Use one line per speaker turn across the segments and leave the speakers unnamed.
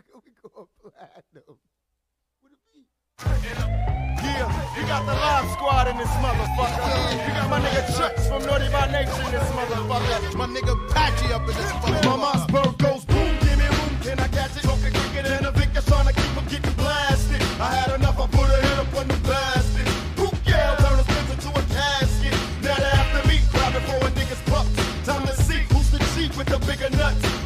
we platinum. It be?
Yeah, you got the live squad in this motherfucker. You got my nigga Chucks from Naughty by Nature in this motherfucker.
My nigga Patchy up in this motherfucker.
My Mossberg goes boom, give me room, can I catch it? Talking cricket and a Vic, that's trying to keep from getting blasted. I had enough, I put a hit up on the blasted. Poop yeah, turn his pins into a casket. Now they after me, cry for a nigga's pup. Time to see who's the chief with the bigger nuts.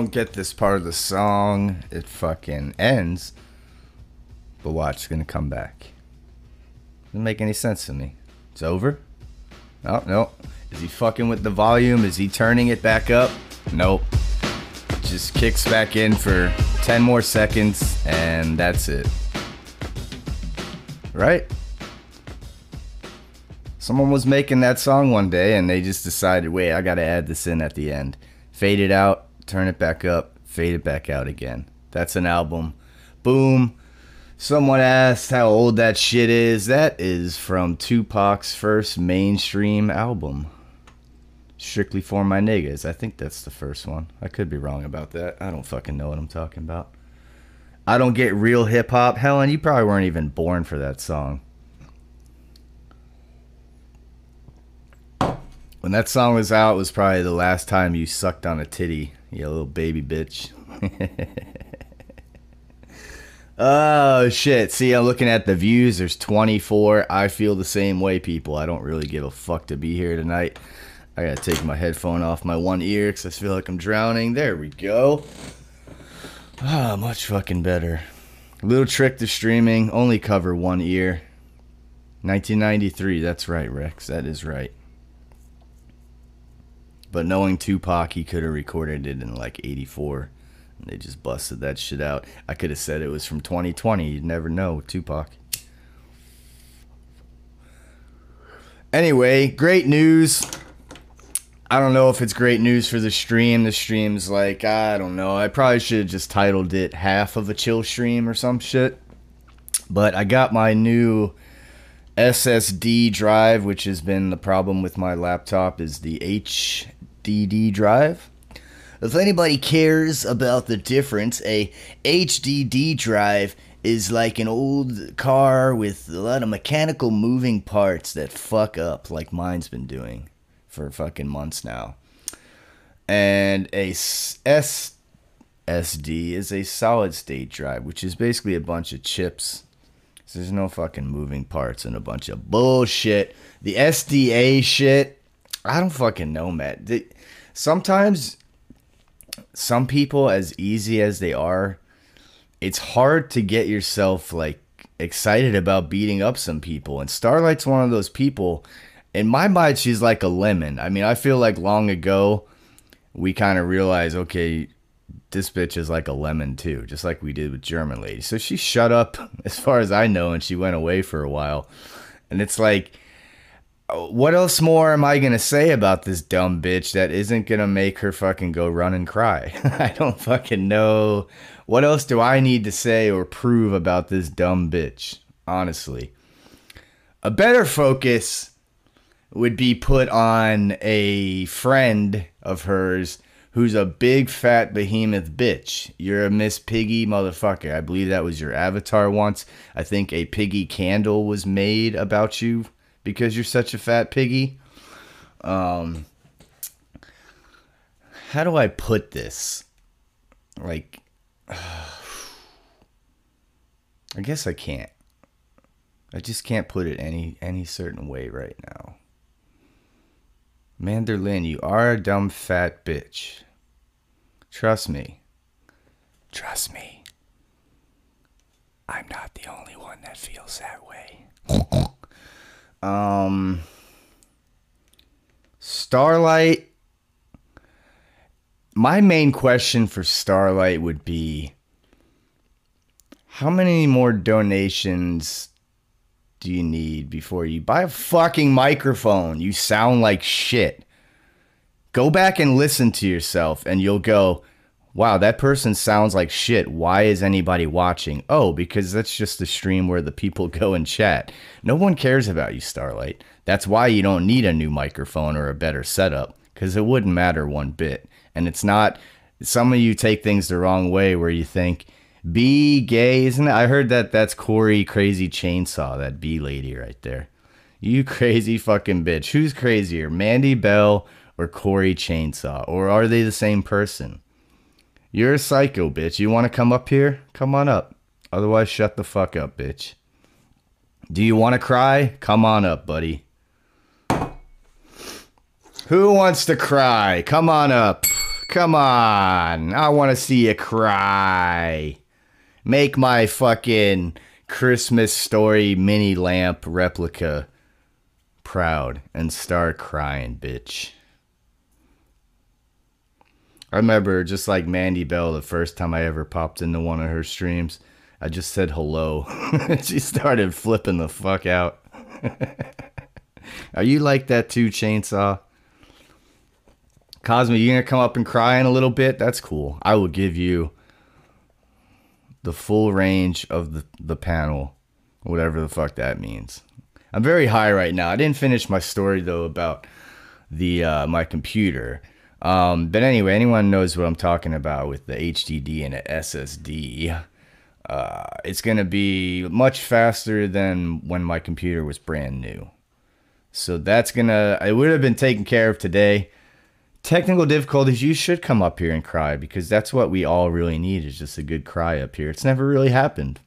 don't get this part of the song, it fucking ends. But watch, it's gonna come back. Doesn't make any sense to me. It's over? No, no. Is he fucking with the volume? Is he turning it back up? Nope. Just kicks back in for 10 more seconds and that's it. Right? Someone was making that song one day and they just decided, wait, I gotta add this in at the end. Fade it out, turn it back up, fade it back out again. That's an album. Boom. Someone asked how old that shit is. That is from Tupac's first mainstream album. Strictly for my niggas. I think that's the first one. I could be wrong about that. I don't fucking know what I'm talking about. I don't get real hip hop. Helen, you probably weren't even born for that song. When that song was out, was probably the last time you sucked on a titty, you little baby bitch. oh shit! See, I'm looking at the views. There's 24. I feel the same way, people. I don't really give a fuck to be here tonight. I gotta take my headphone off my one ear because I feel like I'm drowning. There we go. Ah, much fucking better. Little trick to streaming. Only cover one ear. 1993. That's right, Rex. That is right. But knowing Tupac, he could have recorded it in like 84. And they just busted that shit out. I could have said it was from 2020. You'd never know, Tupac. Anyway, great news. I don't know if it's great news for the stream. The stream's like, I don't know. I probably should have just titled it half of a chill stream or some shit. But I got my new SSD drive, which has been the problem with my laptop, is the HDD drive. If anybody cares about the difference, a HDD drive is like an old car with a lot of mechanical moving parts that fuck up, like mine's been doing for fucking months now. And a SSD is a solid state drive, which is basically a bunch of chips. So there's no fucking moving parts and a bunch of bullshit. The SDA shit, I don't fucking know, Matt. Sometimes some people, as easy as they are, it's hard to get yourself like excited about beating up some people. And Starlight's one of those people in my mind, she's like a lemon. I mean, I feel like long ago we kind of realized, okay, this bitch is like a lemon too, just like we did with German lady. So she shut up, as far as I know, and she went away for a while. And it's like, what else more am I gonna say about this dumb bitch that isn't gonna make her fucking go run and cry? I don't fucking know. What else do I need to say or prove about this dumb bitch? Honestly, a better focus would be put on a friend of hers who's a big fat behemoth bitch. You're a Miss Piggy motherfucker. I believe that was your avatar once. I think a piggy candle was made about you because you're such a fat piggy. Um how do I put this? Like I guess I can't. I just can't put it any any certain way right now. Manderlin, you are a dumb fat bitch. Trust me. Trust me. I'm not the only one that feels that way. um Starlight My main question for Starlight would be how many more donations do you need before you buy a fucking microphone? You sound like shit. Go back and listen to yourself, and you'll go, wow, that person sounds like shit. Why is anybody watching? Oh, because that's just the stream where the people go and chat. No one cares about you, Starlight. That's why you don't need a new microphone or a better setup, because it wouldn't matter one bit. And it's not, some of you take things the wrong way where you think, be gay, isn't it? I heard that that's Corey Crazy Chainsaw, that B lady right there. You crazy fucking bitch. Who's crazier, Mandy Bell or Corey Chainsaw? Or are they the same person? You're a psycho, bitch. You want to come up here? Come on up. Otherwise, shut the fuck up, bitch. Do you want to cry? Come on up, buddy. Who wants to cry? Come on up. Come on. I want to see you cry make my fucking Christmas story mini lamp replica proud and start crying, bitch. I remember just like Mandy Bell, the first time I ever popped into one of her streams, I just said hello. she started flipping the fuck out. Are you like that too, Chainsaw? Cosmo, you gonna come up and cry in a little bit? That's cool. I will give you the full range of the, the panel, whatever the fuck that means. I'm very high right now. I didn't finish my story though about the uh, my computer. Um, but anyway, anyone knows what I'm talking about with the HDD and the SSD. Uh, it's gonna be much faster than when my computer was brand new. So that's gonna. It would have been taken care of today. Technical difficulties. You should come up here and cry because that's what we all really need is just a good cry up here. It's never really happened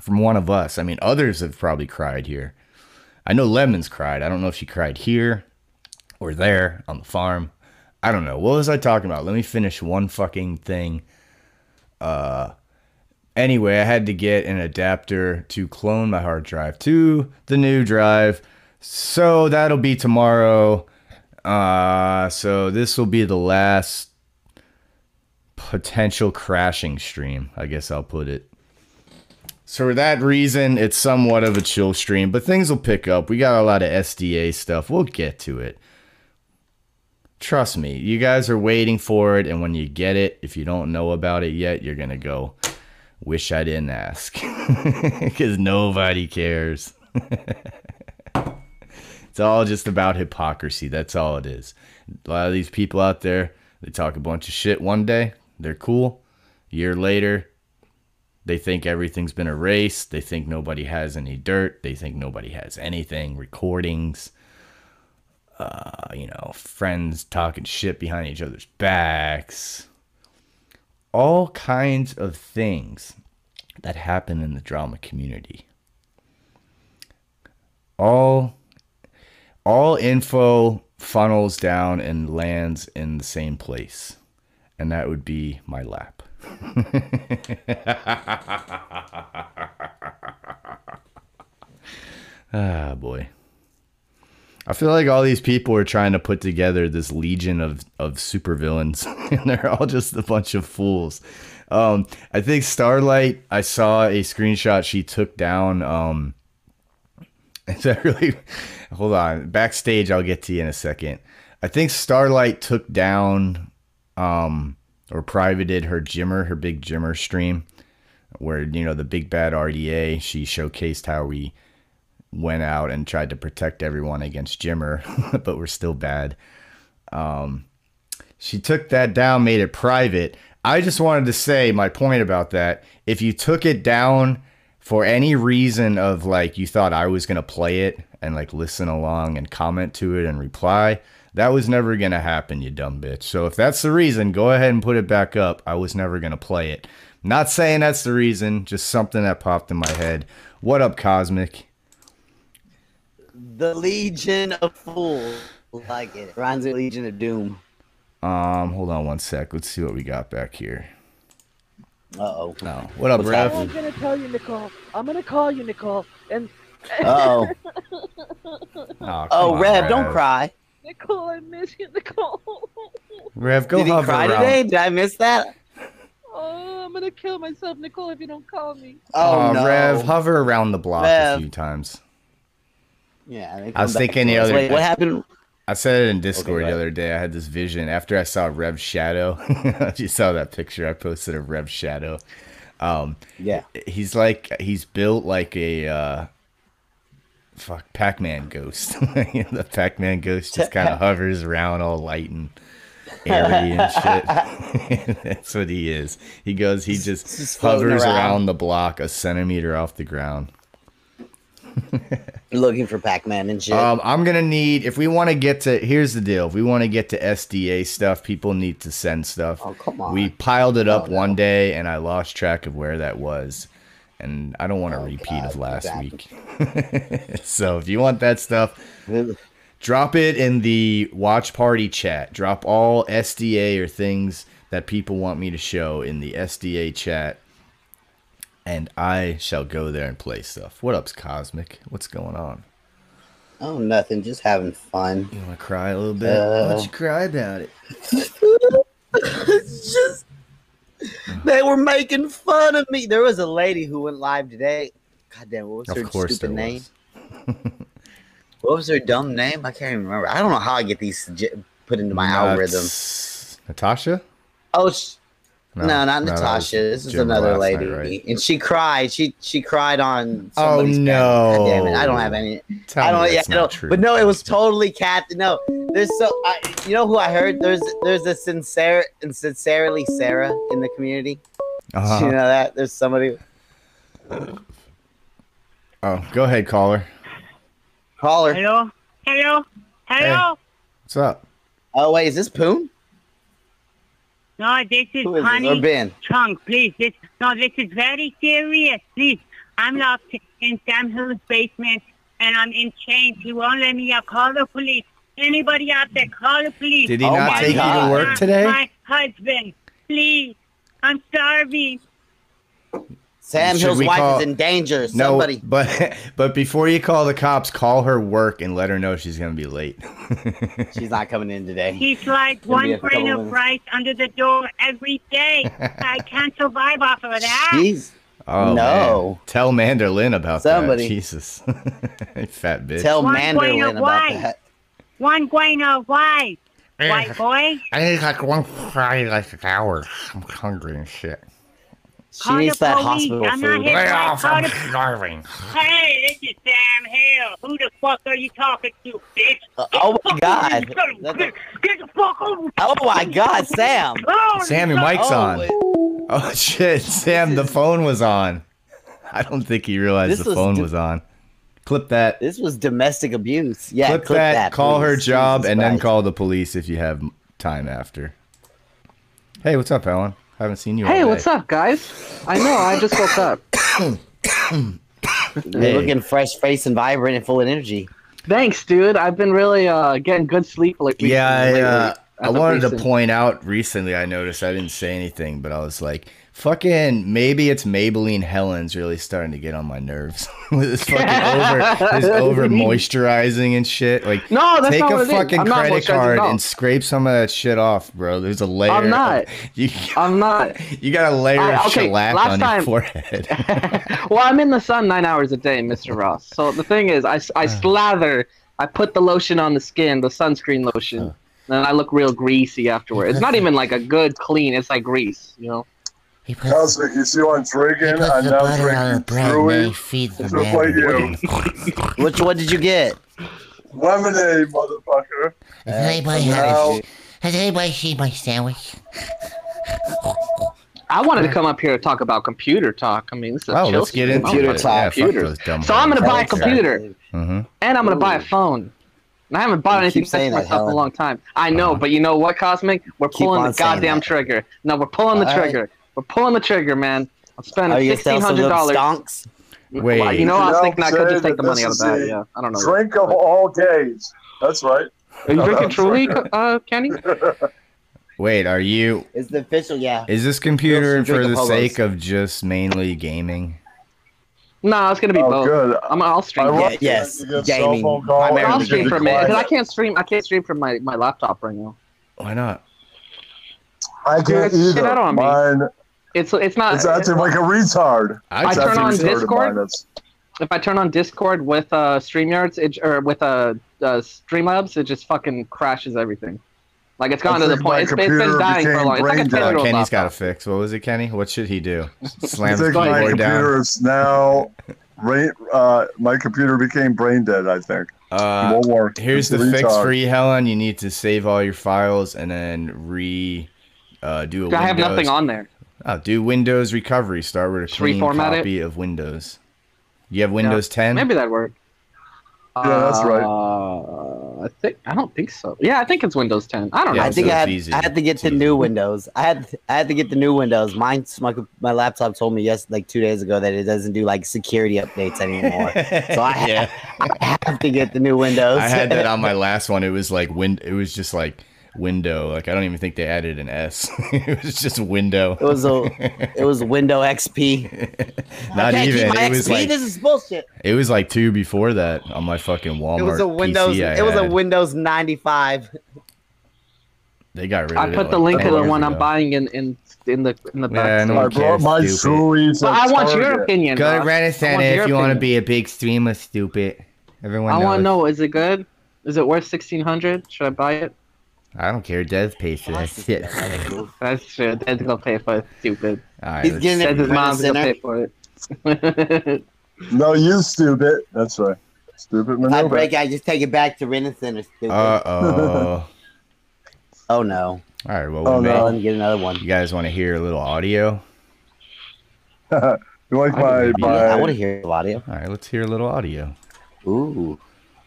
from one of us. I mean, others have probably cried here. I know Lemons cried. I don't know if she cried here or there on the farm. I don't know. What was I talking about? Let me finish one fucking thing. Uh anyway, I had to get an adapter to clone my hard drive to the new drive. So that'll be tomorrow. Uh so this will be the last potential crashing stream, I guess I'll put it. So for that reason, it's somewhat of a chill stream, but things will pick up. We got a lot of SDA stuff. We'll get to it. Trust me, you guys are waiting for it, and when you get it, if you don't know about it yet, you're gonna go, wish I didn't ask. Because nobody cares. it's all just about hypocrisy. That's all it is. A lot of these people out there, they talk a bunch of shit one day, they're cool. A year later, they think everything's been erased. They think nobody has any dirt. They think nobody has anything, recordings uh, you know, friends talking shit behind each other's backs, all kinds of things that happen in the drama community. All all info funnels down and lands in the same place. And that would be my lap. ah, boy. I feel like all these people are trying to put together this legion of, of supervillains, and they're all just a bunch of fools. Um, I think Starlight, I saw a screenshot she took down. Um, is that really? Hold on. Backstage, I'll get to you in a second. I think Starlight took down um, or privated her Jimmer, her big Jimmer stream, where, you know, the big bad RDA, she showcased how we went out and tried to protect everyone against Jimmer, but we're still bad. Um, she took that down, made it private. I just wanted to say my point about that. If you took it down for any reason of like you thought I was going to play it and like listen along and comment to it and reply, that was never going to happen, you dumb bitch. So if that's the reason, go ahead and put it back up. I was never going to play it. Not saying that's the reason, just something that popped in my head. What up, Cosmic?
The Legion of Fools. Like it. Reminds me of Legion of Doom.
Um, hold on one sec. Let's see what we got back here.
Uh oh.
No. What up, Rev?
I'm gonna tell you, Nicole. I'm gonna call you, Nicole. And
Uh oh.
Oh,
Oh,
come on,
Rev, don't cry.
Nicole, I miss you, Nicole.
Rev, go
Did he
hover
cry
around.
today? Did I miss that?
Oh, I'm gonna kill myself, Nicole, if you don't call me.
Oh,
Oh,
no.
Rev, hover around the block a few times.
Yeah.
I was thinking the other-
Wait, what happened?
I said it in Discord
Okay,
the other day. I had this vision after I saw Rev shadow. you saw that picture I posted of Rev shadow. Um,
Yeah.
he's like he's built like a uh, fuck Pac-Man ghost. You know, the Pac-Man ghost just kind of hovers around all light and airy and shit. That's what he is. He goes. He just,
just
hovers
around.
around the block a centimeter off the ground.
Looking for Pac Man and shit.
Um, I'm gonna need if we want to get to. Here's the deal: if we want to get to SDA stuff, people need to send stuff.
Oh, come on.
We piled it up
Oh, no.
one day, and I lost track of where that was, and I don't want a
Oh,
repeat
God,
of last
exactly.
week. so if you want that stuff, drop it in the watch party chat. Drop all SDA or things that people want me to show in the SDA chat. And I shall go there and play stuff. What up's Cosmic? What's going on?
oh, nothing. Just having fun.
You want to cry a little bit?
Uh,
Why don't you cry about it?
it's just they were making fun of me. There was a lady who went live today. God damn, what was
Of
her stupid name? What was her dumb name? I can't even remember. I don't know how I get these put into my algorithm.
Natasha?
Oh, sh- no, not
that was
Natasha. This is
Jim
another lady,
night, right?
and she cried. She she cried on.
Oh, no.
God damn it! I don't have any.
Tell
I don't. Yeah,
that's
no,
not true.
but no, it was totally cat. No, there's so. I, you know who I heard? There's there's a sincere and sincerely Sarah in the community.
Uh-huh.
You know that there's somebody.
Oh, go ahead, caller.
Call her.
Hello? Hello? Hello?
What's up?
Oh wait, is this Poon?
No, this is
Who is this? Or
Honey
Ben?
Chunk, please. This, no, this is very serious. Please. I'm locked in Sam Hill's basement and I'm in chains. He won't let me out. Call the police. Anybody out there, call the police.
Did he
Oh
not
my
take you to
God.
work today?
My husband. Please. I'm starving.
Sam
Should
Hill's wife
call-
is in danger.
No,
Somebody.
but but before you call the cops, call her work and let her know she's gonna be late.
She's not coming in today.
He slides
Gonna
one grain of rice under the door every day. I can't survive off of that.
Jeez.
Oh
No.
man. Tell Manderlin about
Somebody.
that. Jesus. Fat bitch.
Tell
One grain
Manderlin
of
about
rice.
that.
One grain of rice. White boy.
I need like one fry like an hour. I'm hungry and shit.
She
Call
needs that
police.
hospital
I'm not
food.
here.
Lay
Right,
off,
call
I'm
the-
starving.
Hey, this is Sam Hill. Who the fuck are you talking to, bitch?
Uh, oh my God.
here. Get, get the fuck over
Oh my God, Sam!
Oh,
Sam, your mic's
Oh,
on.
wait.
Oh shit, Sam, the phone was on. I don't think he realized
This
the
was
phone was on. Clip that.
This was domestic abuse. Yeah,
clip,
clip
that,
that.
Call her job
Jesus
and then call the police if you have time after. Hey, what's up, Helen? Haven't seen you.
Hey,
all
what's up, guys? I know, I just woke up.
You're
Hey.
looking fresh faced and vibrant and full of energy.
Thanks, dude. I've been really uh getting good sleep like
Yeah, I, uh, I
as of
wanted to point out recently. I noticed I didn't say anything, but I was like, "Fucking maybe it's Maybelline Helen's really starting to get on my nerves with this fucking over, this over moisturizing and shit." Like,
No, that's
take
not
a
what it is.
fucking credit card and scrape some of that shit off, bro. There's a layer.
I'm not.
of- you,
I'm not.
you got a layer
I-
of
okay,
shellac
last
on
time-
your forehead.
well, I'm in the sun nine hours a day, Mr. Ross. So the thing is, I, I uh. slather, I put the lotion on the skin, the sunscreen lotion, uh. and I look real greasy afterward. It's not even like a good clean. It's like grease, you know.
Cosmic, you see what I'm drinking? I'm now drinking Truly. Just like you.
Which one did you get?
Lemonade, motherfucker.
Has anybody,
Now,
had, has anybody seen my sandwich?
I wanted to come up here to talk about computer talk. I mean, this is a
oh,
chill
let's get into
Computer talk.
Yeah,
Computer.
those
So I'm gonna buy a
motherfuckers.
computer,
Mhm.
and I'm gonna buy a phone. And I haven't bought
You
anything
keep saying
for myself in a long time. I know,
Uh-huh.
but you know what, Cosmic? We're
Keep
pulling the goddamn
that.
trigger. No, we're pulling the
All right.
Trigger. We're pulling the trigger, man. I'm spending
Are you gonna
sixteen
sell some
hundred
of them
dollars.
stonks?
Wait.
Well, you know, I was thinking I could just take the money out of that. Yeah, I don't know.
drink of all days. That's right.
Are you drinking truly,
right.
uh, Kenny?
Wait, are you?
Is the official, yeah.
Is this computer for the
Apolos.
sake of just mainly gaming?
No, it's gonna be
Oh,
both.
good.
I'm, I'll stream.
I
it.
love
Yeah, yes, gaming.
cell phone call
Primarily
I'll
and you
stream
get
from it because I can't stream. I can't stream from my, my laptop right now.
Why not?
I can't
Shit
either.
out on me.
Mine,
It's it's not.
it's acting like a retard.
I
It's
turn on Discord. if I turn on Discord with uh Streamyards it, or with uh, uh Streamlabs, it just fucking crashes everything. Like it's gone to the point. It's, it's been dying for a long. It's like a
brain dead.
ten year
Uh,
old
Kenny's got to fix. What was it, Kenny? What should he do?
I
Slam his
think my
keyboard down.
computer is now. Brain, uh, my computer became brain dead. I think
Uh,
won't work.
here's the
It's a
fix
retard.
for you, Helen. You need to save all your files and then re uh, do a
I have nothing on there.
Oh, do Windows recovery. Start with a
Just
clean
reformat it?
copy of Windows. You have Windows 10.
Maybe that'd work.
Yeah, that's right.
Uh, I think I don't think so. Yeah, I think it's Windows 10. I don't
Yeah,
know.
I think
so
I had. I had to get
It's
the
easy.
new Windows. I had I had to get the new Windows. Mine's my my laptop told me yes like two days ago that it doesn't do like security updates anymore. so I,
yeah.
I have to get the new Windows.
I had that on my last one. It was like win. It was just like window. Like I don't even think they added an S. it was just window.
It was a it was Window XP.
Not
I can't
even.
keep my
It was like
this is bullshit.
it was like two before that on my fucking Walmart.
It was a Windows. It was a. Windows 95.
They got rid
I
of it.
put the
like
link to the
years
one I'm buying in in in the in the
Yeah,
back.
no
seat.
one
I brought
cares,
my
stupid.
shoes.
But I want your opinion.
Go to
Ross. Rent-A-Center
if
your
you want to be a big streamer, stupid. Everyone
I want to know: is it good? Is it worth sixteen hundred? Should I buy it?
I don't care. Dev pays for that shit.
That's true. Dad's gonna pay for it. Stupid.
All right,
He's getting it
Says his
from the
mom's gonna pay for it.
No, you stupid. That's right. Stupid
If I break, I just take it back to Rent-A-Center. Stupid.
Uh oh.
oh no.
All right. Well,
Oh,
we
no.
May-
let me get another one.
you guys want to hear a little audio?
you like
I
my,
can
my
I want to hear the audio.
All right. Let's hear a little audio.
Ooh.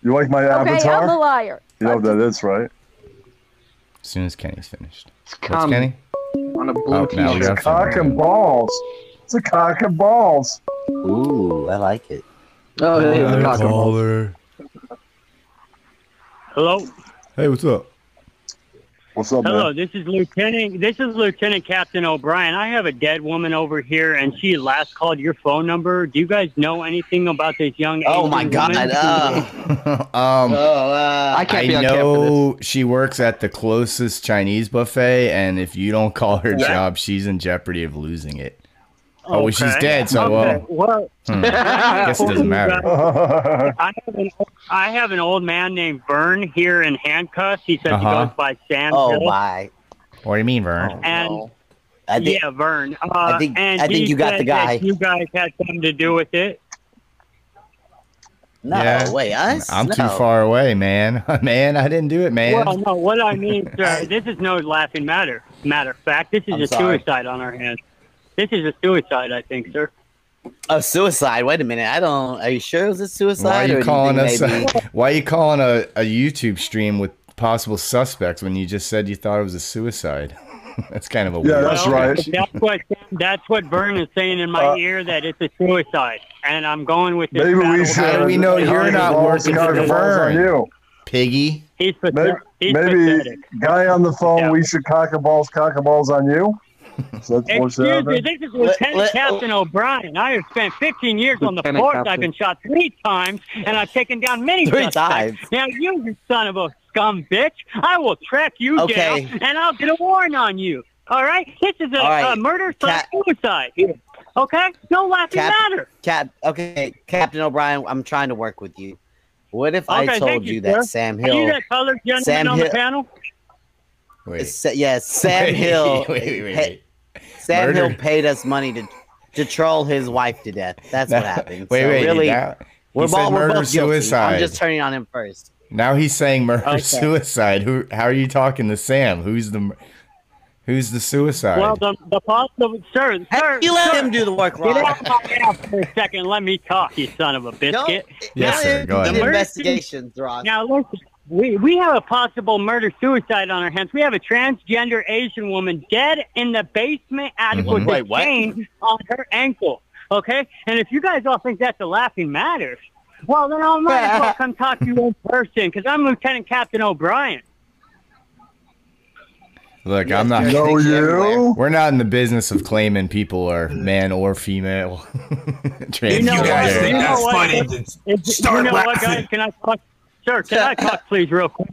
you like my
Okay, I'm the
avatar?
liar.
You know what that is, right?
As soon as Kenny's finished.
It's
What's
come
Kenny?
on a oh, blue
Oh, now we
t-shirt.
got
Cock and balls. It's a cock and balls.
Ooh, I like it.
Oh, it is a cock and balls.
caller.
Hello,
Hey, what's up?
What's up,
hello.
man?
This is Lieutenant. This is Lieutenant Captain O'Brien. I have a dead woman over here, and she last called your phone number. Do you guys know anything about this young?
Oh
Asian
my god.
woman?
Uh,
um,
oh, uh,
I can't
I
be on camp for
know she works at the closest Chinese buffet, and if you don't call her
Yeah.
job, she's in jeopardy of losing it. Oh, well, she's dead, so
Okay,
well,
well,
hmm, I guess it doesn't matter.
I have an I have an old man named Vern here in handcuffs. He says
Uh-huh.
he goes by Sam
oh
Hill.
my.
What do you mean, Vern?
And
I think
yeah, Vern. Uh,
think-
and
I think you got the guy.
You guys had something to do with it.
no,
Yeah.
wait, us?
I'm too far away, man. man, I didn't do it, man.
Well, no. What I mean, sir, this is no laughing matter. Matter of fact, this is
I'm
a
sorry.
suicide on our hands. This is a suicide, I think, sir.
A suicide. Wait a minute. I don't. Are you sure it was a suicide?
why are you calling
think
us?
maybe-
why are you calling a, a YouTube stream with possible suspects when you just said you thought it was a suicide? that's kind of a
Yeah,
weird.
that's right.
That's what that's what Vern is saying in my
Uh,
ear that it's a suicide, and I'm going with this.
Maybe we
battle.
should.
How do we know
cock
you're not working
cock
for
and balls
Vern?
you.
Piggy.
He's
Maybe.
He's
maybe guy on the phone.
Yeah.
We should cock a balls, cock a balls on you. So that's what's
Excuse me,
happening.
this is Lieutenant
let-
Captain O'Brien. I have spent 15 years on the force.
Captain.
I've been shot three times, and I've taken down many
Three
suspects.
times?
Now, you, you son of a scum bitch, I will track you
Okay.
down, and I'll get a warrant on you. All right? This is a,
All right.
a murder slash
Cap-
suicide. Okay? No laughing
Cap-
matter.
Cap. Okay, Captain O'Brien. I'm trying to work with you. What if I told you,
you,
that
sir.
Sam
Are you
Hill?
that colored gentleman
Sam
on
Hill-
the panel?
Wait.
Sa- yeah, Sam
Wait,
Hill.
Wait, wait, wait.
Pa- Sam
Murder.
Hill paid us money to to troll his wife to death. That's what happened.
Wait,
so
wait.
Really,
now, he
we're,
said
both, we're
murder
both guilty.
suicide.
I'm just turning on him first.
Now he's saying murder
Okay.
suicide. Who? How are you talking to Sam? Who's the? Who's the suicide?
Well, the, the possible, sir,
Hey,
sir,
you let
sir,
him do the work,
Get
Ron.
out my house for a second. Let me talk, you son of a
Don't,
biscuit.
Yes,
don't
sir, go
do
ahead.
investigations, Ron.
Now listen, we we have a possible murder suicide on our hands. We have a transgender Asian woman dead in the basement attic
Mhm.
with
Wait,
a
what?
chain on her ankle. Okay, and if you guys all think that's a laughing matter, well then I might as well come talk to you in person because I'm Lieutenant Captain O'Brien.
Look, I'm not.
No, you.
We're not in the business of claiming people are man or female.
You know
Transgender.
what?
think
You know
that's
what?
funny,
If-
then
if-
start
you know what,
laughing.
guys? Can I talk? Sir, can I talk, please, real quick?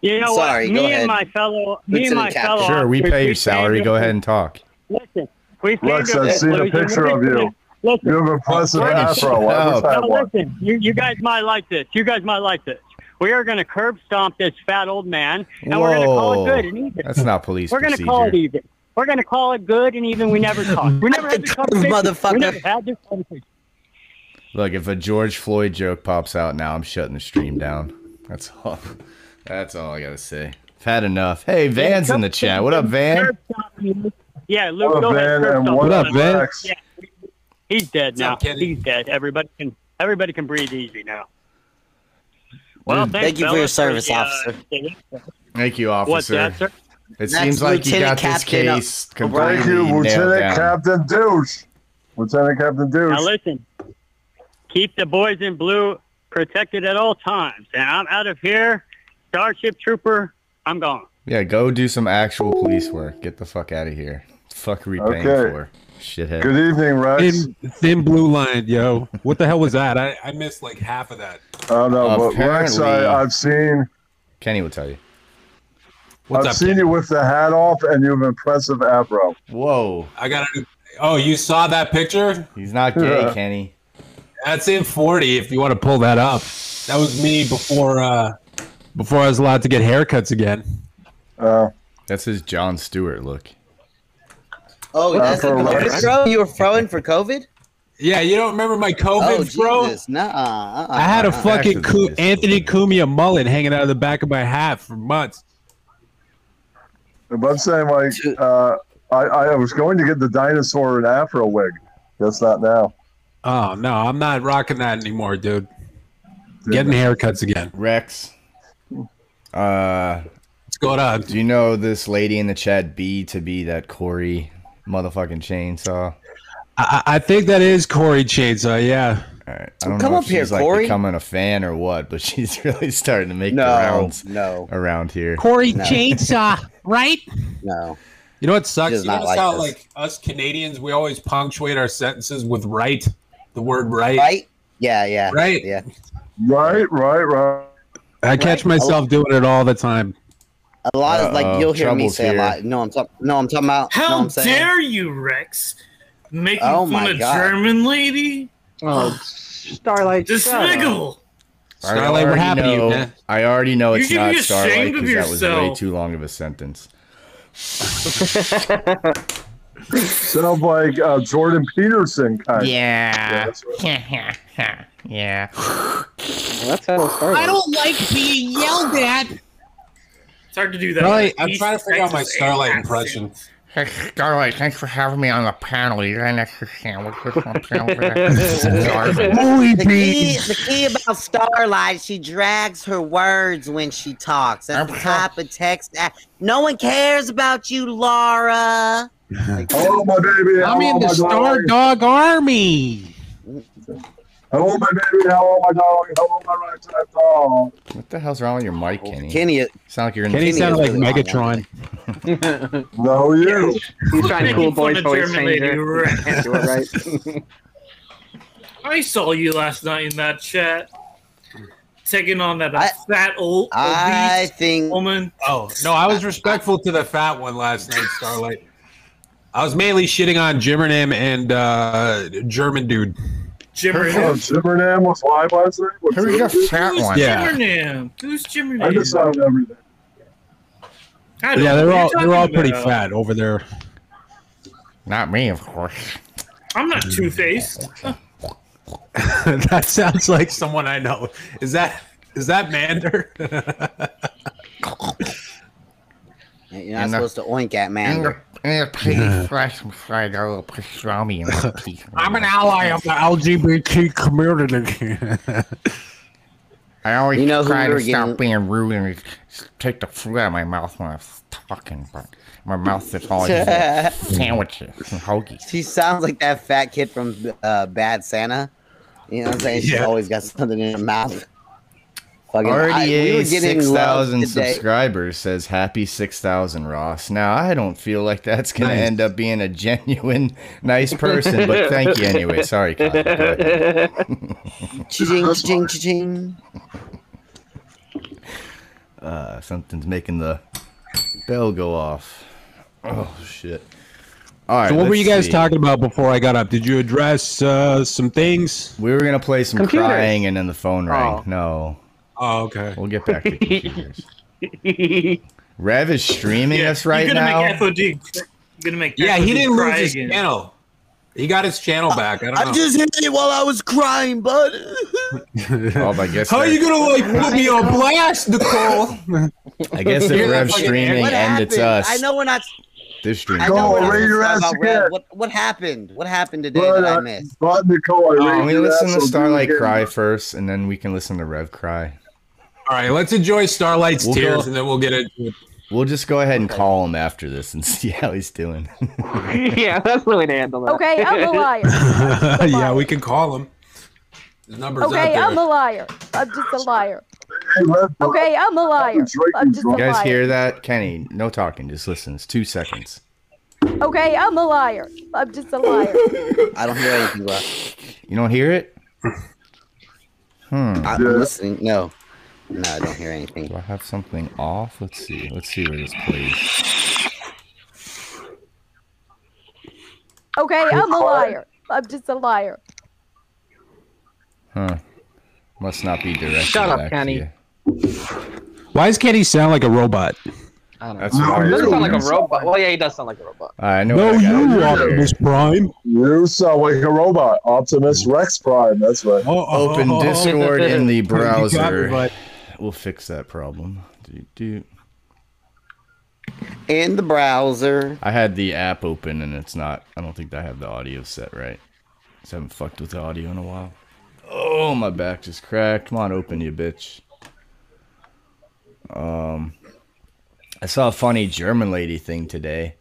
You know
Sorry,
what?
go
Me
ahead.
and my fellow, me and my
Captain.
fellow.
Sure, we
officers,
pay your salary. Go ahead and talk.
Listen, we stand
Lex,
up
I've seen a picture of you.
Listen,
You have impressive
Freddie,
afro.
shut
I wish
up.
No, listen. You, you guys might like this. You guys might like this. We are going to curb stomp this fat old man, and we're going to call it good and even.
That's not police
We're going to call it even. We're going to call it good and even. We never talked. We never had this conversation.
motherfucker.
We never had this conversation.
Look, if a George Floyd joke pops out now, I'm shutting the stream down. That's all. That's all I gotta say. I've had enough. Hey, Van's in the chat. What up, Van?
Yeah, Luke,
What
go
up,
ahead.
Van?
curb
And
stomp
what up, Van?
Yeah, he's dead
What's
now.
up,
He's dead. Everybody can everybody can breathe easy now. Well, thanks,
Thank you for your service,
the, uh,
officer.
the-
Thank you, officer.
What's
officer.
that, sir?
It
Next,
seems like you got this
Captain, uh,
case completely
Thank you, Lieutenant
down.
Captain Douche. Lieutenant Captain Douche.
Now listen, keep the boys in blue protected at all times. And I'm out of here. Starship Trooper, I'm gone.
Yeah, go do some actual police work. Get the fuck out of here. Fuck are we paying
Okay.
for? Shithead.
Good evening, Rex.
Thin, thin blue line, yo. What the hell was that? I, I missed like half of that.
I don't know, but Rex, I, I've seen.
Kenny will tell you.
What's
I've
up,
seen
Kenny?
you with the hat off and you have an impressive afro.
Whoa.
I got to Oh, you saw that picture?
He's not gay,
Yeah.
Kenny.
That's in 40 if you want to pull that up. That was me before uh before I was allowed to get haircuts again.
Uh,
That's his Jon Stewart look.
Oh, that's the
for
COVID throw? You were throwing for COVID?
Yeah, you don't remember my
Oh,
COVID throw?
Jesus. Nuh-uh. uh-uh,
I had a
uh-uh.
fucking
Actually,
Cu-
this-
Anthony Cumia mullet hanging out of the back of my hat for months.
but I'm saying, like, uh, I, I was going to get the dinosaur and afro wig. Guess not now.
Oh no, I'm not rocking that anymore, dude. Getting haircuts again.
Rex. Uh,
What's going on?
do you know this lady in the chat B to be that Corey motherfucking chainsaw?
I, I think that is Corey Chainsaw. Yeah.
All right. I don't
Come
know
up
if
here,
she's like
Corey.
becoming a fan or what, but she's really starting to make the
No,
rounds
no,
around here.
Corey
No.
Chainsaw, right?
no.
You know what sucks?
does
You
not
notice
like
how
this.
like us Canadians, we always punctuate our sentences with right. The word right.
Right? Yeah, yeah.
Right.
Yeah.
Right, right, right.
I catch
Right.
myself doing it all the time.
A lot of like you'll hear me say
here.
a lot. No, I'm talking. No, I'm talking about. no,
How
I'm
dare you, Rex? Making
Oh
fun
my
of
God.
German lady?
Oh, Starlight. shut up.
Despicable.
I
Starlight, what
already
happened to you, man?
I already know
You
it's
should
not
be
Starlight
ashamed of
because that was way too long of a sentence.
Sounds like uh, Jordan Peterson kind of.
Yeah.
that's right.
yeah.
Well, that's how it started.
I don't like being yelled at.
It's hard to do that.
Starlight,
with
I'm
East
trying to figure out my
Texas
Starlight
accent.
impression.
Hey, Starlight, thanks for having me on the panel. You got an extra sandwich or something over there?
The key, the key about Starlight, she drags her words when she talks. That's
I'm-
type of text. That, no one cares about you, Laura. Like,
Hello, my baby.
I'm in the Star
darling.
Dog Army.
Hello, my baby. Hello, my darling. Hello, my right side dog.
What the hell's wrong with your mic, Kenny?
Kenny,
Sound like you're in
Kenny
the
sounded like
really
Megatron.
No, you.
He's trying to
Making
cool voice
fun of
voice
German
changer.
Rex.
Can't do it right.
I saw you last night in that chat. Taking on that
I-
fat old
I
obese
think
woman.
Oh no, I was respectful to the fat one last night, Starlight. I was mainly shitting on Jimmernam and uh, German dude.
Jimmer.
Oh, was live last night? What's
Who's the
up?
fat
Who's
one?
Yeah.
Jimmernam? Who's Jimmernam?
I just saw everything.
Yeah, they're all they're all pretty
about.
fat over there.
Not me, of course.
I'm not two faced.
that sounds like someone I know. Is that is that Mander?
you're not
And the-
supposed to oink at
And
man.
the, and the piggy fresh inside a little pastrami in my teeth.
I'm an ally of the LGBT community.
I always
You know who
try
we
to
were
stop
getting-
being rude and take the food out of my mouth when I'm talking, but my mouth is always sandwiches and hoagies.
She sounds like that fat kid from uh, Bad Santa. You know what I'm saying? She's
Yeah.
always got something in her mouth. Fucking, I-
Already
we were
a
getting
six
love
thousand
today.
subscribers says happy six thousand Ross. Now I don't feel like that's gonna
Nice.
end up being a genuine nice person, but thank you anyway. Sorry, Kyle. Go ahead.
Cha-ching, cha-ching, cha-ching.
Uh, something's making the bell go off. Oh shit! All right.
so what were you guys
see.
talking about before I got up? Did you address uh, some things?
We were gonna play some
Computers.
crying, and then the phone rang.
Oh.
No,
Oh, okay.
we'll get back to computers. Rev is streaming us right
you're gonna
now.
Make FOD, you're gonna make
Yeah, he didn't lose his
again.
channel. He got his channel back. I don't
I
know.
just hit it while I was crying, bud.
Oh, I guess.
How are you gonna like put me on blast, Nicole?
I guess if
Hear
Rev's streaming and
happened?
it's us,
I know we're not.
this stream.
I
Go,
know we're not
raise your ass again.
What what happened? What happened today
But,
that I
uh,
missed?
but Nicole, I
Oh,
Can we listen to
so
Starlight cry first, and then we can listen to Rev cry?
All right, let's enjoy Starlight's
We'll
tears,
go-
and then we'll get it.
We'll just go ahead and call him after this and see how he's doing.
yeah, that's the way to handle that.
Okay, I'm a liar.
yeah, we can call him. His number's
Okay,
out there.
I'm a liar. I'm just a liar. Okay, I'm a liar. I'm just a
You guys
liar.
hear that? Kenny, no talking, just listen. It's two seconds.
Okay, I'm a liar. I'm just a liar.
I don't hear anything, bro.
You don't hear it? Hmm.
I'm listening. No. No, I don't hear anything.
Do I have something off? Let's see. Let's see where this plays.
Okay, I'm a liar. I'm just a liar.
Huh. Must not be directed
Shut up, Kenny.
Why does Kenny sound like a robot?
I don't
That's
know.
what I
He
was
doesn't sound like a robot. Well, yeah, he does sound like a robot.
I know.
No,
I
you,
do.
Optimus Prime.
You sound like a robot. Optimus Rex Prime. That's right.
Oh,
Open Discord in the
You got me,
browser. We'll fix that problem. Do, do.
In the browser.
I had the app open and it's not. I don't think I have the audio set right. Just haven't fucked with the audio in a while. Oh, my back just cracked. Come on, open you bitch. Um, I saw a funny German lady thing today.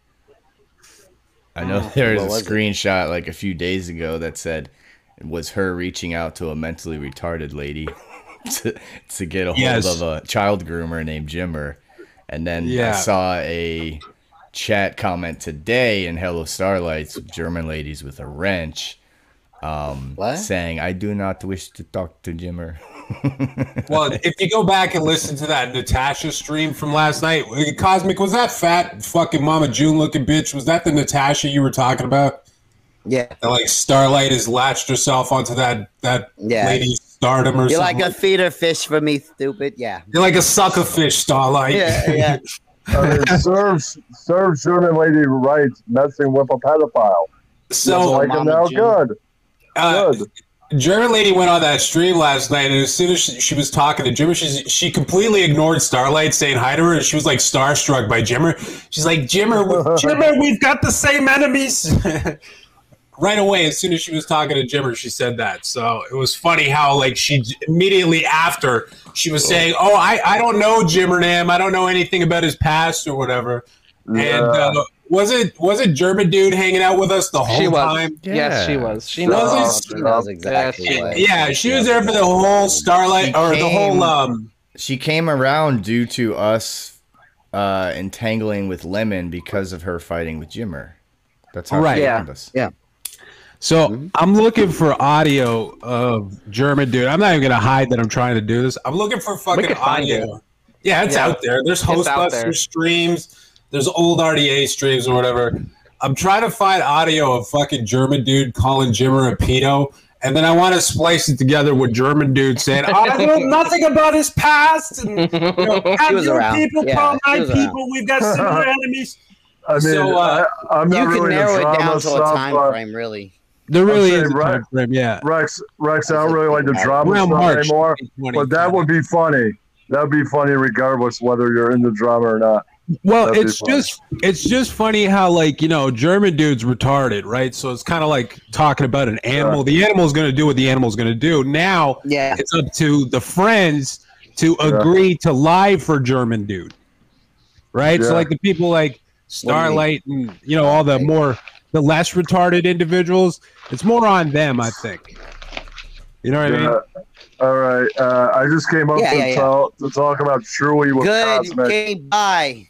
I know
Oh,
there was a screenshot like a few days ago that said it was her reaching out to a mentally retarded lady to, to get a hold
Yes.
of a child groomer named Jimmer. And then I saw a chat comment today in Hello Starlights, German ladies with a wrench, um,
What?
saying, I do not wish to talk to Jimmer.
Well, if you go back and listen to that Natasha stream from last night, Cosmic, was that fat fucking Mama June looking bitch? Was that the Natasha you were talking about?
Yeah.
That like Starlight has latched herself onto that that
Yeah.
lady's stardom or
You're
something.
like a feeder fish for me, stupid. Yeah.
You're like a sucker fish, Starlight.
Yeah, yeah.
I mean, serves serves German lady right messing with a pedophile.
So,
like him now, good.
Uh,
Good.
German lady went on that stream last night, and as soon as she, she was talking to Jimmer, she's, she completely ignored Starlight saying hi to her, and she was like starstruck by Jimmer. She's like, Jimmer, Jimmer, we've got the same enemies. right away, as soon as she was talking to Jimmer, she said that. So it was funny how like she immediately after she was saying, "Oh, I I don't know Jimmer Nam, I don't know anything about his past or whatever." And uh, was it was it German dude hanging out with us the whole
She was.
time?
Yes, she was. She
Was
knows.
She knows exactly
Yeah,
what.
Yeah, she was there for the whole Starlight
She
or the whole um.
She came around due to us uh, entangling with Lemon because of her fighting with Jimmer. That's how
Right.
she
Yeah.
us.
Yeah.
So I'm looking for audio of German dude. I'm not even gonna hide that I'm trying to do this. I'm looking for fucking
could find
audio. Yeah, it's
Yeah.
out there. There's
It's out there.
Hostbuster streams. There's old RDA streams or whatever. I'm trying to find audio of fucking German dude calling Jimmer a pedo, and then I want to splice it together with German dude saying, "I know nothing about his past." And, you know,
She was
your
around.
people
Yeah,
call my
was around.
people. We've got similar enemies.
I mean,
So, uh,
I, I'm not
You can
really
narrow
into
it down to a time frame, really.
There really
saying
is a
right-
time frame, yeah.
Rex, Rex, I don't really like the drama
Around
stuff
March
anymore.
2020.
But that would be funny. That would be funny regardless whether you're in the drama or not.
Well,
That'd
it's just it's just funny how like you know German dude's retarded, right? So it's kind of like talking about an animal. The animal's going to do what the animal's going to do. Now
Yeah.
it's up to the friends to agree to lie for German dude, right?
Yeah.
So like the people like Starlight and you know all the more the less retarded individuals, it's more on them, I think. You know what I mean?
All right. Uh, I just came up
Yeah,
to,
yeah, yeah.
Tell, to talk about Chewy with
Good.
Cosmic.
Okay, bye.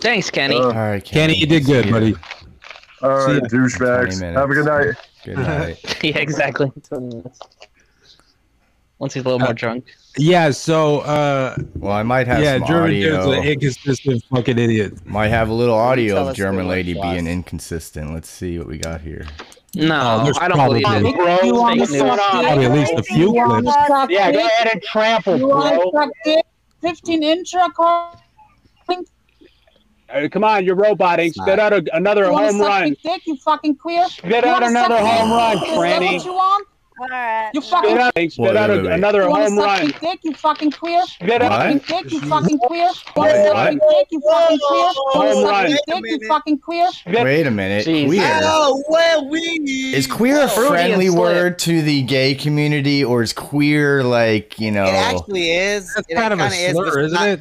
Thanks, Kenny.
Uh,
All right,
Kenny, you did good, buddy.
All
See
right,
ya.
douchebags. Have a good night.
Good night.
yeah, exactly. Once he's a little more drunk.
Yeah. So uh,
Well, I might have
yeah,
some
German dude's an inconsistent fucking idiot.
Might have a little audio of
us
German lady
was.
being inconsistent. Let's see what we got here.
No,
there's
I don't
probably-
believe it. Bro,
You want to suck
Probably at least a few clips.
Yeah, go ahead and trample,
You
bro.
suck dick? 15 inch car?
Uh, come on, you're roboting. Spit out a, another
You
home
suck
run.
dick, you fucking queer?
Spit
You
out another home
dick?
run,
Is that
Franny.
What you want? Fucking
Spit out, spit
Wait,
out
wait,
a,
wait.
another
You
home run.
big dick, you fucking queer?
Spit out. Mm-hmm.
Fucking dick, you fucking queer? You wanna
Wait, what?
big dick, you fucking queer?
Home run.
dick, you fucking queer?
Wait a minute.
Jeez.
Queer.
Oh, well, we.
Is queer a friendly
slip.
word to the gay community, or is queer like you know?
It actually is.
That's kind of a
is, but
slur,
it's
isn't
not-
it?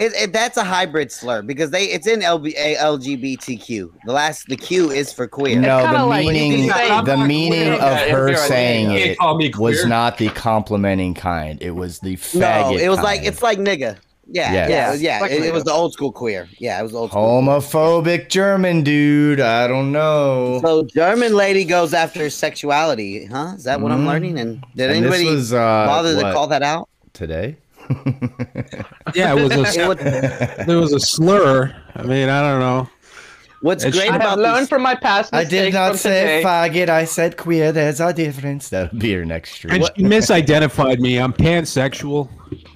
It, it, that's a hybrid slur because they it's in LB, a- LGBTQ. The last the Q is for queer.
No, the
like-
meaning
you can say-
the meaning
queer.
of
Yeah,
her
if you're a
saying
gay.
You can't
it was not the complimenting kind. It was the faggot.
No, it was like it's like nigga. Yeah,
Yeah.
yeah, yeah.
Yeah, like
it, it was the old school queer. Yeah, it was old school.
homophobic German dude. I don't know.
So German lady goes after sexuality, huh? Is that what I'm
Mhm.
learning? And did
And
anybody
was, uh,
bother to call that out?
Today.
Yeah, it was a there was a slur. I mean, I don't know.
What's
It's-
I have learned from my past
I did not
from
say
today.
faggot. I said queer. There's a difference. That'll be your next stream.
And she misidentified me. I'm pansexual.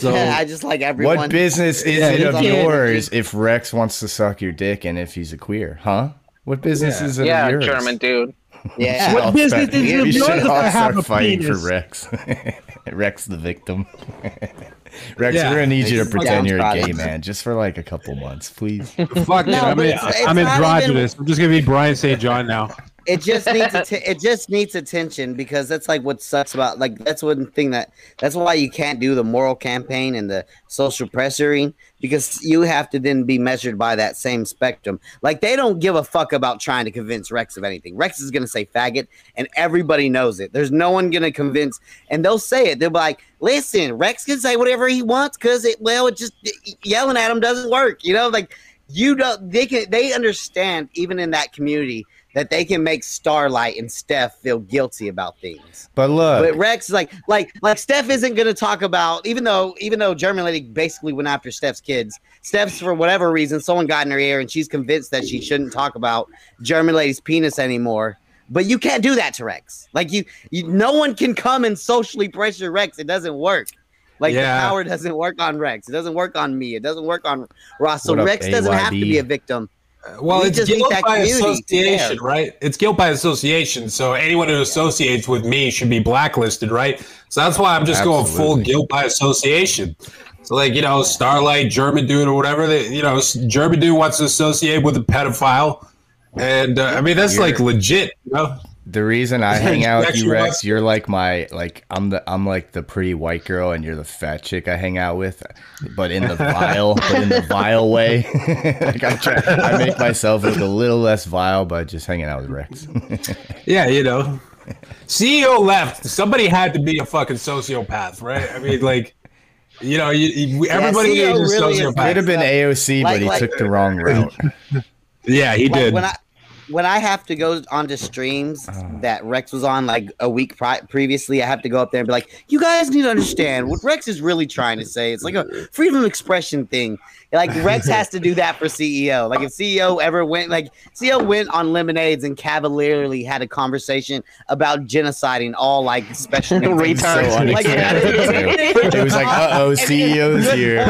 So
I just like everyone.
What business is
Yeah,
it of
can't-
yours if Rex wants to suck your dick and if he's a queer? Huh? What business
Yeah.
is it
yeah,
of yours?
Yeah, German dude.
Yeah.
What
I'll
business
start-
is it of
we
yours if
all
I have
start
a
fighting
penis?
for Rex. Rex the victim. Rex,
Yeah.
we're gonna need you to pretend you're a gay man just for like a couple months, please.
fuck
No.
I'm, in,
it's- it's
I'm
not even-
I'm just gonna be Brian St. John now.
it just needs atten- it just needs attention because that's like what sucks about like that's one thing that that's why you can't do the moral campaign and the social pressuring because you have to then be measured by that same spectrum. Like they don't give a fuck about trying to convince rex of anything. Rex is to say faggot and everybody knows it. There's no one to convince and they'll say it. They'll be like listen rex can say whatever he wants because it well it just yelling at him doesn't work you know? Like you don't they can they understand even in that community that they can make Starlight and Steph feel guilty about things.
But look,
But Rex is like like like Steph isn't gonna talk about even though even though German lady basically went after Steph's kids. Steph's for whatever reason, someone got in her ear and she's convinced that she shouldn't talk about German lady's penis anymore. But you can't do that to Rex. Like you, you no one can come and socially pressure Rex. It doesn't work. Like
Yeah.
the power doesn't work on Rex. It doesn't work on me. It doesn't work on Ross. So Rex doesn't have to be a victim.
Well,
We
it's guilt by association,
there.
right? It's guilt by association. So anyone who associates with me should be blacklisted, right? So that's why I'm just going full guilt by association. So like you know, Starlight, German dude, or whatever. They, you know, German dude wants to associate with a pedophile, and uh, I mean that's like
You're-
legit. You know?
The reason I hang out with you,
Sexual-
Rex, you're like my like I'm the I'm like the pretty white girl and you're the fat chick I hang out with, but in the vile, but in the vile way. like I try, I make myself look a little less vile by just hanging out with Rex.
Yeah, you know. CEO left. Somebody had to be a fucking sociopath, right? I mean, like, you know, you, you, everybody
CEO
needs a
really
sociopath.
Could have been AOC,
Like-
but he
like-
took the wrong route.
Yeah, he
like
did.
when I when I have to go onto streams ah. that Rex was on like a week pri- previously, I have to go up there and be like, "You guys need to understand what Rex is really trying to say. It's like a freedom of expression thing. Like Rex has to do that for CEO. Like if CEO ever went, like CEO went on Lemonades and cavalierly had a conversation about genociding all like special needs
Retards.
So
Like,
unexpected, too. It was like, uh-oh, CEO's
Good
here.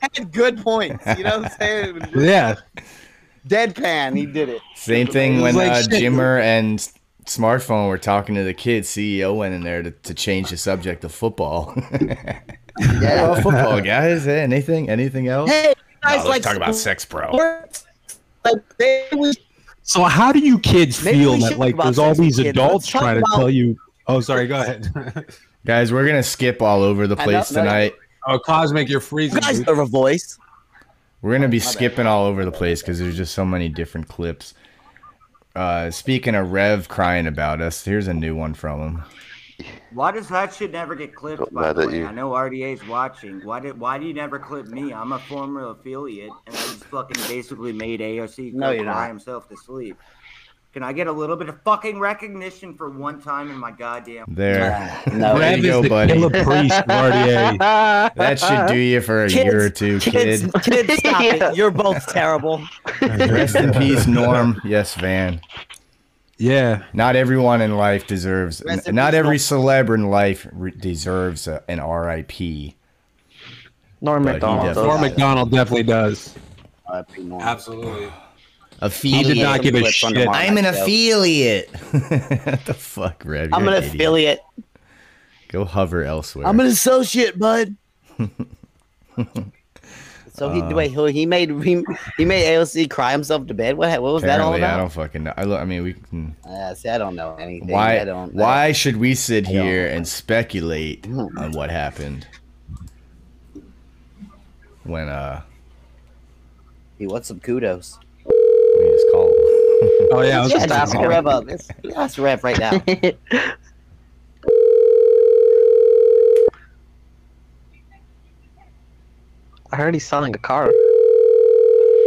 Had good points. You know what I'm saying?
yeah.
Deadpan. He did it.
Same thing
was
when
like
uh. Jimmer and Smartphone were talking to the kids. CEO went in there to, to change the subject of football. yeah, well, football, guys. Hey, anything? Anything else?
Hey, you guys
No, let's
like
talk about sex, bro.
Like they was
So how do you kids
Maybe
feel that like there's all these
kids.
adults
Let's
trying to
about-
tell you? Oh, sorry. Go ahead.
Guys, we're gonna skip all over the place tonight.
oh, Cosmic, you're freezing.
you
freezing.
guys have a voice.
We're gonna be skipping all over the place because there's just so many different clips. Uh, speaking of Rev crying about us, here's a new one from him.
Why does that shit never get clipped? By the way,
you.
I know RDA's watching. Why did Why do you never clip me? I'm a former affiliate, and I just fucking basically made AOC
No, you're
cry
not.
himself to sleep. Can I get a little bit of fucking recognition for one time in my goddamn?
There,
No,
there you go,
the
buddy.
priest.
That should do you for a year or two,
kids,
kid.
kids, stop it. You're both terrible.
Rest in peace, Norm. Yes, Van.
Yeah.
Not everyone in life deserves.
Rest in
Not every
Norm.
celeb in life re- deserves a, an RIP.
Norm
But Macdonald.
Norm Macdonald definitely does.
Absolutely.
Absolutely.
Affiliate.
He did not give a shit.
I'm an affiliate. what the fuck, Rev?
I'm
You're
an
idiot.
affiliate.
Go hover elsewhere.
I'm an associate, bud. so he
Uh,
wait, he, he made he, he made AOC cry himself to bed. What what was that all
about? I don't fucking know. I, lo- I mean, we can.
Uh, see, I don't know anything.
Why?
I don't.
Why should we sit
I don't-
here and speculate on what happened when uh
He wants some kudos.
We just call? him?
Oh yeah, I was
Yeah,
just
just
asking.
Rev up. Let's, let's Rev right now.
I heard he's selling a car.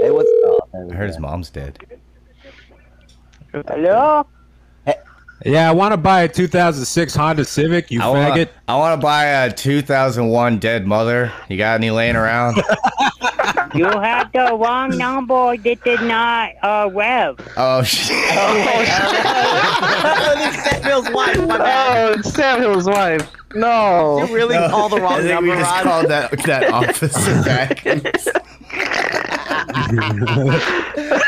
Hey, what's oh,
I heard his mom's dead.
Hello?
Yeah, I want to buy a 2006 Honda Civic. You
I wanna,
faggot.
I want to buy a 2001 Dead Mother. You got any laying around?
You have the wrong number. This is not uh, Rev.
oh shit!
Samuel's wife. My
Oh,
bad.
it's Samuel's wife. No.
You really
No,
called the
I
wrong
think
number.
we just
Ron.
called that that officer back.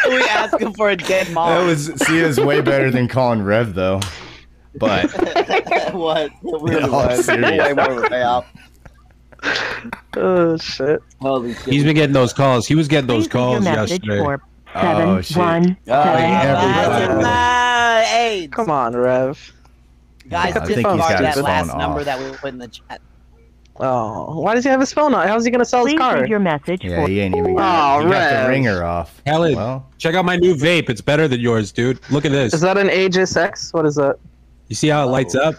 we asked him for a dead mom.
That was see, it was way better than calling Rev though. But
what? It really was. Way more of a payoff.
Oh shit.
Holy shit.
He's been getting those calls. He was getting those
Please
calls yesterday.
for
Oh,
seven
shit.
one
Oh,
seven
yeah,
everybody.
Come on, Rev.
guys,
I think he's
disregard
got
that
his
last
phone
number
off.
that we put in the chat.
Oh, why does he have his phone on? How's he gonna sell his
Please
car?
leave your message
yeah,
for
he ain't even
Oh,
got, he got the ringer off.
Helen,
Well,
check out my new vape. It's better than yours, dude. Look at this.
Is that an Aegis X? What is that?
You see how it lights up?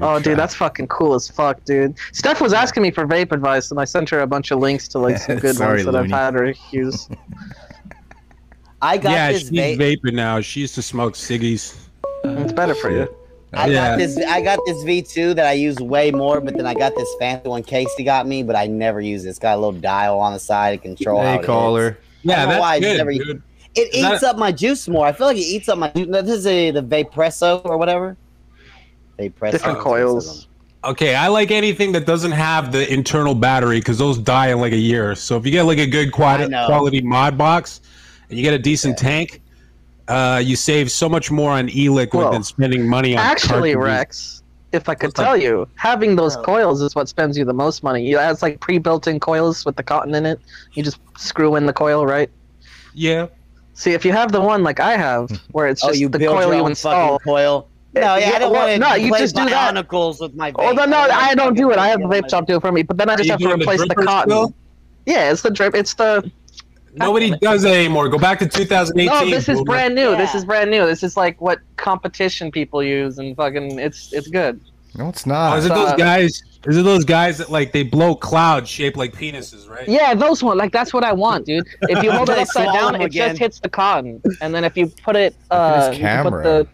Oh, dude, that's fucking cool as fuck, dude. Steph was asking me for vape advice, and I sent her a bunch of links to like some good
Sorry,
ones that
Looney.
I've had her use.
I got
yeah,
this
she's
vape.
vaping now. She used to smoke ciggies.
It's better for you.
I
Yeah.
got this. I got this V2 that I use way more, but then I got this fancy one Casey got me, but I never use it. It's got a little dial on the side to control how
hey caller.
Yeah,
I don't know
that's
why I
good,
never-
dude.
It
Is that-
eats up my juice more. I feel like it eats up my juice. This is a, the Vapresso or whatever. Vapresso.
Different coils.
Okay, I like anything that doesn't have the internal battery because those die in like a year. So if you get like a good quality, quality mod box and you get a decent tank, uh, you save so much more on e-liquid
Well,
than spending money on
Actually. Rex, if I could
What's up?
tell you, having those coils is what spends you the most money. You has like pre-built-in coils with the cotton in it. You just screw in the coil, right?
Yeah.
See, if you have the one like I have, where it's
Oh,
just
you
the coil you install.
fucking coil. No, yeah,
Yeah,
I don't
well,
want to.
no, you just do that.
Bionicles with my.
Oh
vape.
no, no, I don't do it. I have the
fucking
vape shop do it for me, but then I just have to
doing the
replace the, cotton.
still?
Yeah, it's the drip. It's the.
Nobody does it anymore. Go back to 2018.
No, this is brand new. This is brand new. This is like what competition people use, and fucking, it's it's good.
No, it's
Oh,
not.
is it those guys? Is it those guys that like they blow clouds shaped like penises, right?
Yeah, those one. Like that's what I want, dude. If you hold it upside down, it
again.
just hits the cotton, and then if you put it, uh,
his
you put
camera.
the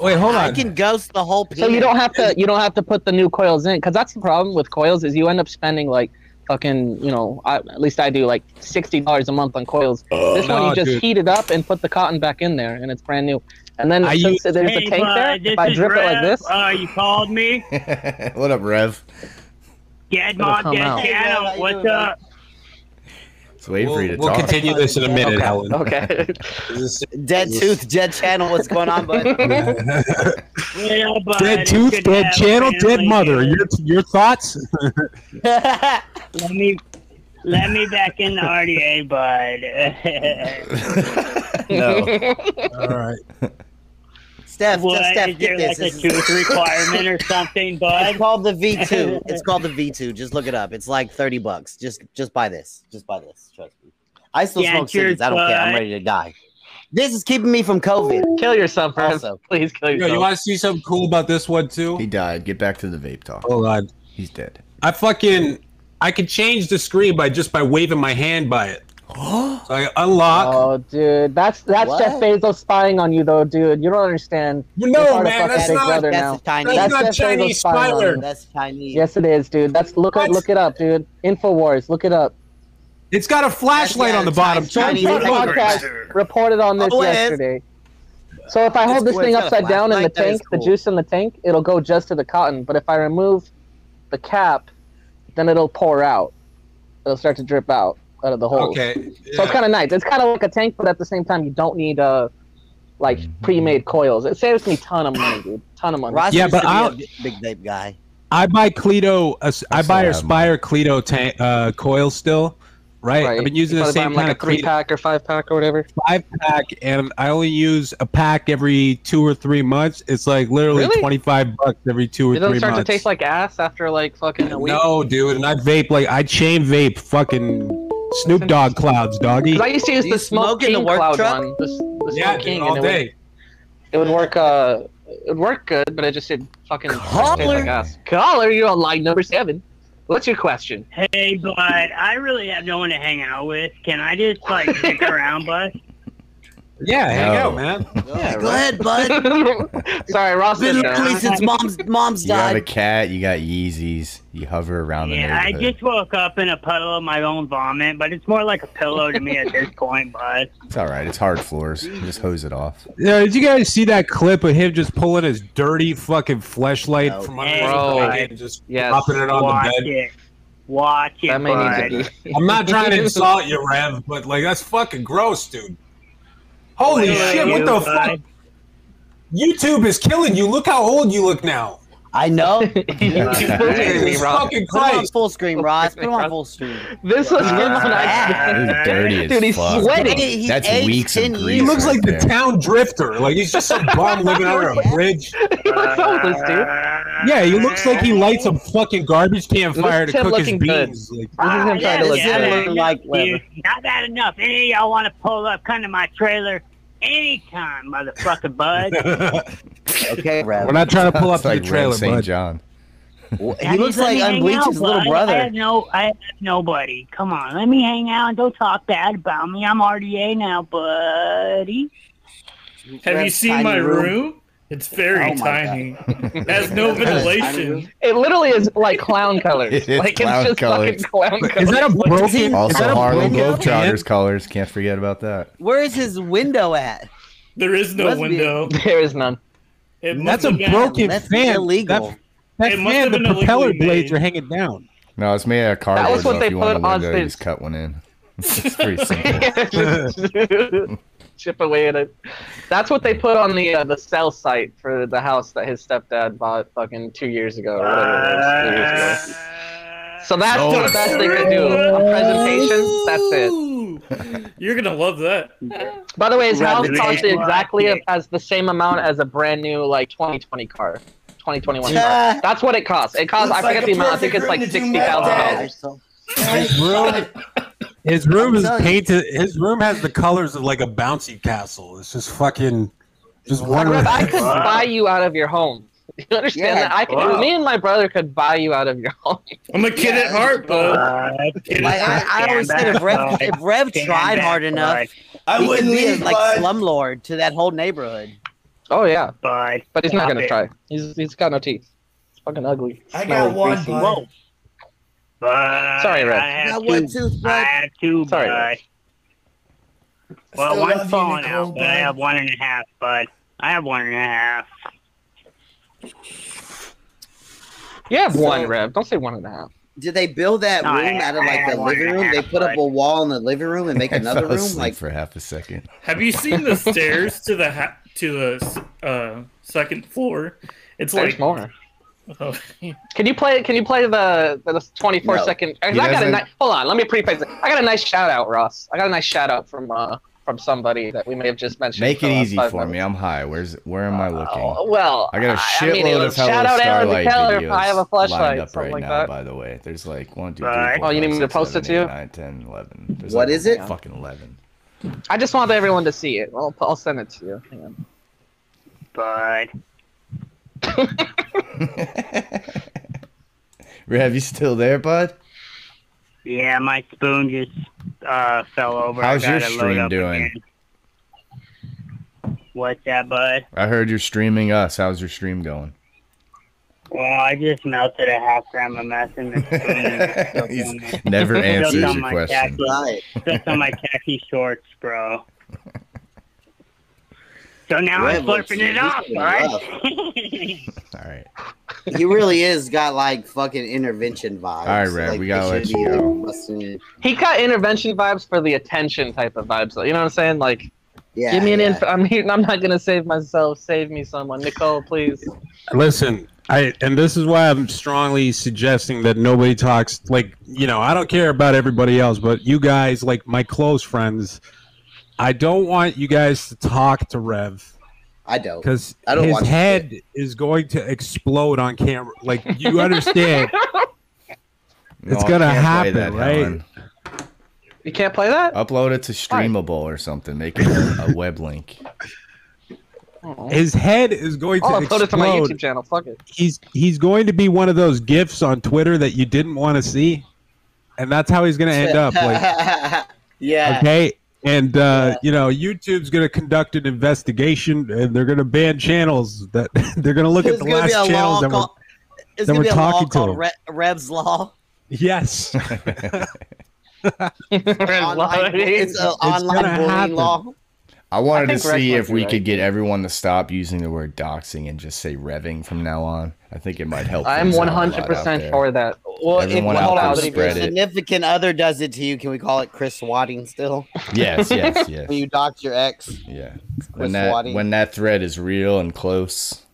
Wait, hold on.
I can ghost the whole.
so you don't have to you don't have to put the new coils in because that's the problem with coils is you end up spending like fucking you know I, at least I do like sixty dollars a month on coils. this one
No,
you just
dude.
heat it up and put the cotton back in there, and it's brand new. And then
I
since
use-
there's
hey,
a tank
bud,
there,
this
if I
is
drip it like
Rev.
this,
Uh, you called me.
what up, Rev?
Dead
It'll
Mob,
come
Dead
It's waiting
We'll,
for you to
we'll
talk.
continue this in a minute,
okay,
Helen.
okay.
Dead tooth, dead channel. What's going on, bud?
What up, bud?
Dead tooth, dead channel, dead mother.
here.
Your your thoughts?
Let me let me back in the RDA, bud.
no.
All right.
Steph,
what
Steph,
is
get
there
this.
like a
This is-
tooth requirement or something, bud?
It's called the V2. It's called the V2. Just look it up. It's like 30 bucks. Just just buy this. Just buy this. Trust me. I still
Yeah,
smoke
cheers,
cigarettes. I don't care. I'm ready to die. This is keeping me from COVID.
kill yourself, Rev.
Also.
Please kill
Yo,
yourself.
you want to see something cool about this one too?
He died. Get back to the vape talk.
Oh, Hold on.
He's dead.
I fucking I could change the screen by just by waving my hand by it. So I unlock.
Oh, dude, that's that's
What?
Jeff Bezos spying on you, though, dude. You don't understand.
Well,
You're
no,
part of
man,
fucking
that's not-
Brother
that's
now.
Chinese.
That's not
Jeff Bezos
Chinese
spying on
spyware.
That's Chinese.
Yes, it is, dude. That's look up, look it up, dude. Infowars, look it up.
It's got a flashlight
yeah,
on the bottom.
Chinese
Look,
podcast reported on this
Oh,
yesterday. So if I hold this
cool.
thing
It's got a
upside down in the
flashlight. That is
tank, the juice in the tank, it'll go just to the cotton. But if I remove the cap, then it'll pour out. It'll start to drip out out of the hole.
Okay.
So it's kind of nice. It's kind of like a tank, but at the same time, you don't need uh like pre-made coils. It saves me ton of money, dude. Ton of money.
Ross
Yeah, but
to be a
I'll-
big- big vape guy.
I buy Cleito. Uh, I
I
buy
still
or
have
Spire Cleito tank uh, coil still. Right?
Right.
I've been using
You
the
probably buy
same
them like
kind
a
of
three pack or five pack or whatever.
five pack, and I only use a pack every two or three months. It's like literally
Really?
twenty five bucks every two or
It doesn't
three
start
months.
to taste like ass after like fucking a week.
no, dude, and I vape like I chain vape fucking Snoop Dogg clouds, doggy.
'Cause I used to use the
you
Smoke
smoke in the work
cloud
truck?
one. The, the
Yeah,
King,
all
it
day.
would, it would work. Uh, it would work good, but it just did fucking taste
Caller.
like ass. Caller, you're on line number seven. What's your question?
Hey, bud, I really have no one to hang out with. Can I just like stick around, bud?
Yeah, hang
No.
out, man.
Yeah, go ahead, bud.
Sorry, Ross.
Been
is
lonely
there.
since mom's mom's
You got a
died.
cat. You got Yeezys. You hover around the
Yeah, I
neighborhood.
just woke up in a puddle of my own vomit, but it's more like a pillow to me at this point, bud.
It's all right. It's hard floors. You just hose it off.
Yeah, did you guys see that clip of him just pulling his dirty fucking fleshlight from under his
Bro.
blanket and just
Yes.
dropping it on
Watch
the bed?
it. Watch it,
That may
bud.
need to be.
I'm not trying to insult you, Rev, but like that's fucking gross, dude. Holy
Look
shit! What the
bud.
fuck? YouTube is killing you. Look how old you look now.
I know.
Jesus fucking
Put it on
Christ!
full screen, Ross. Put it on full screen.
This was him on
He's dirty as
Dude, he's
fuck.
sweating.
He
That's
aged
weeks of
10 years.
He looks
right
like the
there.
town drifter. Like he's just some bum living under a bridge.
he looks homeless, dude.
Yeah, he looks like he lights a fucking garbage can fire to
him
cook his
looking good.
beans. Like,
This is him ah, trying to look
this is him
good.
looking like
Dude, not bad enough. Any of y'all want to pull up, come to my trailer anytime, motherfucker, bud.
Okay, Rev.
We're not trying to pull up to
like
the trailer,
St.
bud.
John.
He looks like Unbleached's little
I
brother.
have no, I have nobody. Come on, let me hang out and don't talk bad about me. I'm RDA now, buddy.
Have you seen my
room.
room? It's very
Oh
tiny. It has no ventilation.
It literally is like clown colors.
It is
like
clown
it's just
colors.
fucking clown colors.
Is that a broken? is
Also,
that a
Harlem
broken
Globetrotters colors. Can't forget about that.
Where is his window at?
There is no
Must be-
window.
There is none.
It must
That's a
have been-
broken
That's
fan.
illegal.
That, that fan, the propeller blades
made.
are hanging down.
No, it's made out of cardboard.
That was what
so
they
if you want
put
a
on
window, you
his-
just cut one in. It's pretty simple.
Chip away at it. That's what they put on the uh, the sell site for the house that his stepdad bought fucking two years ago or whatever it was. Three years ago. So that's
So
the best they could do. A presentation. That's it.
it. You're gonna love that.
By the way, his house
Rather
cost
than-
exactly as the same amount as a brand new like 2020 car, 2021 car. That's what it costs. It costs. I
Looks like
forget
a
the amount. I think it's like
room to do
sixty thousand
meth
dollars.
So-
His room, his room is
telling you.
painted. His room has the colors of like a bouncy castle. It's just fucking, just one.
Rev, I could buy you out of your home. You understand
Yeah,
that? I could.
wow.
Me and my brother could buy you out of your home.
I'm a kid at heart, bud.
Bud,
Like, I, I always said, if Rev, if Rev tried
back,
hard enough.
I
he
wouldn't
be a,
leave,
like
bud.
slumlord to that whole neighborhood.
Oh yeah,
Bud.
but he's not gonna
it.
try. He's he's got no teeth. It's fucking ugly.
I
Smelly,
got one, bud.
Whoa. But
Sorry, Red.
I have
Got
two.
one tooth,
I have two,
Sorry,
bud. Well,
still love
one's falling
Nicole,
out, but I
bud.
have one and a half, bud. I have one and a half.
You have
So-
one, Rev. Don't say one and a half.
Did they build that
No, I-
room out of
I
like
had
the
one
living
and a
room? They
half,
put up
bud.
a wall in the living room and make
I
another
fell
room?
asleep
Like,
for half a second.
Have you seen the stairs to the ha- to the uh, second floor? It's
There's
like
more.
Oh,
Can you play? Can you play the the 24
No.
second? I got a
doesn't-
nice. Hold on, let me preface it. I got a nice shout out, Ross. I got a nice shout out from uh from somebody that we may have just mentioned.
Make it easy
five
for me. I'm high. Where's where am I looking?
Oh, well,
I got a
I
shitload
mean,
of
shout out Alan
Starlight
Keller if
videos
I have a flashlight,
lined up right
like
now.
that.
By the way, there's like one, two, three,
Right.
four,
Oh, you need
five,
me to
six,
post
seven,
it to you?
eight, nine, 10, 11. There's
What
like
is it?
Fucking eleven.
I just want everyone to see it. I'll, I'll send it to you. Hang on.
Bud.
Rev, you still there, bud?
Yeah, my spoon just uh, fell over.
How's your stream doing?
again. What's that, bud?
I heard you're streaming us. How's your stream going?
Well, I just melted a half gram of meth in the spoon. and
He's never
still
answers
on
your question.
khaki-
Right.
Just on my khaki shorts, bro. So now
Red
I'm
looks-
slurping it off,
pretty
right?
All right.
he really is got like fucking intervention vibes.
All right, Rev,
Like,
we gotta
they
let you go.
He got intervention vibes for the attention type of vibes. though. You know what I'm saying? Like,
Yeah,
give me an
yeah.
inf- I'm here. I'm not gonna save myself. Save me, someone. Nicole, please.
Listen, I and this is why I'm strongly suggesting that nobody talks like you know I don't care about everybody else, but you guys like my close friends. I don't want you guys to talk to Rev
I don't.
because
I don't
his
watch
head is going to explode on camera. Like you understand? It's
No, I
gonna happen,
that,
right?
Helen.
You can't play that.
Upload it to Streamable or something. Make it a, a web link. Oh.
His head is going to explode.
I'll upload it to my. YouTube channel. Fuck it.
He's he's going to be one of those gifs on Twitter that you didn't want to see, and that's how he's going to end up. Like
yeah.
okay And uh, you know, YouTube's going to conduct an investigation, and they're going to ban channels. That they're going to look at the last channels
law
that were
called. It's
that
gonna
we're
be a law
talking to
called
them.
Re- Rev's Law.
yes.
Online, it's an online
gonna
bullying
happen.
law.
I wanted
I
to see if we
right.
could get everyone to stop using the word doxing and just say revving from now on. I think it might help.
I'm
things out a lot out
100%
there.
for that.
Well, if,
Everyone
hold
out
on,
there
if your
spread it.
significant other does it to you, can we call it Chris swatting still?
Yes, yes, yes.
when you dox your ex.
Yeah.
Chris
When that
swatting.
when that thread is real and close.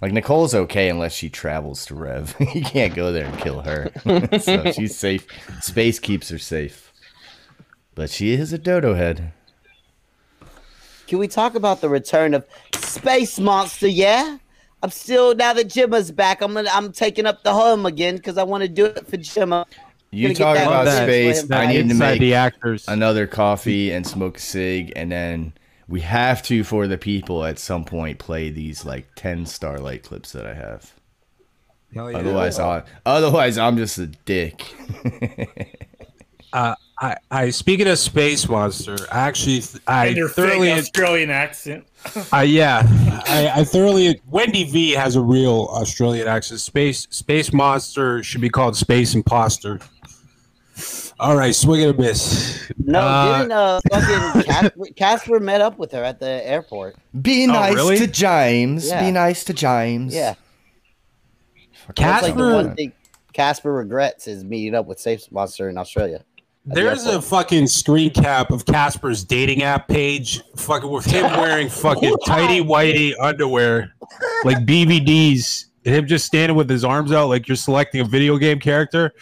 Like Nicole's okay unless she travels to Rev. you can't go there and kill her. so she's safe. Space keeps her safe. But she is a dodo head.
Can we talk about the return of Space Monster? Yeah, I'm still now that Jimmer's back. I'm gonna I'm taking up the home again because I want to do it for Jimma.
You
Gonna
talk
that
about
revenge
space.
him,
I need to
Inside
make
the actors.
another coffee and smoke a cig, and then we have to for the people at some point play these like ten Starlight clips that I have.
Hell yeah.
Otherwise, I otherwise I'm just a dick.
Uh, I, I speaking of Space Monster, I actually I
and your
thoroughly
fake Australian accent.
Uh, yeah, I, I thoroughly. Wendy V has a real Australian accent. Space Space Monster should be called Space Imposter. All right, swing and a miss.
No,
Uh,
didn't uh fucking Casper, Casper met up with her at the airport?
Be
Oh,
nice
really?
to James.
Yeah.
Be nice to James.
Yeah, that's like the
Casper,
one thing Casper regrets is meeting up with Space Monster in Australia. At the
there's a fucking screen cap of Casper's dating app page, fucking with him wearing fucking tighty whitey underwear, like BVDs, and him just standing with his arms out like you're selecting a video game character,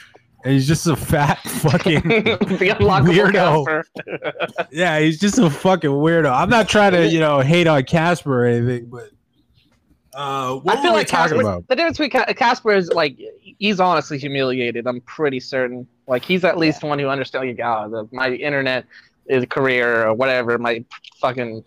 and he's just a fat fucking
the unlockable
Weirdo.
Casper.
Yeah, he's just a fucking weirdo. I'm not trying to, you know, hate on Casper or anything, but uh, what
I feel like Casper,
about?
the difference between Casper is like he's honestly humiliated. I'm pretty certain. Like he's at least one who understands. Like, oh, the, my internet is career or whatever. My fucking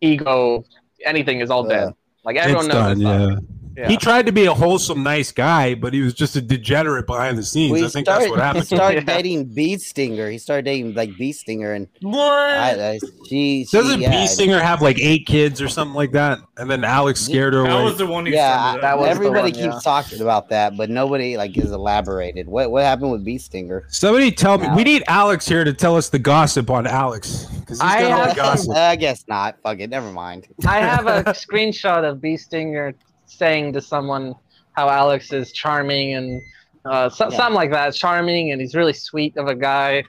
ego, anything is all dead. Like everyone
It's
knows.
done,
that
yeah.
Stuff. Yeah.
He tried to be a wholesome, nice guy, but he was just a degenerate behind the scenes.
We
I think
started,
that's what happened.
He
to him.
started dating Bee Stinger. He started dating like Bee Stinger, and
What?
I, I, she, she
Doesn't
yeah,
B Singer have like eight kids or something like that? And then Alex scared her
That
away.
was the one who
Yeah, I-
that.
was
everybody
one,
keeps
yeah.
talking about that, but nobody like is elaborated. What what happened with Bee Stinger?
Somebody tell me.
Wow.
We need Alex here to tell us the gossip on Alex because he's
I
got all the
have-
gossip.
I guess not. Fuck it. Never mind.
I have a screenshot of Bee Stinger saying to someone how Alex is charming and uh, so,
Yeah.
something like that. Charming and he's really sweet of a guy.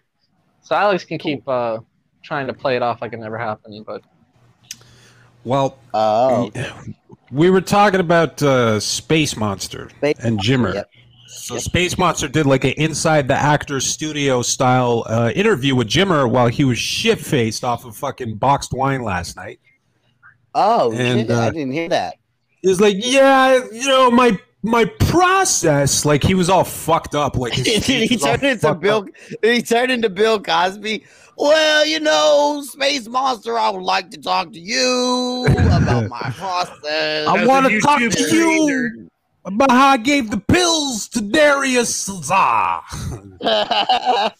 So Alex can keep uh, trying to play it off like it never happened, but
Well,
Oh,
we were talking about uh, Space Monster
Space
and Jimmer.
Yep.
So Space Monster did like an inside the actor studio style uh, interview with Jimmer while he was shit faced off of fucking boxed wine last night.
oh,
And,
shit, I
uh,
didn't hear that.
He's like, yeah, you know, my my process, like he was all fucked up, like his
Did
speech
he turned into Bill?
up.
He turned into Bill Cosby? Well, you know, Space Monster, I would like to talk to you about my process.
I want to talk to you about how I gave the pills to Darius Lazar.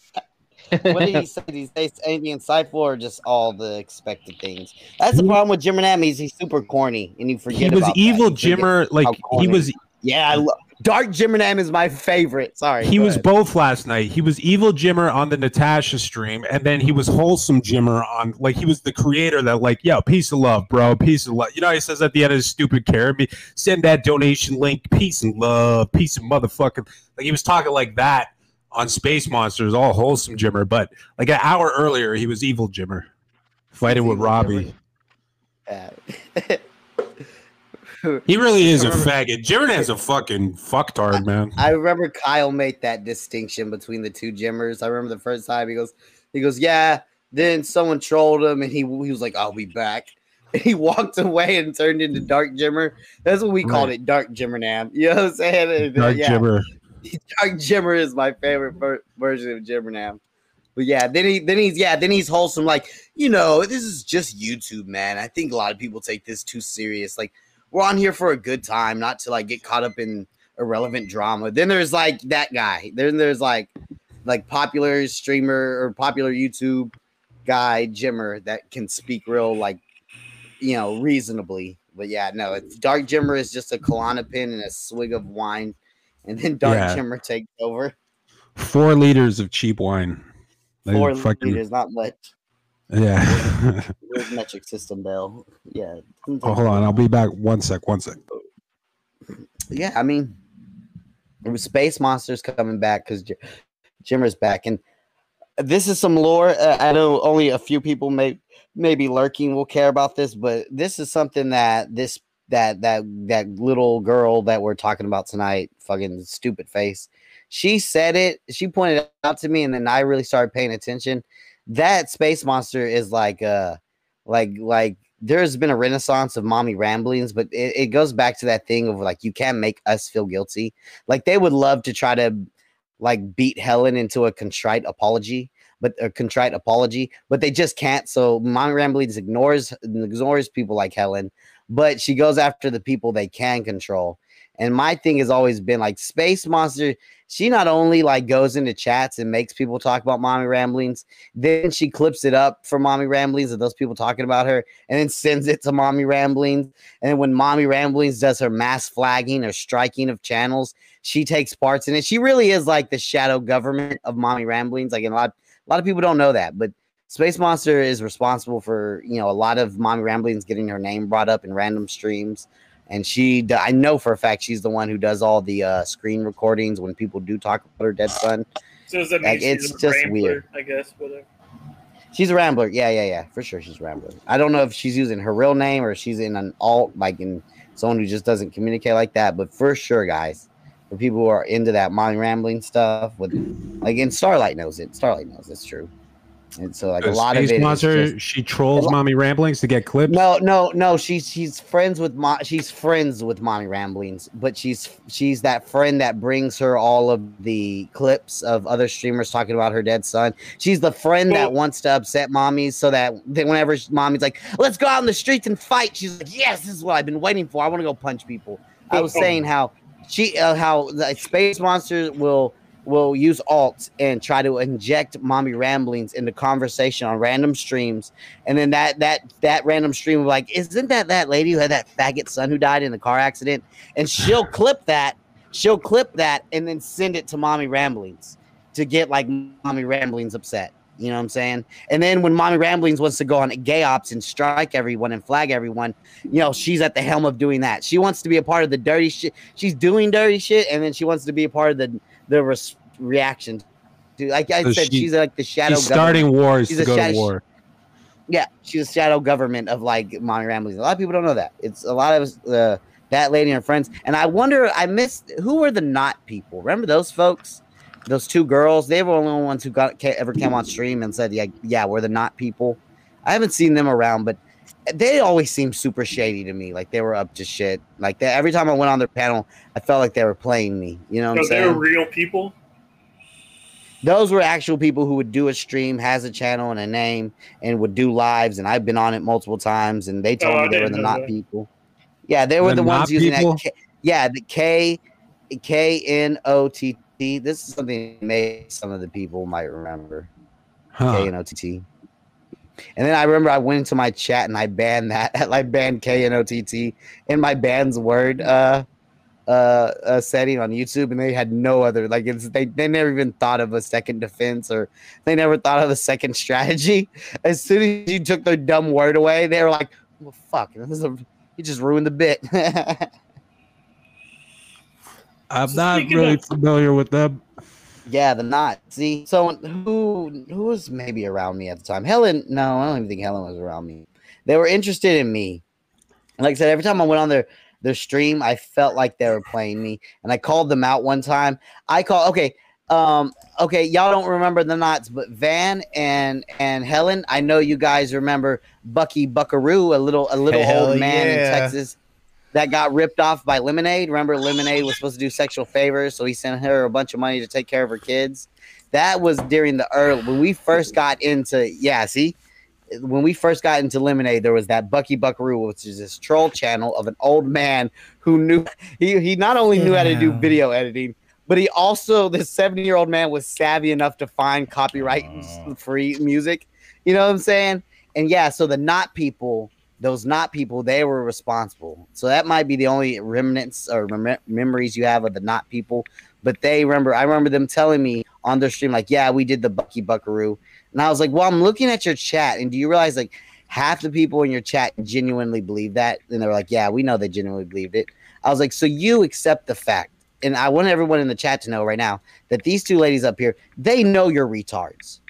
what did he say? Did he say anything insightful or just all the expected things? That's the problem with Jimmer Nam. He's, he's super corny, and you forget.
he was
about
evil Jimmer, like he was
Yeah, I lo- Dark Jimmer Nam is my favorite. Sorry,
he was
ahead.
both last night. He was evil Jimmer on the Natasha stream, and then he was wholesome Jimmer on like he was the creator that like, yo, peace of love, bro, peace of love. You know, he says at the end of his stupid care, send that donation link, peace and love, peace and motherfucking. Like he was talking like that on Space Monsters, all wholesome Jimmer, but like an hour earlier, he was evil Jimmer, fighting with Robbie. He really is a faggot. Jimmer is a fucking fucktard, man.
I remember Kyle made that distinction between the two Jimmers. I remember the first time he goes, he goes, yeah. Then someone trolled him, and he he was like, "I'll be back." And he walked away and turned into Dark Jimmer. That's what we called it, Dark Jimmer Nam. You know what I'm saying?
Dark
yeah.
Jimmer.
Dark Jimmer is my favorite ver- version of Jimmer now. But yeah, then he then he's yeah, then he's wholesome. Like, you know, this is just YouTube, man. I think a lot of people take this too serious. Like, we're on here for a good time, not to like get caught up in irrelevant drama. Then there's like that guy. Then there's like like popular streamer or popular YouTube guy Jimmer that can speak real like you know reasonably. But yeah, no, it's Dark Jimmer is just a Klonopin and a swig of wine, and then Dark
Yeah.
Jimmer takes over.
Four liters of cheap wine. They
Four
fucking-
liters, not much.
Yeah.
Where's metric system, Bill? Yeah.
oh, hold on. I'll be back. One sec. One sec.
yeah, I mean, it was Space Monsters coming back because J- Jimmer's back, and this is some lore. Uh, I know only a few people may maybe lurking will care about this, but this is something that this that that that little girl that we're talking about tonight, fucking stupid face, she said it. She pointed it out to me, and then I really started paying attention. That Space Monster is like uh like like there's been a renaissance of mommy ramblings, but it, it goes back to that thing of like you can't make us feel guilty. Like they would love to try to like beat Helen into a contrite apology, but a contrite apology, but they just can't. So mommy ramblings ignores ignores people like Helen, but she goes after the people they can control. And my thing has always been like Space Monster. She not only like goes into chats and makes people talk about mommy ramblings, then she clips it up for mommy ramblings of those people talking about her, and then sends it to mommy ramblings. And when mommy ramblings does her mass flagging or striking of channels, she takes parts in it. She really is like the shadow government of mommy ramblings. Like a lot, a lot of people don't know that, but Space Monster is responsible for you know a lot of mommy ramblings getting her name brought up in random streams. And she, I know for a fact, she's the one who does all the uh, screen recordings when people do talk about her dead son.
So does that mean
Like,
she's
it's
a
just
Rambler,
weird.
I guess, whatever.
She's a Rambler. Yeah, yeah, yeah. For sure, she's a Rambler. I don't know if she's using her real name or she's in an alt, like in someone who just doesn't communicate like that. But for sure, guys, for people who are into that mommy rambling stuff, with like, and Starlight knows it. Starlight knows it's true. And so, like, a lot of
Space
it.
Monster,
just-
she trolls mommy ramblings to get clips.
no, no, no. She's she's friends with mo- she's friends with mommy ramblings, but she's she's that friend that brings her all of the clips of other streamers talking about her dead son. She's the friend that wants to upset mommies so that that whenever mommy's like, "Let's go out in the streets and fight," she's like, "Yes, this is what I've been waiting for. I want to go punch people." I was saying how she uh, how the space monsters will will use alts and try to inject mommy ramblings into conversation on random streams. And then that that that random stream will be like isn't that that lady who had that faggot son who died in the car accident? And she'll clip that she'll clip that and then send it to mommy ramblings to get like mommy ramblings upset. You know what i'm saying? And then when mommy ramblings wants to go on gay ops and strike everyone and flag everyone you know she's at the helm of doing that. She wants to be a part of the dirty shit. She's doing dirty shit and then she wants to be a part of the the res- reaction to like i
So
said
she-
she's like the shadow
she's starting wars
She's
to
a
go to
shadow-
war.
yeah, she's a shadow government of like mommy ramblings. A lot of people don't know that. It's a lot of uh, that lady and her friends. And I wonder, I missed who were the not people. Remember those folks? Those two girls. They were the only ones who got ever came on stream and said, "Yeah, yeah, we're the not people." I haven't seen them around, but they always seemed super shady to me. Like they were up to shit. Like they, every time I went on their panel, I felt like they were playing me. You know what I'm
No, they
saying?
were real people.
those were actual people who would do a stream, has a channel and a name, and would do lives. And I've been on it multiple times, and they oh, told
Oh,
me they were
didn't
the not
that.
people. Yeah, they were
The
the, ones
not
using
people?
that. K, yeah, the K K N O T T. This is something maybe some of the people might remember.
Huh.
K N O T T. And then I remember I went into my chat and I banned that. I banned K N O T T in my band's word uh, uh, uh, setting on YouTube, and they had no other like it's they they never even thought of a second defense or they never thought of a second strategy. As soon as you took their dumb word away, they were like, "Well, fuck, this is a, you just ruined the bit."
I'm not really familiar with them.
Yeah, the not. See, so who who was maybe around me at the time? Helen? No, I don't even think Helen was around me. They were interested in me. Like I said, every time I went on their their stream, I felt like they were playing me, and I called them out one time. I call okay, um, okay, y'all don't remember the knots, but Van and and Helen, I know you guys remember Bucky Buckaroo, a little a little
Hell
old man in. Texas that got ripped off by Lemonade. Remember, Lemonade was supposed to do sexual favors, so he sent her a bunch of money to take care of her kids. That was during the early when we first got into yeah. See, when we first got into Lemonade, there was that Bucky Buckaroo, which is this troll channel of an old man who knew he he not only knew how to do video editing. But he also, this 70 year old man was savvy enough to find copyright free music You know what I'm saying? And yeah, so the not people, those not people, they were responsible. So that might be the only remnants or mem- memories you have of the not people. But they remember, I remember them telling me on their stream, like, yeah, we did the Bucky Buckaroo. And I was like, well, I'm looking at your chat. And do you realize, like, half the people in your chat genuinely believe that? And they're like, yeah, we know they genuinely believed it. I was like, so you accept the fact. And I want everyone in the chat to know right now that these two ladies up here, they know you're retards.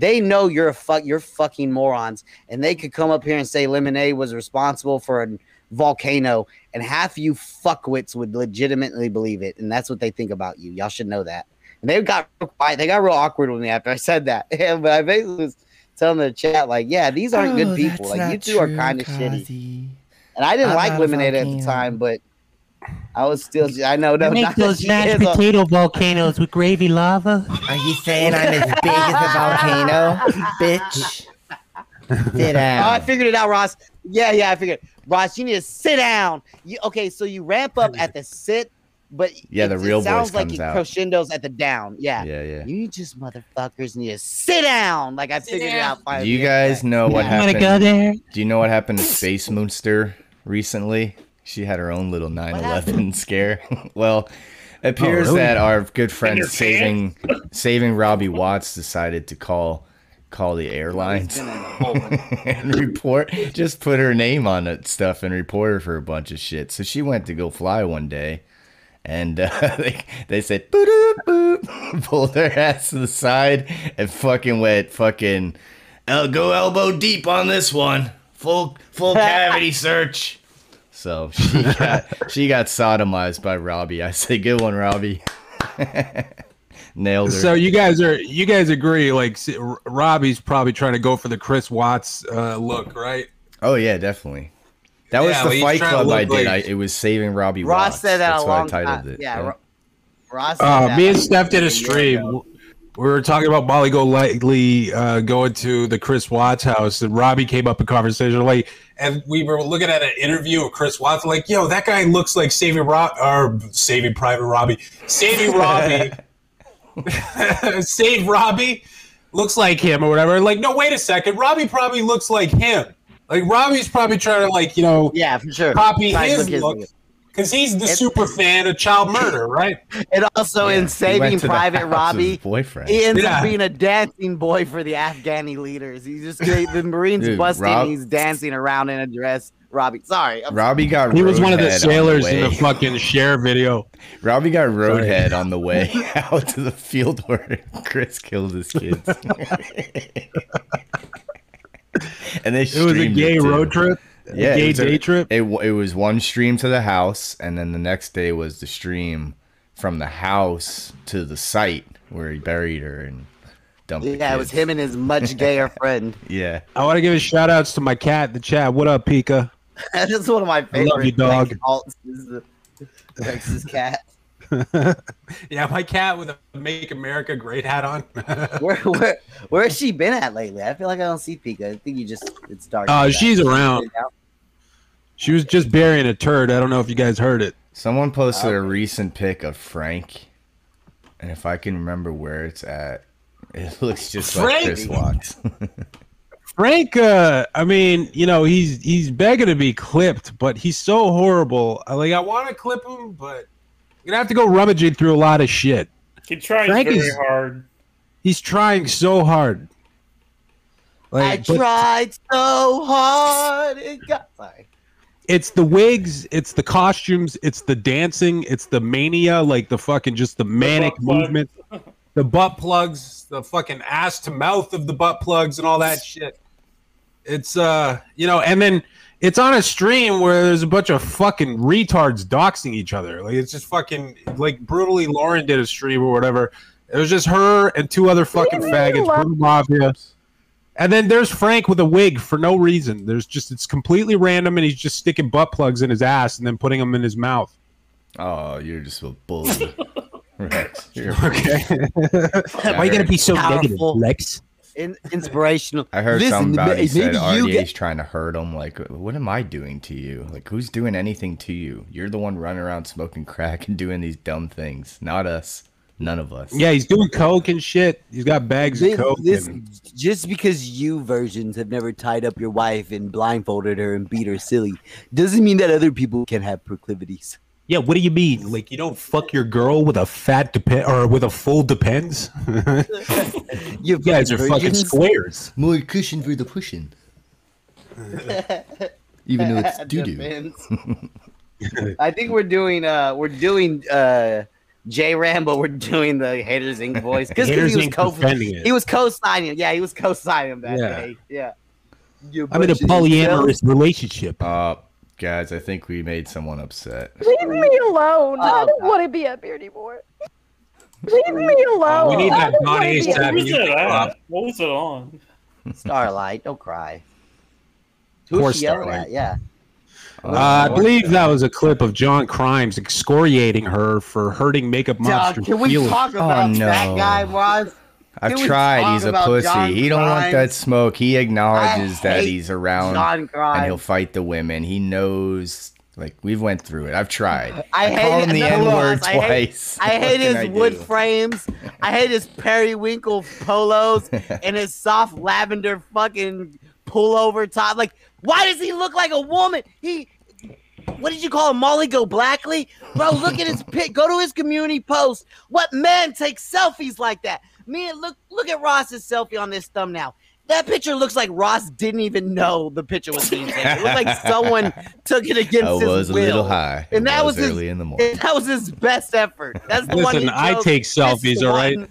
They know you're a fuck, you're fucking morons, and they could come up here and say Lemonade was responsible for a volcano, and half you fuckwits would legitimately believe it, and that's what they think about you. Y'all should know that. And they got real quiet. They got real awkward with me after I said that. but I basically was telling the chat like, yeah, these aren't
Oh,
good people. Like you two are kind of shitty. And I didn't
I'm
like Lemonade at the time, but I was still. I know. No,
You make those mashed
is a-
potato volcanoes with gravy lava.
Are you saying I'm as big as a volcano, bitch? Sit down.
Oh, I figured it out, Ross. Yeah, yeah, I figured. Ross, you need to sit down. You okay? So you ramp up at the sit, but
Yeah, the real
it sounds
voice
like
comes
it
out.
crescendos at the down. Yeah,
Yeah, yeah.
You just motherfuckers need to sit down. Like I figured it out.
Do you guys know what
You wanna
happened?
go there?
Do you know what happened to Space Moonster recently? She had her own little 9/11 scare. well, it appears
really?
that our good friend saving saving Robbie Watts decided to call call the airlines and report just put her name on it stuff and report her for a bunch of shit. So she went to go fly one day and uh, they, they said boop boop boop pulled her ass to the side and fucking went fucking go elbow deep on this one full full cavity search so she got she got sodomized by Robbie I say good one Robbie nailed her
So you guys are you guys agree like Robbie's probably trying to go for the Chris Watts uh, look, right?
oh yeah definitely that was
Yeah,
the fight club I did
like-
I, it was saving Robbie
Ross
Watts.
said that
that's
a
what I
long
titled
time.
it
Yeah, Ro- Ross. said
Uh,
that
me and
like
Steph did a stream. We were talking about Molly Go Lightly uh, going to the Chris Watts house, and Robbie came up in conversation. Like, and we were looking at an interview of Chris Watts. Like, yo, that guy looks like Saving Rob or Saving Private Robbie, Saving Robbie, Save Robbie looks like him or whatever. Like, no, wait a second, Robbie probably looks like him. Like, Robbie's probably trying to like, you know,
yeah, for sure,
copy
Try
his
look his-
look because he's the super fan of child murder, right?
And also in Saving Private Robbie,
boyfriend
he ends
Yeah.
up being a dancing boy for the Afghani leaders. He's just the Marines
Dude,
busting.
Rob-
he's dancing around in a dress. Robbie, sorry, I'm
Robbie got
He was one of the
roadhead on
sailors in the fucking share video.
Robbie got roadhead on the way out to the field where Chris killed his kids. and they
It was a
streamed
gay
too.
road trip? A
Yeah,
gay
it was
day trip?
It, it was one stream to the house, and then the next day was the stream from the house to the site where he buried her and dumped. the
Yeah, it was him and his much gayer friend.
Yeah.
I want to give a shout outs to my cat in the chat. What up, Pika?
That's one of my
I
favorite.
love you, dog.
like, is the Texas cat.
yeah, my cat with a Make America Great hat on.
Where where where has she been at lately? I feel like I don't see Pika. I think you just it's dark.
Uh, she's around. She was just burying a turd. I don't know if you guys heard it.
Someone posted a recent pic of Frank, and if I can remember where it's at, it looks just like
Frank?
Chris Watts.
Frank, uh, I mean, you know, he's he's begging to be clipped, but he's so horrible. I- Like, I want to clip him, but I'm gonna have to go rummaging through a lot of shit.
He tries
Frank
very
is-
hard.
He's trying so hard.
I
Like, but
tried so hard. It got sorry.
It's the wigs, it's the costumes, it's the dancing, it's the mania, like the fucking just the manic
butt plugs.
movement, the butt plugs, the fucking ass to mouth of the butt plugs, and all that shit. It's uh, you know, and then it's on a stream where there's a bunch of fucking retards doxing each other. Like it's just fucking like brutally. Lauren did a stream or whatever. It was just her and two other fucking faggots, Brutal Mafia. And then there's Frank with a wig for no reason. There's just it's completely random, and he's just sticking butt plugs in his ass and then putting them in his mouth.
oh, you're just a bully. Rex. You're
Okay.
Why you gotta be so negative, Lex?
In, inspirational.
I heard
Listen,
something about
ma-
he said
maybe you
RDA's
get-
trying to hurt him. Like, what am I doing to you? Like, who's doing anything to you? You're the one running around smoking crack and doing these dumb things, not us. None of us.
Yeah, he's doing coke and shit. He's got bags
This,
of coke.
this-
and-
just because you virgins have never tied up your wife and blindfolded her and beat her silly doesn't mean that other people can have proclivities.
yeah, what do you mean? Like you don't fuck your girl with a fat depend or with a full depends? you guys are fucking squares.
More cushion for the pushing. Even though it's doo doo.
Depends. I think we're doing uh we're doing uh J Rambo, we're doing the Haters Inc. voice because he was
Inc.
co
defending it.
he was co-signing. Yeah, he was co-signing that
Yeah.
day. Yeah. You
I'm in a
bunch of
polyamorous relationship.
Uh, guys, I think we made someone upset.
Leave me alone.
Oh,
I don't want to be up here anymore. Leave me alone.
we need
I
that
don't wanna
Donnie
be up
What was it at? What was it on?
Starlight, don't cry. Who
Poor
she yelling
Starlight.
at? Yeah.
Uh, I believe that was a clip of John Crimes excoriating her for hurting makeup
Dog,
monster.
can we
feelings.
talk about that guy, Roz?
I've
Can
tried. He's a pussy.
John
he don't want that smoke. He acknowledges that he's around
John
and he'll fight the women. He knows. Like we've went through it. I've tried.
I,
I,
hate
called him the
no,
N word
Roz, I hate-
twice.
I
What
hate his
I
wood frames. I hate his periwinkle polos and his soft lavender fucking pullover top. Like, why does he look like a woman? He, what did you call him, Molly Go Blackley? Bro, look at his pic. Go to his community post. What man takes selfies like that? Me and look, look at Ross's selfie on this thumbnail. That picture looks like Ross didn't even know the picture was being taken. It looked like someone took it against
I
his
was a
will.
little high.
and that was,
was
his,
early in the morning.
That was his best effort. That's the one.
Listen,
he
I take selfies, all right?
one-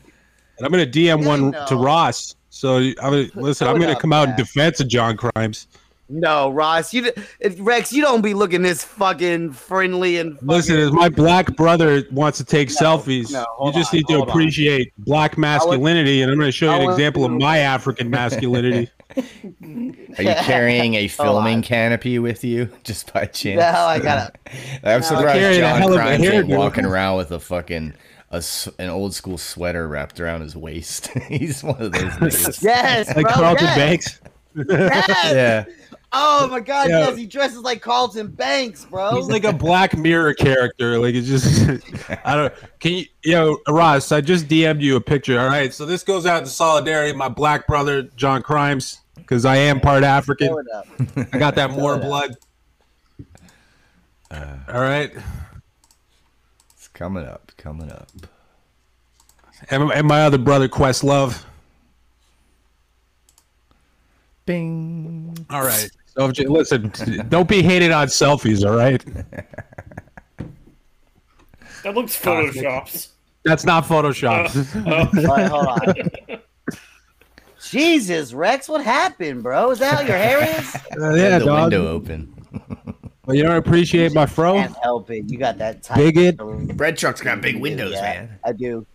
And I'm gonna DM one
know.
to Ross. So I'm gonna, listen, I'm gonna
up,
come out in defense of John Crimes.
No, Ross, you Rex, you don't be looking this fucking friendly and fucking,
Listen, as my black brother wants to take selfies,
no,
you just
on,
need to
hold on.
appreciate black masculinity, and I'm gonna show you an
want
example of my African masculinity.
Are you carrying a filming canopy with you just by chance?
No, I gotta-
I'm
No.
surprised
Carrying a
John
hell of a
Crimes ain't walking around with a fucking a s an old school sweater wrapped around his waist. He's one of those.
Yes,
like
bro,
Carlton
yes.
Banks.
Yes.
Yeah.
Oh my god,
Yeah.
yes, he dresses like Carlton Banks, bro.
He's like a Black Mirror character. Like it's just, I don't. Can you, yo, Ross? I just DM'd you a picture. All right, so this goes out to solidarity, my black brother John Crimes, because I am part African.
Throw it up.
I got that more blood.
Uh,
All right,
It's coming up, coming up.
and, and my other brother Questlove.
Bing.
All right. So listen, don't be hated on selfies. All right.
That looks photoshopped.
That's not Photoshop.
Wait, hold on. Jesus, Rex, what happened, bro? Is that how your hair is?
Uh, yeah,
the
dog.
window open.
Well, you don't appreciate my fro.
Can't help it. You got that tight.
Bigot.
Bread truck's got big windows,
Yeah,
man.
I do.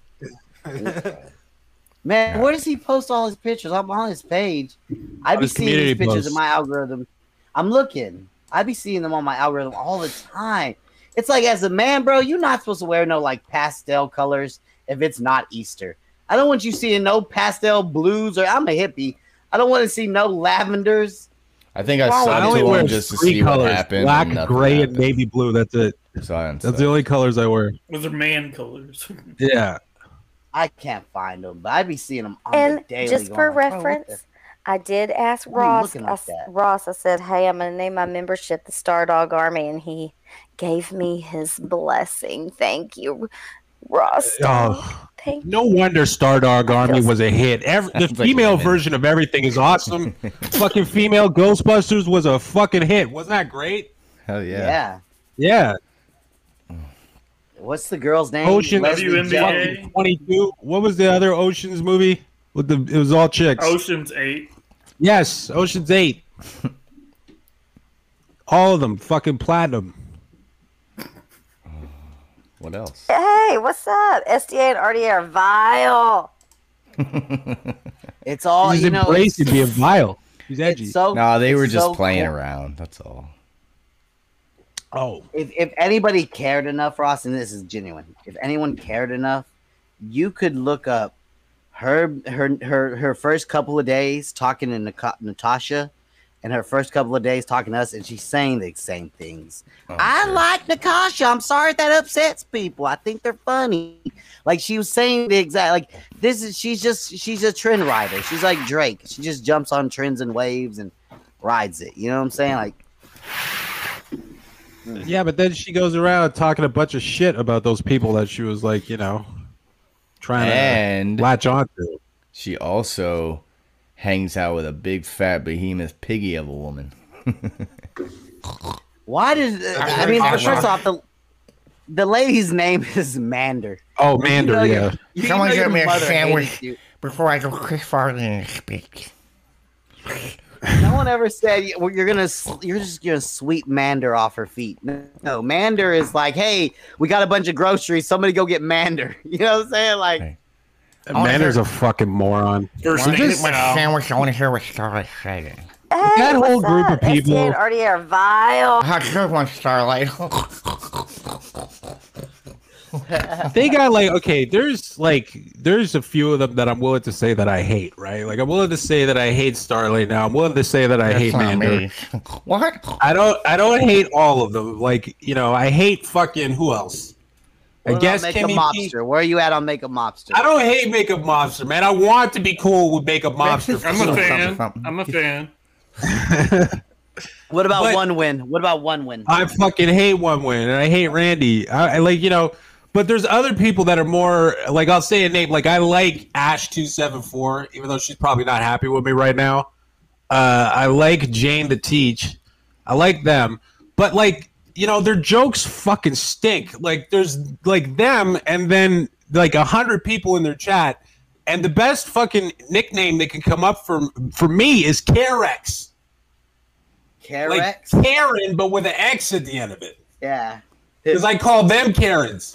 Man, where does he post all his pictures? I'm on his page. I
On
be seeing these
community
pictures
posts.
in my algorithm. I'm looking. I be seeing them on my algorithm all the time. It's like as a man, bro, you're not supposed to wear no like pastel colors if it's not Easter. I don't want you seeing no pastel blues or I'm a hippie. I don't want to see no lavenders.
I think I
Wow,
saw
I
it
only wear
just to
three
see what
colors:
happened.
black,
and nothing
gray, and
happened.
navy blue. That's it.
So I
That's the only colors I wear.
Those are man colors.
Yeah.
I can't find them, but I be seeing them on the
And just
going
for
like, bro,
reference, I did ask
Why are you
Ross.
looking
I
like that?
Ross, I said, "Hey, I'm gonna name my membership the Star Dog Army," and he gave me his blessing. Thank you, Ross. dog.
Oh,
Thank
no wonder Stardog Army was a hit. Every, the female version of everything is awesome. fucking female Ghostbusters was a fucking hit. Wasn't that great?
Hell yeah.
yeah.
Yeah.
What's the girl's name?
Ocean
WNBA.
22. What was the other Oceans movie? With the it was all chicks.
Ocean's Eight.
Yes, Ocean's 8. all of them fucking platinum.
What else?
Hey, what's up? SDA and RDA are vile.
It's all
He's
you know.
embracing
it's-
being vile. He's edgy.
So
No, they were just
so
playing
cool.
around. That's all.
oh.
If if anybody cared enough, Ross, and this is genuine, if anyone cared enough, you could look up her her her her first couple of days talking to Nika- Natasha, and her first couple of days talking to us, and she's saying the same things.
Oh,
I like Natasha. I'm sorry if that upsets people. I think they're funny. Like she was saying the exact like this is she's just she's a trend rider. She's like Drake. She just jumps on trends and waves and rides it. You know what I'm saying? Like
Yeah, but then she goes around talking a bunch of shit about those people that she was like, you know, trying
and
to latch onto.
She also hangs out with a big fat behemoth piggy of a woman.
why does uh, I mean
That's
first
right.
off the the lady's name is Mander.
Oh,
You
Mander,
know
yeah.
you
Someone get me a sandwich before I go quick farther and speak.
No one ever said well, you're gonna you're just gonna sweep Mander off her feet. No, no, Mander is like, hey, we got a bunch of groceries. Somebody go get Mander. You know what I'm saying? Like,
Mander's a fucking moron.
First
I'm
thing
just-
my sandwich, I want to hear what Starlight saying.
that whole
what's
group
up?
of people.
STN already are vile.
How good one, Starlight?
they got like okay there's like there's a few of them that i'm willing to say that i hate right like i'm willing to say that i hate starlight now i'm willing to say that i
That's
hate
not
mander.
What?
i don't i don't hate all of them like you know i hate fucking who else
what
i guess
about Makeup
Kimmy P-
Mobster. Where are you at on Makeup Mobster?
i don't hate makeup mobster man i want to be cool with makeup mobster for
I'm a fan. I'm a fan.
What about
But-
one win? What about one win?
I fucking hate one win, and I hate Randy. I, I like you know, but there's other people that are more like I'll say a name. Like I like Ash two seven four, even though she's probably not happy with me right now. Uh, I like Jane the Teach. I like them, but like you know, their jokes fucking stink. Like there's like them, and then like a hundred people in their chat, and the best fucking nickname that can come up for for me is Carex.
Carex?
Like Karen, but with an X at the end of it.
yeah.
Because I call them Karens.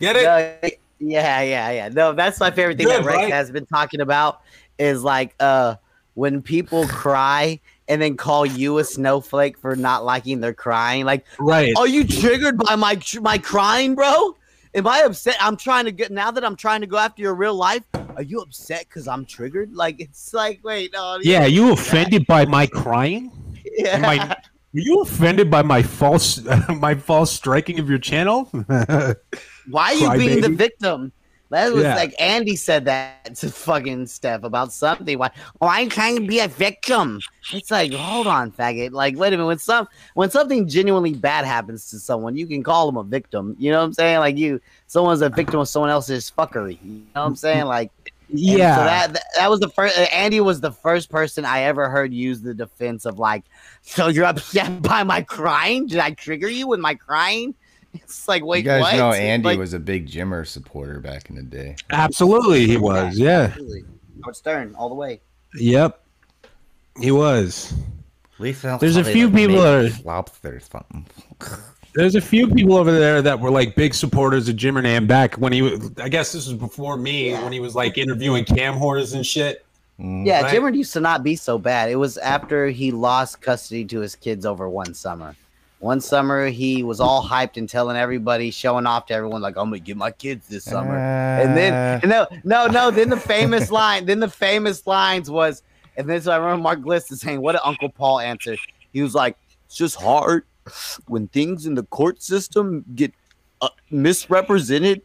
Get it?
No, yeah, yeah, yeah. No, that's my favorite thing
Good,
that Rex
right?
has been talking about is like uh when people cry and then call you a snowflake for not liking their crying. Like,
right?
Are you triggered by my my crying, bro? Am I upset? I'm trying to get now that I'm trying to go after your real life. Are you upset because I'm triggered? Like, it's like, wait, no.
Yeah, you offended by my crying?
Yeah.
My, were you offended by my false my false striking of your channel?
Why are you being the victim? That was
Yeah.
like Andy said that to fucking Steph about something. Why? Oh, I'm trying to be a victim. It's like, hold on, faggot. Like, wait a minute. When some when something genuinely bad happens to someone, you can call them a victim. You know what I'm saying? Like you, someone's a victim of someone else's fuckery. You know what I'm saying? Like,
Yeah.
So that that- that was the first. Andy was the first person I ever heard use the defense of like, so you're upset by my crying? Did I trigger you with my crying? It's like, wait,
you guys
what?
know Andy
Like-
was a big Jimmer supporter back in the day.
Absolutely, he was. Yeah.
Absolutely. Howard Stern, all the way.
Yep. He was. There's a few
like
people that are
lobster or something.
There's a few people over there that were like big supporters of Jimmer Nam back when he was. I guess this was before me when he was like interviewing cam whores and shit. Mm.
Yeah,
Right?
Jimmer used to not be so bad. It was after he lost custody to his kids over one summer. One summer, he was all hyped and telling everybody, showing off to everyone, like, "I'm gonna get my kids this summer." and then, no, no, no. Then the famous line, then the famous lines was, and then so I remember Mark Gliss is saying, "What did Uncle Paul answer?" He was like, "It's just hard when things in the court system get uh, misrepresented."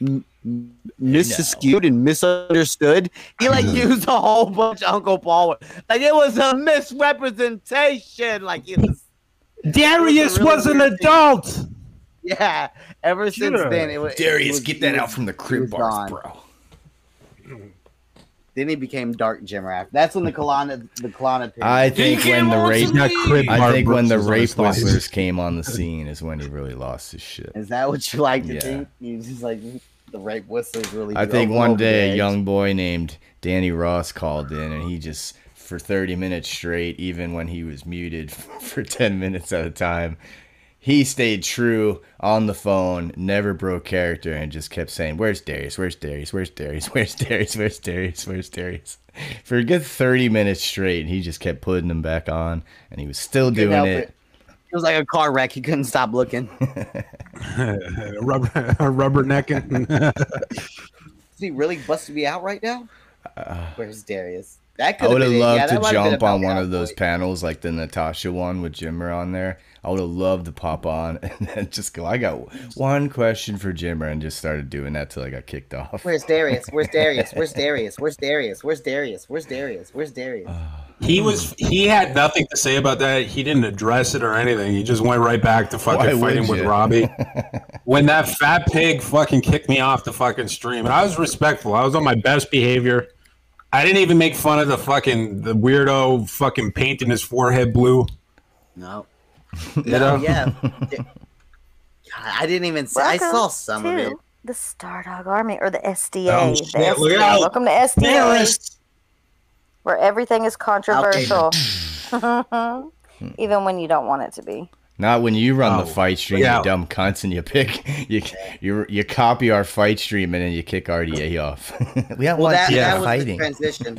m- m- Misskewed and misunderstood. He like used a whole bunch of Uncle Paul. Like it was a misrepresentation. Like it was.
Darius
really
was an
weird thing.
adult.
Yeah. Ever since
Yeah.
then, it was
Darius,
it was-
get that
was-
out from the crib bars,
gone.
bro.
Then he became Dark Jimmer after. That's when the Kalana the Kalana.
I think when the rape,
Not crib
I think when the
bruises on
rape whistlers came on the scene is when he really lost his shit.
Is that what you like to
Yeah.
think? You just like the rape whistlers really.
I think one day a young boy named Danny Ross called in and he just for 30 minutes straight, even when he was muted for 10 minutes at a time, he stayed true on the phone, never broke character, and just kept saying, Where's Darius? Where's Darius? Where's Darius? Where's Darius? Where's Darius? Where's Darius? For a good 30 minutes straight, he just kept putting him back on, and he was still
Couldn't
doing
help
it.
It was like a car wreck. He couldn't stop looking.
rubber, rubbernecking.
Is he really busted me out right now?
Uh,
Where's Darius? That
I would have loved
Yeah,
to
might have been
jump on one of those panels, like the Natasha one with Jimmer on there. I would have loved to pop on and then just go. I got one question for Jimmer, and just started doing that till I got kicked off.
Where's Darius? Where's Darius? Where's Darius? Where's Darius? Where's Darius? Where's Darius? Where's Darius?
He was he had nothing to say about that. He didn't address it or anything. He just went right back to fucking
would
fighting with? Robbie. when that fat pig fucking kicked me off the fucking stream, and I was respectful. I was on my best behavior. I didn't even make fun of the fucking the weirdo fucking painting his forehead blue.
No.
You
No,
know?
yeah. God, I didn't even. See, I saw
Welcome
some of
to
it.
The Stardog Army or the SDA.
Oh,
the
shit, look
SDA.
out.
Welcome to SDA.
Terrorists.
Where everything is controversial. Even when you don't want it to be.
Not when you run
Oh,
the fight stream,
yeah.
you dumb cunts, and you pick you you you copy our fight stream and then you kick RDA off. we don't
Well,
want
that,
people
that was
fighting.
the transition.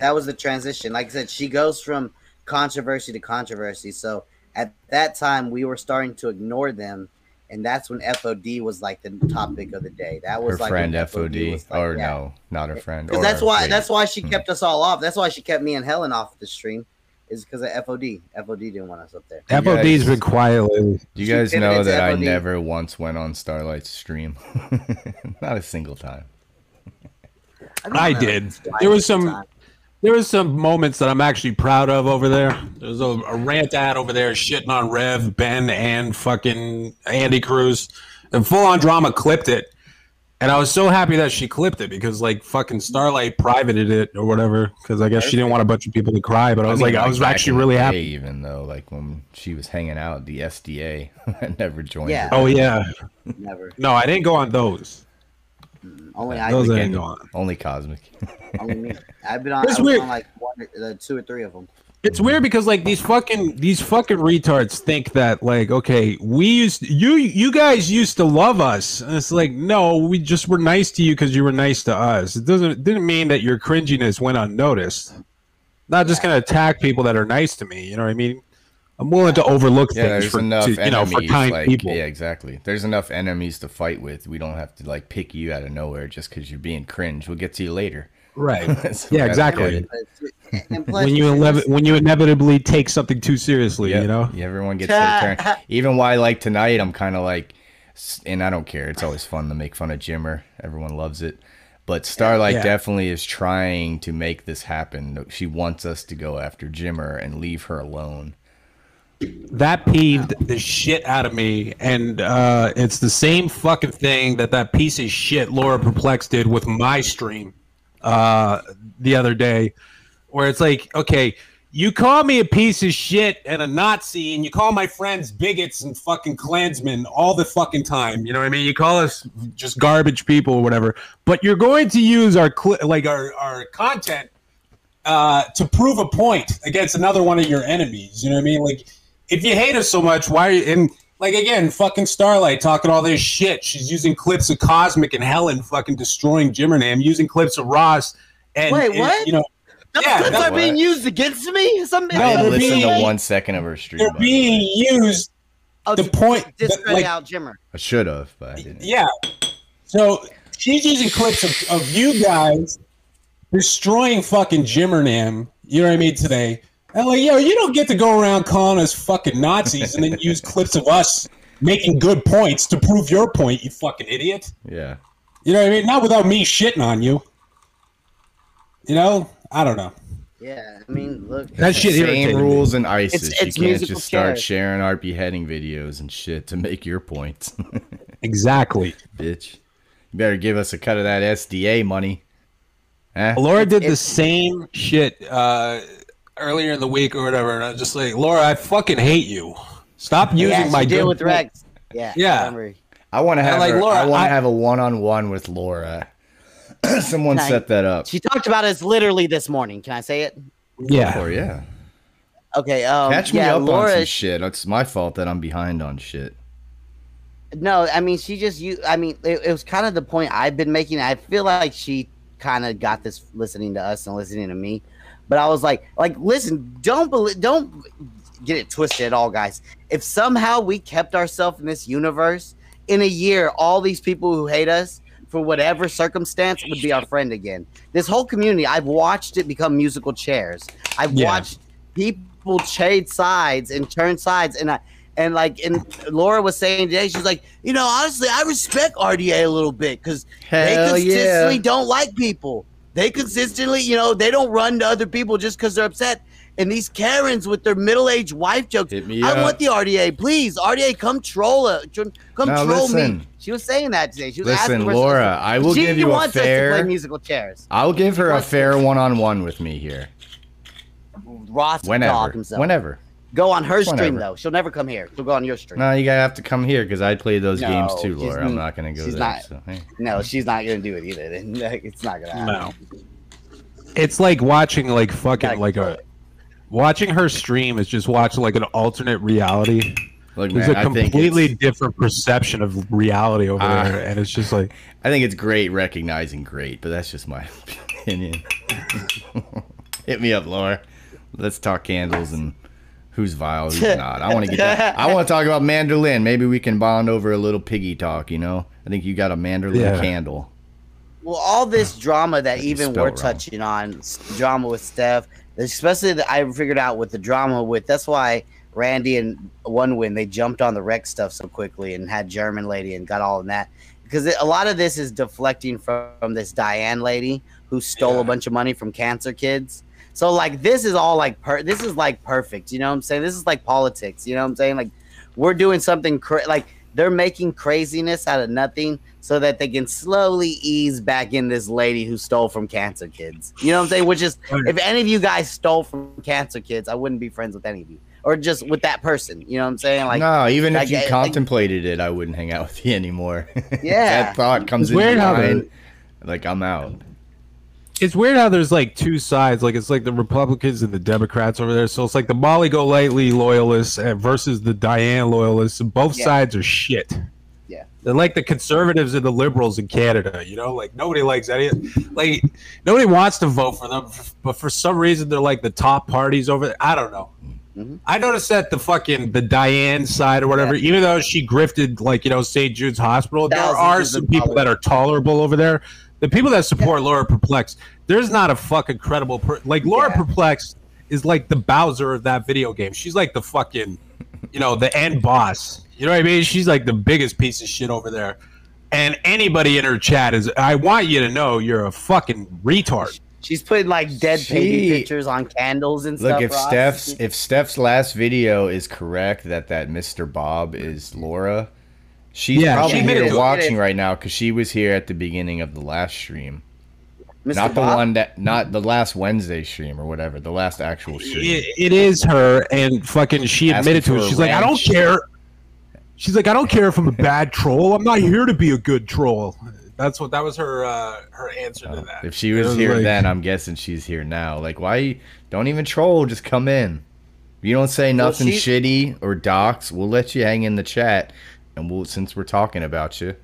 that was the transition. Like I said, she goes from controversy to controversy. So at that time, we were starting to ignore them, and that's when FOD was like the topic of the day. That was
her
like
friend
when
FOD,
like,
or
yeah.
no, not her friend.
Because that's why
wait.
that's why she
Hmm.
kept us all off. That's why she kept me and Helen off the stream. Is because of FOD. FOD didn't want us up there.
You
FOD's
guys-
been quiet lately.
Do you guys know
pivoted to
that I never once went on Starlight's stream? Not a single time.
I did. There was some there was some moments that I'm actually proud of over there. There was a, a rant ad over there shitting on Rev, Ben, and fucking Andy Cruz. And full on drama clipped it. And I was so happy that she clipped it because like fucking Starlight privated it or whatever. Because I guess she didn't want a bunch of people to cry. But I was
mean,
like, I was actually
in the
really
day,
happy.
Even though, like when she was hanging out the SDA, I never joined.
Yeah.
her.
Oh yeah.
Never.
No, I didn't go on those.
Only I
Those I
did.
didn't go on.
Only Cosmic.
Only me. I've been on,
It's
I was
weird.
on like one, or- uh, two or three of them.
It's weird because like these fucking these fucking retards think that like okay we used you you guys used to love us and it's like no we just were nice to you because you were nice to us it doesn't it didn't mean that your cringiness went unnoticed not just gonna attack people that are nice to me you know what I mean I'm willing to overlook
Yeah,
things for
enough
to, you know for kind
like,
people
Yeah, exactly. There's enough enemies to fight with. We don't have to like pick you out of nowhere just because you're being cringe. We'll get to you later.
Right yeah
way I look
exactly.
And plus,
when you inev- when you inevitably take something too seriously
Yep.
you know
Yeah, everyone gets their turn. Even why like tonight, I'm kind of like, and I don't care. It's always fun to make fun of Jimmer. Everyone loves it. But Starlight
Yeah.
definitely is trying to make this happen. She wants us to go after Jimmer and leave her alone.
that peeved the shit out of me and uh it's the same fucking thing that that piece of shit laura perplex did with my stream uh the other day where it's like okay you call me a piece of shit and a nazi and you call my friends bigots and fucking klansmen all the fucking time you know what i mean you call us just garbage people or whatever but you're going to use our cli like our our content uh, to prove a point against another one of your enemies. You know what I mean? Like, if you hate us so much, why are you? And like again, fucking Starlight talking all this shit. She's using clips of Cosmic and Helen fucking destroying Jimmernam, using clips of Ross. And
Wait,
and,
what?
You know,
Those
yeah,
clips
that's
are uh, being used against me. Some
No,
I
they're
listened to one second of her stream.
they're
by way.
being used.
Oh,
the point,
discredit
like,
out Jimmer.
I should have, but I didn't.
Yeah. So she's using clips of, of you guys destroying fucking Jimmernam, you know what I mean, today. And like, yo, you don't get to go around calling us fucking Nazis and then use clips of us making good points to prove your point, you fucking idiot.
Yeah.
You know what I mean? Not without me shitting on you. You know? I don't know.
Yeah, I mean, look.
That shit
Same
irritated
rules in ISIS.
It's- it's
you can't just start
chairs.
sharing our beheading videos and shit to make your point.
Exactly.
Bitch. You better give us a cut of that SDA money. Huh?
Laura did the same shit uh, earlier in the week or whatever, and I was just like, Laura, I fucking hate you. Stop using
yeah,
my deal
with. Rex. Yeah,
Yeah.
I.
I want to have
like,
her-
Laura,
I want to have a one-on-one with Laura. Someone
I-
set that up.
She talked about us literally this morning. Can I say it?
Yeah.
Or yeah.
Okay. Um,
Catch me
yeah,
up
Laura,
on some shit. It's my fault that I'm behind on shit.
No, I mean she just you. I mean it, it was kind of the point I've been making. I feel like she kind of got this listening to us and listening to me, but I was like, like listen, don't believe, don't get it twisted at all, guys. If somehow we kept ourselves in this universe in a year, all these people who hate us for whatever circumstance, would be our friend again. This whole community, I've watched it become musical chairs. I've
Yeah.
watched people trade sides and turn sides, and I. And like, and Laura was saying today, she's like, you know, honestly, I respect RDA a little bit because they consistently
yeah.
don't like people. They consistently, you know, they don't run to other people just because they're upset. And these Karens with their middle-aged wife jokes.
Hit me
I
up.
want the RDA, please. RDA, come troll uh, it. Come
Now,
troll me.
listen.
She was saying that today. She was
Listen,
asking for-
Laura, I will
she
give you a
us to
fair-
play musical chairs.
I'll give her a fair one-on-one with me here.
Ross
Whenever.
himself.
Whenever.
Go on her stream
Whenever.
though. She'll never come here. She'll go on your stream.
No, you gotta have to come here because I play those games too, Laura. I'm not gonna go
she's
there.
not-
so, hey.
No, she's not gonna do it either. Then it's not gonna happen. No.
It's like watching like fucking like a watching her stream is just watching like an alternate reality.
Look,
There's
man,
a
I
completely different perception of reality over
Ah.
there, and it's just like
I think it's great recognizing great, but that's just my opinion. Hit me up, Laura. Let's talk candles and who's vile, who's not. I want to get. That. I want to talk about mandolin. Maybe we can bond over a little piggy talk. You know, I think you got a mandolin
Yeah.
candle.
Well, all this drama that
you
even we're
wrong.
touching on, drama with Steph, especially that I figured out with the drama with. That's why Randy and One Win they jumped on the wreck stuff so quickly and had German lady and got all in that because it, a lot of this is deflecting from, from this Diane lady who stole a bunch of money from cancer kids. So like this is all like per- this is like perfect. You know what I'm saying? This is like politics. You know what I'm saying? Like we're doing something cra- like they're making craziness out of nothing so that they can slowly ease back in this lady who stole from cancer kids. You know what I'm saying? Which is if any of you guys stole from cancer kids, I wouldn't be friends with any of you. Or just with that person. You know what I'm saying? Like
no, even
like,
if you
eh, like-
contemplated it, I wouldn't hang out with you anymore.
Yeah.
that thought comes in your mind. Like I'm out.
It's weird how there's like two sides. Like it's like the Republicans and the Democrats over there. So it's like the Molly Golightly loyalists versus the Diane loyalists, and both
Yeah.
sides are shit.
Yeah.
They're like the conservatives and the liberals in Canada. You know, like nobody likes any. Like nobody wants to vote for them, but for some reason they're like the top parties over there. I don't know.
Mm-hmm.
I noticed that the fucking the Diane side or whatever, even though she grifted like you know St. Jude's Hospital, there are some people that are tolerable over there. The people that support Laura Perplex, there's not a fucking credible per- like Laura Perplex is like the Bowser of that video game. She's like the fucking, you know, the end boss. You know what I mean? She's like the biggest piece of shit over there. And anybody in her chat is, I want you to know you're a fucking retard.
She's putting like dead baby pictures on candles and stuff.
Look,
stuff.
if
Ross.
Steph's if Steph's last video is correct that that Mr. Bob is Laura, she's
Yeah,
probably
she
here watching right now because she was here at the beginning of the last stream.
Mr.
Not the
Bob?
one that, not the last Wednesday stream or whatever, the last actual stream.
It, it is her, and fucking she
Asking
admitted to it. She's like, I don't care. She's like, I don't care if I'm a bad troll. I'm not here to be a good troll. That's what that was her uh, her answer to that.
If she was,
was
here
like-
then, I'm guessing she's here now. Like, why? Don't even troll. Just come in. If you don't say nothing
she-
shitty or docs, we'll let you hang in the chat, and we'll since we're talking about you,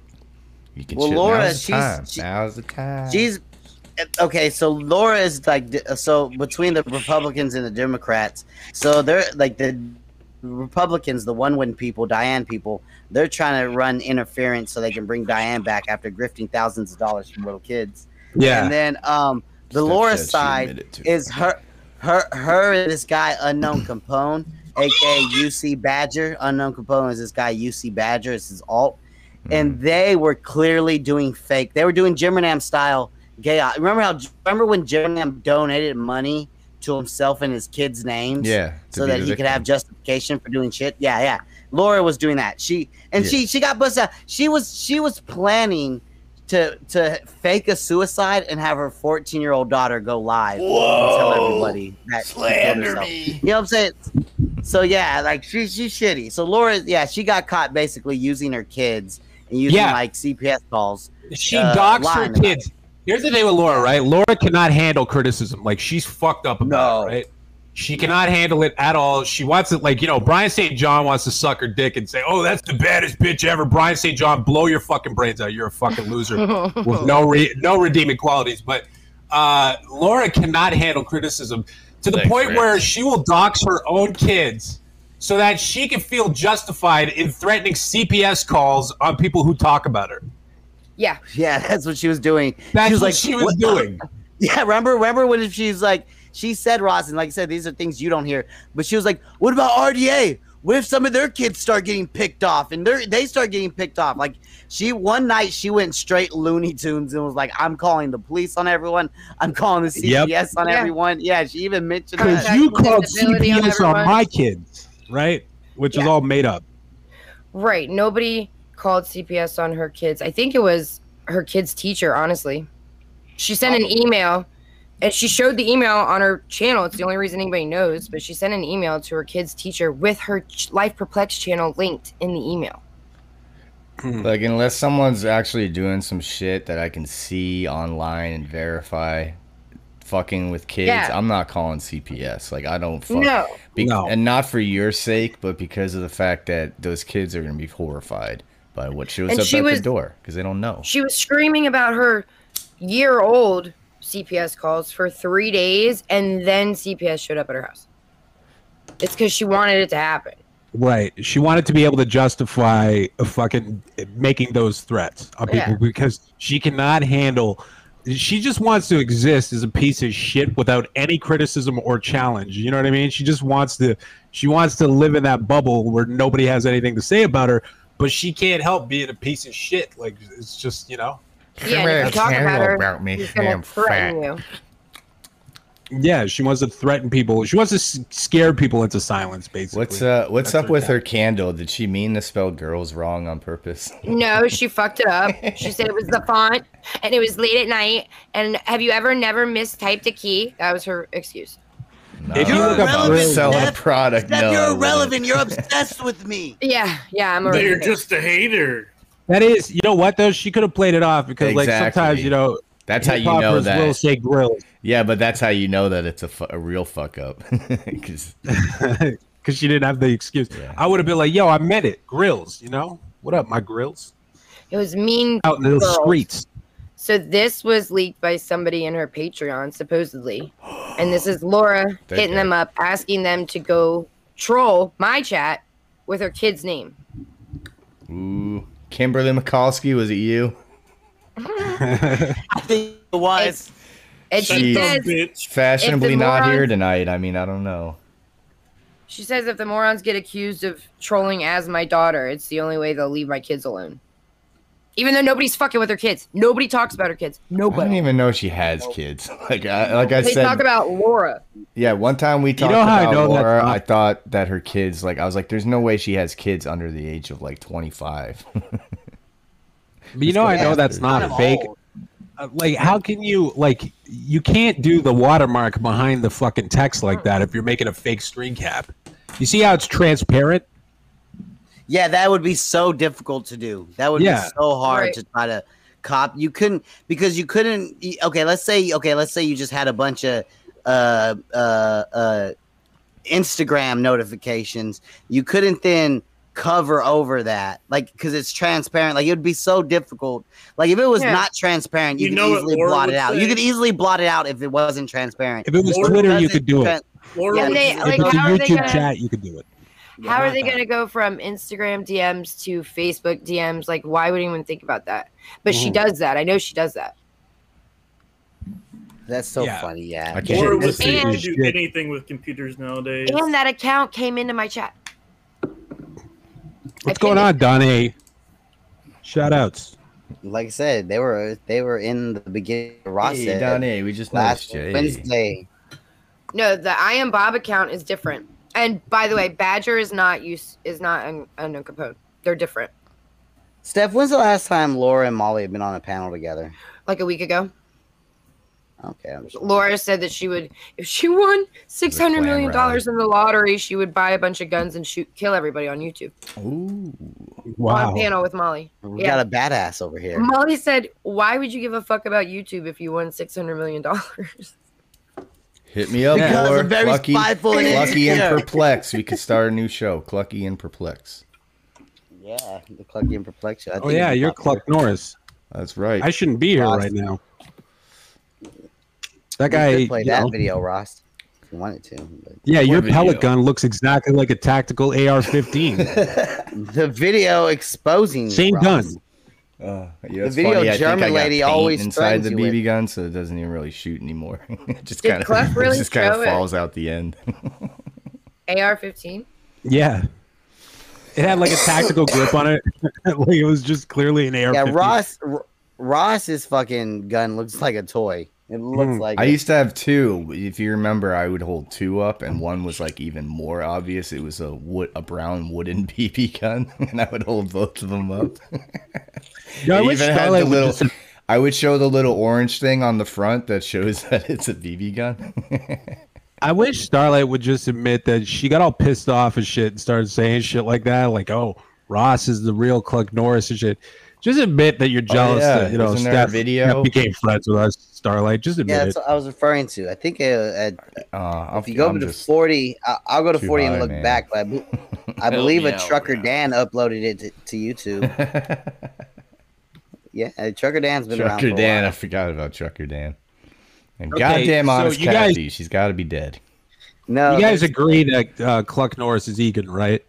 you can.
Well,
shit.
Laura,
Now's the
she's-
time.
she-
Now's the time.
She's okay. So Laura is like so between the Republicans and the Democrats. So they're like the Republicans, the one win people, Diane people. They're trying to run interference so they can bring Diane back after grifting thousands of dollars from little kids.
Yeah.
And then um the Laura side is her her her and this guy unknown Capone, aka UC Badger. Unknown Capone is this guy UC Badger. It's his alt. And they were clearly doing fake. They were doing Jimmerham style gay. Remember how? Remember when Jimmerham donated money to himself and his kids' names?
Yeah,
so that
the
he could have justification for doing shit. Yeah, yeah. Laura was doing that. She and she she got busted. out. She was she was planning to to fake a suicide and have her 14 year old daughter go live and tell everybody that she killed
Slander
herself.
me.
You know what I'm saying? So yeah, like she's she's shitty. So Laura, yeah, she got caught basically using her kids and using
Yeah.
like CPS calls.
She
uh,
docks her
lying about
kids. Here's the thing with Laura, right? Laura cannot handle criticism. Like she's fucked up about it, right? She cannot handle it at all. She wants it like, you know, Brian St. John wants to suck her dick and say, Oh, that's the baddest bitch ever. Brian St. John, blow your fucking brains out. You're a fucking loser with no re- no redeeming qualities. But uh, Laura cannot handle criticism to the
Thanks,
point
Rex.
where she will dox her own kids so that she can feel justified in threatening CPS calls on people who talk about her.
Yeah.
Yeah, that's what she was doing.
That's
she was
what
like,
she was
"What-
doing.
Yeah, remember, remember when she's like, she said Ross, and like I said, these are things you don't hear. But she was like, "What about RDA? What if some of their kids start getting picked off, and they they start getting picked off?" Like she one night she went straight Looney Tunes and was like, "I'm calling the police on everyone. I'm calling the
Yep.
CPS on
Yeah.
everyone." Yeah, she even mentioned
Because you called
Visibility on
CPS on, my kids, right? Which is all made up.
Right. Nobody called CPS on her kids. I think it was her kid's teacher, honestly. She sent an oh. email and she showed the email on her channel. It's the only reason anybody knows, but she sent an email to her kid's teacher with her ch- Life Perplex channel linked in the email. Hmm.
Like unless someone's actually doing some shit that I can see online and verify fucking with kids,
Yeah.
I'm not calling CPS. Like I don't fuck
No.
be-
No.
and not for your sake, but because of the fact that those kids are gonna be horrified by what shows
And
up
she
at
was-
the door because they don't know.
She was screaming about her year old CPS calls for three days, and then CPS showed up at her house. It's because she wanted it to happen.
Right. She wanted to be able to justify a fucking making those threats on people
Yeah.
because she cannot handle. She just wants to exist as a piece of shit without any criticism or challenge. You know what I mean? She just wants to. She wants to live in that bubble where nobody has anything to say about her, but she can't help being a piece of shit. Like it's just you know.
Yeah, and if you talk about her,
about me,
she's gonna
I'm
threaten
fat.
you.
Yeah, she wants to threaten people. She wants to s- scare people into silence. Basically,
What's uh what's
That's
up with
her
her candle? Did she mean to spell girls wrong on purpose?
No, she fucked it up. She said it was the font and it was late at night. And have you ever never mistyped a key? That was her excuse.
No,
If you look up
I'm
Grills-
a
Steph,
product.
Steph,
no,
you're irrelevant. You're obsessed with me.
Yeah, yeah, I'm a
But you're just a hater.
That is, you know what though? She could have played it off because, like, sometimes you know,
That's how you know that.
will say grills
Yeah, but that's how you know that it's a, fu- a real fuck up because
because she didn't have the excuse. I would have been like, "Yo, I meant it, grills." You know, what up, my grills?
It was mean
Out in the
girls.
streets.
So this was leaked by somebody in her Patreon, supposedly. And this is Laura hitting them up, asking them to go troll my chat with her kid's name.
Ooh, Kimberly Mikulski, was it you?
I think it was.
And she
She's
says,
fashionably
if the
not here tonight. I mean, I don't know.
she says if the morons get accused of trolling as my daughter, it's the only way they'll leave my kids alone. Even though nobody's fucking with her kids. Nobody talks about her kids. Nobody.
I didn't even know she has kids. Like I, like I said.
They
said,
talk about Laura.
yeah. One time we talked
know how I
about
know
Laura. I thought that her kids, like, I was like, "There's no way she has kids under the age of like 25."
But you know, I know that's not fake. Uh, Like, how can you like? You can't do the watermark behind the fucking text like that if you're making a fake screen cap. You see how it's transparent?
Yeah, that would be so difficult to do. That would
Yeah.
be so hard
Right.
to try to cop. You couldn't because you couldn't. Okay, let's say okay, let's say you just had a bunch of uh uh uh Instagram notifications. You couldn't then cover over that like because it's transparent like it would be so difficult like if it was
Yeah.
not transparent you,
You
could
know
easily blot it
would
out you could easily blot it out if it wasn't transparent
If it was
Laura
Twitter, you could do it.
tran-
Laura
Yeah,
they- like,
if it's a
how are they
YouTube
gonna-
chat, you could do it.
How are they going to go from Instagram DMs to Facebook DMs? Like, why would anyone think about that? But she
Mhm.
does that. I know she does that.
that's so
Yeah.
funny yeah
I can't-
Laura would
This
say you can do anything with computers nowadays.
And that account came into my chat.
What's going on, Donnie? Shout outs.
like I said, they were they were in the beginning. Ross
Hey,
said
Donnie, we just
last
noticed you.
Wednesday.
No, the I am Bob account is different. And by the way, Badger is not use is not an unknown Capone. They're different.
Steph, when's the last time Laura and Molly have been on a panel together?
Like a week ago,
Okay, I'm just,
Laura said that she would, if she won six hundred million dollars in the lottery, she would buy a bunch of guns and shoot, kill everybody on YouTube.
Ooh. wow!
On panel with Molly.
we
Yeah.
got a badass over here.
Molly said, "Why would you give a fuck about YouTube if you won six hundred million dollars?"
Hit me up,
Because
Laura.
I'm very
Clucky,
spiteful and
Clucky and. Perplex. We could start a new show, Clucky and Perplex.
Yeah, the Clucky and Perplexion. I
Oh yeah, you're
popular.
Cluck Norris.
That's right.
I shouldn't be here
Ross.
right now. That
We
guy,
could play that
know-
video, Ross, if you wanted to. but-
yeah, your
What
pellet gun looks exactly like a tactical AR-15.
the video exposing
Same
Ross.
gun.
Uh, yeah, it's
video
funny,
German
I got
lady always
inside the
you with.
BB gun, so it doesn't even really shoot anymore. it just kind of
really
just kind
show
of
it?
falls out the end.
AR-15.
Yeah. It had like a tactical grip on it. like it was just clearly an AR.
Yeah, Ross R- Ross's fucking gun looks like a toy. It looks like
Hmm. I
it.
used to have two. If you remember, I would hold two up, and one was like even more obvious. It was a wood, a brown wooden BB gun, and I would hold both of them up.
Yeah, I wish
even had the
Starlight would
little.
just-
I would show the little orange thing on the front that shows that it's a BB gun.
I wish Starlight would just admit that she got all pissed off and shit and started saying shit like that, like, "Oh, Ross is the real Cluck Norris and shit." Just admit that you're
Oh,
jealous
yeah.
that you know
Wasn't there a
Steph,
video?
Steph became friends with us. Starlight, just admit
Yeah,
it.
that's what I was referring to. I think uh, at,
Uh,
if you go
I'm
to 40, I, I'll go to
too
40 and look
man.
back. But I, be- I believe
me
a
out,
trucker Dan uploaded it to, to YouTube. yeah, uh, trucker Dan's been around.
Trucker
for a
Dan, I forgot about Trucker Dan. And
Okay,
goddamn
so
honest
you guys-
Kathy, she's got to be dead.
No,
you guys agree that uh, Cluck Norris is Egan, right?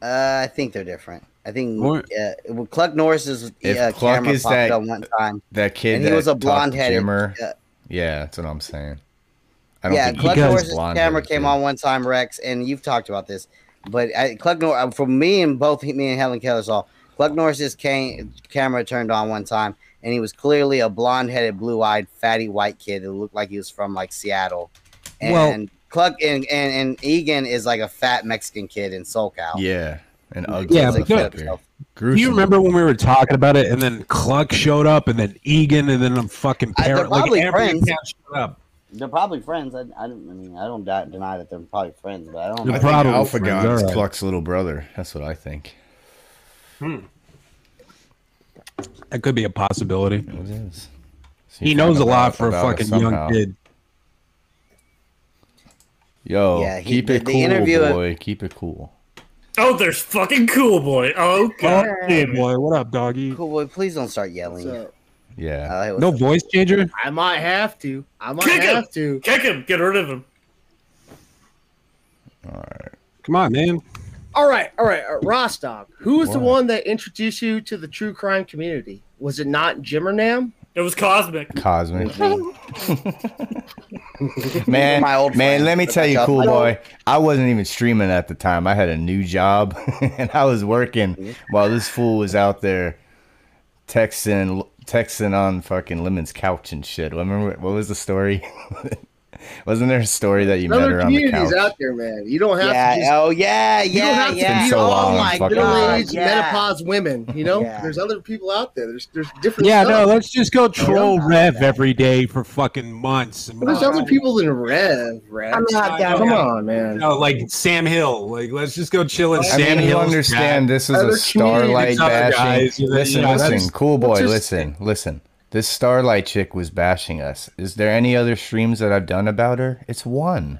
Uh, I think they're different. I think uh, well, Cluck Norris's
If
uh,
Cluck
camera
is
popped
that-
up one time.
That kid,
and he was a
talked to
blonde-headed. Uh,
yeah, that's what I'm saying. I don't
yeah,
think
Cluck Norris's camera came
too.
on one time, Rex, and you've talked about this. But I, Cluck Norris, uh, from me and both me and Helen Keller saw, Cluck Norris's came, camera turned on one time, and he was clearly a blonde-headed, blue-eyed, fatty white kid who looked like he was from like Seattle. And
Well-
Cluck and, and and Egan is like a fat Mexican kid in SoCal.
Yeah, and ugly.
Yeah, but good. Do you remember when we were talking about it, and then Cluck showed up, and then Egan, and then a fucking
Uh, they're
parent, like
probably friends.
showed up.
They're probably friends. I, I don't. I mean, I don't doubt, deny that they're probably friends, but I don't.
I
know.
think
probably
Alpha
friends,
God is. Cluck's little brother. That's what I think.
Hmm. That could be a possibility.
It is.
He
He
knows a lot for a fucking young kid.
Yo,
Yeah, he-
keep
the-
it
the
cool,
interview-
boy. Keep it cool.
Oh, there's fucking cool boy. Oh god.
Hey boy, what up, doggy?
Cool boy, please don't start yelling.
Yeah.
Uh,
No voice changer.
I might have to. I might
Kick him.
have to.
Kick him. Get rid of him. All right.
Come on, man.
All right, all right, all right. Rostov, who was the one that introduced you to the true crime community? Was it not Jimmernam?
It was Cosmic.
Cosmic. man,
My old
man, let me tell you, cool
up.
boy. I wasn't even streaming at the time. I had a new job, and I was working while this fool was out there texting, texting on fucking Lemon's couch and shit. Remember what was the story? Wasn't there a story that you met
Other
her on the
communities
couch?
out there, man. You don't have
Yeah.
to just.
Oh yeah.
you don't
Yeah.
have to
Yeah.
be
so
all
long,
like
fucking-
middle-aged
Yeah.
menopause women. You know,
Yeah.
there's other people out there. There's there's different.
Yeah,
stuff.
no, let's just go troll Rev every day for fucking months. And
But there's other people than Rev. Rev.
I'm not down.
Come on, man.
No, like Sam Hill. Like, let's just go chill in
I
Sam
mean, you understand
chat.
this is
Other
a Starlight
communities,
other
bashing.
guys,
listen,
you know,
listen, cool boy, listen, listen. This Starlight chick was bashing us. Is there any other streams that I've done about her? It's one.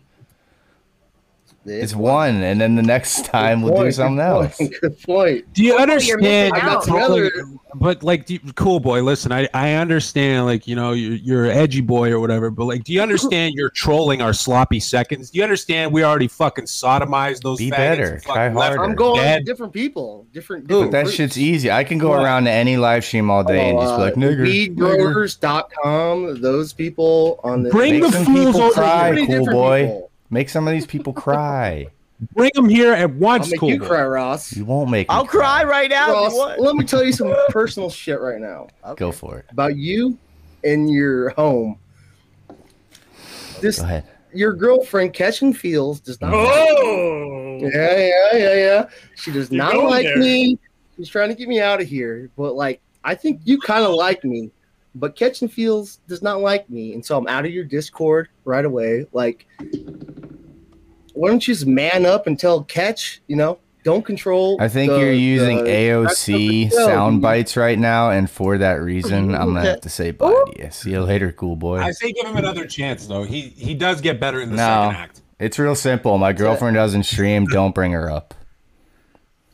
It's one, and then the next time we'll do something
good
else.
point, Good point.
Do you
you're
understand?
missing
I got
out.
together.
but like, do you- cool boy, listen, I, I understand, like, you know, you're, you're an edgy boy or whatever, but like, do you understand you're trolling our sloppy seconds? Do you understand we already fucking sodomized those
Be better, try
left
harder.
I'm going
dead?
to different people, different.
But
different
that
groups.
shit's easy. I can go
What?
around to any live stream all day and just be like,
Uh,
nigger. nigger."
Weedgrowers.com, those people on the
Bring the fools
people
over
cry, cool boy.
people.
Make some of these people cry.
Bring them here at
I'll
once,
make
cool
you cry, Ross.
You won't make
I'll cry right now.
Ross, let me tell you some personal shit right now
Go for it.
about you and your home. This
Go ahead.
your girlfriend catching feels does not.
Oh.
Yeah, yeah, yeah, yeah. She does
You're
not like
there.
me. She's trying to get me out of here. But like, I think you kind of like me. But Catching Feels does not like me, and so I'm out of your Discord right away. Like, why don't you just man up and tell Catch? You know, don't control.
I think
the-
you're using
the-
AOC
that's not the show,
sound bites right now, and for that reason, I'm gonna have to say bye to you. See you later, cool boy.
I say give him another chance, though. He he does get better in the
No,
second act.
it's real simple. My girlfriend doesn't stream. Don't bring her up.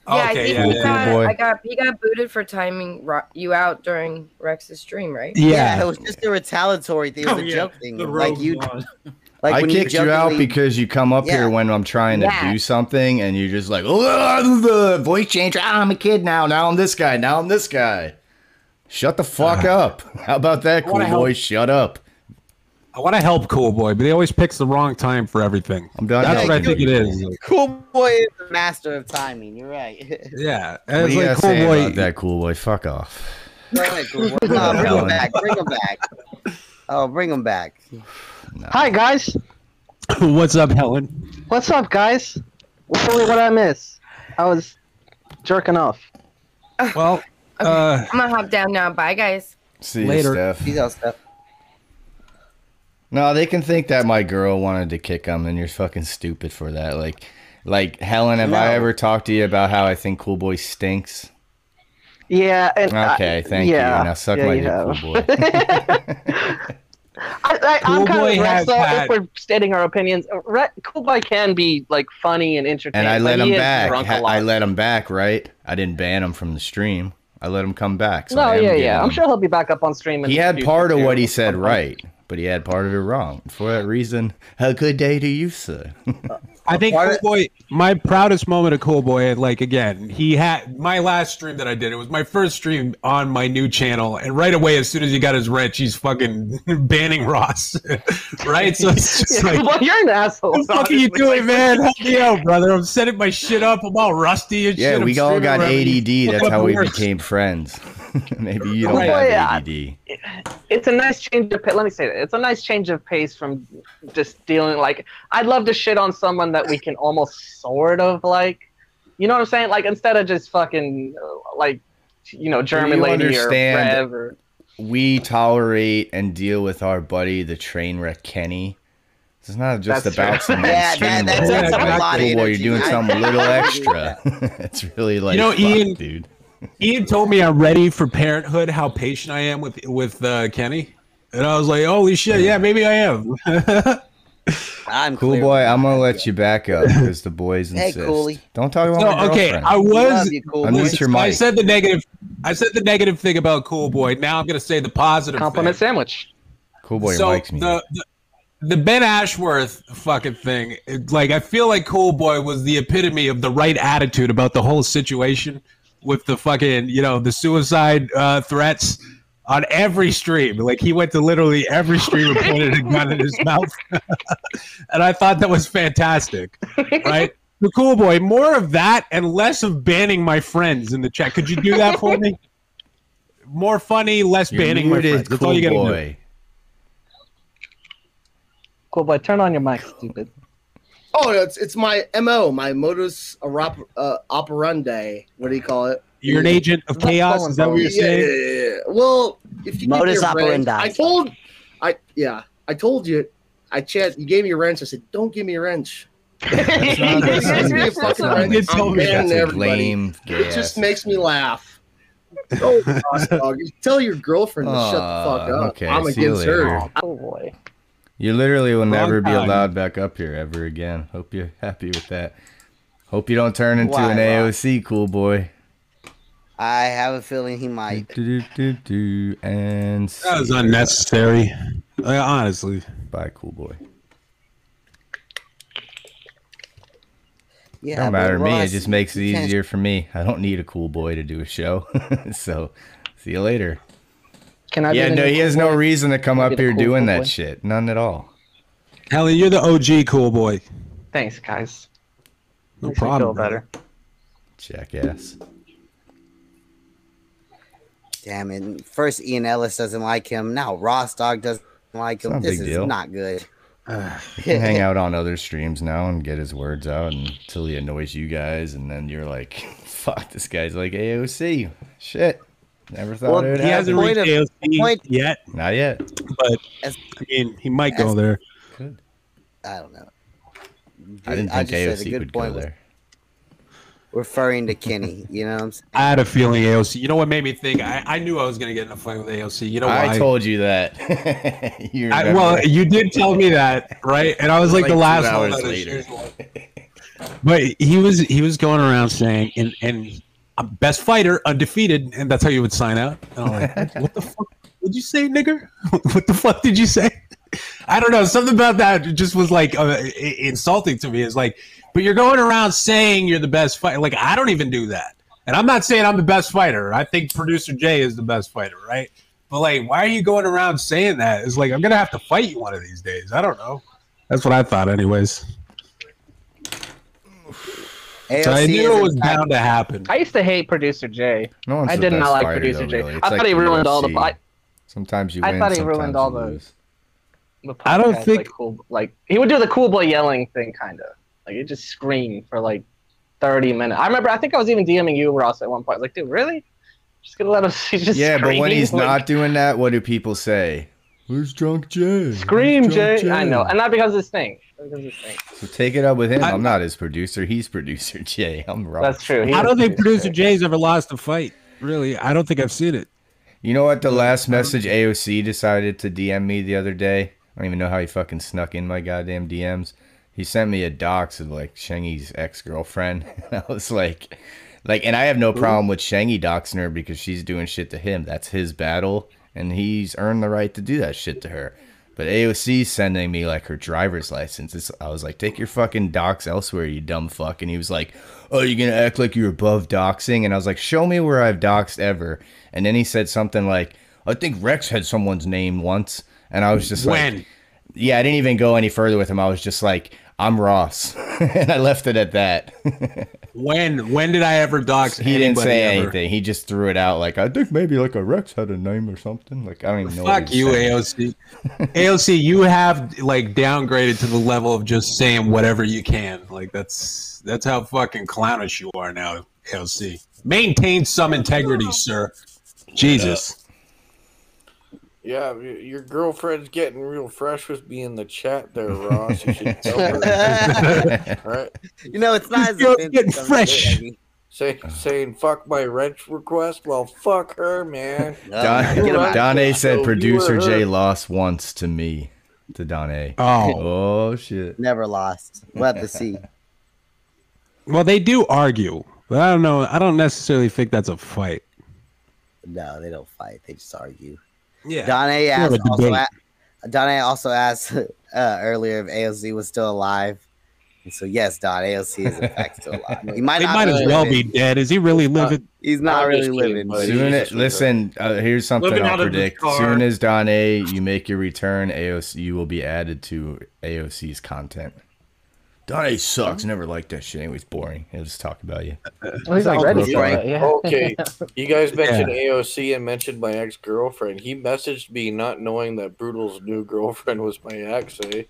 Yeah, I
Okay,
think
yeah,
he
yeah,
got,
yeah. Boy.
I got he got booted for timing ro- you out during Rex's stream, right?
Yeah, it was just a retaliatory thing. It was
Oh,
a
yeah,
joke thing.
the
Like you,
one.
like
I
when
kicked you, out because you come up
Yeah.
here when I'm trying to
Yeah.
do something and you're just like, oh, the voice change. Ah, I'm a kid now. Now I'm this guy. Now I'm this guy. Shut the fuck up. How about that, cool
wanna help-
boy? Shut up.
I want to help Cool Boy, but he always picks the wrong time for everything.
I'm done.
That's what I think it is.
Cool boy is the master of timing. You're right.
Yeah,
What
it's
do you
like Cool
say
Boy.
about that, cool boy? Fuck off.
Go ahead, cool boy. No, bring him back. Bring him back. Oh, bring him back.
Hi guys,
What's up, Helen?
what's up, guys? What what I miss? I was jerking off.
Well, uh,
I'm gonna hop down now. Bye, guys.
See
Later.
you, Steph.
Peace out, Steph.
No, they can think that my girl wanted to kick him, and you're fucking stupid for that. Like, like Helen, have I ever talked to you about how I think Cool Boy stinks?
Yeah. And I-
Okay, thank
yeah,
you. Now suck
yeah,
my dick. Cool Boy.
I, I, I'm
Cool
kind
Boy
of
has
so
had-
if we're stating our opinions. Re- cool boy can be like funny and entertaining.
and I let him back. Ha- I let him back, right? I didn't ban him from the stream. I let him come back. So
no,
I am
yeah,
giving
yeah. I'm sure he'll be back up on stream. in
He had part of what he said right, but he had part of it wrong. For that reason, a good day to you, sir.
I think Cool Boy, my proudest moment of Cool Boy, like again, he had my last stream that I did. It was my first stream on my new channel, and right away, as soon as he got his wrench, he's fucking banning Ross, right? So it's just
Yeah,
like,
well, you're an asshole.
what the fuck are you doing, man? Help me out, brother. I'm setting my shit up. I'm all rusty and
yeah,
shit.
Yeah, we
I'm
all got
around.
ADD. That's how we became friends. Maybe you don't
Cool
have
Boy, yeah.
ADD.
it's a nice change of pace. Let me say that it's a nice change of pace from just dealing like I'd love to shit on someone that we can almost sort of like, you know what I'm saying? Like instead of just fucking uh, like, you know, German
you
lady or whatever.
we tolerate and deal with our buddy, the train wreck Kenny. It's not just
That's
about
true.
some
Yeah, that- that takes
up a lot of
Cool boy, you're doing
I-
something a
I
little extra. it's really like,
You know,
fuck,
Ian-
dude.
Ian told me I'm ready for parenthood. How patient I am with with uh, Kenny, and I was like, "Holy shit, yeah, maybe I am."
I'm
Cool boy, I'm gonna let you back up because the boys
Hey,
insist.
Coolie.
Don't talk about
No,
my
okay,
girlfriend.
I was.
Love you, cool
Unmute
boy.
your
I said the negative. I said the negative thing about Cool Boy. Now I'm gonna say the positive.
Compliment
thing.
sandwich.
Cool boy,
so
your mic's muted.
the, the the Ben Ashworth fucking thing. like I feel like Cool Boy was the epitome of the right attitude about the whole situation with the fucking you know the suicide uh, threats on every stream. Like he went to literally every stream and pointed a gun in his mouth, and I thought that was fantastic. Right. The cool boy, more of that and less of banning my friends in the chat. Could you do that for me? More funny, less
You're
banning my
muted,
friends. That's
cool
all you gotta do.
boy.
Cool boy, turn on your mic, stupid.
Oh, it's it's my mo, my modus operandi. Uh, operandi. What do you call it?
You're an agent of chaos. Is that what you're
Yeah,
saying?
yeah, yeah, yeah. Well, if you
Modus
give wrench,
operandi.
I told, I yeah, I told you. I chat. You gave me a wrench. I said, "Don't give me a wrench."
That's not-
If you me a fucking wrench, I'm banning everybody.
lame
It just makes me laugh. Oh, boss dog. You tell your girlfriend to shut the fuck up.
okay,
I'm against her.
Oh boy.
You literally will never be allowed back up here ever again. Hope you're happy with that. Hope you don't turn into
Why,
an
Rob?
AOC, cool boy.
I have a feeling he might.
Do, do, do, do, and
That was unnecessary. Uh, honestly.
Bye, cool boy.
Yeah,
don't matter to me. It just makes it easier for me. I don't need a cool boy to do a show. so, see you later.
Can I?
yeah,
be
no,
new
he has
cool
no reason to come up here
cool,
doing
cool
that
boy?
shit. None at all.
Helen, you're the OG cool boy.
Thanks, guys.
No
Makes
problem.
Feel better.
Jackass.
Damn it! First, Ian Ellis doesn't like him. Now Ross Dog doesn't like him.
not a
This
big
is
deal.
not good.
He can hang out on other streams now and get his words out until he annoys you guys, and then you're like, "Fuck, this guy's like AOC." Shit, never thought
Well,
it would
He hasn't.
Point
reached
of-
AOC
point-
yet,
Not yet.
but
As-
I mean, he might go
as-
there.
I don't know.
I didn't
I
think
just said a
AOC
good
would go
point was
there.
Referring to Kenny, you know what I'm saying?
I had a feeling AOC. You know what made me think? I, I knew I was going to get in a fight with AOC. You know why?
I told you that. you
I,
remember.
well, you did tell me that, right? And I was like,
Like
the
two
last
hours
one.
later.
But he was he was going around saying and and I'm best fighter, undefeated, and that's how you would sign out. And I'm like, what the fuck did you say, nigger? what the fuck did you say? I don't know. Something about that just was like uh, insulting to me. It's like, but you're going around saying you're the best fighter. Like I don't even do that, and I'm not saying I'm the best fighter. I think producer Jay is the best fighter, right? But like, why are you going around saying that? It's like I'm gonna have to fight you one of these days. I don't know. That's what I thought, anyways. So I knew it was bound to happen.
I used to hate producer Jay.
No one's
I did not like producer
though,
Jay.
really. It's
I
like
thought he
the
ruined all the.
UFC.
I,
Sometimes you
I
win.
thought he ruined all the.
lose.
the
I don't
podcast,
think-
like, cool, like he would do the cool boy yelling thing, kind of like it just screamed for like thirty minutes. I remember, I think I was even DMing you, Ross, at one point. Like, dude, really? Just gonna let him. He's just
yeah, but when he's
Like,
not doing that, what do people say? Where's Drunk Jay?
scream,
Where's Drunk
Jay. I know, and not because of this thing. Because of this thing.
So take it up with him. I'm not his producer. He's producer Jay. I'm wrong.
That's true. He
I don't think
producer
producer Jay's ever lost a fight. Really, I don't think I've seen it.
You know what? The last message AOC decided to DM me the other day. I don't even know how he fucking snuck in my goddamn DMs. He sent me a dox of like Shengi's ex girlfriend. I was like, like, and I have no problem with Shengi doxing her because she's doing shit to him. That's his battle, and he's earned the right to do that shit to her. But AOC sending me like her driver's license. It's, I was like, take your fucking docs elsewhere, you dumb fuck. And he was like, oh, you're gonna act like you're above doxing. And I was like, show me where I've doxed ever. And then he said something like, I think Rex had someone's name once. And I was just like
When?
like, yeah, I didn't even go any further with him. I was just like, I'm Ross, and I left it at that.
When when did I ever dox?
he didn't say
ever?
anything. He just threw it out like I think maybe like a Rex had a name or something. Like I don't even know.
Fuck you,
saying.
AOC. AOC, you have like downgraded to the level of just saying whatever you can. Like that's that's how fucking clownish you are now, AOC. Maintain some integrity, sir. Jesus.
Yeah, your girlfriend's getting real fresh with me in the chat there, Ross. You should tell her. All right.
You know, it's not as
Girl's
offensive
getting
as
fresh.
may be.
Say, uh. saying fuck my wrench request? Well, fuck her, man.
Don,
You know,
Don A said
so
producer
you
Jay lost once to me, to Don A.
Oh.
oh shit.
Never lost. We'll have to see.
Well, they do argue, but I don't know. I don't necessarily think that's a fight.
No, they don't fight. They just argue.
Yeah.
Don A asked
a
also, a- Don A also asked uh, earlier if AOC was still alive. And so yes, Don AOC is in fact still alive. He might
He
not
might as well
living.
be dead. Is he really living?
He's not really living.
Soon as, listen, uh, here's something
Living
I'll
out of his
predict. Soon as Don A, you make your return, AOC, you will be added to AOC's content. Don A sucks. Never liked that shit. Anyways, boring. He'll just talk about you.
Well, he's not ready for it. Yeah.
Okay, you guys mentioned
Yeah.
AOC and mentioned my ex girlfriend. He messaged me not knowing that Brutal's new girlfriend was my ex. Eh?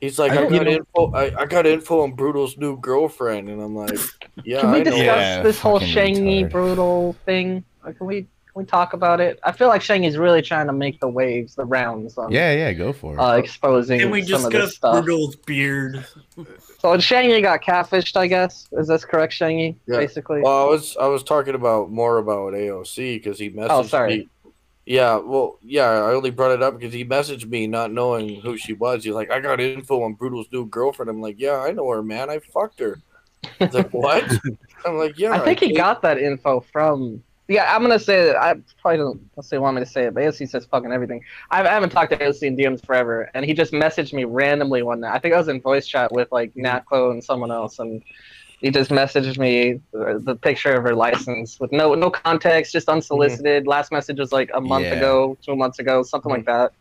He's like,
I
I, got info. I, I got info on Brutal's new girlfriend, and I'm like, yeah,
Can we
I know.
discuss this whole Shangy brutal thing? Like, Can we can we talk about it? I feel like Shang is really trying to make the waves, the rounds. On,
Yeah, yeah, go for it.
Uh, exposing
Can we
some of this
discuss
stuff.
Brutal's beard?
So Shangy got catfished, I guess. Is this correct, Shangy?
Yeah.
Basically.
Well, I was I was talking about more about AOC because he messaged me.
Oh, sorry.
me. Yeah, well, yeah, I only brought it up because he messaged me not knowing who she was. He's like, I got info on Brutal's new girlfriend. I'm like, yeah, I know her, man. I fucked her. He's like, what? I'm like, yeah.
I think he got that info from. Yeah, I'm gonna say that. I probably don't. Let's say want me to say it, but AOC says fucking everything. I, I haven't talked to AOC in DMs forever, and he just messaged me randomly one night. I think I was in voice chat with like mm-hmm. Natco and someone else, and he just messaged me the, the picture of her license with no no context, just unsolicited. Mm-hmm. Last message was like a month
Yeah.
ago, two months ago, something like mm-hmm. that.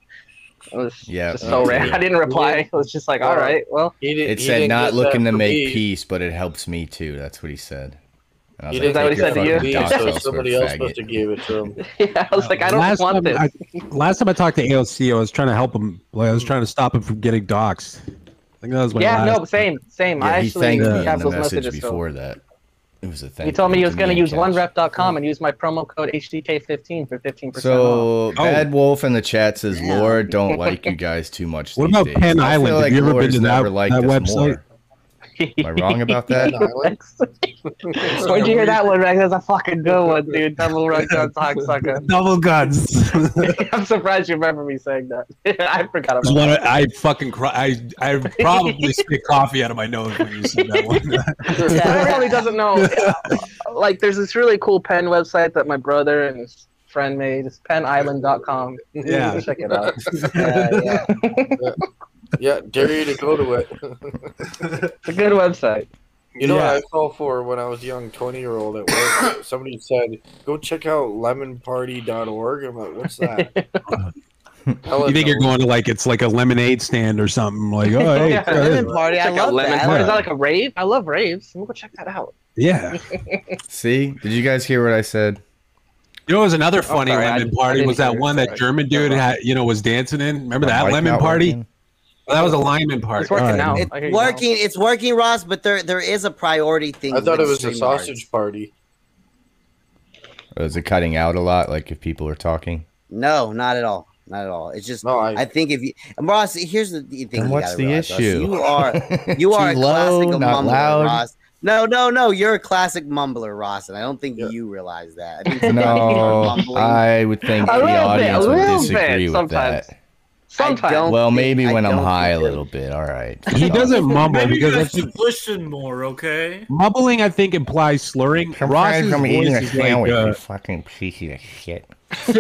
It was
Yeah,
just so random. I didn't reply. It was just like, all right, well.
He did,
It
he
said
didn't
looking to make
me.
peace, but it helps me too. That's what he said. And I was
He
like,
didn't
"Take
get
your
that from
fucking
me,
docs
so somebody else
faggot."
must have gave it to him.
Yeah, I was like, I don't
last
want
time,
this.
I, last time I talked to AOC, I was trying to help him. Like, I was trying to stop him from getting doxxed. I think that was my
yeah,
last.
no, same, same. I
Yeah, he
actually
thanked me in
have those
message
messages still.
before that. It was a thing.
He told me he was going to use onerep.com and use my promo code HDK15 for 15% off.
So Bad Wolf in the chat says Laura don't like you guys too much.
What about
days.
Penn
I feel
Island? Have you ever been to that-
never
that website?
more. Am I wrong about that?
Where'd you hear that one, Rex? That's a fucking good one, dude. Double Rex on sucker.
Double guns.
I'm surprised you remember me saying that. I forgot
I,
about
wanna,
that.
I fucking cry. I I probably spit coffee out of my nose when you said that one.
Everyone probably doesn't know. Like, there's this really cool pen website that my brother and his friend made. It's penisland.com.
Yeah.
Check it out.
Yeah, yeah.
Yeah, dare you to go to it.
It's a good website.
You know
Yeah.
what I fell for when I was young, 20 year old at work? Somebody said, go check out lemonparty.org. I'm like, what's that? Hell
you think
no.
you're going to like it's like a lemonade stand or something? Like, oh hey,
Yeah,
try.
Lemon party, I
Check out
love
Lemon
that.
Party. Is that like a rave? I love raves. Let me go check that out.
yeah.
See, did you guys hear what I said?
You know, it was another funny
sorry,
lemon
I
party. Was that
hear.
one that German dude had? You know, was dancing in. Remember
My
that lemon party?
working?
Well, that was a oh. lineman party.
It's working
Alright.
now.
It's
I hear now.
working. It's working, Ross. But there, there is a priority thing.
I thought it was a
stream
sausage party.
Is it cutting out a lot? Like if people are talking?
No, not at all. Not at all. It's just
No, I-
I think if you Ross, here's the the thing.
Then
you
what's the
realize, Ross.
issue?
You are you are a
low,
classic
not
mumbler,
loud?
Ross. No, no, no. You're a classic mumbler, Ross, and I don't think you realize that. I think sometimes you are
No. I would think
A
the
little bit,
audience would disagree with
sometimes.
that.
Sometimes.
Well, maybe when I'm high a little bit. All right.
He doesn't mumble
Maybe
because
guys
that's
should listen more, okay?
mumbling. I think implies slurring. Ross's
from eating a
voice is like,
sandwich,
uh,
you fucking piece of shit.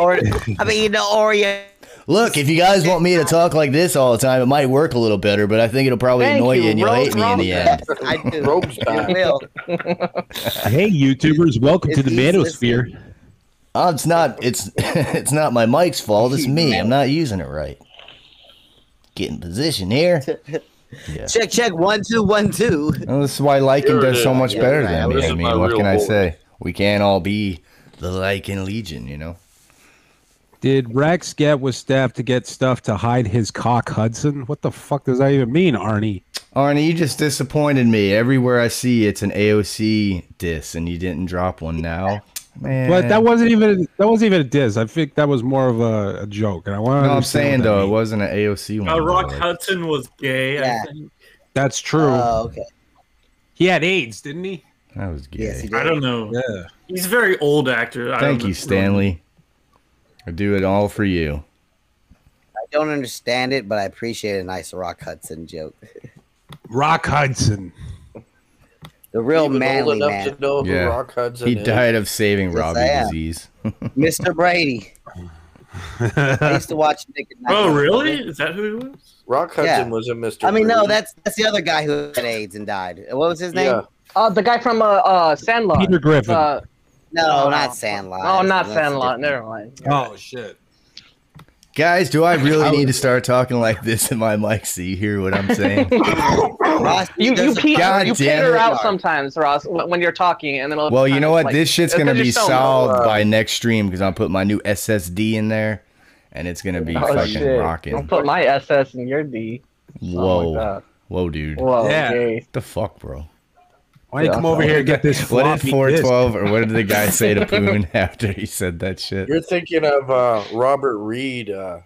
or I mean, the Oreo.
Look, if you guys want me to talk like this all the time, it might work a little better, but I think it'll probably
Thank
annoy
you,
you and you'll hate me in the end.
I do.
Rogue's
It
hey, YouTubers, welcome to the
easy
manosphere.
Oh, it's not it's it's not my mic's fault, it's me. I'm not using it right. Get in position here. Yeah.
Check, check. One, two, one, two.
Well, this is why liking
Here
does so much
Yeah,
better
right.
than me. I mean, what can I
voice.
say? We can't all be the Lycan Legion, you know?
Did Rex get with Steph to get stuff to hide his cock, Hudson? What the fuck does that even mean, Arnie?
Arnie, you just disappointed me. Everywhere I see it's an AOC diss, and you didn't drop one now. Man.
But that wasn't even that wasn't even a diss. I think that was more of a, a joke. And I want
No, I'm saying though, it wasn't an AOC one.
Uh, Rock
though.
Hudson was gay,
Yeah.
I think.
that's true.
Oh, okay.
he had AIDS, didn't he?
That was gay.
Yes,
I don't know.
Yeah.
He's a very old actor. I
Thank
don't
you,
know.
Stanley. I do it all for you.
I don't understand it, but I appreciate a nice Rock Hudson joke.
Rock Hudson.
The real
Even old
manly
enough
man,
to know who
Yeah.
Rock Hudson
He
is.
died of saving
Yes,
Robbie disease.
Mr. Brady. I used to watch Nick at Nite.
Oh, really? Is that who he was?
Rock Hudson
Yeah.
was a Mr.
I mean, no, that's that's the other guy who had AIDS and died. What was his name?
Yeah.
Uh, the guy from uh, uh Sandlot.
Peter Griffin.
Uh,
No,
Oh.
not Sandlot.
oh, not Sandlot.
different.
Never mind.
Oh shit.
Guys, do I really need to start talking like this in my mic so you hear what I'm saying?
Ross,
You you,
there's a-
peter,
God
you
damn
peter
it.
out sometimes, Ross, when when you're talking, and then it'll
Well, you know what?
like-
this shit's gonna be
so
solved
low.
by next stream because I'll put my new SSD in there, and it's gonna be
Oh,
fucking
shit. I'll put my SS in your D.
Oh whoa,
like
whoa, dude.
Whoa,
Yeah.
gay.
the fuck, bro?
Why don't you come over here and get this
What did
floppy
412 or what did the guy say to Poon after he said that shit?
You're thinking of uh, Robert Reed. Uh,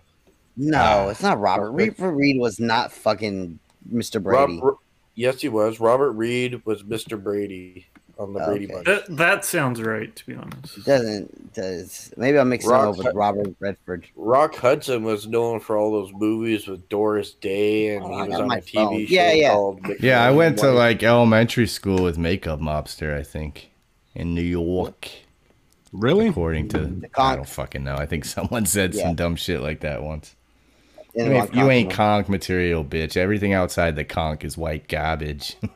No, it's not Robert. Robert Reed was not fucking Mr. Brady.
Rob- yes, he was. Robert Reed was Mr. Brady on the Brady
Okay.
Bunch.
That, that sounds right, to be honest.
Doesn't does maybe I'm mixing
Rock
him up with Robert Redford.
Rock Hudson was known for all those movies with Doris Day, oh, and
Oh,
he was on
my
a TV
phone.
show
Yeah, yeah.
called. Big
Yeah, I went to like elementary school with Makeup Mobster, I think, in New York.
Really?
According to,
The
I don't fucking know. I think someone said
Yeah.
some dumb shit like that once.
In
You
one
ain't, you ain't
continent.
conch material, bitch. Everything outside the conch is white garbage.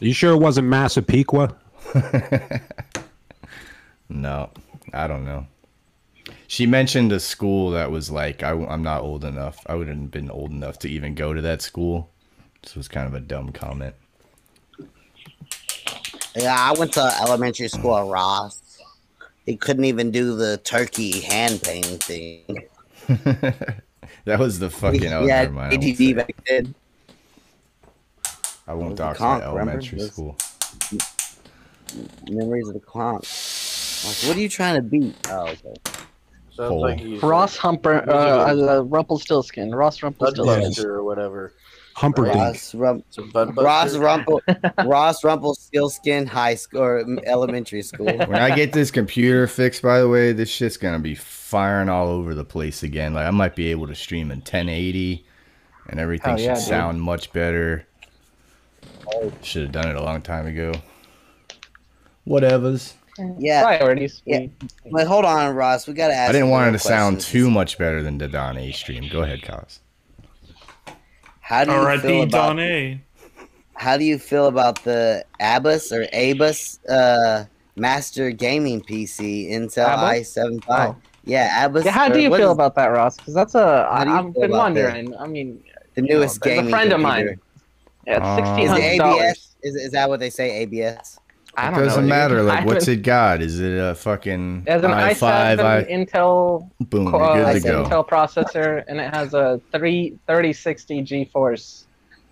You sure it wasn't Massapequa?
no, I don't know. She mentioned a school that was like, I, am not old enough. I wouldn't have been old enough to even go to that school. This was kind of a dumb comment.
Yeah, I went to elementary school at Ross. He couldn't even do the turkey hand painting thing.
that was the fucking.
Yeah,
never mind, I won't say
ADD back then.
I went to
was the
talk
remember?
elementary school.
Memories of the clown. Like, what are you trying to beat? Oh, okay.
Sounds
Hole.
like he's
Ross Humper, uh, uh, Rumpelstiltskin. Ross Rumpelstiltskin.
Mudbuster or whatever.
Humperdinck.
Ross, Rump, Ross Rumple, Ross Rumple, Skin High School or elementary school.
When I get this computer fixed, by the way, this shit's gonna be firing all over the place again. Like I might be able to stream in 1080, and everything
Oh,
should
yeah, dude.
sound much better. Should have done it a long time ago. Whatevers.
Yeah.
Priorities.
Yeah. But hold on, Ross. We gotta ask.
I didn't want it to sound too much better than the Don A stream. Go ahead, Cos.
How do you
R.I.P.
feel about?
Don A.
How do you feel about the Abus or Abus uh, Master Gaming PC Intel
Abus?
i7
Oh.
Yeah, Abus.
Yeah, how do you feel
is
about that, Ross? Because that's a
How do you
I- I've been
about that?
wondering. I mean,
the
you know,
newest
there's
gaming
a friend of mine.
Computer?
Yeah, it's
Uh,
sixteen
Is
dollars.
Is, is that what they say? ABS.
I
It
don't
doesn't
know,
matter. Like, what's it got? Is it a fucking
It an
i5?
i7
I,
Intel,
boom,
uh,
you're good to go.
Intel processor, and it has a 3 3060 GeForce.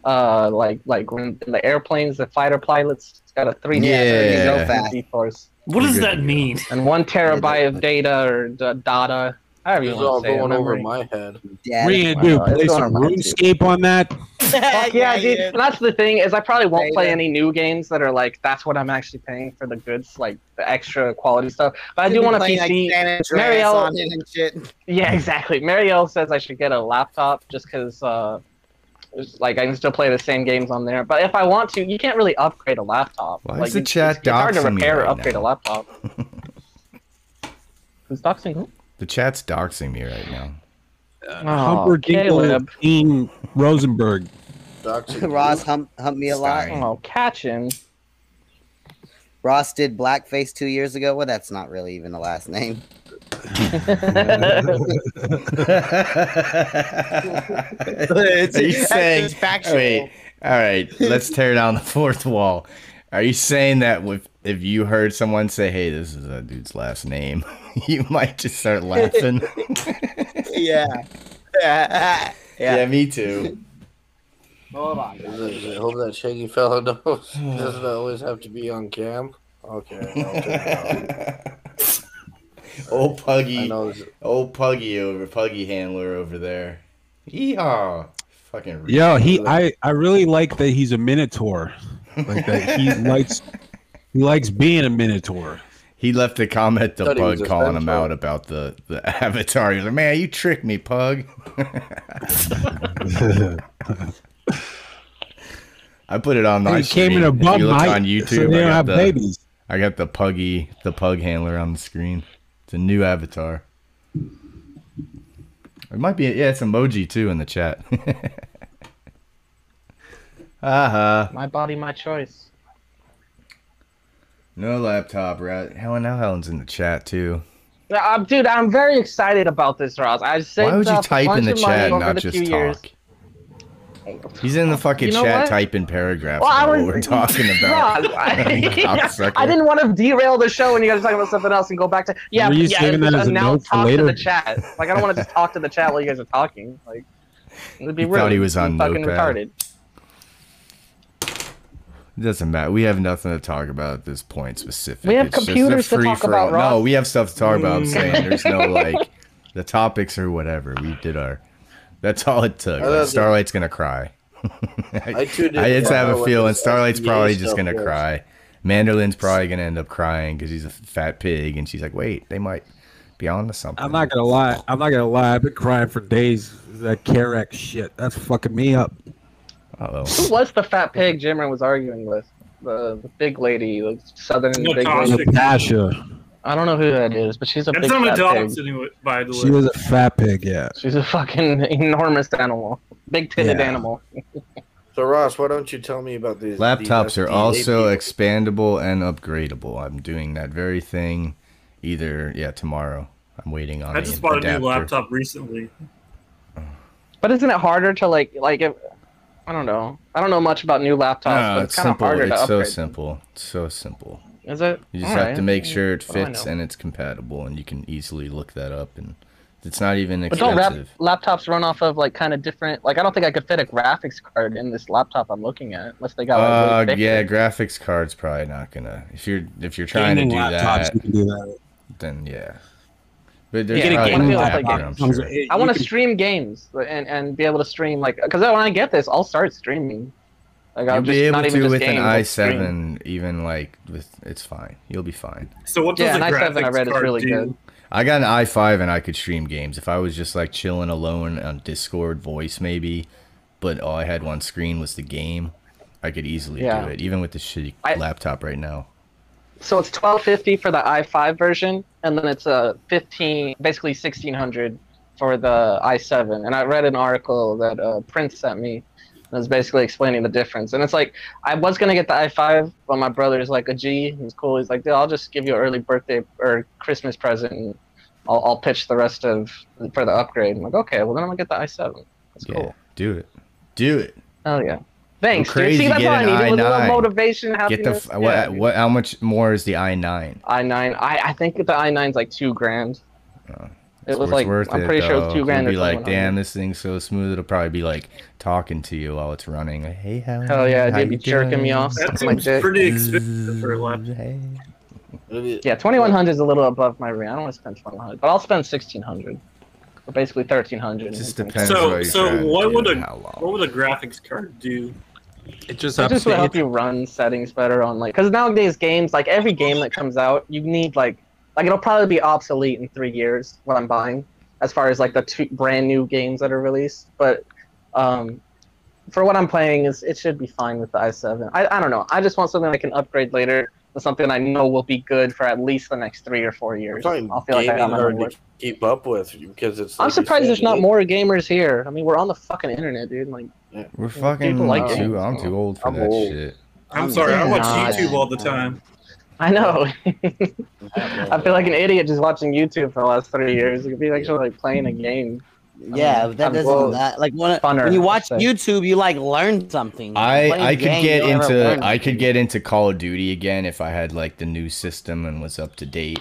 Uh, like like when the airplanes, the fighter pilots, it's got a three
Yeah.
GeForce.
What does that mean?
And one terabyte of data or d- data, however you
It's
want
all
to say it.
going over
memory.
my head.
What are you gonna do?
Well, it's
Play some
on.
RuneScape on that?
Fuck yeah, dude. And that's the thing is I probably won't play any new games that are like that's what I'm actually paying for the goods, like the extra quality stuff. But I do want a
Playing, like,
PC.
San Andreas
Marielle,
on it and shit.
yeah, exactly. Marielle says I should get a laptop just because, uh, it's like I can still play the same games on there. But if I want to, you can't really upgrade a laptop.
Why
like,
is the
it's-
chat
it's, it's hard to
doxing me
repair or upgrade
now?
a laptop. Who's doxing who?
The chat's doxing me right now.
Oh, Humperdinck
Caleb.
Dean Rosenberg.
Ross hump, hump me a lot.
Oh, catch him.
Ross did blackface two years ago. Well, that's not really even the last name.
Are you saying? Wait, all right, let's tear down the fourth wall. Are you saying that with if you heard someone say, "Hey, this is that dude's last name," you might just start laughing?
yeah. yeah.
yeah, me too.
Hold on.
I hope that shaggy fellow knows. Doesn't always have to be on cam. Okay. I'll turn it off.
Old Puggy,
I know.
old Puggy over Puggy handler over there. Yeehaw! Fucking
Yo, he I I really like that he's a minotaur. Like that he likes he likes being a minotaur.
He left a comment to
Thought he was
Pug calling him out about the, the avatar. He's like, man, you tricked me, Pug. I put it on my
He came in a
If
bum
you look
height,
on
so
YouTube.
they
I
don't
got
have
the,
babies.
I got the Puggy, the Pug handler on the screen. It's a new avatar. It might be, yeah, it's emoji too in the chat. Aha.
My body, my choice.
No laptop, right? Helen, now Helen's in the chat too.
Yeah, I'm, dude, I'm very excited about this, Ross. I saved
Why would you
up a
type in
bunch
the
of money
chat and
over
not
the
just
few years.
talk? He's in the fucking
You know
chat
what?
typing paragraphs
Well, I
about
was
what we're talking about.
Ross, I, I didn't want to derail the show and you guys are talking about something else and go back to yeah,
Were you
yeah.
saving that as a
now
note for
talk to the chat. Like I don't want to just talk to the chat while you guys are talking. Like it'd be
He
rude.
thought he was
You're
on
fucking
Notepad.
retarded.
It doesn't matter. We have nothing to talk about at this point specifically.
We have
It's just a
computers to talk
free-for-all.
about, Ross.
No, we have stuff to talk about. I'm
Mm.
saying there's no like the topics or whatever. We did our. That's all it took. Like, Starlight's gonna cry.
I tuned in
I just have a feeling Starlight's
FBA
probably just gonna
was.
cry. Manderlin's probably gonna end up crying because he's a fat pig, and she's like, "Wait, they might be on to something."
I'm not gonna lie. I'm not gonna lie. I've been crying for days. That Carex shit. That's fucking me up.
Uh
Who was the fat pig Jimmer was arguing with? The, the big lady, the southern big
Natasha.
lady.
Natasha.
I don't know who that is, but she's a
That's
big
on the
fat
dogs
pig.
anyway, by the way.
She was a fat pig. Yeah.
She's a fucking enormous animal, big titted
Yeah.
animal.
So Ross, why don't you tell me about these
Laptops
these
are also
people?
expandable and upgradable. I'm doing that very thing. Either yeah, tomorrow. I'm waiting on.
I just bought a new laptop recently.
But isn't it harder to like like if I don't know. I don't know much about new laptops,
No,
but
it's
it's
simple.
harder to
It's so simple. It's so simple.
Is it?
You just
Alright.
have to make sure it
What do I
fits and it's compatible, and you can easily look that up. And it's not even expensive.
But don't rap- laptops run off of like kind of different? Like I don't think I could fit a graphics card in this laptop I'm looking at, unless they got like
Uh,
really thick.
yeah, graphics card's probably not gonna. If you're if you're trying
Gaming
to do
laptops,
that,
you can do that.
then yeah. But there's
Yeah,
probably
I wanna be
an
able to
app
play
for it, I'm
games.
sure.
I want to stream games and, and be able to stream like because when I get this, I'll start streaming. Like I'll
You'll
just
be able
not even
to
just
with
games,
an i7, even like with it's fine. You'll be fine.
So what does
Yeah,
does
an i7 I read is really
do?
good.
I got an i5 and I could stream games. If I was just like chilling alone on Discord voice maybe, but all I had one screen was the game, I could easily
Yeah.
do it, even with the shitty
I-
laptop right now.
So it's twelve fifty for the i5 version, and then it's a fifteen, basically sixteen hundred for the i7. And I read an article that uh, Prince sent me. that was basically explaining the difference. And it's like I was gonna get the i5, but my brother's like a G. He's cool. He's like, "Dude, I'll just give you an early birthday or Christmas present, and I'll, I'll pitch the rest of for the upgrade." I'm like, "Okay, well then I'm gonna get the i7." That's
Yeah,
cool.
do it. Do it.
Oh yeah. Thanks,
Go
dude. See, that's
get
what I
an
needed. with A little
i9.
motivation,
Get the f-
Yeah,
what, what how much more is the i9?
i9. I, I think the i9's like two grand. Oh, it was like
worth
I'm
it,
pretty sure it
though.
was two grand.
You'll be like, damn, this thing's so smooth. It'll probably be like talking to you while it's running. Like, hey, how
Hell yeah,
how
dude, be
you
jerking me off.
That
my
seems pretty expensive for a laptop.
Yeah, 2100 is a little above my rate. I don't want to spend 2100, but I'll spend 1600. Or basically 1300.
Just depends
So so what would a what would a graphics card do?
It just
It just will help you run settings better on like because nowadays games like every game that comes out you need like like it'll probably be obsolete in three years what I'm buying as far as like the two brand new games that are released but um for what I'm playing is it should be fine with the i7 I, I don't know. I just want something I can upgrade later to something I know will be good for at least the next three or four years.
It's
I'll feel like I got my
hard
money worth.
to keep up with because it's.
I'm
like
surprised
said,
there's not more gamers here I mean we're on the fucking internet dude like
We're fucking
people like
too.
games.
I'm too old for
I'm
that
old.
shit.
I'm sorry, I watch
not.
YouTube all the time.
I know. I feel like an idiot just watching YouTube for the last three years. It could be actually like playing a game.
Yeah,
I mean,
that
I'm-
doesn't
well,
that like when,
funner,
when you watch
I'd.
YouTube, you like learn something.
I
Playing
I
a
could
game,
get
you don't ever
into I could get into Call of Duty again if I had like the new system and was up to date,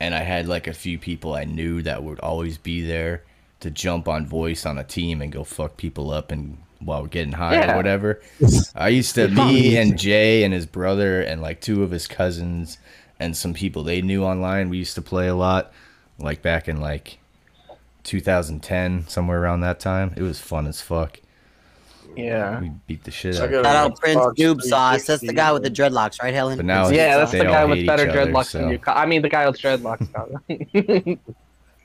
and I had like a few people I knew that would always be there to jump on voice on a team and go fuck people up and while getting high
Yeah.
or whatever. I used to me and Jay and his brother and like two of his cousins and some people they knew online. We used to play a lot, like back in like 2010 somewhere around that time. It was fun as fuck.
Yeah.
We beat the shit
I
out of
got
Shout out Prince
Xbox
Noob Sauce. That's the guy with the dreadlocks, right, Helen?
But now
Yeah, that's the guy with
each
better
other,
dreadlocks
so-
than you. I mean, the guy with dreadlocks.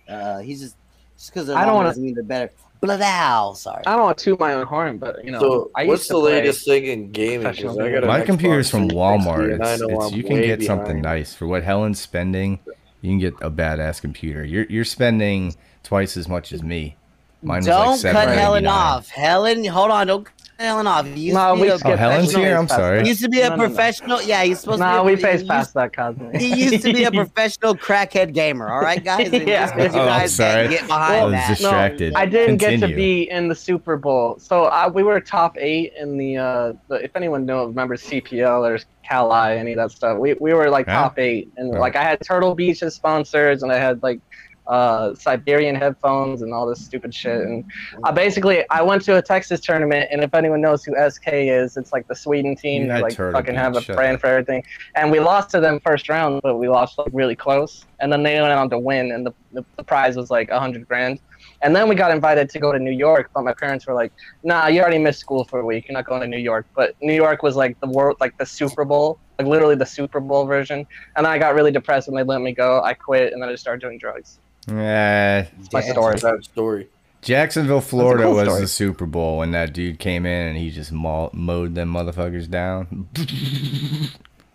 Uh, he's just just because
I
I
don't
don't
wanna-
doesn't mean they're better. Blowow, sorry.
I don't want to toot my own horn, but you know,
So,
I
what's
used
the
play
latest thing in gaming? I got
My
Xbox
computer's from Walmart. It's, it's, you can
way
get something
behind.
nice for what Helen's spending. You can get a badass computer. You're you're spending twice as much as me. Mine was
don't
like seven
cut Helen off. Helen, hold on. Don't cut Helen off. You used
No,
to be
we
a
skipped
Oh, Helen's here. I'm sorry.
He used to be a
No, no, no.
professional. Yeah, he's supposed
Nah,
to be.
we
a,
phased past that, Cosme.
He used to be a professional crackhead gamer. All right, guys.
Yeah.
just 'cause you
Oh, I'm
guys
sorry.
can't get
I was
that.
distracted.
I didn't get to be in the Super Bowl, so I, we were top eight in the, uh, the. If anyone know remembers CPL or Cali, any of that stuff, we, we were like
Yeah.
top eight, and
Oh.
like I had Turtle Beach as sponsors, and I had like uh, Siberian headphones and all this stupid shit. And I basically I went to a Texas tournament, and if anyone knows who SK is, it's like the Sweden team. They like fucking have a
shut
brand for everything. And we lost to them first round, but we lost like really close. And then they went on to win, and the, the, the prize was like a hundred grand. And then we got invited to go to New York, but my parents were like, "Nah, you already missed school for a week. You're not going to New York." But New York was like the world, like the Super Bowl, like literally the Super Bowl version. And then I got really depressed when they let me go. I quit, and then I just started doing drugs.
Yeah,
my story.
That story.
Jacksonville, Florida
cool
was
story.
the Super Bowl when that dude came in and he just maul- mowed them motherfuckers down.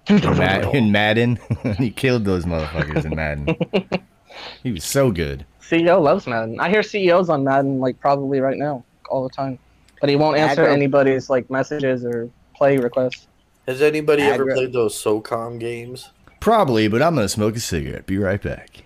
in, Mad- in Madden, he killed those motherfuckers in Madden. he was so good.
CEO loves Madden. I hear CEOs on Madden like probably right now, all the time. But he won't answer
Aggro.
anybody's like messages or play requests.
Has anybody ever played those SOCOM games?
Probably, but I'm gonna smoke a cigarette. Be right back.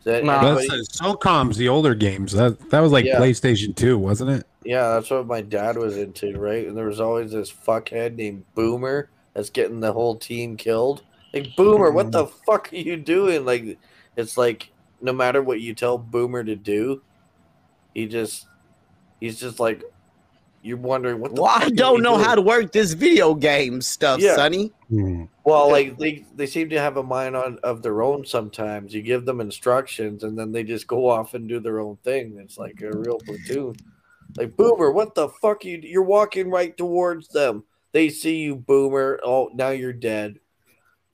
Is that
No.
anybody-
That's SOCOM's the older games. That that was like
Yeah.
PlayStation 2, wasn't it?
Yeah, that's what my dad was into, right? And there was always this fuckhead named Boomer that's getting the whole team killed. Like Boomer, what the mm. fuck are you doing? Like it's like no matter what you tell Boomer to do, he just he's just like you're wondering what the
Well,
fuck
I don't know
doing?
how to work this video game stuff,
Yeah.
Sonny. Hmm.
Well, like they, they seem to have a mind on of their own sometimes. You give them instructions and then they just go off and do their own thing. It's like a real platoon. Like Boomer, what the fuck you you're walking right towards them. They see you, Boomer. Oh, now you're dead.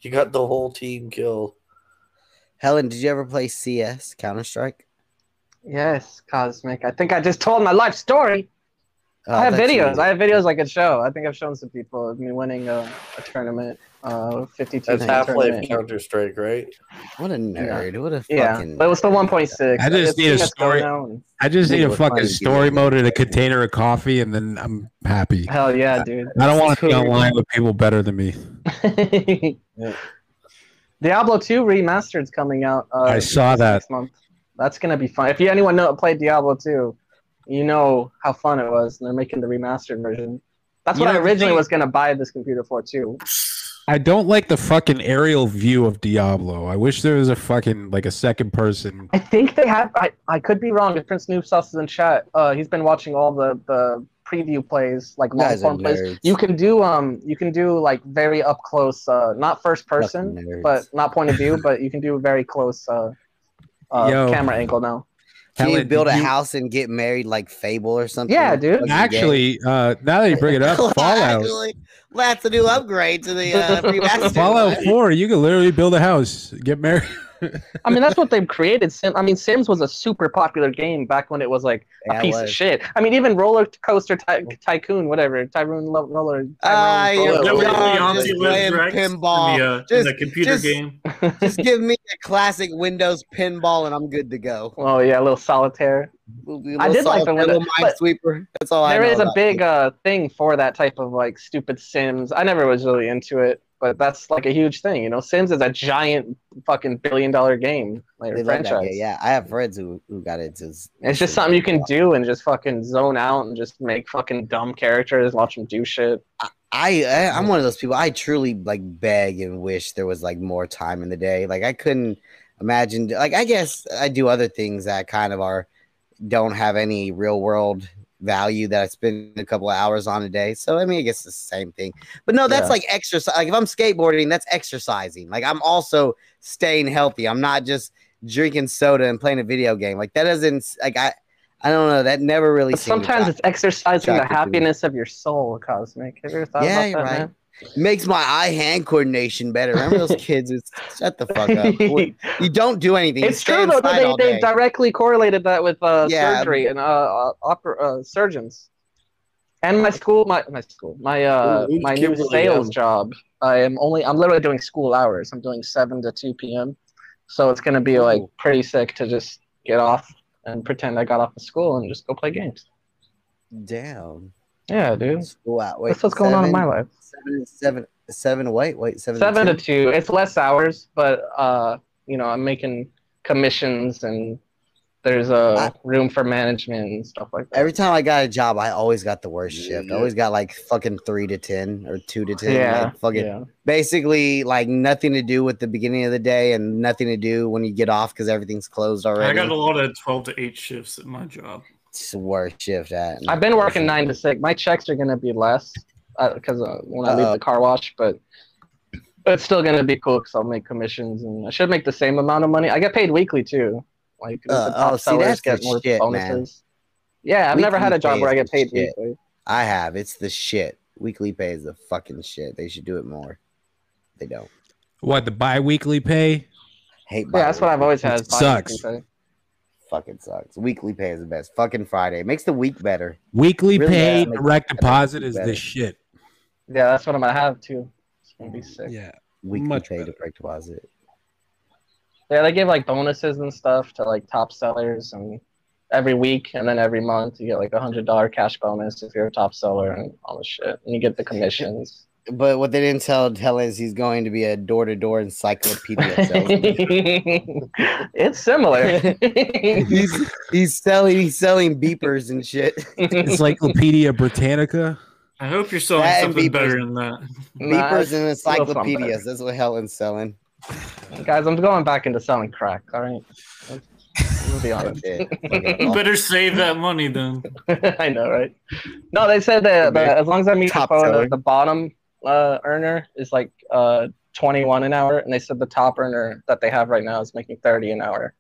You got the whole team killed.
Helen, did you ever play CS Counter Strike?
Yes, Cosmic. I think I just told my life story.
Oh,
I have
thought you-
videos. I have videos I could show. I think I've shown some people of me winning a, a tournament, uh, 52
That's Half Life. Counter Strike, right?
What a nerd! What a fucking.
Yeah, but it was the 1.6.
I just need a story. I just need a fucking
fine,
story mode and a container of coffee, and then I'm happy.
Hell yeah, dude.
I don't want to be online with people better than me.
Diablo 2 remastered's coming out. Uh,
I saw that.
next month. That's gonna be fun. If you anyone know played Diablo 2, you know how fun it was, and they're making the remastered version. That's what
You
I originally
the-
was gonna buy this computer for too.
I don't like the fucking aerial view of Diablo. I wish there was a fucking like a second person.
I think they have. I, I could be wrong. If Prince Noob Sauce is in chat, uh, he's been watching all the the preview plays, like
You
long form plays. You can do um, you can do like very up close, uh, not first person, but not point of view, but you can do very close uh, uh
Yo.
camera angle now.
Can you build a
you-
house and get married like Fable or something?
Yeah, dude.
Fucking
Actually, uh, now that you bring it up, Fallout,
Actually, that's a new upgrade to the uh, remastered.
Fallout Four, you can literally build a house, get married.
I mean, that's what they've created. Sim. I mean, Sims was a super popular game back when it was like a
Yeah, it
piece of shit. I mean, even Roller Coaster ty- Tycoon, whatever, Tyrone Lo- Roller. Tyrone
Ah, you're
Roller-
young,
Leonti
just playing
Rex in
pinball.
the, uh, in
just,
the computer
just-
game.
just give me a classic Windows pinball and I'm good to go.
Oh yeah, a little solitaire. I did like the
little
window,
Minesweeper. That's all I
There a big uh thing for that type of like stupid Sims. I never was really into it, but that's like a huge thing. You know, Sims is a giant fucking billion dollar game, like
They
franchise.
game. Yeah, I have friends who, who got into.
It's just something you can do and just fucking zone out and just make fucking dumb characters, watch them do shit.
I, I I'm one of those people. I truly like beg and wish there was like more time in the day. Like I couldn't imagine. Like I guess I do other things that kind of are don't have any real world value that I spend a couple of hours on a day. So I mean, I guess it's the same thing. But no, that's
Yeah.
like exercise. Like if I'm skateboarding, that's exercising. Like I'm also staying healthy. I'm not just drinking soda and playing a video game. Like that doesn't like I. I don't know. That never really.
Sometimes it's exercising the
attractive to me.
happiness of your soul, Cosmic. Have you ever thought
Yeah,
about that,
right.
man?
Makes my eye hand coordination better. Remember those kids? It's, shut the fuck up. You don't do anything.
It's true though.
inside
They, they directly correlated that with uh,
Yeah.
surgery and uh, uh, oper- uh, surgeons. And my school, my my school, my uh,
Who- who's
my new sales
Young?
job. I am only. I'm literally doing school hours. I'm doing seven to two p.m. So it's gonna be like pretty sick to just get off and pretend I got off of school and just go play games.
Down.
Yeah, dude.
School out. Wait,
That's what's going on in my life.
Seven, seven, seven. Wait, wait, seven.
Seven to
two?
two. It's less hours, but uh, you know, I'm making commissions and there's a room for management and stuff like that.
Every time I got a job, I always got the worst shift. I always got like fucking three to ten or two to ten.
Yeah,
like fucking
yeah.
basically like nothing to do with the beginning of the day and nothing to do when you get off because everything's closed already.
I got a lot of 12 to 8 shifts at my job.
It's the worst shift at.
I've been working nine to six. My checks are gonna be less because uh, when I leave the car wash, but but it's still gonna be cool because I'll make commissions and I should make the same amount of money. I get paid weekly too. Like the
Uh,
top
oh, see,
sellers
that's
get more
shit,
bonuses.
man.
Yeah, I've never had a job where I get paid
the shit.
weekly.
I have. It's the shit. Weekly pay is the fucking shit. They should do it more. They don't.
What the bi-weekly pay?
Hate.
Yeah, that's what I've always had.
Sucks.
pay.
Fucking sucks. Weekly pay is the best. Fucking Friday makes the week better.
Weekly
Really
pay,
does
direct
the
deposit is
better.
the shit.
Yeah, that's what I'm gonna have too. It's gonna be sick.
Yeah.
Weekly
Much
pay
better.
direct deposit.
Yeah, they give like bonuses and stuff to like top sellers and every week and then every month you get like a hundred dollar cash bonus if you're a top seller and all the shit. And you get the commissions.
But what they didn't tell Helen is he's going to be a door to door encyclopedia salesman.
it's similar.
he's he's selling he's selling beepers and shit.
Encyclopedia Britannica.
I hope you're selling
That
something
beepers.
better than that.
beepers and
it's still something.
encyclopedias. That's what Helen's selling.
Guys, I'm going back into selling crack, all right? To be honest.
You better save that money then.
I know, right? No, they said that, that as long as I meet the
Top
quota, the bottom uh, earner is like uh, 21 an hour, and they said the top earner that they have right now is making 30 an hour.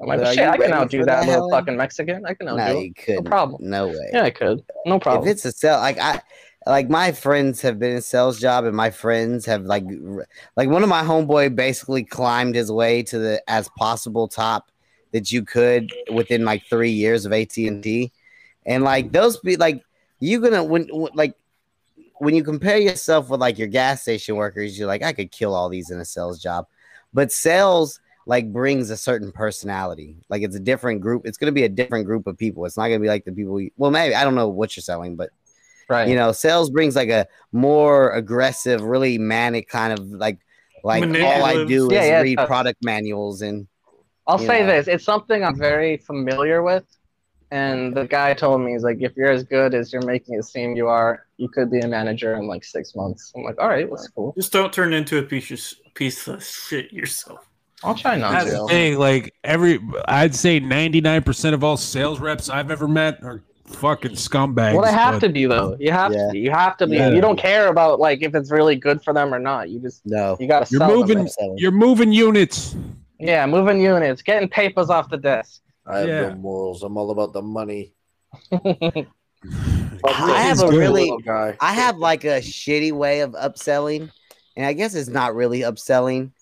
I'm like, shit, I can outdo that,
that,
little fucking Mexican. I can outdo
No, you couldn't.
No problem.
No way.
Yeah, I could. No problem.
If it's a sell, like I, like my friends have been in sales job, and my friends have like, like one of my homeboy basically climbed his way to the as possible top that you could within like three years of AT and T, and like those be like you gonna when when- like when you compare yourself with like your gas station workers, you're like I could kill all these in a sales job, but sales like brings a certain personality. Like it's a different group. It's gonna be a different group of people. It's not gonna be like the people. You, well, maybe I don't know what you're selling, but
right.
you know, sales brings like a more aggressive, really manic kind of like like all I do is
Yeah, yeah,
read
does.
product manuals and.
I'll say
know.
this: it's something I'm very familiar with, and the guy told me he's like, if you're as good as you're making it seem you are, you could be a manager in like six months. I'm like, all right, that's cool.
Just don't turn into a piece of piece of shit yourself.
I'll try not
That's the thing. Like every, I'd say ninety nine percent of all sales reps I've ever met are fucking scumbags.
Well, they have
but-
to be though. You have to. Be. You have to be.
Yeah.
You don't care about like if it's really good for them or not. You just
no.
You gotta
You're
sell
moving.
Them.
You're moving units.
Yeah, moving units, getting papers off the desk.
I have
Yeah.
no morals. I'm all about the money.
I have a really,
guy.
I have like a shitty way of upselling, and I guess it's not really upselling,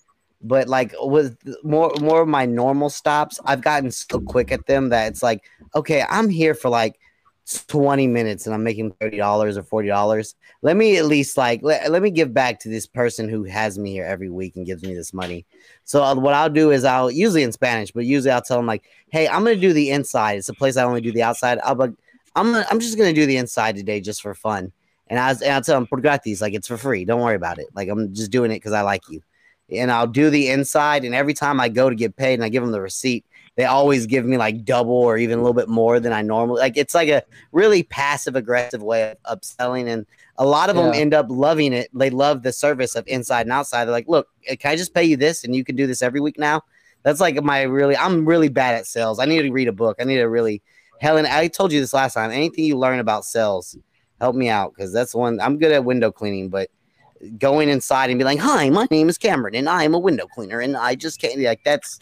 but like with more more of my normal stops, I've gotten so quick at them that it's like, okay, I'm here for like 20 minutes and I'm making $30 or $40. Let me at least like let, let me give back to this person who has me here every week and gives me this money. So uh, what I'll do is I'll usually in Spanish, but usually I'll tell them like, "Hey, I'm gonna do the inside. It's a place I only do the outside. I'll be, I'm gonna, I'm just gonna do the inside today just for fun." And I and I'll tell them, "Por gratis, like it's for free. Don't worry about it. Like I'm just doing it because I like you." And I'll do the inside, and every time I go to get paid and I give them the receipt, they always give me like double or even a little bit more than I normally like. It's like a really passive aggressive way of upselling, and a lot of them end up loving it. They love the service of inside and outside. They're like, "Look, eh, can I just pay you this, and you can do this every week now?" That's like my really. I'm really bad at sales. I need to read a book. I need to really. Helen, I told you this last time. Anything you learn about sales, help me out because that's one. I'm good at window cleaning, but going inside and be like, "Hi, my name is Cameron, and I am a window cleaner, and I just can't." Like that's.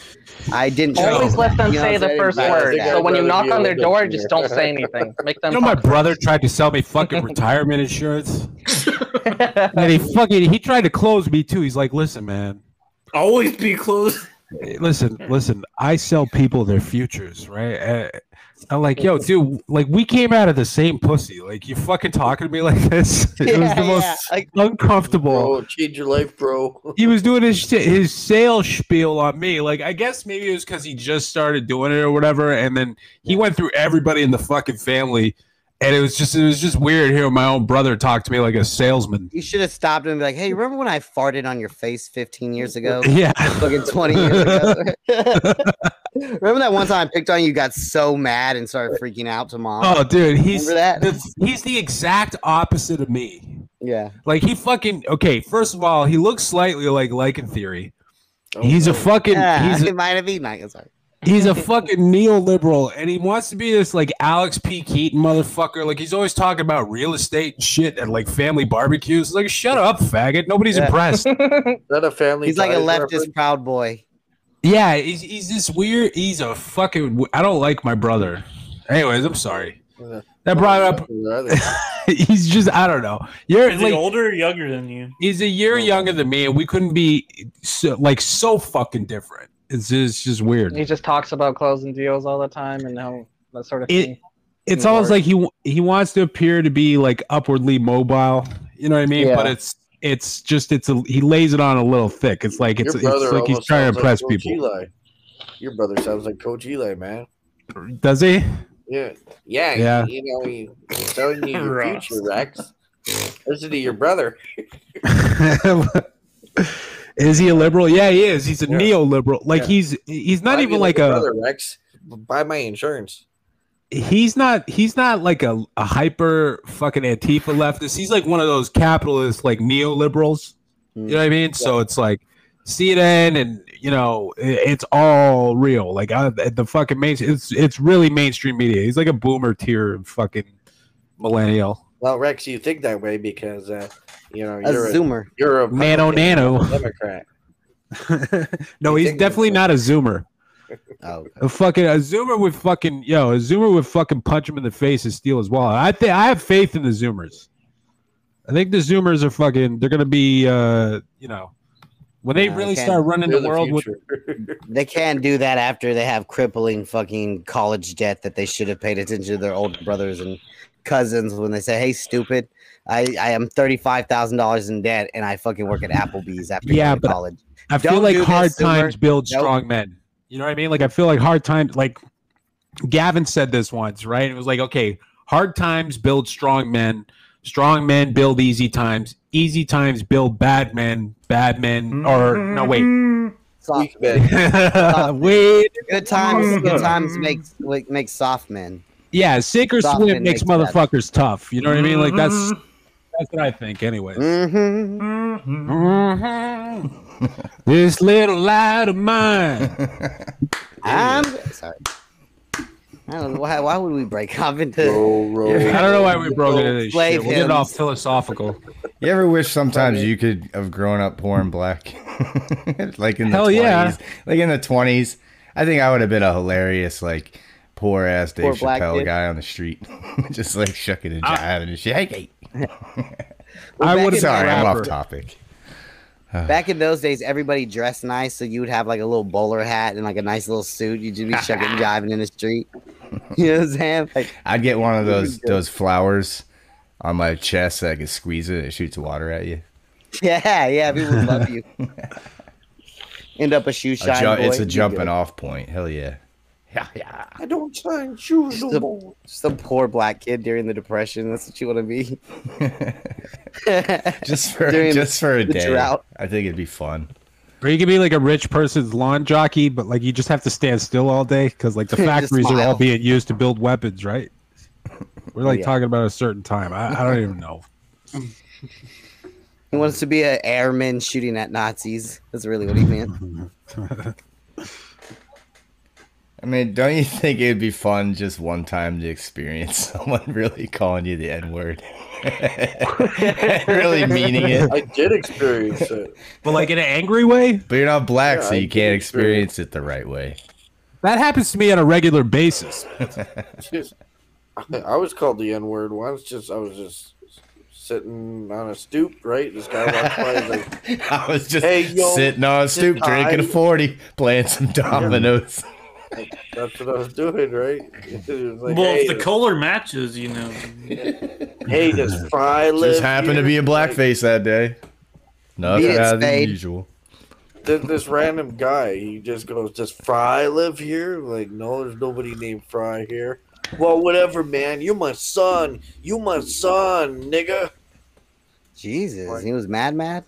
I didn't.
Always let them
You know
say the first word. So when you knock on their door,
cleaner.
just don't say anything. Make them.
You know, my brother tried to sell me fucking retirement insurance. and he fucking he tried to close me too. He's like, "Listen, man,
Always be close.
listen, listen. I sell people their futures, right?" Eh, I'm like, "Yo, dude, like we came out of the same pussy. Like you fucking talking to me like this? It was
Yeah,
the most
yeah, like-
uncomfortable."
Bro, change your life, bro.
he was doing his his sales spiel on me. Like I guess maybe it was because he just started doing it or whatever, and then he went through everybody in the fucking family, and it was just it was just weird hearing my own brother talk to me like a salesman.
You should have stopped him and be like, "Hey, remember when I farted on your face 15 years ago?
Yeah.
fucking 20 years ago. remember that one time I picked on you, got so mad and started freaking out to mom?
Oh, dude, he's he's the exact opposite of me.
Yeah.
Like he fucking okay. First of all, he looks slightly like Lycan Theory. Oh, he's a fucking
Yeah,
he's a,
it might have been like, sorry.
He's a fucking neoliberal, and he wants to be this like Alex P. Keaton motherfucker. Like he's always talking about real estate and shit at like family barbecues. Like, shut up, faggot. Nobody's
Yeah.
impressed.
that a family?
He's like a leftist
reference?
proud boy.
yeah, he's, he's this weird. He's a fucking. I don't like my brother. Anyways, I'm sorry. That brought up. he's just. I don't know. You're
Is
like
he older or younger than you?
he's a year younger than me, and we couldn't be so, like so fucking different. It's just, it's just weird.
He just talks about closing deals all the time and how that sort of
It-
thing.
it's almost like he he wants to appear to be like upwardly mobile. You know what I mean?
Yeah.
But it's it's just it's a he lays it on a little thick. It's like it's,
Your
it's
brother
like he's
almost
trying to
sounds like
impress
Coach
people.
Eli. Your brother sounds like Coach Eli, man.
Does he?
Yeah, yeah,
Yeah.
You know, he- he's telling you your
Ross.
future, Rex. Listen to your brother.
is he a liberal? Yeah, he is. He's a neoliberal. Like
Yeah.
he's he's not
Buy
even like a
brother, Rex. Buy my insurance.
he's not he's not like a, a hyper fucking antifa leftist. He's like one of those capitalist like neoliberals. You know what I mean? So it's like CNN and you know it's all real. Like I, the fucking main, it's it's really mainstream media. He's like a boomer tier fucking millennial.
Well, Rex, you think that way because uh, you know
A
you're
Zoomer.
You're a
Nano,
Republican,
nano.
I'm Democrat.
No, he's definitely not a zoomer.
Oh,
A fucking a zoomer would fucking yo, a zoomer would fucking punch him in the face and steal his wallet. I think I have faith in the zoomers. I think the zoomers are fucking. They're gonna be, uh, you know, when they
No,
really
can't-
start running the world with.
They can't do that after they have crippling fucking college debt that they should have paid attention to their older brothers and cousins when they say, "Hey, stupid, I, I am thirty five thousand dollars in debt and I fucking work at Applebee's after
Yeah, but
college."
I feel
Don't
like hard
this, Zoomer.
times build
Nope.
strong men. You know what I mean? Like I feel like hard times. Like Gavin said this once, right? It was like, okay, hard times build strong men. Strong men build easy times. Easy times build bad men. Bad men, or no, wait,
Soft men
wait.
Good times, good times makes like, make soft men.
Yeah, sink or
Soft
swim
men
makes
makes bad.
motherfuckers tough. You know what I mean? Like that's mm-hmm. That's what I think, anyways.
Mm-hmm.
This little light of mine.
I'm sorry. I don't know why. Why would we break up into?
I don't know why we broke into this
Slave
shit. We'll get all philosophical.
You ever wish sometimes you could have grown up poor and black? like in the
Hell
20s.
yeah.
Like in the 20s. I think I would have been a hilarious, like, poor ass Dave
Poor
Chappelle guy on the street. Just like shucking and jiving and shit. Hey,
Well,
I would
in
sorry, I'm off topic.
Back in those days, everybody dressed nice, so you would have like a little bowler hat and like a nice little suit. You'd just be shucking and jiving in the street. You know what I'm saying? Like,
I'd get one of those those flowers on my chest so I could squeeze it. And it shoots water at you.
yeah, yeah, people would love you. End up a shoe
A
shine.
ju-
boy.
it's a jumping off point. Hell yeah. Yeah, yeah.
I don't shine shoes no
Just a,
more.
just a poor black kid during the depression. That's what you want to be.
Just for
During
just for a
the
day.
drought.
I think it'd be fun.
Or you could be like a rich person's lawn jockey, but like you just have to stand still all day because like the factories are all being used to build weapons, right? We're like
Yeah.
talking about a certain time. I, I don't even know.
He wants to be an airman shooting at Nazis. That's really what he meant.
I mean, don't you think it'd be fun just one time to experience someone really calling you the N word? really meaning it.
I did experience it.
But like in an angry way?
But you're not black,
Yeah,
so you
did
can't
experience
experience it the right way.
That happens to me on a regular basis.
Just- I, I was called the N word once. Just I was just sitting on a stoop, right? This guy walked by. He's like,
I was just
Hey, yo,
sitting on a stoop, drinking a 40, playing some dominoes.
That's what I was doing, right? It was like,
well,
hey,
if the color matches, you know.
hey, does Fry live
Just happened to be a blackface that day. Nothing
Beat it,
out of the usual.
Th- this random guy, he just goes, "Does Fry live here?" Like, no, there's nobody named Fry here. Well, whatever, man. You my son. You my son, nigga.
Jesus, he was mad, mad.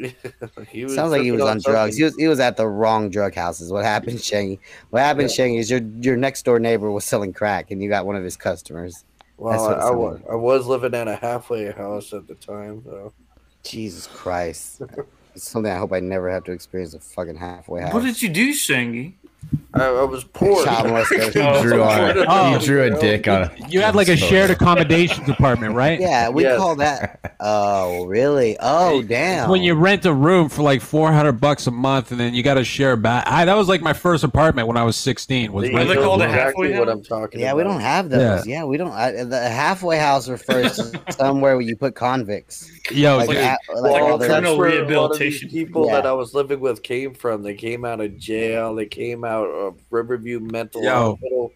he was
Sounds like he was on drugs. He was he was at the wrong drug houses. What happened, Shangy? What happened,
Yeah.
Shangy, is your your next door neighbor was selling crack, and you got one of his customers.
Well,
That's what it
I, I, was, I was living in a halfway house at the time, though.
Jesus Christ. It's something I hope I never have to experience a fucking halfway house.
What did you do, Shangy?
I, I was poor.
Child molestation.
Oh,
He drew, on,
Oh.
he drew a dick on a.
You had like a shared accommodations apartment, right?
Yeah, we
Yes.
call that. Oh, really? Oh, damn.
When you rent a room for like four hundred bucks a month, and then you got to share a bath. I that was like my first apartment when I was sixteen. Was
They
they called it
room.
halfway
exactly what? I'm talking
yeah,
about.
we don't have those. Yeah, we don't. I, the halfway house refers to somewhere where you put convicts.
Yo,
Like,
dude,
a-
Well,
like all
that's
the-
internal
where a lot of
rehabilitation.
these people
Yeah.
that I was living with came from. They came out of jail. They came out of Riverview Mental
Yo.
Hospital.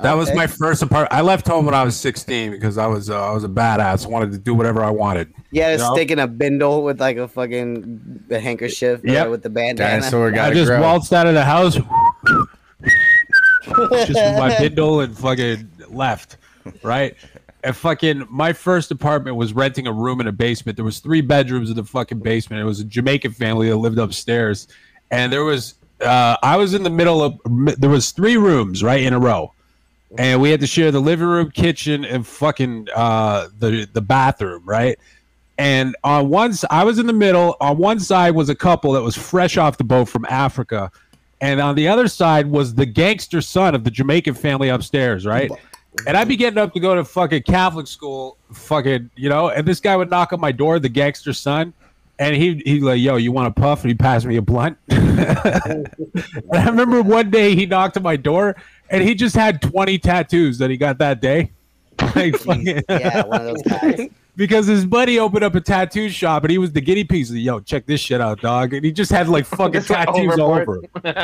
that was
Okay.
my first apartment. I left home when I was sixteen because I was uh, I was a badass. Wanted to do whatever I wanted.
Yeah,
You know?
sticking a bindle with like a fucking the handkerchief uh,
Yep.
with the bandana.
Dinosaur
I
got to
just
grow.
waltzed out of the house, just with my bindle and fucking left, right? And fucking my first apartment was renting a room in a basement. There was three bedrooms in the fucking basement. It was a Jamaican family that lived upstairs, and there was uh, I was in the middle of there was three rooms right in a row, and we had to share the living room, kitchen, and fucking uh, the the bathroom, right? And on side, I was in the middle. On one side was a couple that was fresh off the boat from Africa, and on the other side was the gangster son of the Jamaican family upstairs, right? And I'd be getting up to go to fucking Catholic school, fucking, you know, and this guy would knock on my door, the gangster son, and he he like, yo, you want a puff? And he passed me a blunt. and I remember one day he knocked on my door, and he just had twenty tattoos that he got that day. Like,
yeah, one of those guys.
because his buddy opened up a tattoo shop and he was the guinea piece. Yo, check this shit out, dog. And he just had like fucking
Just went
tattoos all over.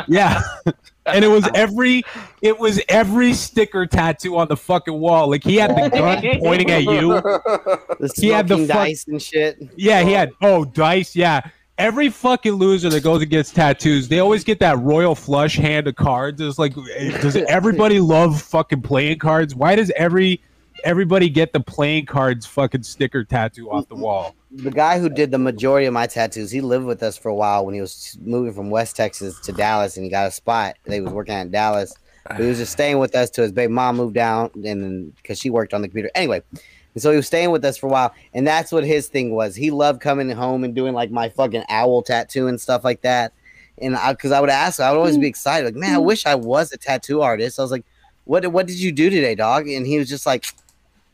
Yeah. and it was every it was every sticker tattoo on the fucking wall. Like he had the gun pointing at you.
The
He had the
smoking
fuck-
dice and shit.
Yeah, he had oh dice, yeah. Every fucking loser that goes and gets tattoos, they always get that royal flush hand of cards. It's like, eh, does everybody love fucking playing cards? Why does every everybody get the playing cards fucking sticker tattoo off the mm-hmm. wall?
the guy who did the majority of my tattoos, he lived with us for a while when he was moving from West Texas to Dallas, and he got a spot. They was working at Dallas. But he was just staying with us till his baby mom moved down, and because she worked on the computer. Anyway, and so he was staying with us for a while, and that's what his thing was. He loved coming home and doing like my fucking owl tattoo and stuff like that. And I, because I would ask, I would always be excited, like, man, I mm-hmm. wish I was a tattoo artist. I was like, what, what did you do today, dog? And he was just like,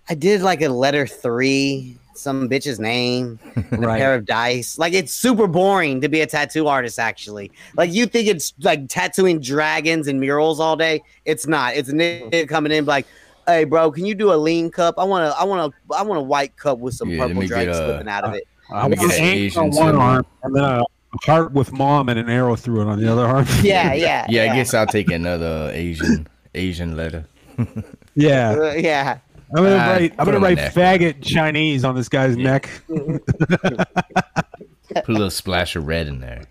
I did like a letter three, some bitch's name, and a pair of dice. Like it's super boring to be a tattoo artist. Actually, like you think it's like tattooing dragons and murals all day. It's not. It's a nigga coming in like, hey, bro, can you do a lean cup? I want to, I want to, I want a white cup with some
Yeah,
purple dragons
a-
slipping out of it.
I'm
Let me
gonna
get an
aim
Asian
on one arm and then a heart with mom and an arrow through it on the other arm.
Yeah, yeah,
Yeah,
yeah.
I guess I'll take another Asian Asian letter.
Yeah.
Uh, yeah.
I'm gonna
Ah,
write. I'm gonna write
neck.
faggot Chinese on this guy's neck.
Put a little splash of red in there.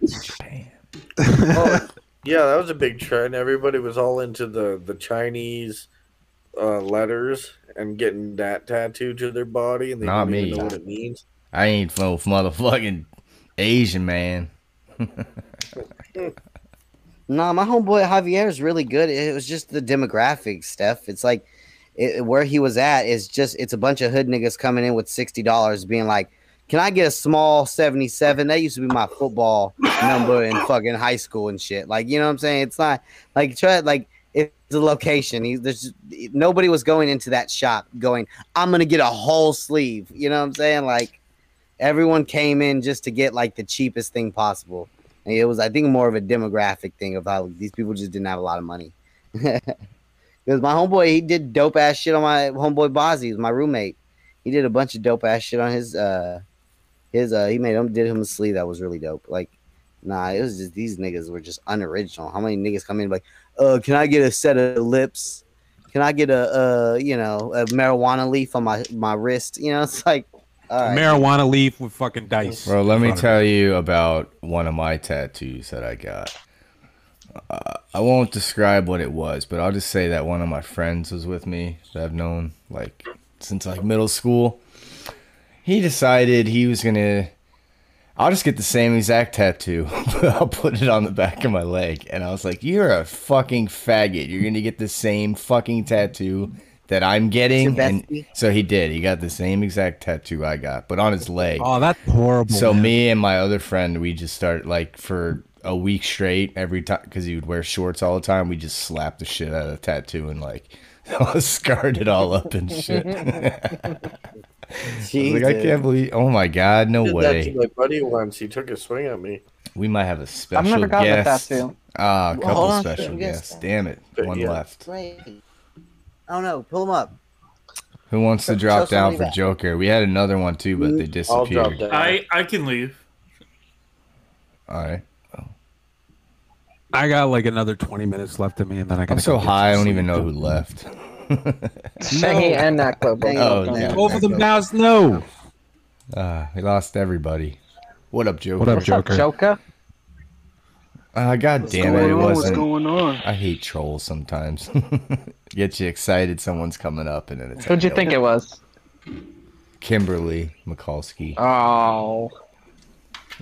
Oh, yeah, that was a big trend. Everybody was all into the the Chinese uh, letters and getting that tattooed to their body, and they
Not
don't even know what it means.
I ain't no motherfucking Asian man.
nah, my homeboy Javier is really good. It was just the demographic stuff. It's like it, where he was at is just it's a bunch of hood niggas coming in with sixty dollars, being like, "Can I get a small seventy seven? That used to be my football number in fucking high school and shit." Like, you know what I'm saying? It's not like try like it's a location. He, there's nobody was going into that shop going, "I'm gonna get a whole sleeve." You know what I'm saying? Like everyone came in just to get like the cheapest thing possible. And it was, I think, more of a demographic thing of how these people just didn't have a lot of money. Because my homeboy, he did dope ass shit on my homeboy Bozzy, was my roommate. He did a bunch of dope ass shit on his uh his uh he made him did him a sleeve that was really dope. Like, nah, it was just these niggas were just unoriginal. How many niggas come in like, uh, can I get a set of lips? Can I get a uh you know a marijuana leaf on my my wrist? You know, it's like all right.
Marijuana leaf with fucking dice.
Bro, let me tell you about one of my tattoos that I got. Uh, I won't describe what it was, but I'll just say that one of my friends was with me that I've known like since like middle school. He decided he was gonna. I'll just get the same exact tattoo, but I'll put it on the back of my leg. And I was like, "You're a fucking faggot. You're gonna get the same fucking tattoo that I'm getting." And so he did. He got the same exact tattoo I got, but on his leg.
Oh, that's horrible.
So
man.
me and my other friend, we just started like for a week straight every time because he would wear shorts all the time. We just slapped the shit out of the tattoo and like scarred it all up and shit. I was like, I can't believe. Oh my god, no
Did that
way.
to my buddy once. He took a swing at me.
We might have a special
never gotten a
guest.
tattoo.
Ah, a
Well,
couple
hold
special
special guest.
guests. Damn it,
But
one
yeah.
left.
Wait. I don't know. Pull him up.
Who wants to drop
show
down for
back.
Joker? We had another one too, but they disappeared.
I I can leave.
All right.
I got like another 20 minutes left of me, and then I
I'm
gotta
so high, I don't even know who left.
Shangy and Nakba. both
Oh,
left.
yeah.
Both of them now no.
Ah, we lost everybody. What up, Joker?
What up,
What's up,
Joker?
Joker?
Uh, God damn it! It
wasn't. What's going on?
I hate trolls sometimes. Get you excited, someone's coming up, and then it's.
Who'd you think it was?
Kimberly Mikulski.
Oh.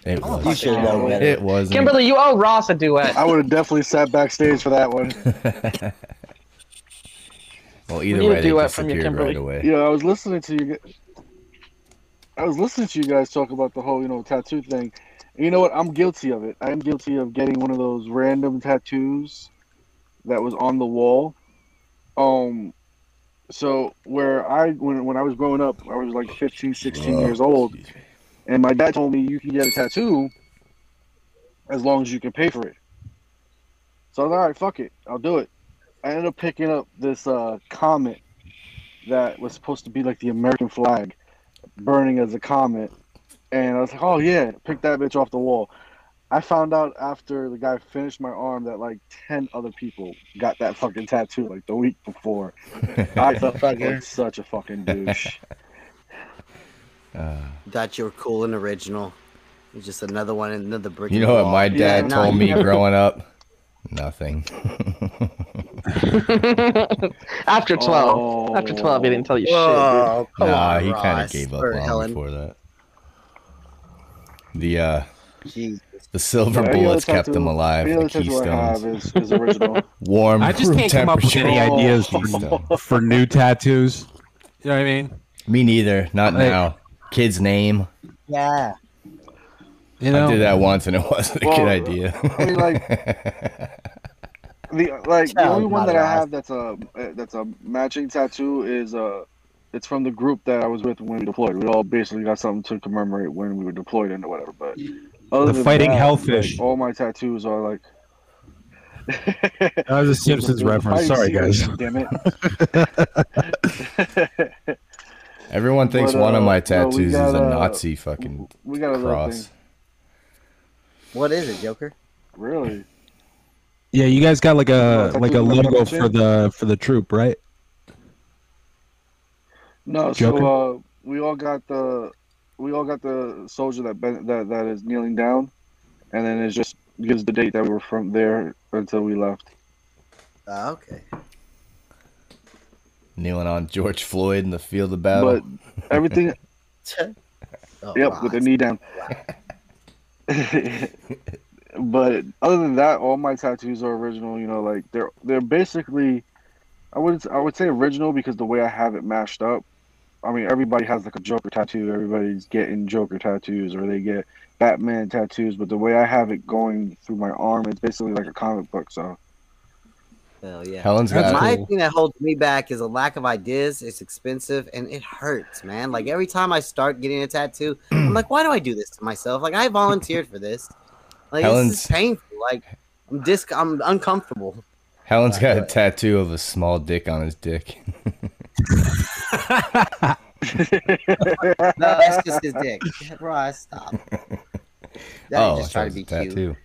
It was.
You should know better.
It was.
Kimberly, you owe Ross a duet.
I would have definitely sat backstage for that one.
well,
We
either
need a
way, they
duet from you,
disappeared right
Kimberly.
away.
Yeah, I was listening to you. g-
I was listening to you guys talk about the whole, you know, tattoo thing. And you know what? I'm guilty of it. I am guilty of getting one of those random tattoos that was on the wall. Um, so where I when when I was growing up, I was like 15, 16 years old, and my dad told me you can get a tattoo as long as you can pay for it. So I was like, all right, fuck it, I'll do it. I ended up picking up this uh, comet that was supposed to be like the American flag, burning as a comet, and I was like, oh yeah, pick that bitch off the wall. I found out after the guy finished my arm that like ten other people got that fucking tattoo like the week before. I felt like such a fucking douche.
Uh,
Thought you were cool and original. It's just another one, in another brick.
you know what my dad
no,
told
you
me
never-
growing up? Nothing.
After 12. After 12, he didn't tell you
Oh,
shit.
come
nah,
on,
he kind of gave up
or
long
Helen.
before that. The uh,
Jesus.
the silver
Yeah,
bullets kept him alive. The
other have
keystones.
is- is original.
Warm.
I just can't come up with any
temperature.
ideas for, for new tattoos. You know what I mean?
Me neither. Not
Like-
now. Kid's name.
Yeah.
You know?
I did that once and it wasn't a
Well,
good idea.
I mean, like the like the only one that I have that's a that's a matching tattoo is uh it's from the group that I was with when we deployed. We all basically got something to commemorate when we were deployed and whatever. But other
The
than
fighting
that,
hellfish.
like, all my tattoos are like
That was a Simpsons
It was a
reference. Sorry, guys.
Damn it.
Everyone thinks
But,
one of
uh,
my
no, we
tattoos
got,
is a
uh,
Nazi fucking
we got a
cross.
What is it, Joker?
Really?
Yeah, you guys got like a
Oh,
like a
tattoo with my
logo for the for the troop, right?
No,
Joker?
so uh, we all got the we all got the soldier that been, that that is kneeling down, and then it just gives the date that we were from there until we left.
Ah, okay.
Kneeling on George Floyd in the field of battle.
But everything,
Oh,
yep, with the knee down. but other than that, all my tattoos are original. You know, like they're they're basically, I would I would say original because the way I have it mashed up. I mean, everybody has like a Joker tattoo. Everybody's getting Joker tattoos, or they get Batman tattoos. But the way I have it going through my arm, it's basically like a comic book. So
Hell yeah.
Helen's got-
my
Cool.
thing that holds me back is a lack of ideas. It's expensive and it hurts, man. Like every time I start getting a tattoo, I'm like, why do I do this to myself? Like I volunteered for this. Like
Helen's-
this is painful. Like I'm dis I'm uncomfortable.
Helen's got a tattoo of a small dick on his dick.
No, that's just his dick. Ross, stop. That
oh,
just
I
try to
it
be
was
cute.
tattoo.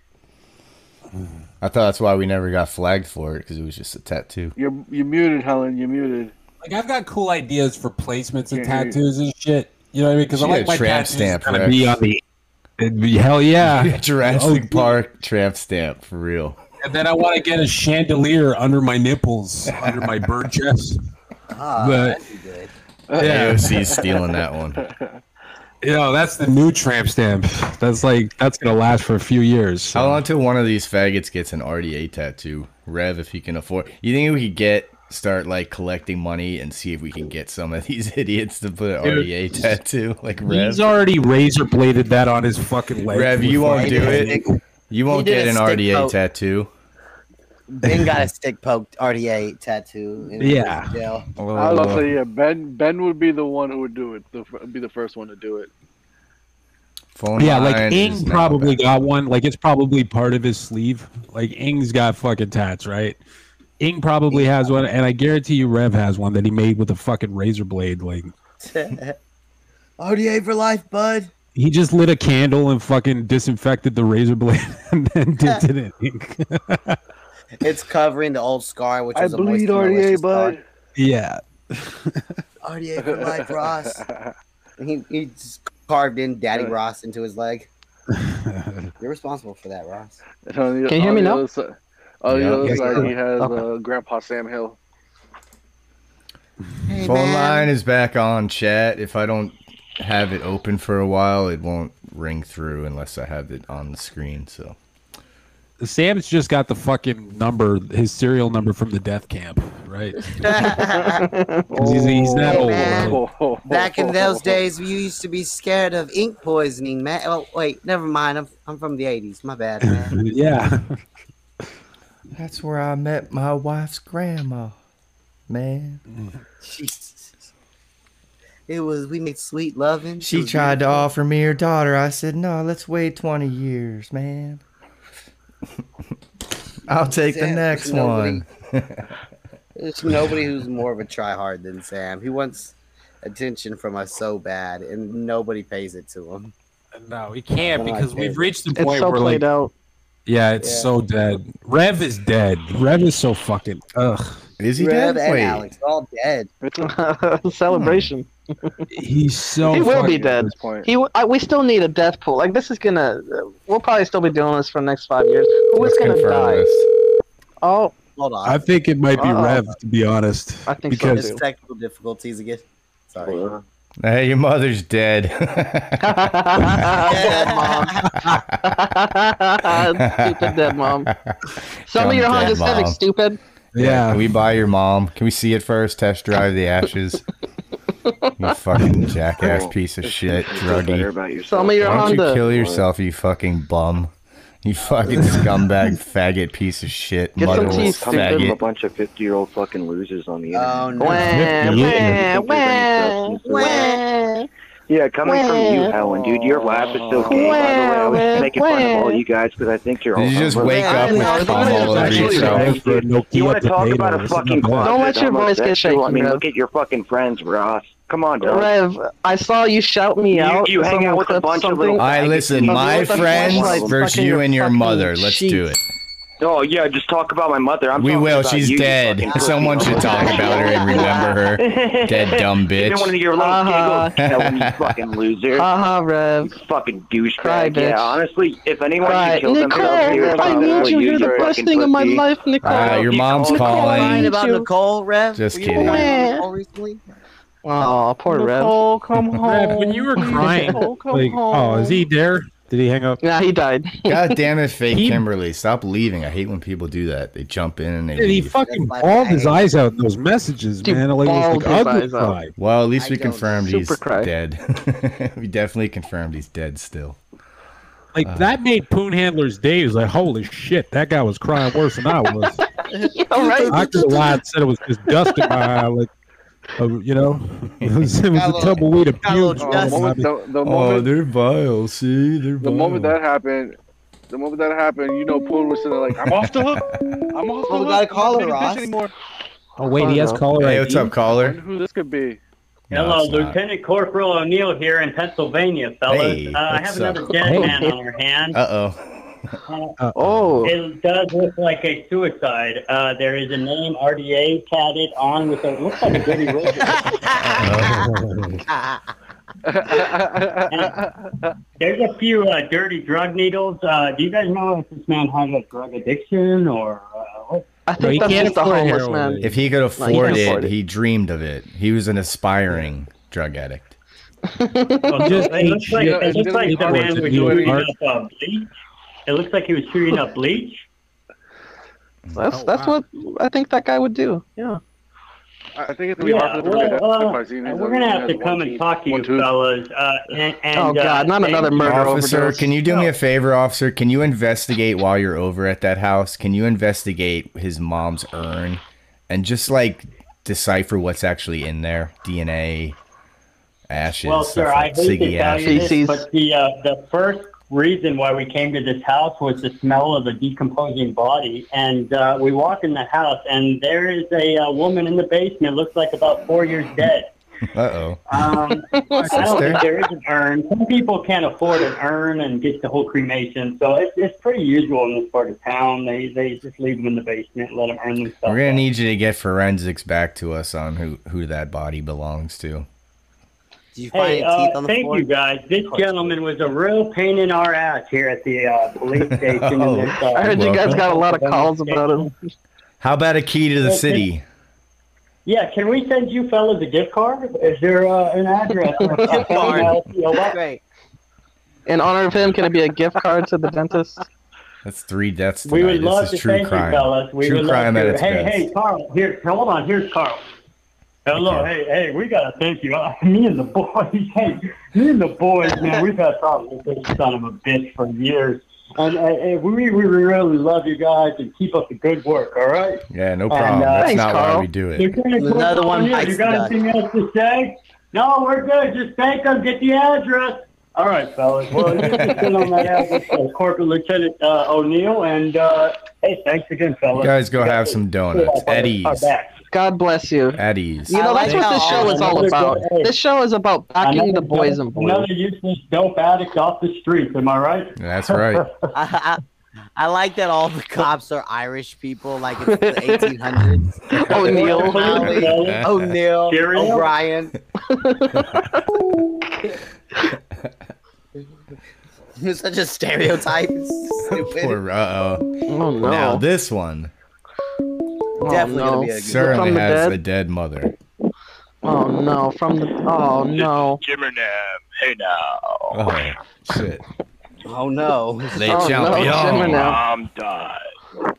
I thought that's why we never got flagged for it because it was just a tattoo.
you're you muted, Helen. You muted.
Like I've got cool ideas for placements of
Can't hear
tattoos and shit. You know what I mean? Because I
She
like my
tramp
tattoos
stamp,
kind of
Rex.
be on the.
It'd be- Hell yeah.
Jurassic
Oh,
Park tramp stamp for real.
And then I want to get a chandelier under my nipples, under my bird chest.
Ah,
But-
that'd be good.
Yeah.
AOC's stealing that one.
You know, that's the new tramp stamp. That's like that's gonna last for a few years. so.
How long till one of these faggots gets an RDA tattoo? Rev, if he can afford. You think we could get start like collecting money and see if we can get some of these idiots to put an
Dude,
RDA tattoo? Like Rev.
He's already razor bladed that on his fucking leg.
Rev, you won't do it. You won't get an RDA
poke.
tattoo.
Ben got a stick poked RDA tattoo. In
Yeah.
his jail.
I love to yeah. Ben Ben would be the one who would do it. The, be the first one to do it.
Phone
Yeah, like Ing probably
back.
got one. Like it's probably part of his sleeve. Like Ing's got fucking tats, right? Ing probably has one, and I guarantee you Rev has one that he made with a fucking razor blade. Like
RDA for life, bud.
he just lit a candle and fucking disinfected the razor blade and then dipped it in ink.
It's covering the old scar, which
I
was a
bleed
and
RDA,
malicious
bud.
yeah.
RDA for life, Ross. He, he just carved in Daddy Ross into his leg. You're responsible for that, Ross.
And on the-
Can you hear me now?
Oh, side-
Yeah.
the other
Yeah,
he has
Okay.
uh, Grandpa Sam Hill.
Hey,
Phone
man.
line is back on chat. If I don't have it open for a while, it won't ring through unless I have it on the screen. So
Sam's just got the fucking number, his serial number from the death camp, right? right. he's, he's that
Hey,
old.
man. Back in those days, we used to be scared of ink poisoning, man. Oh, wait, never mind. I'm, I'm from the 80s. My bad, man.
yeah.
That's where I met my wife's grandma, man.
Jesus. It was, we made sweet loving.
She tried to offer me her daughter. I said, no, let's wait 20 years, man. I'll take the
Sam,
next
nobody-
one.
There's nobody who's more of a tryhard than Sam. He wants attention from us so bad, and nobody pays it to him.
No, he can't
Well,
because
did.
we've reached the
It's
point
so
where
played
like,
out.
yeah, it's
Yeah.
so dead. Rev is dead. Rev is so fucking ugh.
Is
Rev and Alex all dead.
Celebration.
He's so.
he will be
fucking-
dead. He. w- I, we still need a death pool. Like this is gonna. We'll probably still be doing this for the next five years. Who is
Let's
gonna
confirm
die?
this.
Oh,
Hold on.
I think it might be
Uh-oh.
Rev, to be honest.
I think so,
because
too.
There's technical difficulties again. Sorry. Uh-huh.
Hey, your mother's dead.
dead mom. stupid dead mom. Some
Dumb
of your Honda
dead
Civic, stupid.
Yeah.
Can we buy your mom? Can we see it first? Test drive the ashes. you fucking jackass piece of shit, druggie.
Some of your
Why don't
Honda.
you kill yourself, you fucking bum? You fucking scumbag, faggot piece of shit,
Get some
motherless
teeth,
Coming from a bunch of 50 year old fucking losers on the oh, internet.
Oh, no.
Wah, wah, wah, wah.
Yeah, coming from you, Helen, dude, your laugh is so gay. By the way, I was making fun of all you guys because I think you're all.
Did you just
homeless.
wake up with cum all over yourself?
You want to talk about a fucking closet?
Don't let your voice get
homosexual? I
shaky,
mean,
Rev.
look at your fucking friends, Ross. Come on, dog.
Rev, I saw you shout me
You-
out.
you hang out with a
clipped
bunch of little
I listen, my friends versus you and your mother. Let's do it.
Oh yeah, just talk about my mother. I'm
We will.
about
She's
you, you
dead.
fucking
Someone should talk about her and remember her. Dead dumb bitch.
Even one of
bitch.
your little
Uh-huh.
giggles, Helen, you fucking loser.
Haha, Rev.
You fucking douchebag.
Cry, bitch.
Yeah, honestly, if anyone
Cry.
should kill themselves
Nicole,
here,
I
it's
need you.
you,
You're the
you
best
fucking
thing in my life, Nicole.
Uh, your mom's
Crying
calling.
about
you.
Nicole, Rev?
Just
Were
kidding.
crying about
Wah.
Nicole recently?
Oh, poor Rev.
Nicole, come home.
Rev, when you were crying,
Nicole, come
like, oh, is he there? Did he hang up?
Yeah, he died.
God damn it, fake
He-
Kimberly. Stop leaving. I hate when people do that. They jump in and they
Dude, he fucking
That's my
bawled his eyes out in those messages,
Dude,
man. Like, it was like
his
ugly
eyes out.
Well, at least
I
we confirmed he's
cry.
dead. we definitely confirmed he's dead still.
Like uh. that made Poon Handler's day. He was like, "Holy shit, that guy was crying worse than I was."
yeah, right.
I could have lied, said it was just dust in my eye, like, uh, you know, it was, it was
a
a
little-
tumbleweed of
got a little
pubes.
Oh, the moment,
over
the, the
Oh,
moment,
they're vile. See, they're
the
vile.
moment that happened, the moment that happened, you know, Poon was sitting there like, "I'm off the hook. I'm off the
Well, we
hook.
gotta
I'm
call
not
her,
a bitch
Ross.
anymore."
Oh wait, he has caller
Hey,
ID.
what's up, caller?
who this could be.
No,
Hello,
it's not.
Lieutenant Corporal O'Neill here in Pennsylvania, fellas.
Hey,
uh, I
what's
have another dead
Hey.
man on your hand.
Uh oh.
Uh,
Oh,
it does look like a suicide. Uh, there is a name RDA tatted on with a looks like a Goody Roger. There's a few uh, dirty drug needles. Uh, do you guys know if this man has a drug addiction or uh, what?
I
No, he
think that's
can't
just a
afford
homeless
heroin.
man.
If he could afford
can't
it,
afford it.
he dreamed of it. He was an aspiring drug addict.
Well,
just
it looks like, it looks like the man
did
was
New
shooting up uh, bleach. It looks like he was shooting up bleach.
That's
Oh,
that's
wow.
what I think that guy would do. Yeah.
I think it's gonna be hard
Yeah,
for them to get
well, uh, we're gonna have to come and talk to you, fellas. Uh, and, and,
Oh, God,
uh,
not
thank
another murder
Officer,
overdose.
can you do me a favor, officer? Can you investigate while you're over at that house? Can you investigate his mom's urn and just like decipher what's actually in there? DNA, ashes,
Well,
stuff
sir, I
like
hate to tell you this, but the uh, the first reason why we came to this house was the smell of a decomposing body, and uh, we walk in the house, and there is a uh, woman in the basement. Looks like about four years dead.
Uh oh.
Um, I don't think there is an urn. Some people can't afford an urn and get the whole cremation, so it's, it's pretty usual in this part of town. They they just leave them in the basement, let them earn themselves.
We're gonna need you to get forensics back to us on who who that body belongs to.
Did you find
Hey,
any
uh,
teeth on the
thank
floor?
you guys. This gentleman was a real pain in our ass here at the uh, police station.
Oh,
in this, uh,
I heard you guys got a lot of calls about him.
How about a key to the city?
Yeah, can we send you fellas a gift card? Is there uh, an address? a
Gift card.
PO?
Great.
In honor of him, can it be a gift card to the dentist?
That's three deaths
We
tonight.
would love
this
to
is true
thank
crime.
you, fellas. We
true
would
crime
love
at
to.
its
Hey,
best.
hey, Carl. Here, hold on. Here's Carl. Hello. Hey, hey. We gotta thank you. Uh, me and the boys. Hey, me and the boys, man. We've had problems with this son of a bitch for years. And uh, uh, we, we really love you guys and keep up the good work. All right.
Yeah, no
And,
problem.
uh,
That's
Thanks,
not why
Carl.
we do it.
Another one
O'Neill, You got
the
anything else to say? No, we're good. Just thank them. Get the address. All right, fellas. Well, you can sit on that address, uh, Corporal Lieutenant uh, O'Neill. And uh, hey, thanks again, fellas.
You guys go have some donuts. Eddie's.
God bless you.
Eddie's.
You know, that's what this show is all about. This show is about backing the boys and boys.
Another useless dope addict off the streets. Am I right?
That's right.
I, I, I like that all the cops are Irish people, like it's the 1800s.
O'Neill.
O'Malley, O'Neill,
Cheerio.
O'Brien. It's such a stereotype. Stupid.
Poor, uh oh.
Oh no.
Now this one Oh,
definitely
no.
gonna be a good
certainly
From the
has
dead?
a dead mother.
Oh no, from the oh no.
Jimmer Nab. Hey now.
Oh shit.
Oh no.
They
Oh,
jump
no,
young.
Jimmer now.
Mom died.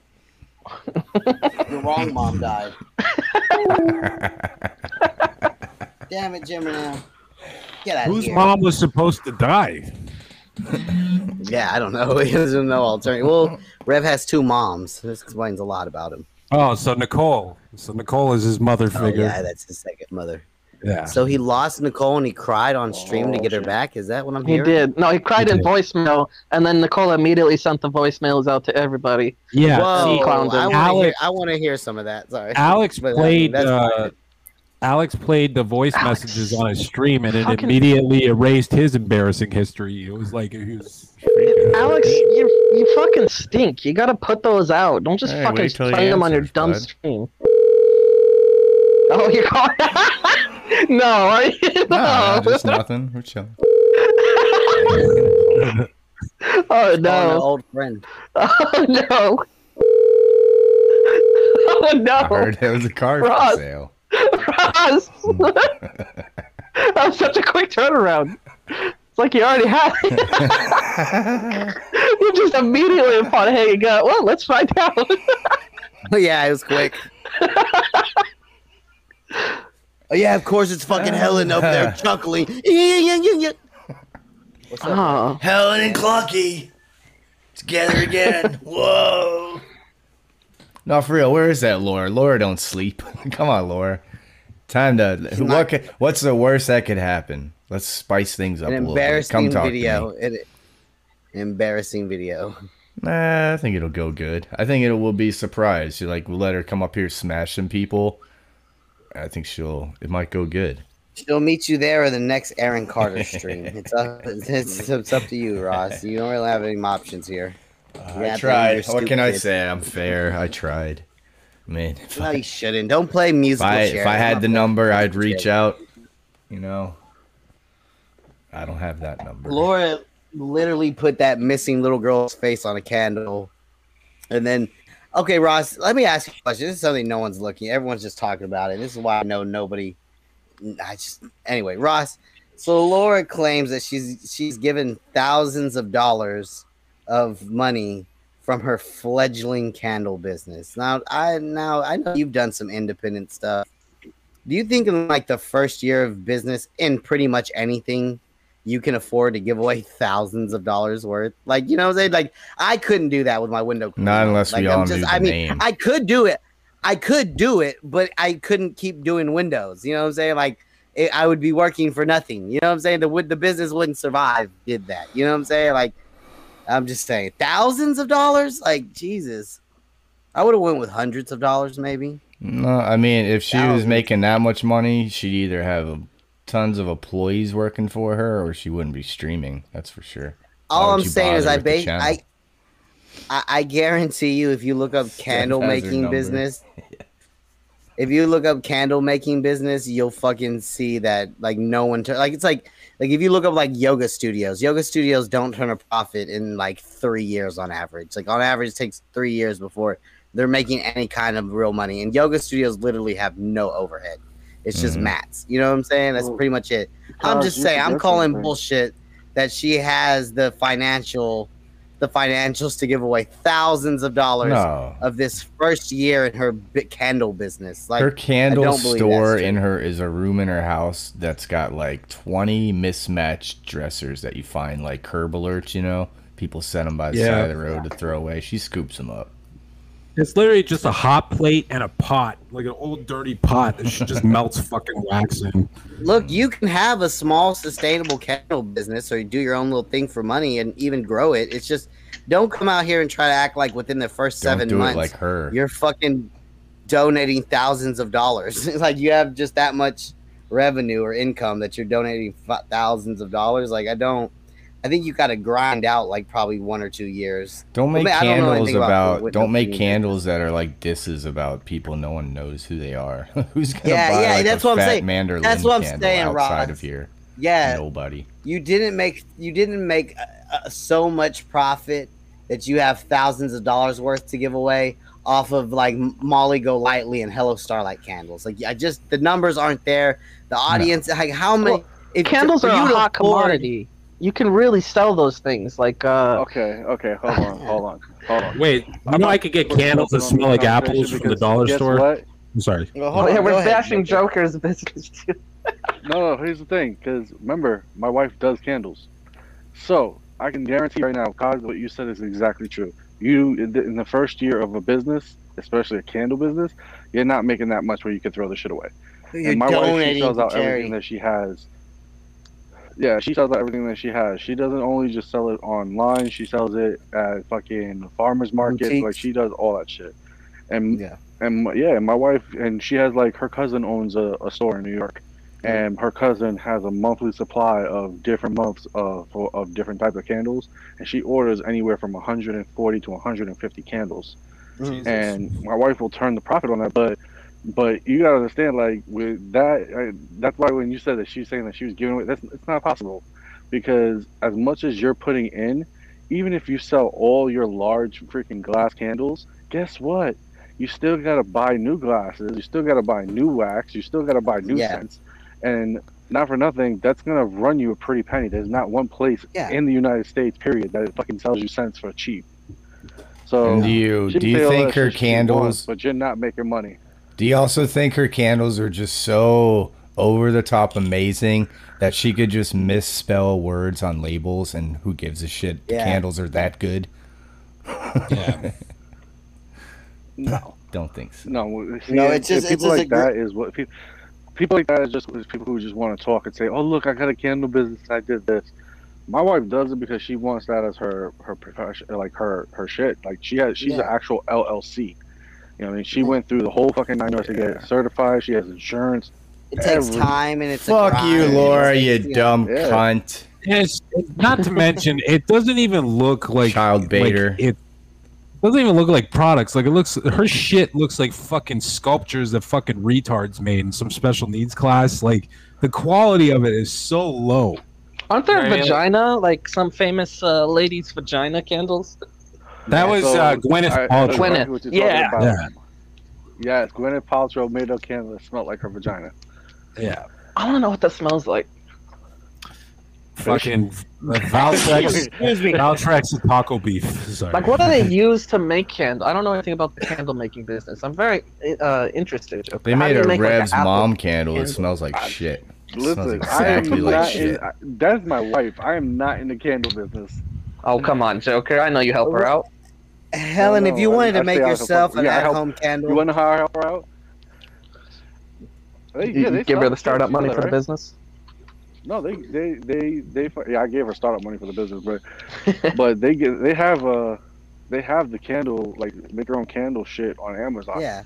The wrong mom died. Damn it, Jimmer now. Get out of
Whose
here.
mom was supposed to die?
Yeah, I don't know. He doesn't know alternative. Well, Rev has two moms. This explains a lot about him.
Oh, so Nicole. So Nicole is his mother figure.
Oh,
figure.
yeah, that's his second mother.
Yeah.
So he lost Nicole and he cried on stream to get her back. Is that what I'm
He
hearing?
did. No, he cried
He
in
did.
voicemail, and then Nicole immediately sent the voicemails out to everybody.
Yeah.
Whoa, I want to hear.
Alex-
I want to hear some of that. Sorry,
Alex
But, I mean,
played uh. Alex played the voice messages on his stream, and it
How
immediately erased his embarrassing history. It was like he was.
Alex, you you fucking stink. You gotta put those out. Don't just
Hey,
fucking
wait till he
play them on your
answers,
dumb
bud.
stream. Oh, you called? no, are you?
No,
No.
just nothing. We're chilling.
oh
Calling an
no.
old friend.
Oh no. Oh no.
I heard there was a car
Ross.
for sale.
Ross. that was such a quick turnaround. It's like you already had it. you just immediately upon hanging up. Well, let's find out.
yeah, it was quick. oh yeah, of course it's fucking Helen up there chuckling. Yeah, yeah, yeah, yeah. What's up?
oh.
Helen and Clucky together again. Whoa.
No, for real. Where is that Laura? Laura don't sleep. Come on, Laura. Time to. Who, what? Could, what's the worst that could happen? Let's spice things up
An
a little bit. Come
embarrassing video. An embarrassing video.
Nah, I think it'll go good. I think it will be a surprise. You like we'll let her come up here, smash some people. I think she'll. It might go good.
She'll meet you there or the next Aaron Carter stream. It's up. It's, it's up to you, Ross. You don't really have any options here. You
I
have to have
tried. What can I say? I'm fair. I tried. Man, if
No,
I,
you shouldn't. Don't play
if
musical
I,
chair.
if I had the number, I'd reach out. You know, I don't have that number.
Laura literally put that missing little girl's face on a candle. And then, okay, Ross, let me ask you a question. This is something no one's looking. Everyone's just talking about it. This is why I know nobody. I just anyway, Ross. So Laura claims that she's she's given thousands of dollars of money from her fledgling candle business. Now I now I know you've done some independent stuff. Do you think in like the first year of business in pretty much anything you can afford to give away thousands of dollars worth? Like you know what I'm saying? Like I couldn't do that with my window.
Not unless
like,
we
I'm
all knew the
I mean,
name.
I could do it. I could do it, but I couldn't keep doing windows. You know what I'm saying? Like it, I would be working for nothing. You know what I'm saying? The would the business wouldn't survive. Did that? You know what I'm saying? Like I'm just saying, thousands of dollars. Like Jesus, I would have went with hundreds of dollars maybe.
No, I mean, if she was making that much money, she'd either have tons of employees working for her, or she wouldn't be streaming. That's for sure.
All I'm saying is I bet? I, I I guarantee you if you look up candle making business, if you look up candle making business, you'll fucking see that like no one tur- like it's like like if you look up like yoga studios, yoga studios don't turn a profit in like three years on average. Like on average, it takes three years before they're making any kind of real money. And yoga studios literally have no overhead. It's just
Mhm.
mats. You know what I'm saying? That's pretty much it. I'm just saying. I'm calling
something.
bullshit that she has the financial the financials to give away thousands of dollars
No.
of this first year in her bi- candle business. Like
her candle
I don't believe
store in her is a room in her house that's got like 20 mismatched dressers that you find like curb alerts, you know? People set them by the
Yeah.
side of the road to throw away. She scoops them up.
It's literally just a hot plate and a pot, like an old dirty pot that she just melts fucking wax in.
Look, you can have a small sustainable candle business or you do your own little thing for money and even grow it. It's just don't come out here and try to act like within the first
Don't
seven
do it
months
like her.
you're fucking donating thousands of dollars. like you have just that much revenue or income that you're donating f- thousands of dollars. Like I don't. I think you got to grind out like probably one or two years.
Don't make
I mean, I don't know
candles
anything
about, don't make candles that are like disses about people no one knows who they are. Who's gonna
Yeah,
buy
yeah,
like,
that's
a
what I'm
fat
saying.
Mandarin
That's what I'm
candle
saying,
outside
Ross.
of here?
Yeah,
Nobody.
you didn't make you didn't make uh, uh, so much profit that you have thousands of dollars worth to give away off of like Molly Go Lightly and Hello Starlight candles. Like I just the numbers aren't there. The audience, like how many if-
Candles
for
are a hot
afford-
commodity. You can really sell those things. Like, uh,
Okay, okay, hold on, hold on, hold on.
Wait, you know I could get candles that smell like apples from the dollar
Guess
store?
what?
I'm sorry.
Well,
oh,
hold
yeah, we're
go ahead.
bashing Joker's business too.
No, no. Here's the thing, because remember, my wife does candles, so I can guarantee right now, cause what you said is exactly true. You in the, first year of a business, especially a candle business, you're not making that much where you can throw the shit away.
You're
and my wife, she sells out
charity.
everything that she has. Yeah, she sells out everything that she has. She doesn't only just sell it online. She sells it at fucking farmers markets.
Boutiques.
Like she does all that shit. And yeah, and my- yeah, my wife and she has like her cousin owns a, a store in New York, and her cousin has a monthly supply of different months of of different types of candles, and she orders anywhere from 140 to 150 candles, and my wife will turn the profit on that, but. But you gotta understand, like with that, I, that's why when you said that she's saying that she was giving away, that's it's not possible, because as much as you're putting in, even if you sell all your large freaking glass candles, guess what? You still gotta buy new glasses. You still gotta buy new wax. You still gotta buy new
Yeah.
scents, and not for nothing, that's gonna run you a pretty penny. There's not one place
Yeah.
in the United States, period, that it fucking sells you scents for cheap. So
And do you- do you think her
shit she wants,
candles-
but you're not making money.
Do you also think her candles are just so over the top amazing that she could just misspell words on labels and who gives a shit?
Yeah.
candles are that good.
Yeah. no,
don't think so.
No, see,
No, it's just-
and
it's
people
just
like
a gr-
that is what people people like that is just people who just want to talk and say, "Oh, look, I got a candle business. I did this." My wife does it because she wants that as her her profession, like her her shit. Like she has, she's an actual LLC. You know, I mean, she went through the whole fucking nine yards to get certified. She has insurance.
It takes
everything.
time and it's a
Fuck you. Laura,
It's-
you
it's,
dumb
Yeah.
cunt.
Yes, not to mention, it doesn't even look like
child
like it doesn't even look like products. Like it looks, her shit looks like fucking sculptures that fucking retards made in some special needs class. Like the quality of it is so low.
Aren't there
Right.
vagina, like some famous uh, ladies' vagina candles?
That was
So,
uh, Gwyneth
I-
Paltrow.
that's exactly what you're
Yeah.
Yeah.
Yes, Gwyneth Paltrow made a candle that smelled like her vagina.
Yeah.
I don't know what that smells like.
Fucking Valtrex,
Excuse me.
Valtrex and taco beef. Sorry.
Like, what do they use to make candle? I don't know anything about the candle making business. I'm very uh, interested.
They
How
made a
make,
Rev's
apple
mom candle. It smells like shit. It smells
I
exactly
am
like
not
shit.
in, I, that's my wife. I am not in the candle business.
Oh come on, Joker! I know you help her out.
Helen, if you wanted
I-
to make
stay out of
yourself an
yeah,
at-home candle,
You want to know how I help her out? They,
You- you give her the startup money
does,
for the
right?
business.
No, they, they, they, they. Yeah, I gave her startup money for the business, but, but they get, they have uh they have the candle like make your own candle shit on Amazon.
Yeah.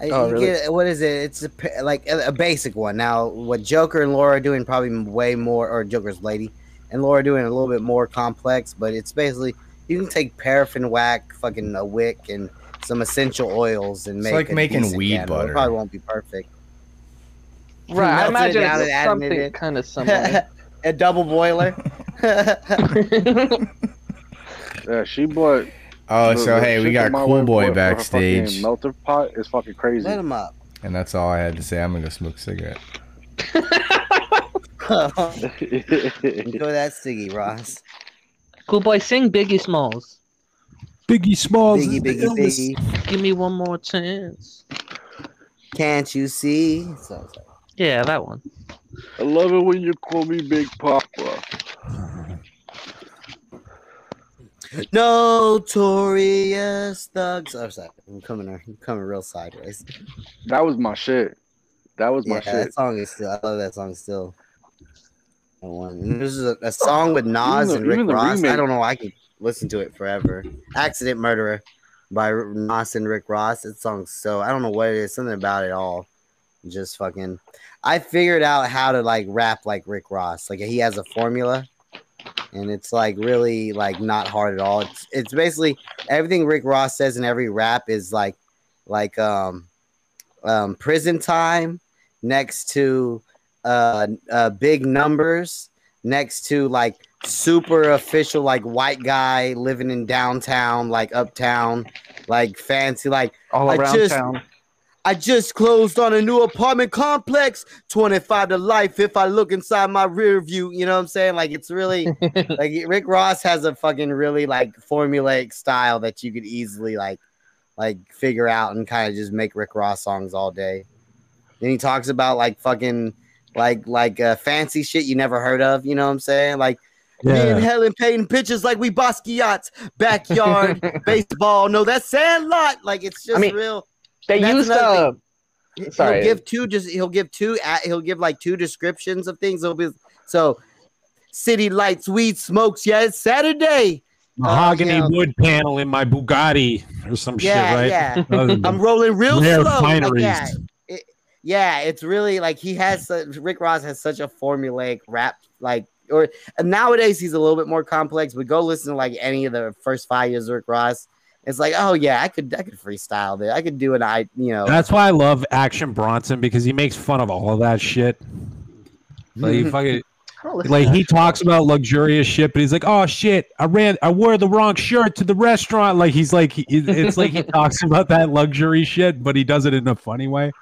Oh,
you
really?
get what is it? It's a, like a, a basic one. Now, what Joker and Laura are doing probably way more, or Joker's lady and Laura doing a little bit more complex. But it's basically you can take paraffin wax, fucking a wick, and some essential oils and
It's
make
like
a
making
decent
weed
candle.
butter.
It probably won't be perfect.
Right, I
Melted it
imagine
down
it's something
it.
kind of similar.
a double boiler.
Yeah, she bought.
Oh,
the-
so
the
hey, we got
that
Cool Boy
bought for her
backstage.
Melter pot is fucking crazy.
Let him up.
And that's all I had to say. I'm gonna go smoke a cigarette.
Enjoy that ciggy, Ross.
Cool boy, sing Biggie Smalls.
Biggie Smalls.
Biggie,
is
Biggie. Biggie.
Give me one more chance.
Can't you see? So, so.
Yeah, that one.
I love it when you call me Big Papa.
Notorious thugs. Oh, sorry. I'm coming. I'm coming real sideways.
That was my shit. That was my
Yeah,
shit.
that song is still. I love that song still. One. This is a, a song with Nas
the-
and Rick Ross. I don't know. I could listen to it forever. Accident Murderer by Nas and Rick Ross. That song's so. I don't know what it is. Something about it all. Just fucking. I figured out how to like rap like Rick Ross. Like he has a formula, and it's like really like not hard at all. It's it's basically everything Rick Ross says in every rap is like like um um prison time next to uh, uh big numbers next to like super official like white guy living in downtown like uptown like fancy like
All
I
around
just,
town.
I just closed on a new apartment complex, 25 to life if I look inside my rear view. You know what I'm saying? Like it's really like Rick Ross has a fucking really like formulaic style that you could easily like like figure out and kind of just make Rick Ross songs all day. Then he talks about like fucking like like uh, fancy shit you never heard of, you know what I'm saying? Like me and Helen painting pictures like we Basquiat's backyard baseball. No, that's Sandlot. Like it's just
mean,
real.
They used
another
uh,
thing.
sorry.
He'll give two just he'll give two a- he'll give like two descriptions of things. He'll be so city lights, weed smokes. Yeah, it's Saturday.
Mahogany
yeah.
wood panel in my Bugatti or some
Yeah,
shit, right?
yeah.
Other
I'm rolling real
rare
slow. Like,
fineries.
yeah, It- yeah, it's really like he has mm. such, Rick Ross has such a formulaic rap like or and nowadays he's a little bit more complex. But go listen to like any of the first five years of Rick Ross. It's like, oh yeah, I could I could freestyle there. I could do an I you know.
That's why I love Action Bronson because he makes fun of all of that shit. Like he mm-hmm. fucking like he talks about luxurious shit, but he's like, "Oh shit, I ran, I wore the wrong shirt to the restaurant." Like he's like, he- it's like he talks about that luxury shit, but he does it in a funny way.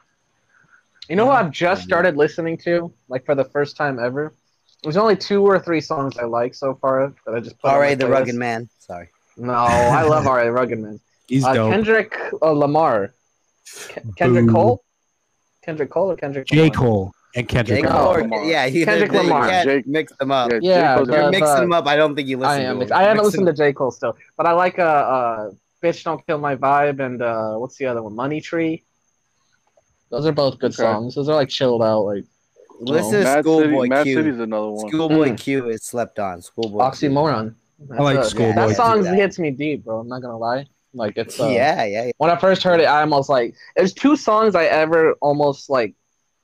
You know what I've just started listening to, like for the first time ever. There's only two or three songs I like so far that I just put. on
All the rugged man. Sorry.
No, I love R.A. Rugged Man.
He's
uh,
dope.
Kendrick uh, Lamar. Ke- Kendrick
Boo.
Cole. Kendrick Cole or Kendrick.
J.
Lamar?
Cole and Kendrick.
Jake
Lamar.
Paul, yeah, he,
Kendrick
they, they
Lamar.
can't
Jake-
mix them up.
Yeah,
you're mixing
the-
them up. I don't think you listen.
I am.
To
I haven't
them.
listened to J. Cole still, but I like uh, uh "Bitch Don't Kill My Vibe" and uh, what's the other one? "Money Tree." Those are both good
Okay.
songs. Those are like chilled out, like
Listen to Schoolboy
City, Mad
Q.
City's another one.
Schoolboy
Mm.
Q is slept on. Schoolboy.
oxymoron.
I like Schoolboy
That song
That.
hits me deep, bro. I'm not gonna lie. Like it's uh,
yeah, yeah, yeah.
When I first heard it, I almost like there's two songs I ever almost like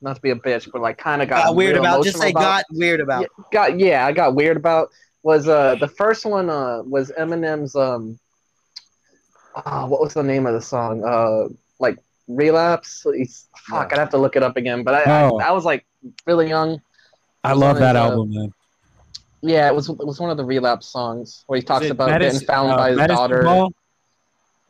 not to be a bitch, but like kind of got,
Got weird
real
about. Just
emotional
say
about.
got weird about.
Yeah, got yeah, I got weird about was uh the first one uh was Eminem's um ah, what was the name of the song uh like relapse He's, fuck I'd have to look it up again but I
Oh.
I, I was like really young
I love that
of his, uh,
album, man.
yeah it was it was one of the relapse songs where he talks about
Medicine-
getting found
uh,
by his
Medicine
daughter
Ball?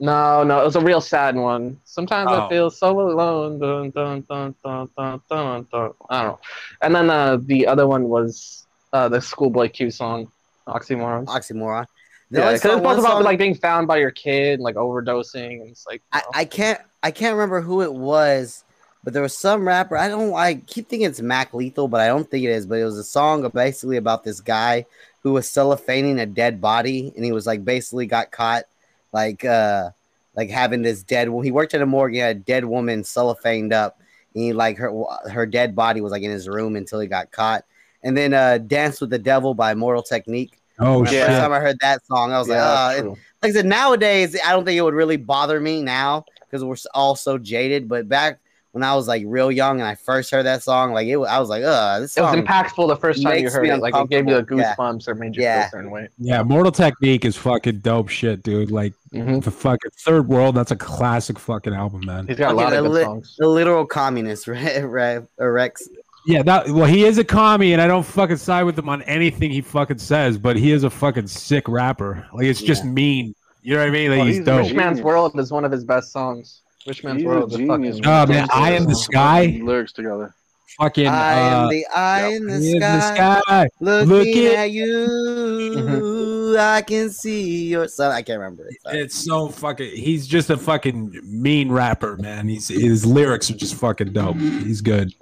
no no it was a real sad one sometimes
Oh.
I feel so alone dun, dun, dun, dun, dun, dun, dun. I don't know and then uh the other one was uh the Schoolboy Q song Oxymorons
Oxymoron. The
yeah, because it's
song-
both about
song-
like being found by your kid, like overdosing, and it's like
I, I can't I can't remember who it was, but there was some rapper. I don't I keep thinking it's Mac Lethal, but I don't think it is. But it was a song basically about this guy who was cellophaning a dead body, and he was like basically got caught like uh like having this dead. Well, he worked at a morgue. He had a dead woman cellophaned up, and he like her her dead body was like in his room until he got caught. And then uh Dance with the Devil by Immortal Technique.
Oh
When the
shit!
First time I heard that song, I was
Yeah,
like,
that's
oh, it- like I said, nowadays I don't think it would really bother me now because we're all so jaded. But back when I was like real young and I first heard that song, like it, wa- I was like, uh, this
it was impactful the first time you heard it. Like it gave you the
uncomfortable. Yeah.
goosebumps or made you
Yeah.
feel a certain way.
Yeah, Immortal Technique is fucking dope shit, dude. Like
Mm-hmm.
the fucking Third World, that's a classic fucking album, man.
He's got a
Okay,
lot
the,
of good
li-
songs.
the literal communist, right? right Rex.
Yeah, that well, he is a commie, and I don't fucking side with him on anything he fucking says, but he is a fucking sick rapper. Like it's just mean. You know what I mean? Like
Oh,
he's,
he's
dope.
Rich Man's World is one of his best songs. Rich Man's
He's a
World is
genius,
fucking.
Oh man, I am the sky.
Lyrics together.
Fucking
I
uh,
am the eye in the
in
sky,
the sky.
looking
Looking-
at you. you, I can see your son. I can't remember it.
It's so fucking. He's just a fucking mean rapper, man. He's his lyrics are just fucking dope. He's good.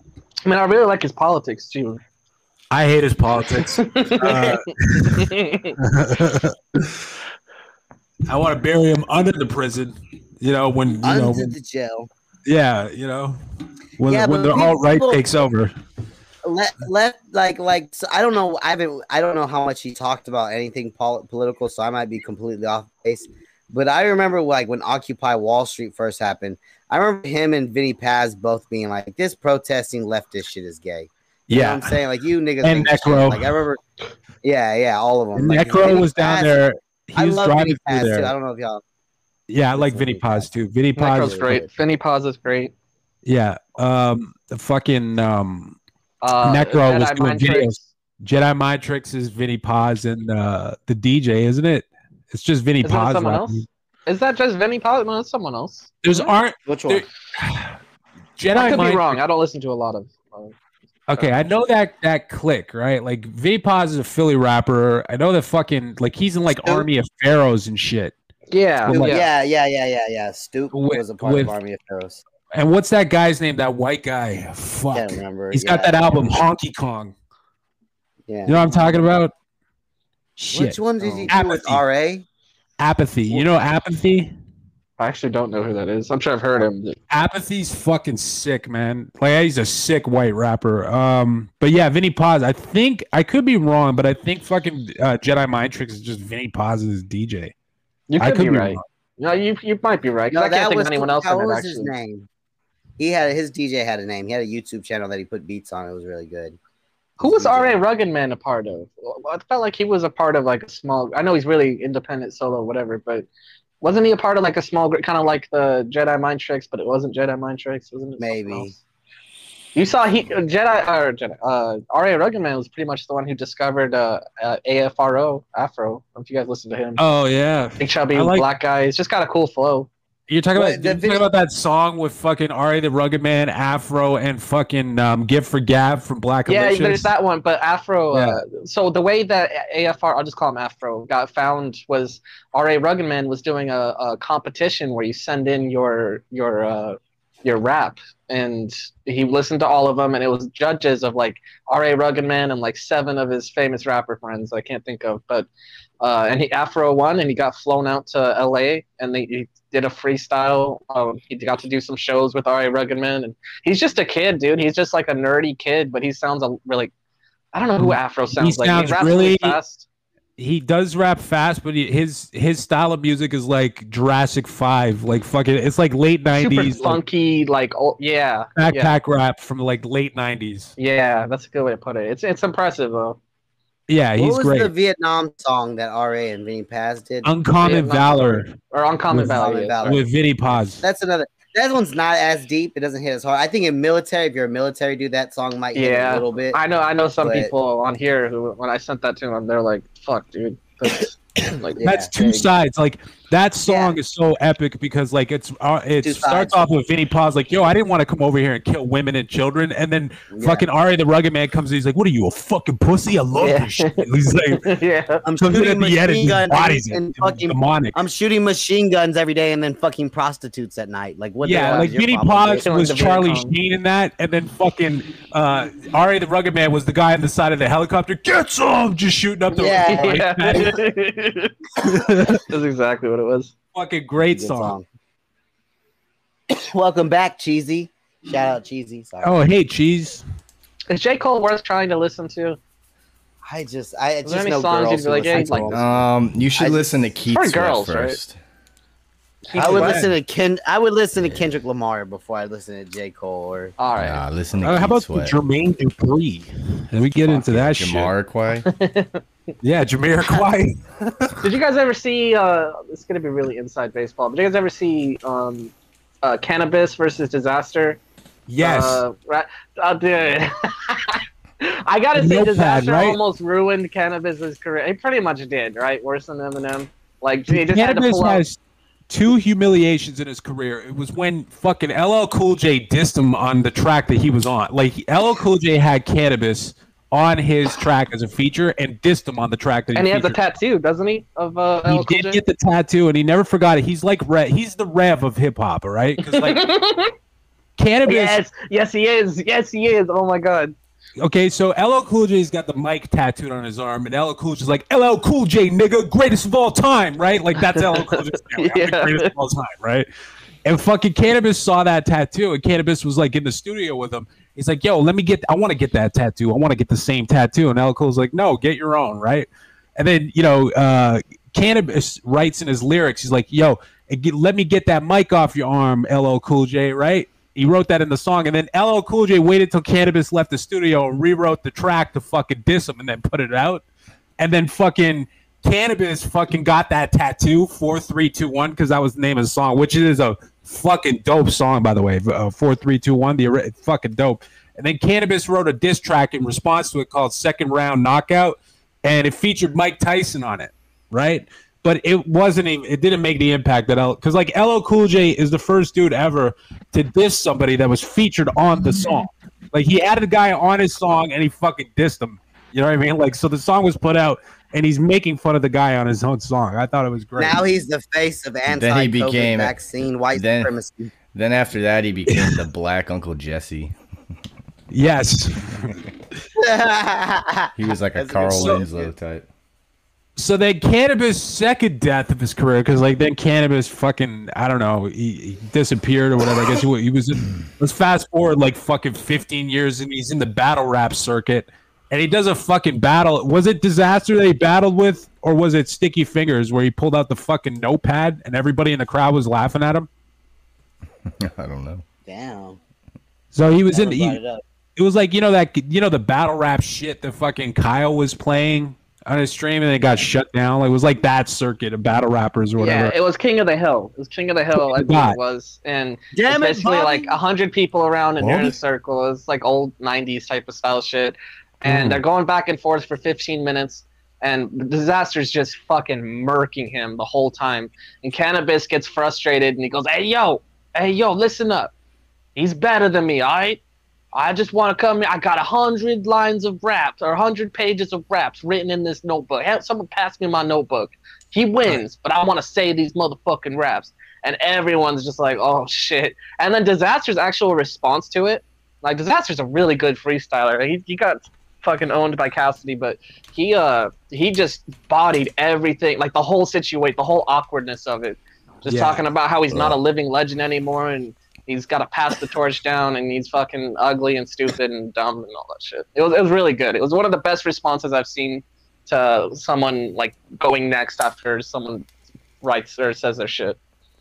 I mean, I really like his politics too.
I hate his politics. Uh, I want to bury him under the prison. You know when you know
Under
when,
the jail.
yeah you know when
Yeah,
when the alt right takes over.
let let like like so I don't know I haven't I don't know how much he talked about anything pol- political so I might be completely off base but I remember like when Occupy Wall Street first happened I remember him and Vinnie Paz both being like this protesting leftist shit is gay you know
Yeah.
I'm saying like you niggas
And
think shit.
Necro.
like I remember yeah yeah all of them like,
Necro
Vinnie
was down
Paz-
there. He
I
was
love
driving
Vinnie
through
Paz too. I don't know if y'all
Yeah, I like Vinnie Paz too. Vinnie Paz is
great. Vinnie Paz is great.
Yeah. Um the fucking um
Uh,
Necro was
Jedi
doing
Mind
videos.
Tricks.
Jedi Mind Tricks is Vinnie Paz and uh the DJ, isn't it? It's just Vinnie
Isn't
Paz.
someone else? Is that just Vinnie Paz? No, it's someone else.
There's aren't
which
one? Jedi
I could
Mind
be wrong. I don't listen to a lot of.
Okay, I know that that click, right? Like Vinnie Paz is a Philly rapper. I know that fucking like he's in like Army of Pharaohs and shit.
Yeah,
With, like-
yeah yeah yeah yeah yeah Stoop
With-
was a part
with-
of Army of Pharaohs
And what's that guy's name? That white guy. Fuck.
Can't remember,
He's got that album Honkey Kong.
yeah
You know what I'm talking about? Shit.
which one did he do with RA
Apathy. You know apathy?
I actually don't know who that is. I'm sure I've heard him.
Apathy's fucking sick, man. Like he's a sick white rapper. Um, but yeah, Vinnie Paz. I think I could be wrong, but I think fucking uh, Jedi Mind Tricks is just Vinnie Paz's DJ.
You
I
could,
could
be,
be
right.
wrong.
No, you you might be right.
No,
I can't think
was
of anyone else
how
in
was
it
his name? He had his DJ had a name. He had a YouTube channel that he put beats on. It was really good.
Who was R.A. Rugged Man a part of? Well, I felt like he was a part of like a small. I know he's really independent solo, whatever, but wasn't he a part of like a small group, kind of like the Jedi Mind Tricks? But it wasn't Jedi Mind Tricks, wasn't it?
Maybe.
You saw he Jedi or Jedi, uh, R.A. Rugged Man was pretty much the one who discovered uh, uh, AFRO Afro. I don't know if you guys listen to him.
Oh yeah,
Big chubby
I like-
black guy. He's just got a cool flow.
You're talking about you're talking about that song with fucking R.A. the Rugged Man, Afro, and fucking um, Gift of Gab from Black
Yeah, there's that one, but Afro.
Yeah.
Uh, so the way that AFR, I'll just call him Afro, got found was R.A. Ruggedman was doing a, a competition where you send in your your uh, your rap, and he listened to all of them, and it was judges of like R.A. Ruggedman and like seven of his famous rapper friends I can't think of, but uh, and he Afro won, and he got flown out to L.A. and they, he did a freestyle. Um, he got to do some shows with R.A. Ruggedman, and he's just a kid, dude. He's just like a nerdy kid, but he sounds a really. I don't know who Afro sounds like.
sounds
he raps
really-
fast.
he does rap fast, but he, his his style of music is like Jurassic Five, like fucking. It's like late nineties, like
funky, like oh yeah,
backpack
yeah.
rap from like late nineties.
Yeah, that's a good way to put it. It's it's impressive though.
Yeah, he's
what
he's
was
great.
the Vietnam song that RA and Vinnie Paz did?
Uncommon
Vietnam
Valor
or Uncommon
with,
Valor, yeah, sorry.
with Vinnie Paz.
That's another. That one's not as deep. It doesn't hit as hard. I think in military, if you're a military dude, that song might hit
Yeah,
a little bit.
I know. I know some
but-
people on here who, when I sent that to them, they're like, "Fuck, dude." That's, like,
That's two sides. Like that song is so epic because like it's uh, it
Two
starts
sides.
off with Vinnie Paz like, "Yo, I didn't want to come over here and kill women and children," and then fucking R.A. the Rugged Man comes. in, He's like, "What are you, a fucking pussy? I love
Yeah.
this shit." He's like,
yeah.
I'm shooting
and
machine guns
bodies
and,
it.
fucking
demonic.
I'm shooting machine guns every day and then fucking prostitutes at night. Like what? the
yeah, like
Vinnie
Paz was Charlie Sheen in that, and then fucking uh, R.A. the Rugged Man was the guy on the side of the helicopter. Get some, just shooting up the.
Yeah. That's exactly what it was.
Fucking great
Good
song.
Welcome back, Cheesy. Shout out Cheesy. Sorry.
Oh, hey, cheese.
Is J Cole worth trying to listen to?
I just, I
Is there
just
any
know
songs
girls
you'd be like, yeah,
to
like.
Um, you should
I-
listen to Keith
For
Sweat
girls, right?
first.
I would
Sweat.
listen to Ken. I would listen to Kendrick Lamar before I listen to J Cole. Or
all right,
Nah, listen to
Uh,
Keith
how about
Sweat.
Jermaine Dupri? Let me get into that shit.
Jamiroquai.
Yeah, Jameer. Jamiroquai.
Did you guys ever see? Uh, it's gonna be really inside baseball. Did you guys ever see um, uh, Canibus versus Dizaster?
Yes.
Uh, right, oh, dude. I gotta say,
notepad,
Dizaster
right?
almost ruined Canibus's career. It pretty much did, right? Worse than Eminem. Like he just had to
Canibus
pull out.
has two humiliations in his career. It was when fucking LL Cool J dissed him on the track that he was on. Like LL Cool J had Canibus on his track as a feature and dissed him on the track that he
And he has a tattoo, doesn't he? Of uh,
He
LL
did get the tattoo, and he never forgot it. He's like Rev. He's the Rev of hip hop, all right? Because like Canibus.
Yes, yes, he is. Yes, he is. Oh my god.
Okay, so LL Cool J's got the mic tattooed on his arm, and LL Cool J's like LL Cool J, nigga, greatest of all time, right? Like that's LL Cool J's family. Greatest of all time, right? And fucking Canibus saw that tattoo, and Canibus was like in the studio with him. He's like, "Yo, let me get. I want to get that tattoo. I want to get the same tattoo." And Cool's like, "No, get your own, right?" And then you know, uh, Canibus writes in his lyrics, he's like, "Yo, let me get that mic off your arm, LL Cool J, right?" He wrote that in the song, and then LL Cool J waited till Canibus left the studio and rewrote the track to fucking diss him, and then put it out. And then fucking Canibus fucking got that tattoo four three two one because that was the name of the song, which is a fucking dope song by the way. Uh, four three two one, the fucking dope. And then Canibus wrote a diss track in response to it called Second Round Knockout, and it featured Mike Tyson on it, right? But it wasn't even. It didn't make the impact that L. Because like LL Cool J is the first dude ever to diss somebody that was featured on the song. Like he had a guy on his song and he fucking dissed him. You know what I mean? Like so the song was put out and he's making fun of the guy on his own song. I thought it was great.
Now he's the face of
Then he
anti-COVID
became
vaccine white
then,
supremacy.
Then after that, he became the Black Uncle Jesse.
Yes.
He was like a
That's
Carl
good song.
Winslow type.
So then Canibus' second death of his career, because like then Canibus fucking I don't know he, he disappeared or whatever. I guess he, he was. In, let's fast forward like fucking fifteen years and he's in the battle rap circuit, and he does a fucking battle. Was it Dizaster that he battled with, or was it Sticky Fingers where he pulled out the fucking notepad and everybody in the crowd was laughing at him?
I don't know.
Damn.
So he was in.
Never brought
He,
it
it was like you know that you know the battle rap shit that fucking Kyle was playing on his stream and it got shut down. Like, it was like that circuit of battle rappers or whatever.
Yeah, it was King of the Hill. It was King of the Hill, I believe
God.
it was. And
Damn it,
it's basically
Bobby.
like a hundred people around and they're in a circle. It's like old nineties type of style shit. And
Mm.
they're going back and forth for fifteen minutes. And Dizaster's just fucking murking him the whole time. And Canibus gets frustrated and he goes, Hey yo, hey yo, listen up. He's better than me, alright? I just want to come here. I got a hundred lines of raps or a hundred pages of raps written in this notebook. Someone pass me my notebook. He wins, but I want to say these motherfucking raps. And everyone's just like, oh shit. And then Dizaster's actual response to it, like Dizaster's a really good freestyler. He, he got fucking owned by Cassidy, but he uh he just bodied everything, like the whole situation, the whole awkwardness of it. Just
Yeah.
talking about how he's not a living legend anymore and he's got to pass the torch down and he's fucking ugly and stupid and dumb and all that shit. It was it was really good. It was one of the best responses I've seen to someone like going next after someone writes or says their shit.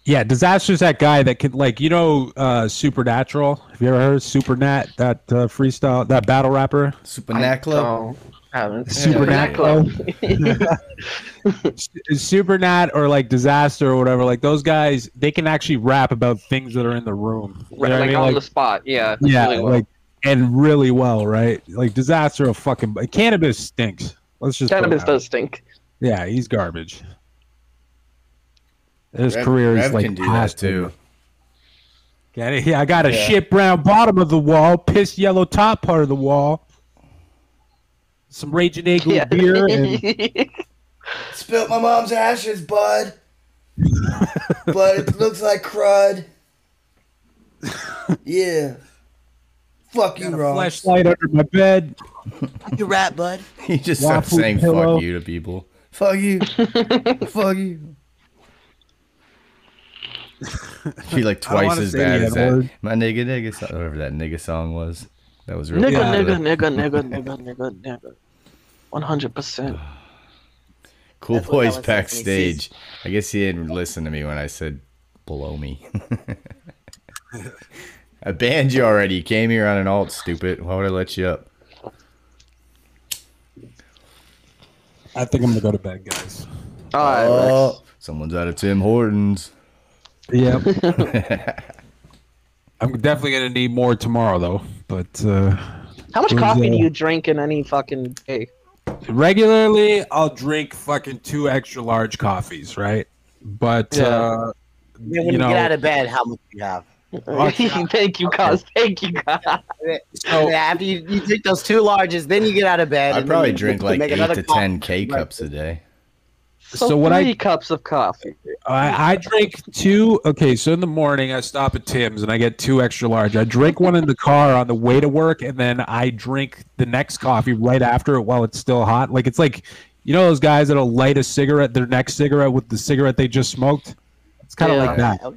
Yeah, Dizaster's that guy that could like you know uh Supernatural. Have you ever heard of Supernat that uh, freestyle that battle rapper?
Supernatural.
Haven't.
Supernatural. Supernat or like Dizaster or whatever. Like those guys, they can actually rap about things that are in the room. You know what I
like
mean?
on
Like-
the spot. Yeah.
yeah,
really well.
like and really well, right? Like Dizaster of fucking Canibus stinks. Let's just Canibus
does stink.
Yeah, he's garbage. His
Rev-
career is
Rev
like
can do
has
that
to.
too.
Got it? Yeah, I got a
Yeah.
shit brown bottom of the wall, piss yellow top part of the wall, some Raging Eagle
Yeah.
beer, and
Spilt my mom's ashes, bud. but it looks like crud. Yeah. Fuck you,
got a
Ross.
flashlight under my bed.
You rap, bud.
He just starts saying
pillow.
fuck you to people. Fuck you. fuck you. Be like twice as bad as that.
N-word.
My nigga nigga song, whatever that nigga song was. That was really
Nigga,
good.
nigga, nigga, nigga, nigga, nigga, nigga. One hundred percent.
Cool
That's
boys backstage. I guess he didn't listen to me when I said below me. I banned you already. You came here on an alt, stupid. Why would I let you up?
I think I'm gonna go to bed, guys.
All right,
Oh, someone's out of Tim Hortons.
Yep. I'm definitely gonna need more tomorrow, though. But uh,
How much coffee
uh,
do you drink in any fucking day?
regularly, I'll drink fucking two extra large coffees, right? But
Yeah.
uh,
Then when
you
you,
know,
get out of bed, how much do you have?
Thank you, cuz. Thank you, cuz.
So after you, you drink those two larges, then you get out of bed.
I probably drink like
make
eight
another
to
coffee.
ten K cups a day.
So,
So what I-
three cups of coffee.
I, I drink two. Okay, so in the morning I stop at Tim's and I get two extra large. I drink one in the car on the way to work, and then I drink the next coffee right after it while it's still hot. Like it's like, you know, those guys that'll light a cigarette, their next cigarette with the cigarette they just smoked. It's kind of
Yeah.
like that,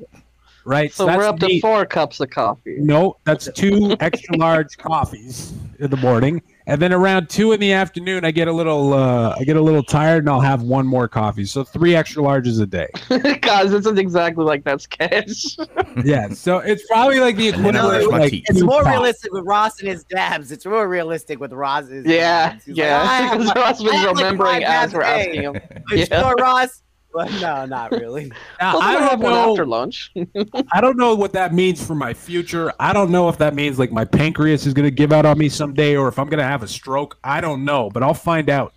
right?
So
that's
we're up to four cups of coffee.
No, that's two extra large coffees in the morning, and then around two in the afternoon, I get a little, uh, I get a little tired, and I'll have one more coffee. So three extra larges a day.
Guys, this is exactly like that sketch.
yeah, so it's probably like the equivalent.
brush
of like.
It's more
pops.
realistic with Ross and his dabs. It's more realistic with Ross's.
Yeah,
dabs.
Yeah,
like, "I
because Ross was
I have like
remembering as we're asking him. Yeah.
sure, Ross? Well, no, not really.
Now, I don't
have one
know.
after lunch.
I don't know what that means for my future. I don't know if that means like my pancreas is going to give out on me someday, or if I'm going to have a stroke. I don't know, but I'll find out.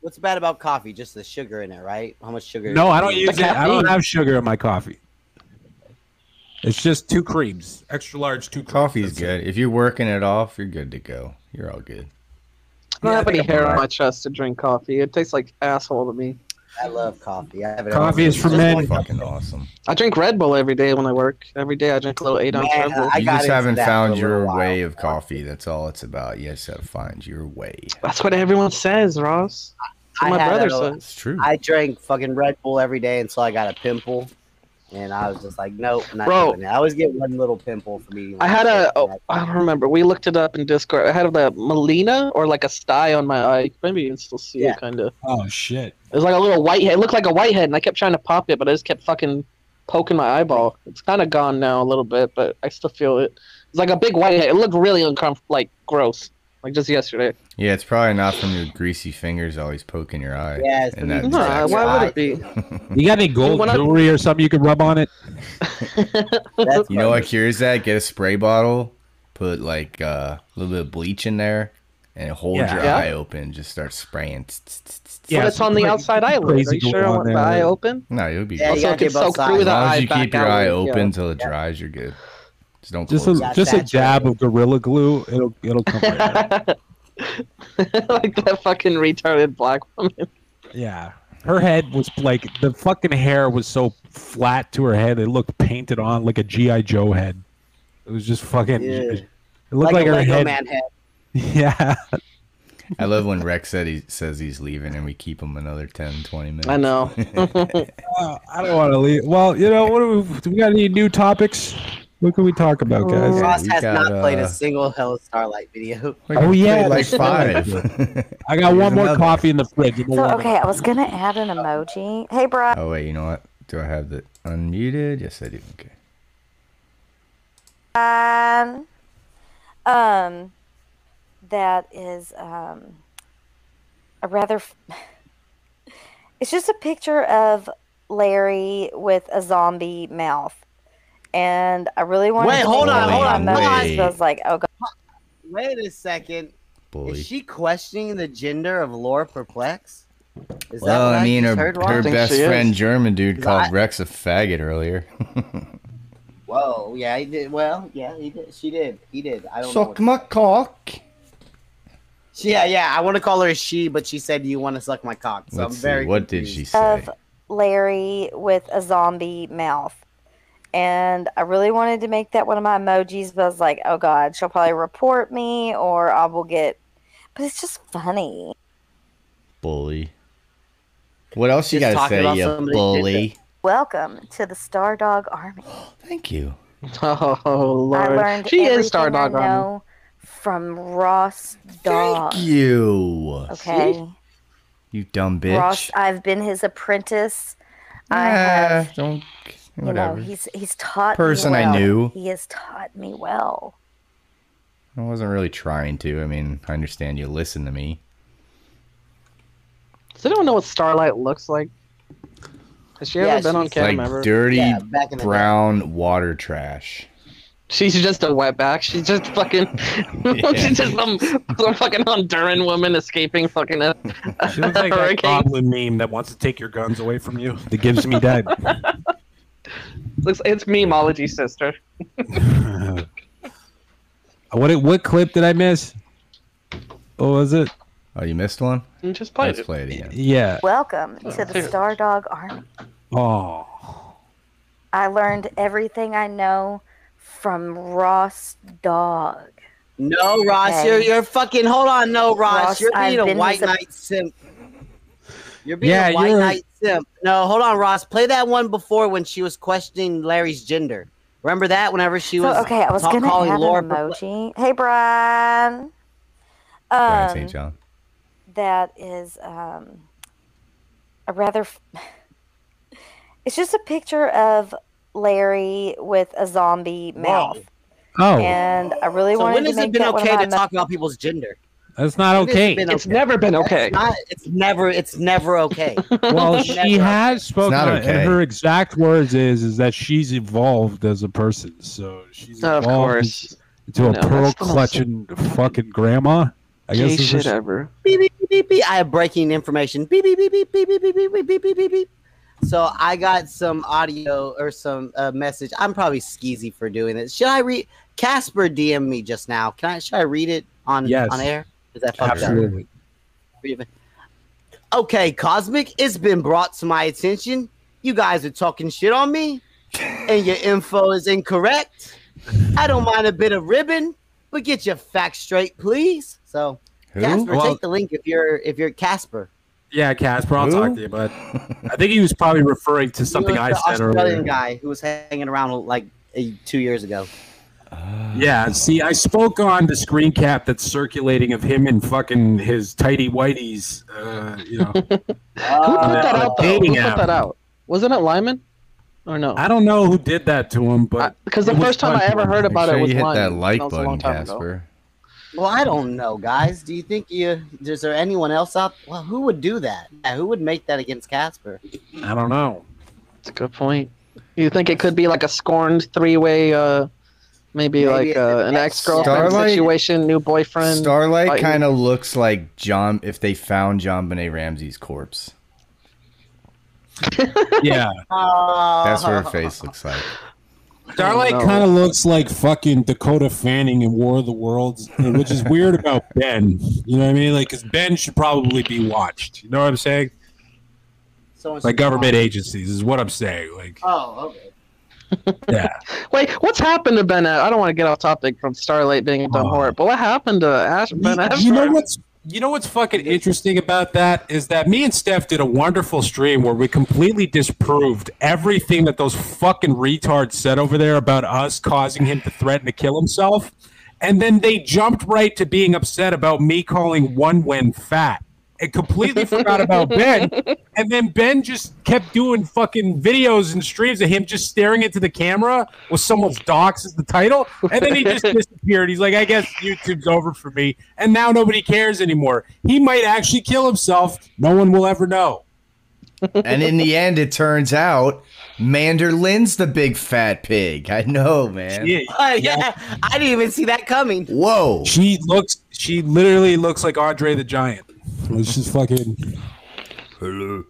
What's bad about coffee? Just the sugar in it, right? How much sugar?
No, I don't use it. I don't have sugar in my coffee. It's just two creams, extra large, two. Creams.
Coffee's good. If you're working it off, you're good to go. You're all good.
I don't have any hair on my chest to drink coffee. It tastes like asshole to me.
I love coffee. I have it
Coffee is for
day.
men.
Fucking awesome.
I drink Red Bull every day when I work. Every day I drink a little eight ounce
Man,
Red Bull.
I
you
got
just haven't found your
while.
way of coffee. That's all it's about. You just gotta find your way.
That's what everyone says, Ross. That's what
I
my brother
it
says.
It's true.
I drank fucking Red Bull every day until I got a pimple, and I was just like, nope, not
Bro.
doing it. I always get one little pimple from eating.
I had a, oh, I don't remember. We looked it up in Discord. I had a Melina or like a sty on my eye. Maybe you can still see
Yeah.
it, kind of.
Oh shit!
It was like a little white head. It looked like a white head, and I kept trying to pop it, but I just kept fucking poking my eyeball. It's kind of gone now a little bit, but I still feel it. It's like a big white head. It looked really uncomfortable, like gross, like just yesterday.
Yeah, it's probably not from your greasy fingers always poking your eye.
Yeah, it's
in
from
that
your-
why would it be?
You got any gold
When I-
jewelry or something you can rub on it?
That's
You know what cures that? Get a spray bottle, put like uh, a little bit of bleach in there, and hold
Yeah.
your
Yeah.
eye open. Just start spraying. Tss.
but it's on the outside eyelid. Are you sure I
on
want the eye open?
No, you'll be
Yeah,
good.
you
Also, it can soak through
As
the
long
eye
as you keep your eye open till it dries, you're good. Just don't
Just a
it.
just a dab of gorilla glue. It'll it'll come right out.
like that fucking retarded black woman.
Yeah, her head was like the fucking hair was so flat to her head. It looked painted on like a GI Joe head. It was just fucking.
Yeah.
It looked
like,
like,
a
her
Lego
head.
man head.
Yeah.
I love when Rex said he says he's leaving and we keep him another 10, 20 minutes.
I know.
Uh, I don't want to leave. Well, you know what? Do we, do we got any new topics? What can we talk about, guys?
Ross
we
has
got,
not played
uh,
a single Hello Starlight video.
Oh yeah,
like
that's
five.
I got
Here's
one more
another.
coffee in the fridge.
So
warm
okay, I was gonna add an emoji. Hey, bro.
oh wait, you know what? Do I have that unmuted? Yes, I do. Okay.
Um, um, that is um, a rather. It's just a picture of Larry with a zombie mouth, and I really wanted
Wait,
to
hold on, hold on,
emoji,
wait.
so I was like, oh god.
Wait a second.
Bully.
Is she questioning the gender of Laura Perplex? Is that
Well,
what
I mean,
just
her,
heard,
her best
she is.
friend German dude called
I-
Rex a faggot earlier.
Whoa, yeah, he did. Well, yeah, he did. She did. He did. I don't.
Suck
what-
my cock.
She- Yeah, yeah. I want to call her a she, but she said, you want to suck my cock?" So
Let's
I'm
see.
very.
What did she say?
of Larry with a zombie mouth. And I really wanted to make that one of my emojis, but I was like, oh God, she'll probably report me or I will get. But it's just funny.
Bully. What else you
Just
gotta
talking
say,
about
you
somebody's
bully?
Welcome to the Star Dog Army.
Thank you.
Oh
I
lord,
learned
she is Star Dog
I
Army.
know from Ross Dog.
Thank you.
Okay.
You dumb bitch.
Ross, I've been his apprentice. I
Ah,
have,
don't.
you know, he's he's taught
Person
me
I
well.
knew.
He has taught me well.
I wasn't really trying to. I mean, I understand you listen to me.
Does anyone know what Starlight looks like? Has she ever been on
she's
cam
like
ever?
dirty
Yeah, back in the day.
brown water trash.
She's just a wetback. She's just fucking. she's just some, some fucking Honduran woman escaping fucking a,
She looks like that
hurricane.
goblin meme that wants to take your guns away from you. That gives me that.
Looks, it's memeology, sister.
What what clip did I miss? What was it?
Oh, you missed one.
You just played
Let's
it.
play it again.
Yeah.
Welcome to the Star Dog Army.
Oh.
I learned everything I know from Ross Dog.
No, Ross,
Okay.
you're you're fucking. Hold on, no, Ross,
Ross,
you're being
I've
a white
his a-
knight simp. You're being
Yeah,
a white
you're-
knight simp. No, hold on, Ross. Play that one before when she was questioning Larry's gender. Remember that? Whenever she
So,
was
okay, I was
ta-
gonna
calling
add
Laura
an
for-
emoji. Hey, Brian.
Brian
Um,
St. John.
that is um, a rather. f- It's just a picture of Larry with a zombie mouth.
Oh.
And I really
So
wanted
when
to
has it been
that one of
okay to talk about people's gender?
That's not
When has it
okay.
It's never been okay.
It's, not, it's never. It's never okay.
Well, she
never
has spoken.
okay.
And her exact words is is that she's evolved as a person. So she's
Of
evolved
course.
into a
No,
pearl
that's the most
clutching fucking grandma. I guess is
shit
what
ever.
beep, beep, beep, beep, beep. I have breaking information. Beep, beep, beep, beep, beep, beep, beep, beep, beep, beep, beep, beep, beep. So I got some audio or some uh, message. I'm probably skeezy for doing this. Should I read? Casper DM me just now. Can I? Should I read it on
Yes.
on air? Is that fucked up?
Absolutely.
Okay, Cosmic, it's been brought to my attention. You guys are talking shit on me, and your info is incorrect. I don't mind a bit of ribbon, but get your facts straight, please. So,
Who?
Casper,
Well-
take the link if you're if you're Casper.
Yeah, Casper, I'll
Who?
talk to you, but I think he was probably referring to something
He
I
was the
said
Australian
earlier.
guy who was hanging around like two years ago.
Yeah, see, I spoke on the screen cap that's circulating of him and fucking his tidy whiteys. Uh, you know,
Who put
Uh,
that out? Though? Who put
app.
that out? Wasn't it Lyman? Or no?
I don't know who did that to him, but
Because the first time I ever heard about
sure
it was
you hit
Lyman.
that like
That was a long
button,
time ago.
Casper.
Well, I don't know, guys. Do you think you is there anyone else out? Well, who would do that? Who would make that against Casper?
I don't know.
That's a good point. You think it could be like a scorned three-way, uh, maybe,
Maybe
like uh, an ex-girlfriend situation, new boyfriend?
Starlight
fighting?
kind of looks like John if they found JonBenét Ramsey's corpse.
Yeah,
That's what her face looks like.
Starlight
no.
kind of looks like fucking Dakota Fanning in War of the Worlds, which is weird about Ben. You know what I mean? Like, because Ben should probably be watched. You know what I'm saying?
Someone
Like
should-
government agencies is what I'm saying. Like,
Oh, okay.
Yeah.
Wait, what's happened to Ben? I don't want to get off topic from Starlight being a dumb
Oh.
whore, but what happened to Ash Ben Affleck?
you know what's you know what's fucking interesting about that is that me and Steph did a wonderful stream where we completely disproved everything that those fucking retards said over there about us causing him to threaten to kill himself. And then they jumped right to being upset about me calling one win fat. And completely forgot about Ben. And then Ben just kept doing fucking videos and streams of him just staring into the camera with someone's docs as the title. And then he just disappeared. He's like, I guess YouTube's over for me. And now nobody cares anymore. He might actually kill himself. No one will ever know.
and in the end, it turns out Manderlin's the big fat pig. I know, man.
Oh, yeah.
Oh, yeah, I didn't even see that coming.
Whoa.
She looks she literally looks like Andre the Giant. It's just fucking
Hello.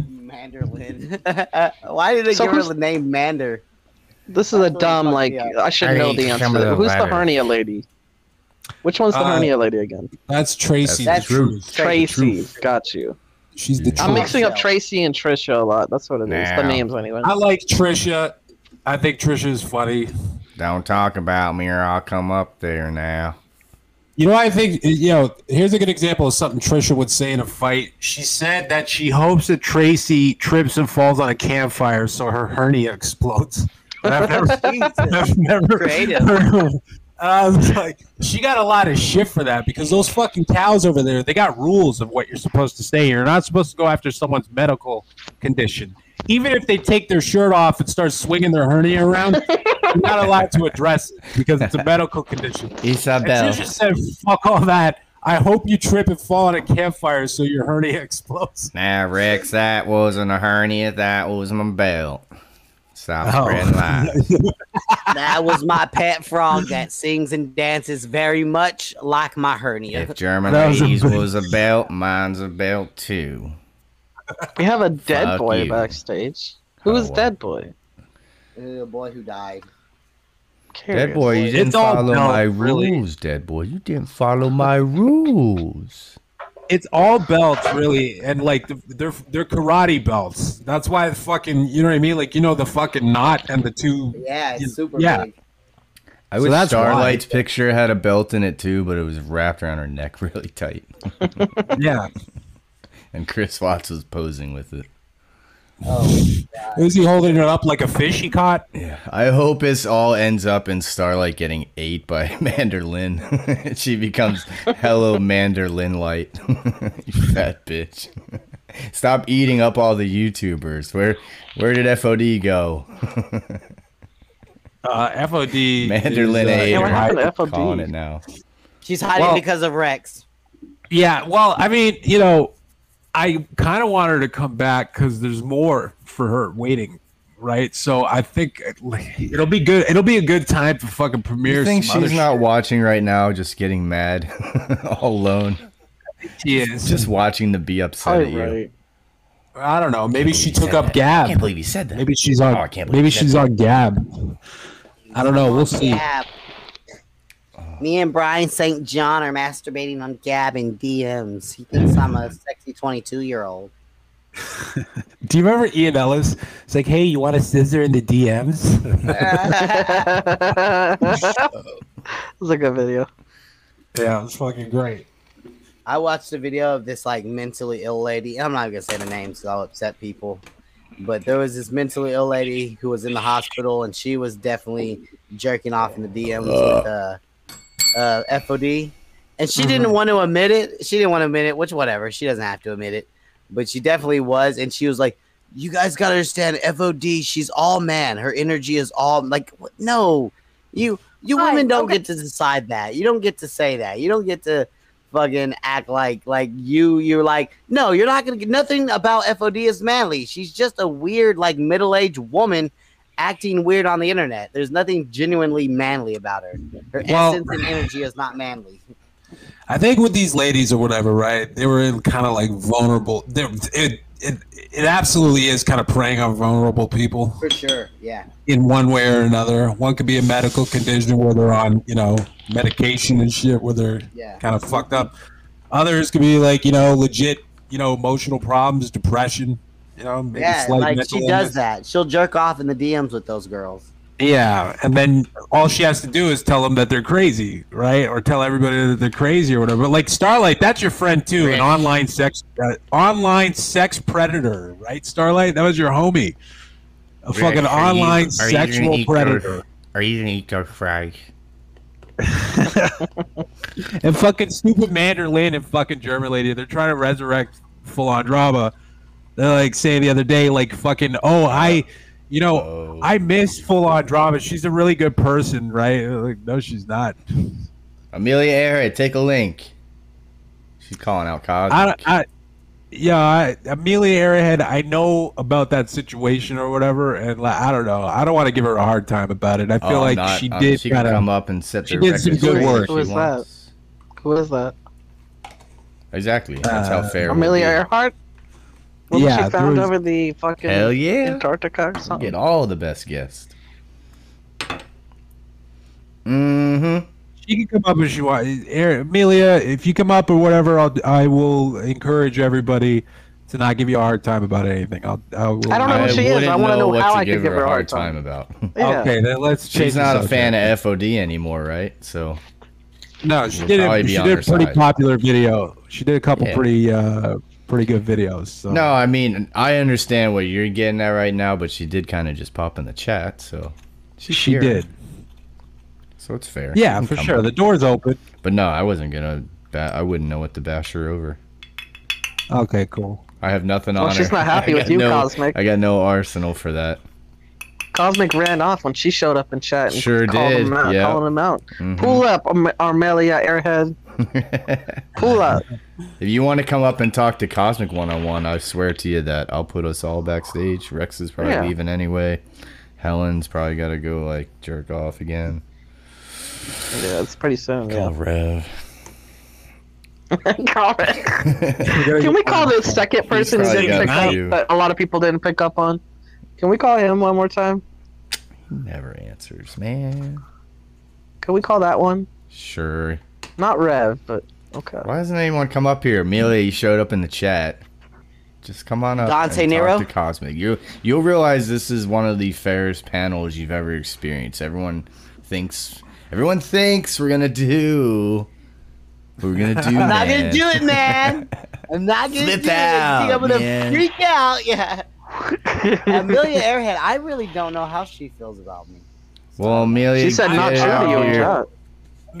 Manderlin. Why did they
So
give her the name Mander?
This is a dumb, like, I should know the
Hey, some of
answer.
the
Who's the
letters.
hernia lady? Which one's the
Uh,
hernia lady again?
that's Tracy.
That's
the truth.
Tracy. Got you.
She's the
I'm
truth.
mixing up Tracy and Trisha a lot. That's what it is. The names, anyway.
I like Trisha. I think Trisha is funny.
Don't talk about me or I'll come up there now.
You know, I think you know. Here's a good example of something Trisha would say in a fight. She said that she hopes that Tracy trips and falls on a campfire so her hernia explodes. But I've never, I've never
Creative.
heard- I was like, she got a lot of shit for that because those fucking cows over there, they got rules of what you're supposed to say. You're not supposed to go after someone's medical condition. Even if they take their shirt off and start swinging their hernia around, you're not allowed to address it because it's a medical condition. And
Isabel.
Trisha said, fuck all that. I hope you trip and fall on a campfire so your hernia explodes.
Nah, Rex, that wasn't a hernia. That was my belt. Stop
Oh.
spreading lies.
That was my pet frog that sings and dances very much like my hernia.
If German
That was a
was a belt, mine's a belt too.
We have a dead
Fuck
boy
you.
backstage. Who's Dead Boy?
Uh, the boy who died.
Dead boy, you didn't
all
follow
belt,
my
really.
rules. Dead boy, you didn't follow my rules.
It's all belts, really, and like they're they're karate belts. That's why the fucking you know what I mean. Like you know the fucking knot and the two.
Yeah, it's super
yeah.
big.
I
So
wish
that's why.
Starlight's picture had a belt in it too, but it was wrapped around her neck really tight.
yeah.
And Chris Watts was posing with it.
Is he holding it up like a fish he caught?
Yeah. I hope this all ends up in Starlight getting ate by Manderlin. she becomes Hello Manderlin Light. you fat bitch. Stop eating up all the YouTubers. Where where did FOD go?
Uh, FOD.
Manderlin
is, uh,
ate
yeah,
her.
what happened to
I'm
FOD?
calling it now.
She's hiding
Well-
because of Rex.
Yeah, well, I mean, you know, I kind of want her to come back because there's more for her waiting, right? So I think it'll be good. It'll be a good time to fucking premiere.
You think
some
she's not watching right now, just getting mad all alone?
She is.
Just watching to be upset at you.
I don't know. Maybe she took up
that.
Gab.
I can't believe he said that.
Maybe she's on.
Oh, I can't believe
maybe she's
that.
on Gab. I don't know. We'll see.
Gab. Me and Brian St. John are masturbating on Gab and DMs. He thinks I'm a sexy 22 year old.
Do you remember Ian Ellis? It's like, hey, you want a scissor in the DMs?
It's a good video.
yeah, it's fucking great.
I watched a video of this like mentally ill lady. I'm not even gonna say the name, so I'll upset people. But there was this mentally ill lady who was in the hospital, and she was definitely jerking off in the DMs with uh, uh, FOD, and she didn't
Mhm.
want to admit it. She didn't want to admit it, which whatever. She doesn't have to admit it, but she definitely was, and she was like, "You guys gotta understand, FOD. She's all man. Her energy is all like what? no." You you women don't get to decide that. You don't get to say that. You don't get to fucking act like like you you're like no you're not gonna get nothing about FOD is manly. She's just a weird like middle aged woman acting weird on the internet. There's nothing genuinely manly about her. Her
Well-
essence and energy is not manly.
I think with these ladies or whatever, right? They were in kind of like vulnerable. They're, it it it absolutely is kind of preying on vulnerable people
For sure. Yeah.
in one way or another. One could be a medical condition where they're on, you know, medication and shit where they're
Yeah.
kind of fucked up. Others could be like, you know, legit, you know, emotional problems, depression. You know, maybe
Yeah,
slight
like
mental
she does that. She'll jerk off in the DMs with those girls.
Yeah, and then all she has to do is tell them that they're crazy, right? Or tell everybody that they're crazy or whatever. But like Starlight, that's your friend too, an online sex, uh, online sex predator, right? Starlight, that was your homie, a fucking
Rex, are you-
online
you
sexual
eat your-
predator.
Are you gonna eat those fries?
and fucking stupid Manderlin and fucking German lady, they're trying to resurrect full on drama. They're like saying the other day, like fucking, oh, I, you know, I miss full on drama. She's a really good person, right? Like, no, she's not.
Amelia Earhart, take a link. She's calling out Cosmic.
I, I, yeah, I, Amelia Arrowhead. I know about that situation or whatever, and like, I don't know. I don't want to give her a hard time about it. I feel
Oh,
like
not-
she
um,
did
she can
kind of
come up and set
She did some good work.
if
Who is that? Who is that?
Exactly. That's how
Uh,
fair. it would
Amelia
be.
Earhart? Wasn't
Yeah,
she found
was-
over the fucking
Hell yeah.
Antarctica or something?
Get all the best guests. Mm-hmm.
She can come up if she wants. Amelia, if you come up or whatever, I'll, I will encourage everybody to not give you a hard time about anything. I'll, I, will,
I don't know who she is. I wanna know
what
how
to
I could give her a hard time.
about.
Yeah.
Okay, then let's.
She's not a fan of FOD anymore, right? So
No, she
We'll
did. A, she did a pretty
side.
popular video. She did a couple
Yeah.
pretty, uh, pretty good videos. So.
no, I mean I understand what you're getting at right now, but she did kind of just pop in the chat, so she's
She
here.
did.
So it's fair.
Yeah, for sure.
up.
The door's open.
But no, I wasn't gonna. Ba- I wouldn't know what to bash her over.
Okay, cool.
I have nothing
Well,
on
she's
her.
not happy
I
with you,
no-
Cosmic.
I got no arsenal for that.
Cosmic ran off when she showed up in chat and
Sure
called
did,
him out.
yeah.
Calling him out.
Mhm.
Pull up, Arm- Armelia Airhead. Pull up.
If you want to come up and talk to Cosmic one on one, I swear to you that I'll put us all backstage. Rex is probably
Yeah.
leaving anyway. Helen's probably got to go like jerk off again.
Yeah, it's pretty soon.
Call
Yeah.
Rev.
Call it. Can we call the second person who didn't pick up
few.
that a lot of people didn't pick up on? Can we call him one more time?
He never answers, man.
Can we call that one?
Sure.
Not Rev, but okay.
Why doesn't anyone come up here? Amelia, you showed up in the chat. Just come on up.
Dante
and
Nero?
Talk to Cosmic. You you'll realize this is one of the fairest panels you've ever experienced. Everyone thinks everyone thinks we're gonna do. We're gonna do.
I'm not
man.
gonna do it, man. I'm not gonna
Flip
do it. I'm gonna
man.
freak out. Yeah. Amelia Airhead, I really don't know how she feels about me.
Well, Amelia,
She said not
get
to
out
you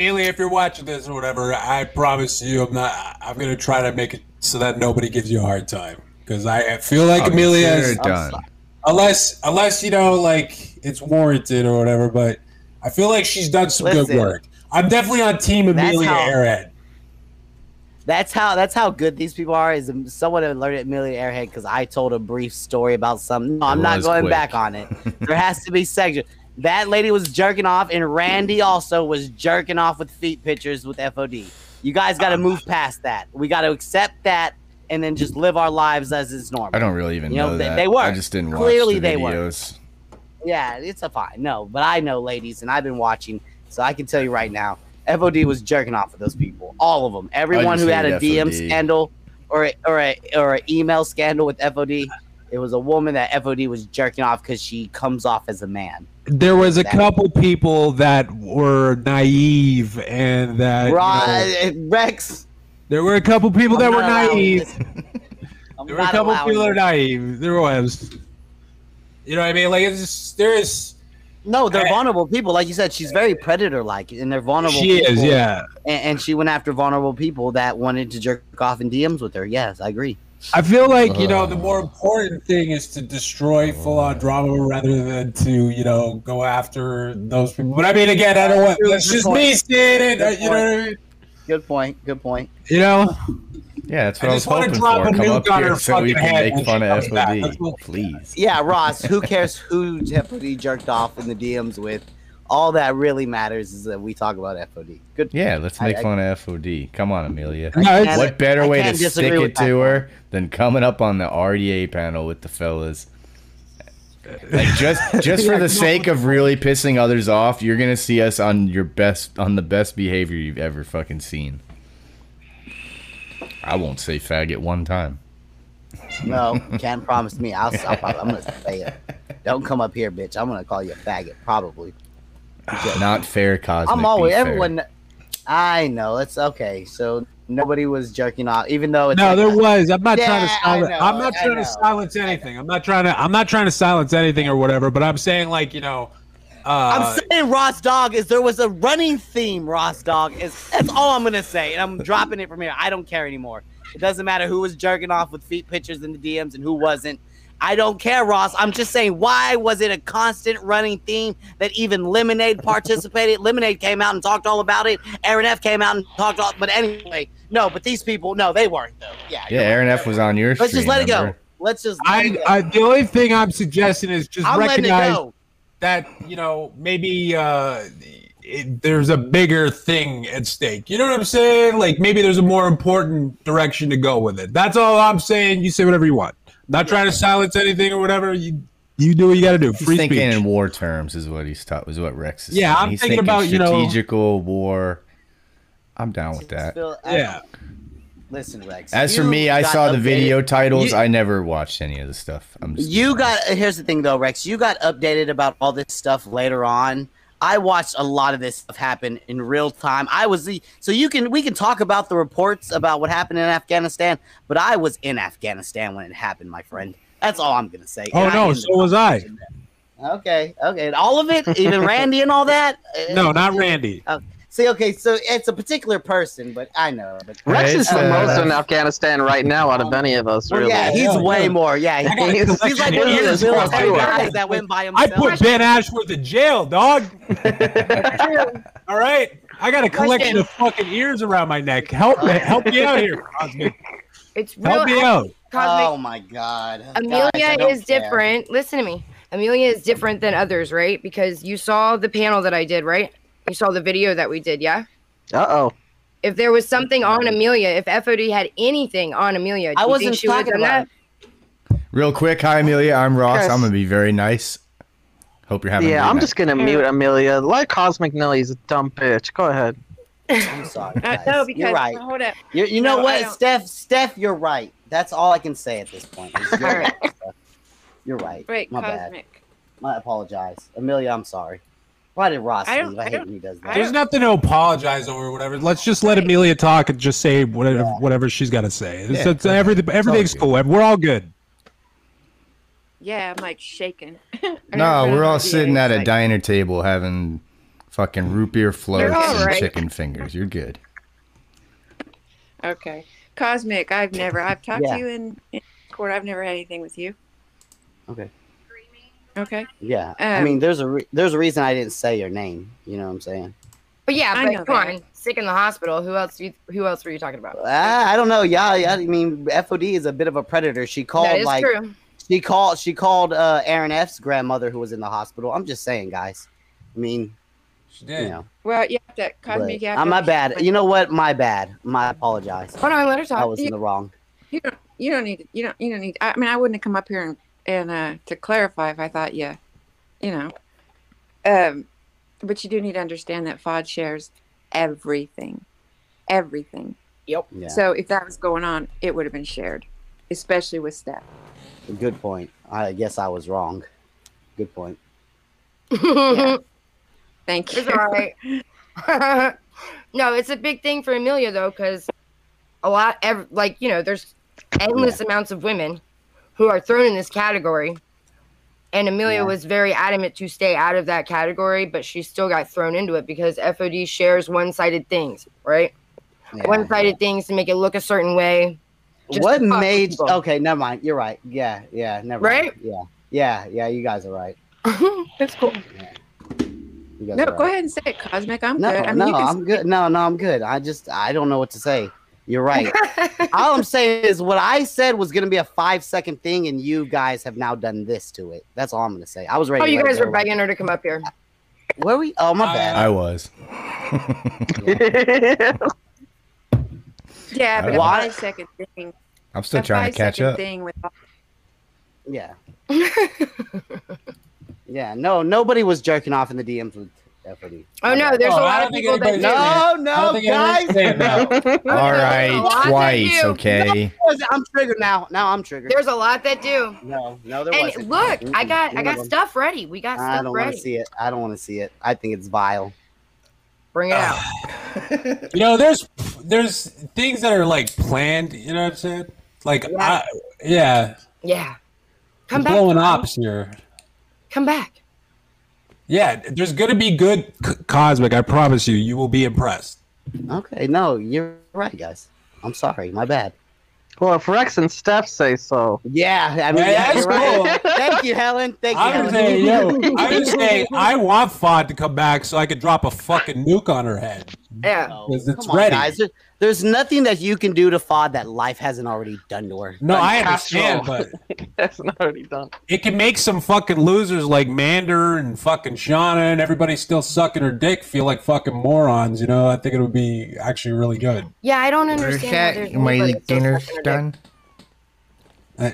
in
here.
chat.
Amelia, if you're watching this or whatever, I promise you, I'm not. I'm gonna try to make it so that nobody gives you a hard time because I feel like
Oh,
Amelia, is,
done.
unless unless you know, like it's warranted or whatever. But I feel like she's done some good work. I'm definitely on Team
That's
Amelia
how-
Airhead.
That's how that's how good these people are. Is someone alerted Amelia Airhead because I told a brief story about something. No, I'm not going
quick.
back on it. there has to be section. That lady was jerking off, and Randy also was jerking off with feet pictures with FOD. You guys got to move past that. We got to accept that, and then just live our lives as it's normal.
I don't really even
You know,
know,
they-
that.
they were.
I just didn't watch
Clearly
the
they were. Yeah, it's a fine. No, but I know, ladies, and I've been watching, so I can tell you right now, FOD was jerking off with those people, all of them. Everyone who had a
hate
DM scandal or a, or a or an email scandal with FOD, it was a woman that FOD was jerking off because she comes off as a man.
There was a
That-
couple people that were naive and that you know,
Rex.
there were a couple people that
I'm
were naive. There were a couple people that
this.
naive. There was. You know what I mean? Like it's just, there is.
No, they're eh. vulnerable people. Like you said, she's very predator like, and they're vulnerable
She is, yeah.
And, and she went after vulnerable people that wanted to jerk off in DMs with her. Yes, I agree.
I feel like you know
the more important thing is to destroy full on drama rather than to you know go after those people. But I mean, again, I don't want. That's just me saying it. uh, You know what I mean?
Good point. Good point.
You know.
Yeah, that's what I, was
just wanna
hoping for. Come up here
her
so we can
head
make fun of
comes back. That's
FOD,
what-
please.
Yeah, Ross. Who cares who FOD jerked off in the DMs with? All that really matters is that we talk about FOD. Good.
Yeah, let's make
I- I-
fun of FOD. Come on, Amelia.
No,
what better
I
way to stick it to her than coming up on the RDA panel with the fellas? Like just just for the sake of really pissing others off, you're gonna see us on your best on the best behavior you've ever fucking seen. I won't say faggot one time.
No, can't promise me. I'll, I'll probably, I'm gonna say it. Don't come up here, bitch. I'm gonna call you a faggot, probably.
Not fair, cosmic.
I'm
be
always
fair.
everyone. I know. It's okay. So nobody was jerking off, even though it's
No,
like-
there was. I'm not trying to silence.
know,
I'm not trying to silence anything. I'm not trying to. I'm not trying to silence anything or whatever. But I'm saying like you know. Uh,
I'm saying Ross Dog is there was a running theme. Ross Dog is that's all I'm gonna say, and I'm dropping it from here. I don't care anymore. It doesn't matter who was jerking off with feet pictures in the DMs and who wasn't. I don't care, Ross. I'm just saying, why was it a constant running theme that even Lemonade participated? Lemonade came out and talked all about it. Aaron F came out and talked all. But anyway, no. But these people, no, they weren't though. Yeah.
Yeah, Aaron F was on your
Let's just
stream,
let it go. Let's just. Let
I,
it go.
I the only thing I'm suggesting is just
I'm
recognize that you know maybe uh, it, there's a bigger thing at stake. You know what I'm saying? Like maybe there's a more important direction to go with it. That's all I'm saying. You say whatever you want. Not trying to silence anything or whatever. You you do what you got to do.
He's
Free
thinking
speech.
in war terms is what he's taught. Is what Rex is.
Yeah,
saying.
I'm
He's
thinking about, you know-
strategical war. I'm down with that.
Phil,
Yeah.
Listen, Rex.
As for me, I
got
saw the video titles.
You-
I never watched any of the stuff. I'm just
You got here's the thing though, Rex. You got updated about all this stuff later on. I watched a lot of this stuff happen in real time. I was the so you can we can talk about the reports about what happened in Afghanistan, but I was in Afghanistan when it happened, my friend. That's all I'm gonna say.
Oh
And
no, so was I.
Okay, okay, and all of it, even Randy and all that.
No, not Randy.
Uh, see, okay, so it's a particular person, but I know. But
Rex is the
Uh,
most in Afghanistan right now out of any of us.
well,
Really.
yeah, he's way more. Yeah,
I
he's, he's like
of
one of
years
those military guys that went by himself.
I put Ben Ashworth in jail, dog. All right, I got a collection of fucking ears around my neck. Help me, help me out here, Cosmic.
It's real.
Help me out.
Cosmic,
Oh my god.
Amelia
Guys,
is
care.
different. Listen to me. Amelia is different than others, right? Because you saw the panel that I did, right? You saw the video that we did, yeah?
Uh oh.
If there was something on Amelia, if FOD had anything on Amelia, do
I
you
wasn't
think she
talking about
that?
Real quick, hi Amelia. I'm Ross.
Chris.
I'm gonna be very nice. Hope you're having. a
Yeah,
good
I'm
night.
just gonna mute Amelia. Like Cosmic Nelly's a dumb bitch. Go ahead.
I'm sorry. Guys.
no, because
you're right.
hold up.
You, you know
No, I
what, Steph? Steph, you're right. That's all I can say at this point. is You're right. You're right.
Wait,
My bad. I apologize, Amelia. I'm sorry. Why did Ross
I don't-
leave? I,
I
hate when he does that.
There's nothing to apologize over, or whatever. Let's just let Amelia talk and just say whatever whatever she's got to say. It's,
Yeah,
it's, everything, everything's cool. We're all good.
Yeah, I'm like shaking.
No, we're all sitting at a diner table having fucking root beer floats
all
and
right.
chicken fingers. You're good.
Okay, Cosmic. I've never. I've talked
Yeah.
to you in, in court. I've never had anything with you.
Okay.
Okay.
Yeah. I
Um,
mean, there's a re- there's a reason I didn't say your name. You know what I'm saying?
But yeah,
I
but come
that.
on, sick in the hospital. Who else? You, who else were you talking about?
I, I don't know. Yeah, yeah. I mean, FOD is a bit of a predator. She called
that is
like
true.
she called she called uh, Aaron F's grandmother who was in the hospital. I'm just saying, guys. I mean,
she
You know,
Well, you have to
but,
Cosmic. You have
uh, my bad. You know what? My bad. My apologize.
Hold on, let her talk.
I was in the wrong.
You don't. You don't need. You don't. You don't need. I mean, I wouldn't have come up here and and uh, to clarify if I thought you, you know. Um, but you do need to understand that FOD shares everything, everything.
Yep.
Yeah.
So if that was going on, it would have been shared, especially with Steph.
Good point. I guess I was wrong. Good point.
Thank you.
It's all right. no, it's a big thing for Amelia though, because a lot, ev- like you know, there's endless amounts of women who are thrown in this category, and Amelia
Yeah.
was very adamant to stay out of that category, but she still got thrown into it because FOD shares one-sided things, right?
Yeah.
One-sided things to make it look a certain way.
what
to fuck with
made?
people.
Okay, never mind. You're right. Yeah, yeah, never
Right?
mind. Yeah, yeah, yeah. You guys are right.
That's cool.
You guys
No,
are
go
right.
ahead and say it, Cosmic. I'm
No,
good. I mean,
no, I'm good. No, no, I'm good. I just I don't know what to say. You're right. All I'm saying is what I said was gonna be a five second thing, and you guys have now done this to it. That's all I'm gonna say. I was ready.
Oh, you guys
go.
were begging her to come up here.
Were we? Oh, my bad.
I was.
Yeah, but
Why-
a five second thing.
I'm still trying to catch up.
Thing with
Yeah. yeah. No, nobody was jerking off in the DMs with FOD.
Oh no, there's
Oh,
a
I
lot of people that
anybody's
do.
saying that.
No,
I
no,
think anyone's
guys.
saying that.
All
lot
right,
that
twice,
do.
okay.
I'm triggered now. Now I'm triggered.
There's a lot that do.
no, no, there
And
wasn't.
look, I got I got stuff ready. We got stuff I
don't want to see it. I don't want to see it. I think it's vile.
Bring it out.
You know, there's there's things that are like planned. You know what I'm saying? Like,
Yeah.
I, yeah,
Yeah. Come
I'm
back.
blowing ops here.
Come back.
Yeah, there's gonna be good c- cosmic. I promise you, you will be impressed.
Okay, no, you're right, guys. I'm sorry. My bad.
Well, if Rex and Steph say so.
Yeah, I mean,
Yeah,
yeah,
that's
you're right. Thank you, Helen. Thank you,
I'm
Helen.
saying, yo, I'm just saying, I want Fod to come back so I could drop a fucking nuke on her head.
Yeah.
Because it's
Come on,
ready.
guys. There- There's nothing that you can do to FOD that life hasn't already done to her.
No, I understand, but
That's not already done.
it can make some fucking losers like Mander and fucking Shauna and everybody still sucking her dick feel like fucking morons. You know, I think it would be actually really good.
Yeah, I don't understand. how there's
My
anybody
dinner's done.
Uh,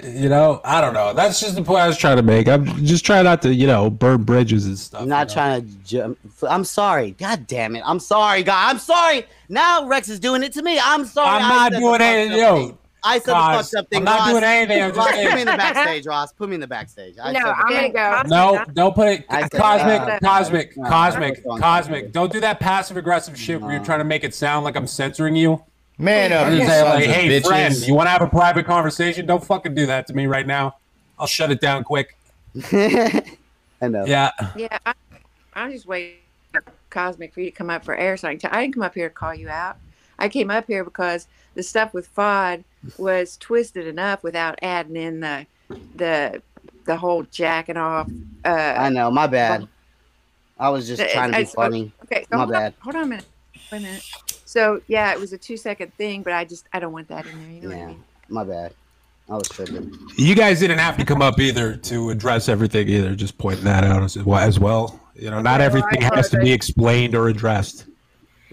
you know, I don't know. That's just the point I was trying to make. I'm just trying not to, you know, burn bridges and stuff.
I'm not trying to jump. I'm sorry. God damn it. I'm sorry, God. I'm sorry. Now Rex is doing it to me. I'm sorry.
I'm not doing anything, yo.
I said
Cos,
the fucked up thing.
I'm not
Ross.
doing anything, I'm just
Ross, put me in the backstage, Ross. Put me in the backstage. I
No,
said-
I'm gonna go.
No, don't put it.
I said,
Cosmic,
uh,
cosmic,
no,
cosmic,
that's
cosmic. Don't do that passive aggressive shit where you're trying to make it sound like I'm censoring you.
Man up,
I'm
you
just saying, like, hey,
bitches.
friend, you want to have a private conversation? Don't fucking do that to me right now. I'll shut it down quick.
I know.
Yeah.
Yeah, I, I was just waiting for Cosmic for you to come up for air so I can tell. I didn't come up here to call you out. I came up here because the stuff with FOD was twisted enough without adding in the the the whole jacking off. Uh,
I know. My bad. I was just
It's-
trying to be funny.
Okay, so
My
hold on-
bad.
hold on a minute. Wait a minute. So yeah, it was a two second thing, but I just I don't want that in there. You know what I
Yeah.
mean?
My bad. I was tripping.
You guys didn't have to come up either to address everything either. Just pointing that out as well. As well. You know, not
Yeah,
everything
I
has to be explained or addressed.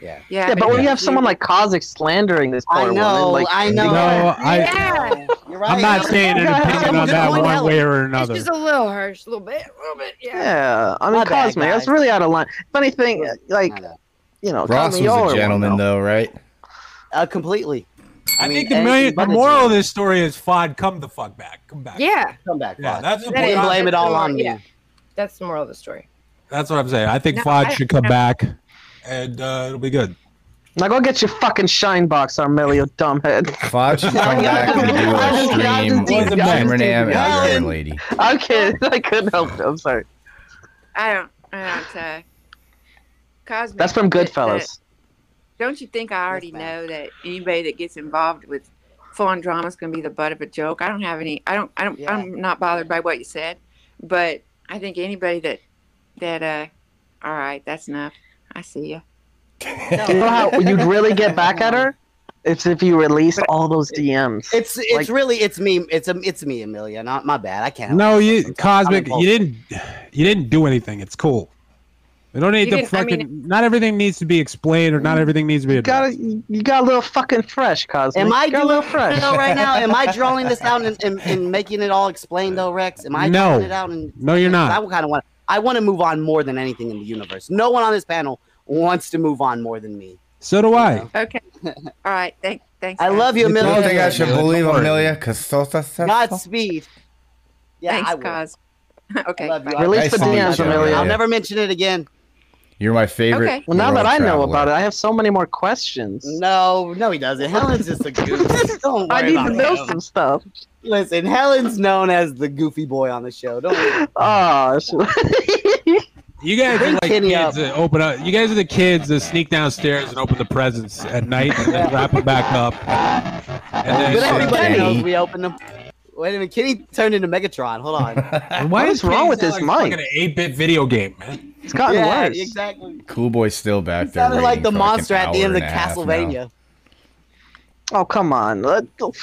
Yeah.
Yeah,
Yeah, but when you have someone like Kazik slandering this
I
poor
know,
woman, like
I know.
No, I,
yeah.
You're right.
I'm not saying an opinion on that
Point
one
out.
way or
It's
another.
just a little harsh, a little bit, a little bit. Yeah.
Yeah, I mean,
My
Cosme, that's really out of line. Funny thing, like, you know,
Ross
Cosme, y'all are
was a
one,
gentleman, though, right?
Uh, completely.
I,
mean,
think the, million, the moral of this story is Fod, come the fuck back. Come back.
Yeah.
Come back.
Yeah,
Fod.
that's the
That
point.
blame it all on
moral-
me.
Yeah. That's the moral of the story.
That's what I'm saying. I think
No,
Fod
I-
should come back, and uh, it'll be good.
Now go get your fucking shine box, Armelio, dumbhead.
Fod should come back and do a stream with Cameron Am and Iron Lady.
I'm kidding. I couldn't help it. I'm sorry.
I don't. I don't. Uh, Cosmic.
That's from
that-
Goodfellas.
that- Don't you think I already know that anybody that gets involved with full-on drama is going to be the butt of a joke? I don't have any. I don't. I don't. I'm not bothered by what you said, but I think anybody that that uh, all right, that's enough. I see you.
You know how you'd really get back at her? It's if you release all those DMs.
It's it's
Like-
really it's me it's a, it's me Amelia not my bad I can't.
No, you
myself.
Cosmic, you didn't, you didn't do anything. It's cool. We don't need
You
to
didn't- I
fucking. not everything needs to be explained, or not everything needs to be.
You got you got a little fucking fresh, Cosme.
Am I
You got a
doing
little fresh
no right now? Am I drawing this out and, and, and making it all explained though, Rex? Am I
No.
drawing it out? And
No, you're not.
I kind of want. I want to move on more than anything in the universe. No one on this panel wants to move on more than me.
So do I.
Okay. All right. Thank. Thanks.
I
guys.
love you, Amelia.
I don't think I should believe Amelia? Cause so
Godspeed. Yeah,
Thanks,
I will.
Cos. okay.
I love you.
Release
Nice
the
to
DMs, Amelia.
I'll never mention it again.
You're my favorite.
Okay.
Well, now
world
that I know about it, I have so many more questions.
No, no, he doesn't. Helen's just a goof. Don't worry
I need
about
to know
him.
some stuff.
Listen, Helen's known as the goofy boy on the show. Don't worry.
Oh,
You guys are
Bring
like
Kenny
kids that open up. You guys are the kids that sneak downstairs and open the presents at night and then wrap them back up. And then
But everybody knows we open them. Wait a minute, Kenny turned into Megatron. Hold on.
why
What is wrong with this
Like
mic?
an eight-bit video game, man.
It's gotten
yeah,
worse.
exactly.
Cool boy's still back
He
there.
sounded like the
for, like,
monster at the end of
and a half now.
Castlevania.
Oh come on! Let-
Nope.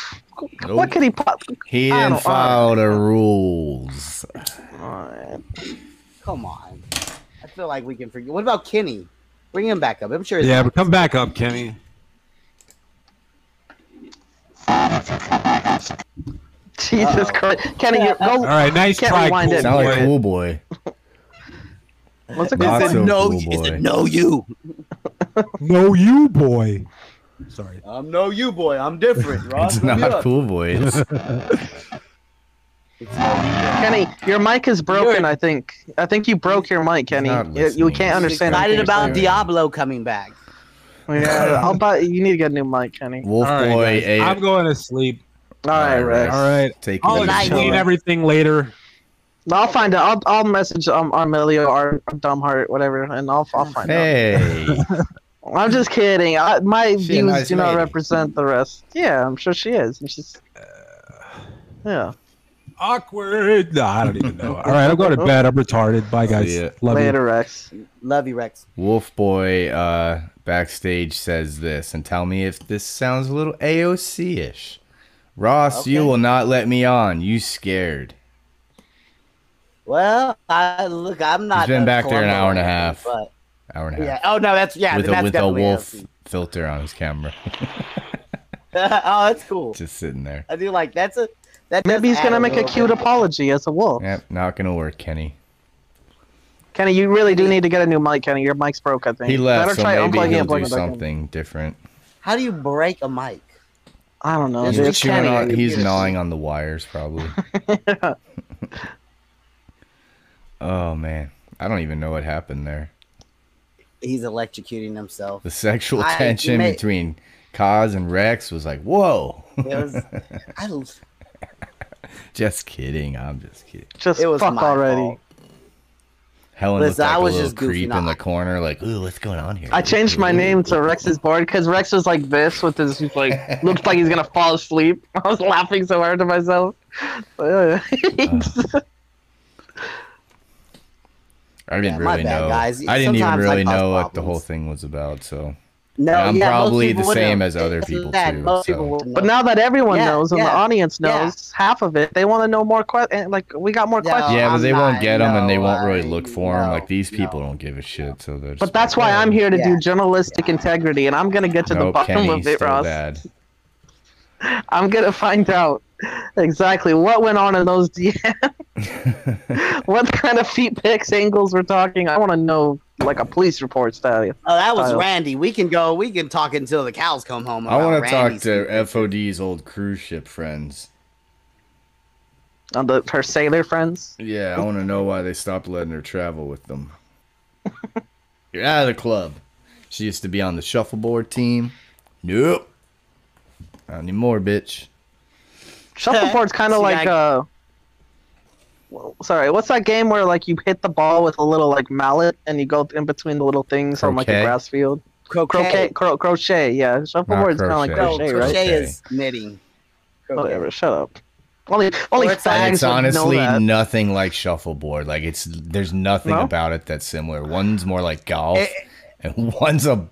What could he pop?
He
I
didn't follow the rules.
Alright.
Come on. I feel like we can forget. What about Kenny? Bring him back up. I'm sure.
Yeah, but come back up, Kenny.
Jesus Christ, Kenny, you, go.
All right, nice
Can't
try,
rewind
cool
it.
Sound like
boy.
cool boy.
What's it
Not
called?
so
no,
cool
it's a
boy.
no you.
No, you boy. Sorry.
I'm no you boy. I'm different, Ross.
It's
Look me
not
up.
cool boy.
It's no you.
Kenny, your mic is broken. I think. I think you broke your mic, Kenny.
not
You, you
listening.
can't understand.
excited
anything you're
about
saying.
Diablo coming back.
Yeah, I'll buy. You need to get a new mic, Kenny.
Wolf
All right,
boy.
guys,
A-
I'm going to sleep.
All right, Rex.
All right.
Take
I'll
it
explain everything later.
I'll find out. I'll, I'll message um Armelio or Dumbheart, whatever, and I'll I'll find out.
Hey.
I'm just kidding. I, my
She a
views
nice
do not represent the rest. Yeah, I'm sure she is. And she's. Yeah.
Awkward. No, I don't even know. All right, I'm going to bed. I'm retarded. Bye, guys.
See.
Love
Later, Rex.
Love you, Rex.
Wolf boy uh, backstage says this, and tell me if this sounds a little AOC ish. Ross, you will not let me on. You scared.
Well, I look. I'm not.
He's been
a
back there an hour and a half.
But
Hour and a half. yeah.
Oh no, that's yeah.
with
then
a,
that's
with a wolf
AOC.
filter on his camera.
oh, that's cool.
Just sitting there.
I do like that's a. That
Maybe he's gonna
add
make a cute
bit.
apology as a wolf.
Yep, not gonna work, Kenny.
Kenny, you really do need to get a new mic, Kenny. Your mic's broke, I think.
He left,
Better
so
try
maybe he'll do
plugging it back in.
something different.
How do you break a mic?
I don't know.
He's,
dude.
Chewing on- he's gnawing on the wires, probably. oh man, I don't even know what happened there.
He's electrocuting himself.
The sexual
I-
tension
may-
between Kaz and Rex was like, whoa.
It was. I,
just kidding. I'm just kidding.
Just
It was
fuck
my
already.
fault.
Helen
Listen,
looked like
I was
a
just goofing
creep in the corner, like, ooh, what's going on here?
I changed my name to Rex's board because Rex was like this with his he's like looks like he's gonna fall asleep. I was laughing so hard to myself. But, yeah.
I didn't
Yeah,
really
bad,
know.
guys.
I didn't even
Sometimes I
really
cause
know what the whole thing was about. So
No,
I'm
yeah,
probably the same
know.
as other
It's
people
that,
too.
most
so.
people wouldn't
But now that everyone
Yeah,
knows and the
yeah,
audience
yeah.
knows half of it, they want to know more questions. Eh, like we got more questions.
yeah, but
I'm
they won't
not-
get them, and they won't really look for them.
no,
Like these people don't give a shit. So they're.
But that's why I'm here to
Yeah.
do journalistic integrity, and I'm gonna get to the bottom
Kenny,
of it,
still
Ross.
bad.
I'm gonna find out exactly what went on in those DMs. what kind of feet pics angles we're talking. I want to know like a police report style.
Oh, that was
style.
Randy. We can go. We can talk until the cows come home.
I want to talk to FOD's old cruise ship friends.
On the her sailor friends.
Yeah, I want to know why they stopped letting her travel with them. You're out of the club. She used to be on the shuffleboard team. Nope. Not anymore, bitch.
Shuffleboard's kind of like
I-
uh. well, Sorry, what's that game where like you hit the ball with a little like mallet and you go in between the little things on like a grass field?
Croquet.
Croquet, cro- crochet, yeah. Shuffleboard's kind of like
crochet.
crochet,
No,
right?
crochet
Crochet.
is knitting.
Whatever, shut up. Only, only
Or it's
It's honestly nothing like shuffleboard. Like it's there's nothing
No?
about it that's similar. One's more like golf,
Eh,
and one's a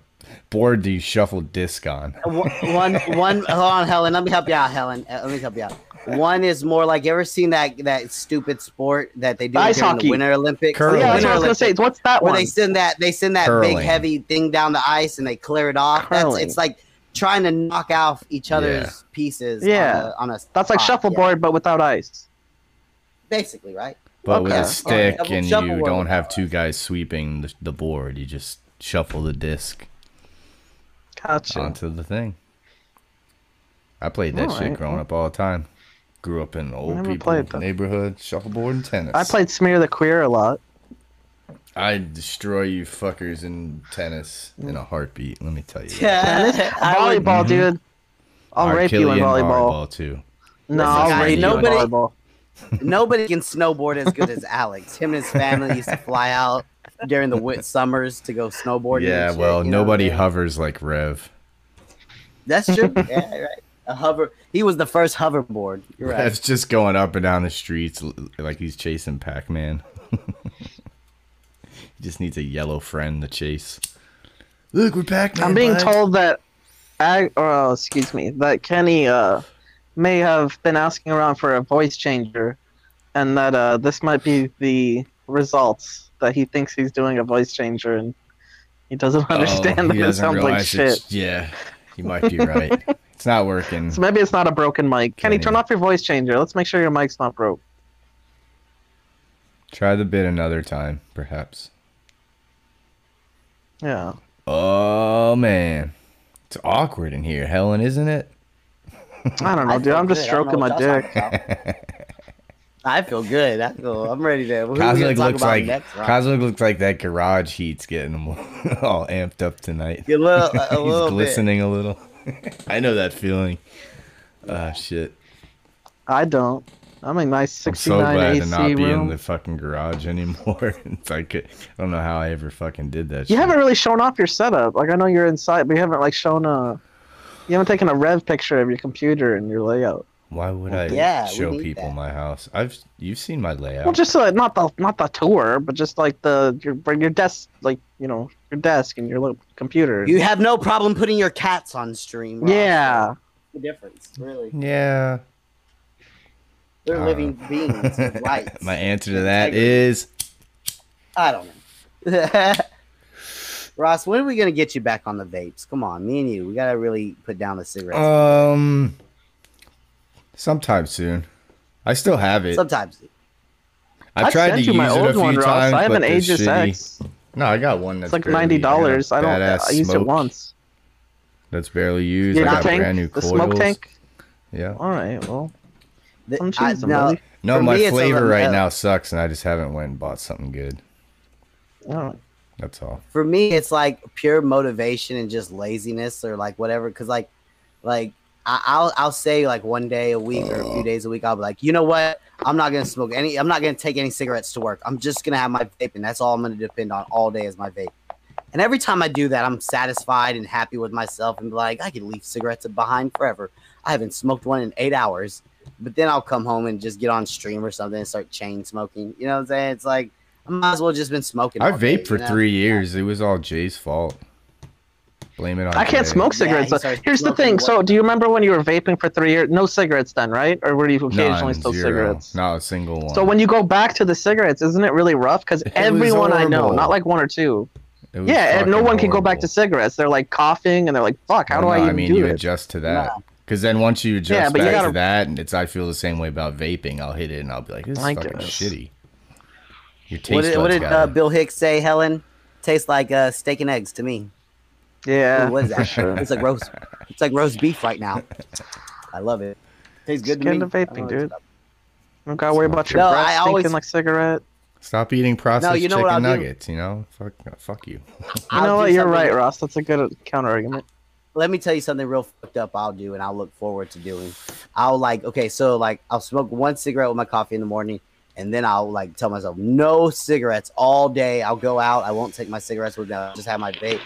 board that you shuffle disc on.
One, one, one. Hold on, Helen. Let me help you out, Helen. Uh, Let me help you out. One is more like you ever seen that that stupid sport that they do
Ice
during
hockey.
the Winter Olympics?
Curling.
Yeah, that's
Winter
what I was gonna say. What's that
where
one?
they send that they send that big heavy thing down the ice and they clear it off. That's
Curling.
it's like trying to knock out each other's
Yeah.
pieces.
Yeah.
on a, on a
That's like
spot,
shuffleboard, but without ice.
basically, right?
But with
Okay.
a stick,
Alright,
and you
shuffleboard
don't have two guys sweeping the, the board. You just shuffle the disc
Gotcha.
onto the thing. I played that shit
Alright,
growing up all the time. Grew up in old people
played that.
neighborhood, shuffleboard and tennis.
I played Smear the Queer a lot.
I destroy you fuckers in tennis in a heartbeat. Let me tell you.
Tennis?
I would-
volleyball, mm-hmm. dude. I'll
I'd
rape
kill
you in
in
volleyball.
too.
No, I'll
guys,
rape you in
nobody-
volleyball.
Nobody can snowboard as good as Alex. Him and his family used to fly out during the wet summers to go snowboarding.
Yeah,
shit,
well,
you know what I'm
nobody hovers like Rev.
That's true. yeah, right. A hover. He was the first hoverboard. You're right.
Rev's just going up and down the streets like he's chasing Pac Man. he just needs a yellow friend to chase. Look, we're Pac Man.
I'm being told that, Ag- or oh, excuse me, that Kenny uh, may have been asking around for a voice changer, and that uh, this might be the results that he thinks he's doing a voice changer, and he doesn't oh, understand that it sounds like shit.
Yeah, you might be right. it's not working.
So maybe it's not a broken mic. Kenny,
Kenny.
turn off your voice changer. Let's make sure your mic's not broke.
Try the bit another time, perhaps.
Yeah.
Oh man, it's awkward in here, Helen, isn't it?
I don't know,
I
dude. I'm just
good. I don't
stroking my dick.
I feel good. I feel. I'm ready to. Who we gonna
Cosmic looks like
next, Rob?
Cosmic looks like that garage heat's getting him all amped up tonight.
A little- a
He's
little bit.
glistening a little. I know that feeling. Ah, shit.
I don't. I'm in a nice
I'm so
69
glad
AC
to not be in the fucking garage anymore. it's like I don't know how I ever fucking did that.
You
shit.
haven't really shown off your setup. Like I know you're inside, but you haven't like shown a. You haven't taken a rev picture of your computer and your layout.
Why would I
Yeah,
show
need
people my house? I've you've seen my layout.
Well, just uh, not the not the tour, but just like the your your desk, like you know your desk and your little computer.
You have no problem putting your cats on stream. Rob.
yeah.
The difference, really.
yeah.
They're
Uh,
living beings, with rights.
My answer to that is
I don't know. Ross, when are we gonna get you back on the vapes? Come on, me and you. We gotta really put down the cigarettes.
um sometime soon. I still have it.
Sometimes.
I've
I'd
tried to use
you my
it a few
one,
times.
I have
but
an
the
Aegis X.
No, I got one that's
It's like ninety dollars.
got
I
a
don't. I used it once.
That's barely used.
Yeah,
I
the
got
tank,
brand new
the
coils.
smoke tank.
Yeah.
All right. Well,
The-
I'm
I-
choosing,
now-
No, my
me,
flavor right now sucks, and I just haven't went and bought something good.
All right.
That's all.
For me, it's like pure motivation and just laziness or like whatever. Cause like, like I, I'll I'll say like one day a week or a few uh. days a week, I'll be like, you know what? I'm not gonna smoke any. I'm not gonna take any cigarettes to work. I'm just gonna have my vape, and that's all I'm gonna depend on all day is my vape. And every time I do that, I'm satisfied and happy with myself, and be like, I can leave cigarettes behind forever. I haven't smoked one in eight hours, but then I'll come home and just get on stream or something and start chain smoking. You know what I'm saying? It's like I might as well just been smoking.
I
all day,
for
you know?
three years. It was all Jay's fault. Blame it on.
I can't
Jay.
smoke cigarettes.
he
Here's the thing.
what-
So, do you remember when you were vaping for three years? No cigarettes then, right? Or were you occasionally
None,
still
zero.
cigarettes?
Not a single one.
So when you go back to the cigarettes, isn't it really rough? Because everyone I know, not like one or two, yeah, and no
fucking
one can go back to cigarettes. They're like coughing and they're like, "Fuck, how do
Well,
I
no,
even
mean,
do
you
it?"
adjust to that. Because then once you adjust
Yeah, but you gotta-
to that, and it's I feel the same way about vaping. I'll hit it and I'll be like, "This is
I
fucking
guess.
shitty." Your taste
What did, what did uh, Bill Hicks say, Helen? Tastes like uh, steak and eggs to me.
Yeah,
Ooh, what is that?
sure.
It's like roast. It's like roast beef right now. I love it. Tastes good
Just
to
get
me.
into vaping, dude.
know.
Don't gotta worry about your
No,
breath
I
stinking
always-
like cigarette.
Stop eating processed
you know
chicken
I'll do?
nuggets. You know, fuck, fuck you.
You
I'll
know what? You're
something-
right, Ross. That's a good counter argument.
Let me tell you something real fucked up. I'll do, and I'll look forward to doing. I'll like okay, so like I'll smoke one cigarette with my coffee in the morning, and then I'll like tell myself no cigarettes all day. I'll go out. I won't take my cigarettes with me. I'll just have my vape.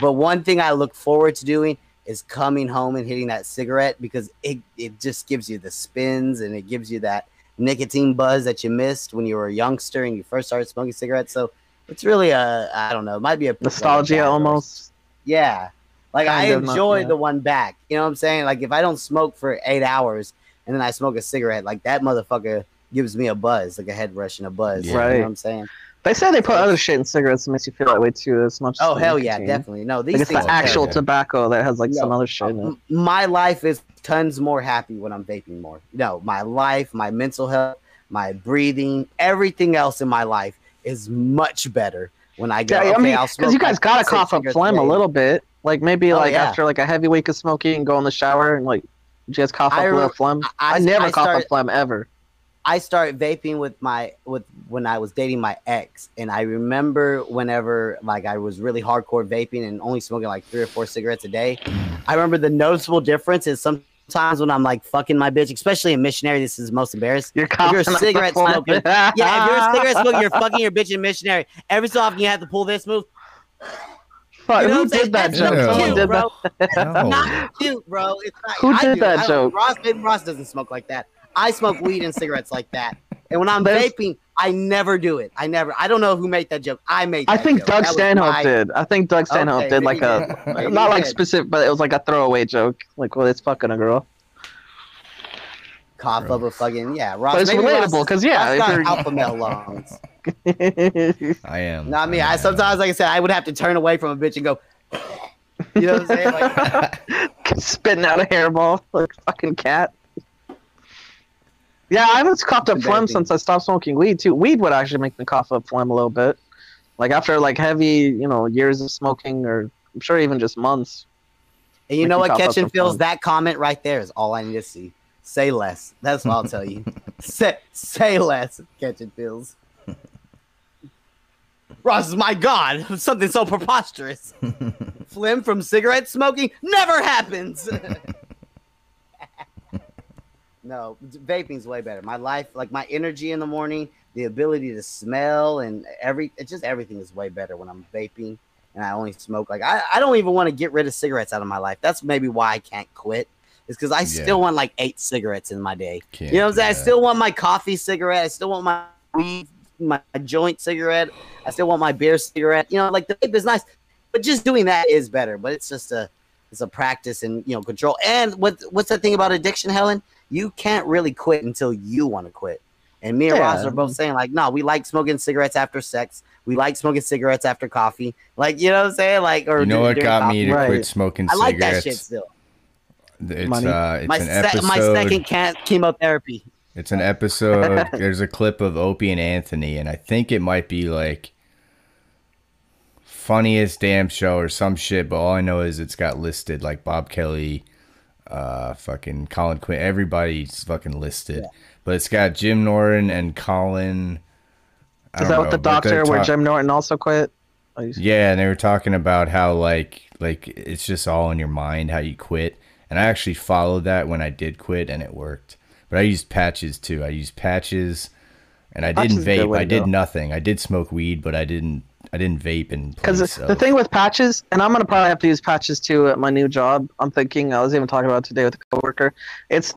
But one thing I look forward to doing is coming home and hitting that cigarette because it it just gives you the spins and it gives you that nicotine buzz that you missed when you were a youngster and you first started smoking cigarettes. So it's really a I don't know, it might be a
Nostalgia almost.
yeah. Like I
Kind not-
enjoy
yeah.
the one back. You know what I'm saying? Like if I don't smoke for eight hours and then I smoke a cigarette, like that motherfucker gives me a buzz, like a head rush and a buzz. You know
Right.
what I'm saying?
They say they put other shit in cigarettes that makes you feel that way too, as much. Oh, as
Oh
the
hell yeah, definitely. No, these
Like it's
things
the actual
terrible.
tobacco that has like some other shit in it.
my life is tons more happy when I'm vaping more. No, my life, my mental health, my breathing, everything else in my life is much better when I go.
Yeah,
okay,
I mean, because you guys gotta cough up phlegm a little bit. Like maybe
Oh,
like
yeah.
after like a heavy week of smoking, go in the shower and like guys cough up a little phlegm. I,
I-
never
I
cough
start-
up phlegm ever.
I started vaping with my with when I was dating my ex, and I remember whenever like I was really hardcore vaping and only smoking like three or four cigarettes a day. I remember the noticeable difference is sometimes when I'm like fucking my bitch, especially in missionary, this is most embarrassed.
You're
if you're a cigarette
the
smoking, yeah, if you're a cigarette smoking, you're fucking your bitch in missionary. Every so often you have to pull this move.
Fuck,
You know
who
what I'm saying?
did that
That's
joke?
not
Someone
cute,
did
bro.
that.
Not cute, bro. It's not,
Who
I
did
do.
that joke?
Ross, maybe Ross doesn't smoke like that. I smoke weed and cigarettes like that. And when I'm
There's-
vaping, I never do it. I never. I don't know who made that joke. I made.
I think
joke.
Doug
That
Stanhope
my-
did. I think Doug Stanhope
Okay,
did like a
did.
Not like specific, but it was like a throwaway joke. Like, well, it's fucking a girl.
Cough up a fucking yeah. Ross,
But it's relatable, 'cause, yeah,
Ross
if
got
you're-
alpha male lungs.
I am.
Not me. I sometimes, like I said, I would have to turn away from a bitch and go. You know what I'm saying? Like,
Spitting out a hairball like a fucking cat. Yeah, I haven't coughed up phlegm since I stopped smoking weed too. Weed would actually make me cough up phlegm a little bit. Like after like heavy, you know, years of smoking or I'm sure even just months.
and you know what? Catching feels. That comment right there is all I need to see. Say less. That's what I'll tell you. say say less. Catching feels. Ross, my God, something so preposterous. Phlegm from cigarette smoking never happens. No, vaping's way better. My life, like my energy in the morning, the ability to smell, and every it's just everything is way better when I'm vaping and I only smoke. Like I, I don't even want to get rid of cigarettes out of my life. That's maybe why I can't quit. Is because I
Yeah.
still want like eight cigarettes in my day.
Can't
you know what I'm saying? I still want my coffee cigarette. I still want my weed, my joint cigarette. I still want my beer cigarette. You know, like the vape is nice, but just doing that is better. But it's just a it's a practice and you know control. And what what's the thing about addiction, Helen? You can't really quit until you want to quit. And me and
Yeah.
Ross are both saying like, no, we like smoking cigarettes after sex. We like smoking cigarettes after coffee. Like you know what I'm saying? Like or
You know what
during
got me
coffee.
to quit smoking cigarettes?
I like that shit still.
It's
Money.
uh, it's
my,
an
se-
episode.
my second can chemotherapy.
It's an episode. There's a clip of Opie and Anthony, and I think it might be like funniest damn show or some shit. But all I know is it's got listed like Bob Kelly, uh, fucking Colin Quinn. Everybody's fucking listed, but it's got Jim Norton and Colin. I
Is that
know,
with the doctor where Jim Norton also quit?
yeah, and they were talking about how like like it's just all in your mind how you quit. And I actually followed that when I did quit and it worked. But I used patches too. I used patches and I
Patches
didn't
is a good
vape. I did nothing. I did smoke weed, but I didn't I didn't vape and
because
so.
the thing with patches, and I'm gonna probably have to use patches too at my new job. I'm thinking I was even talking about today with a coworker. It's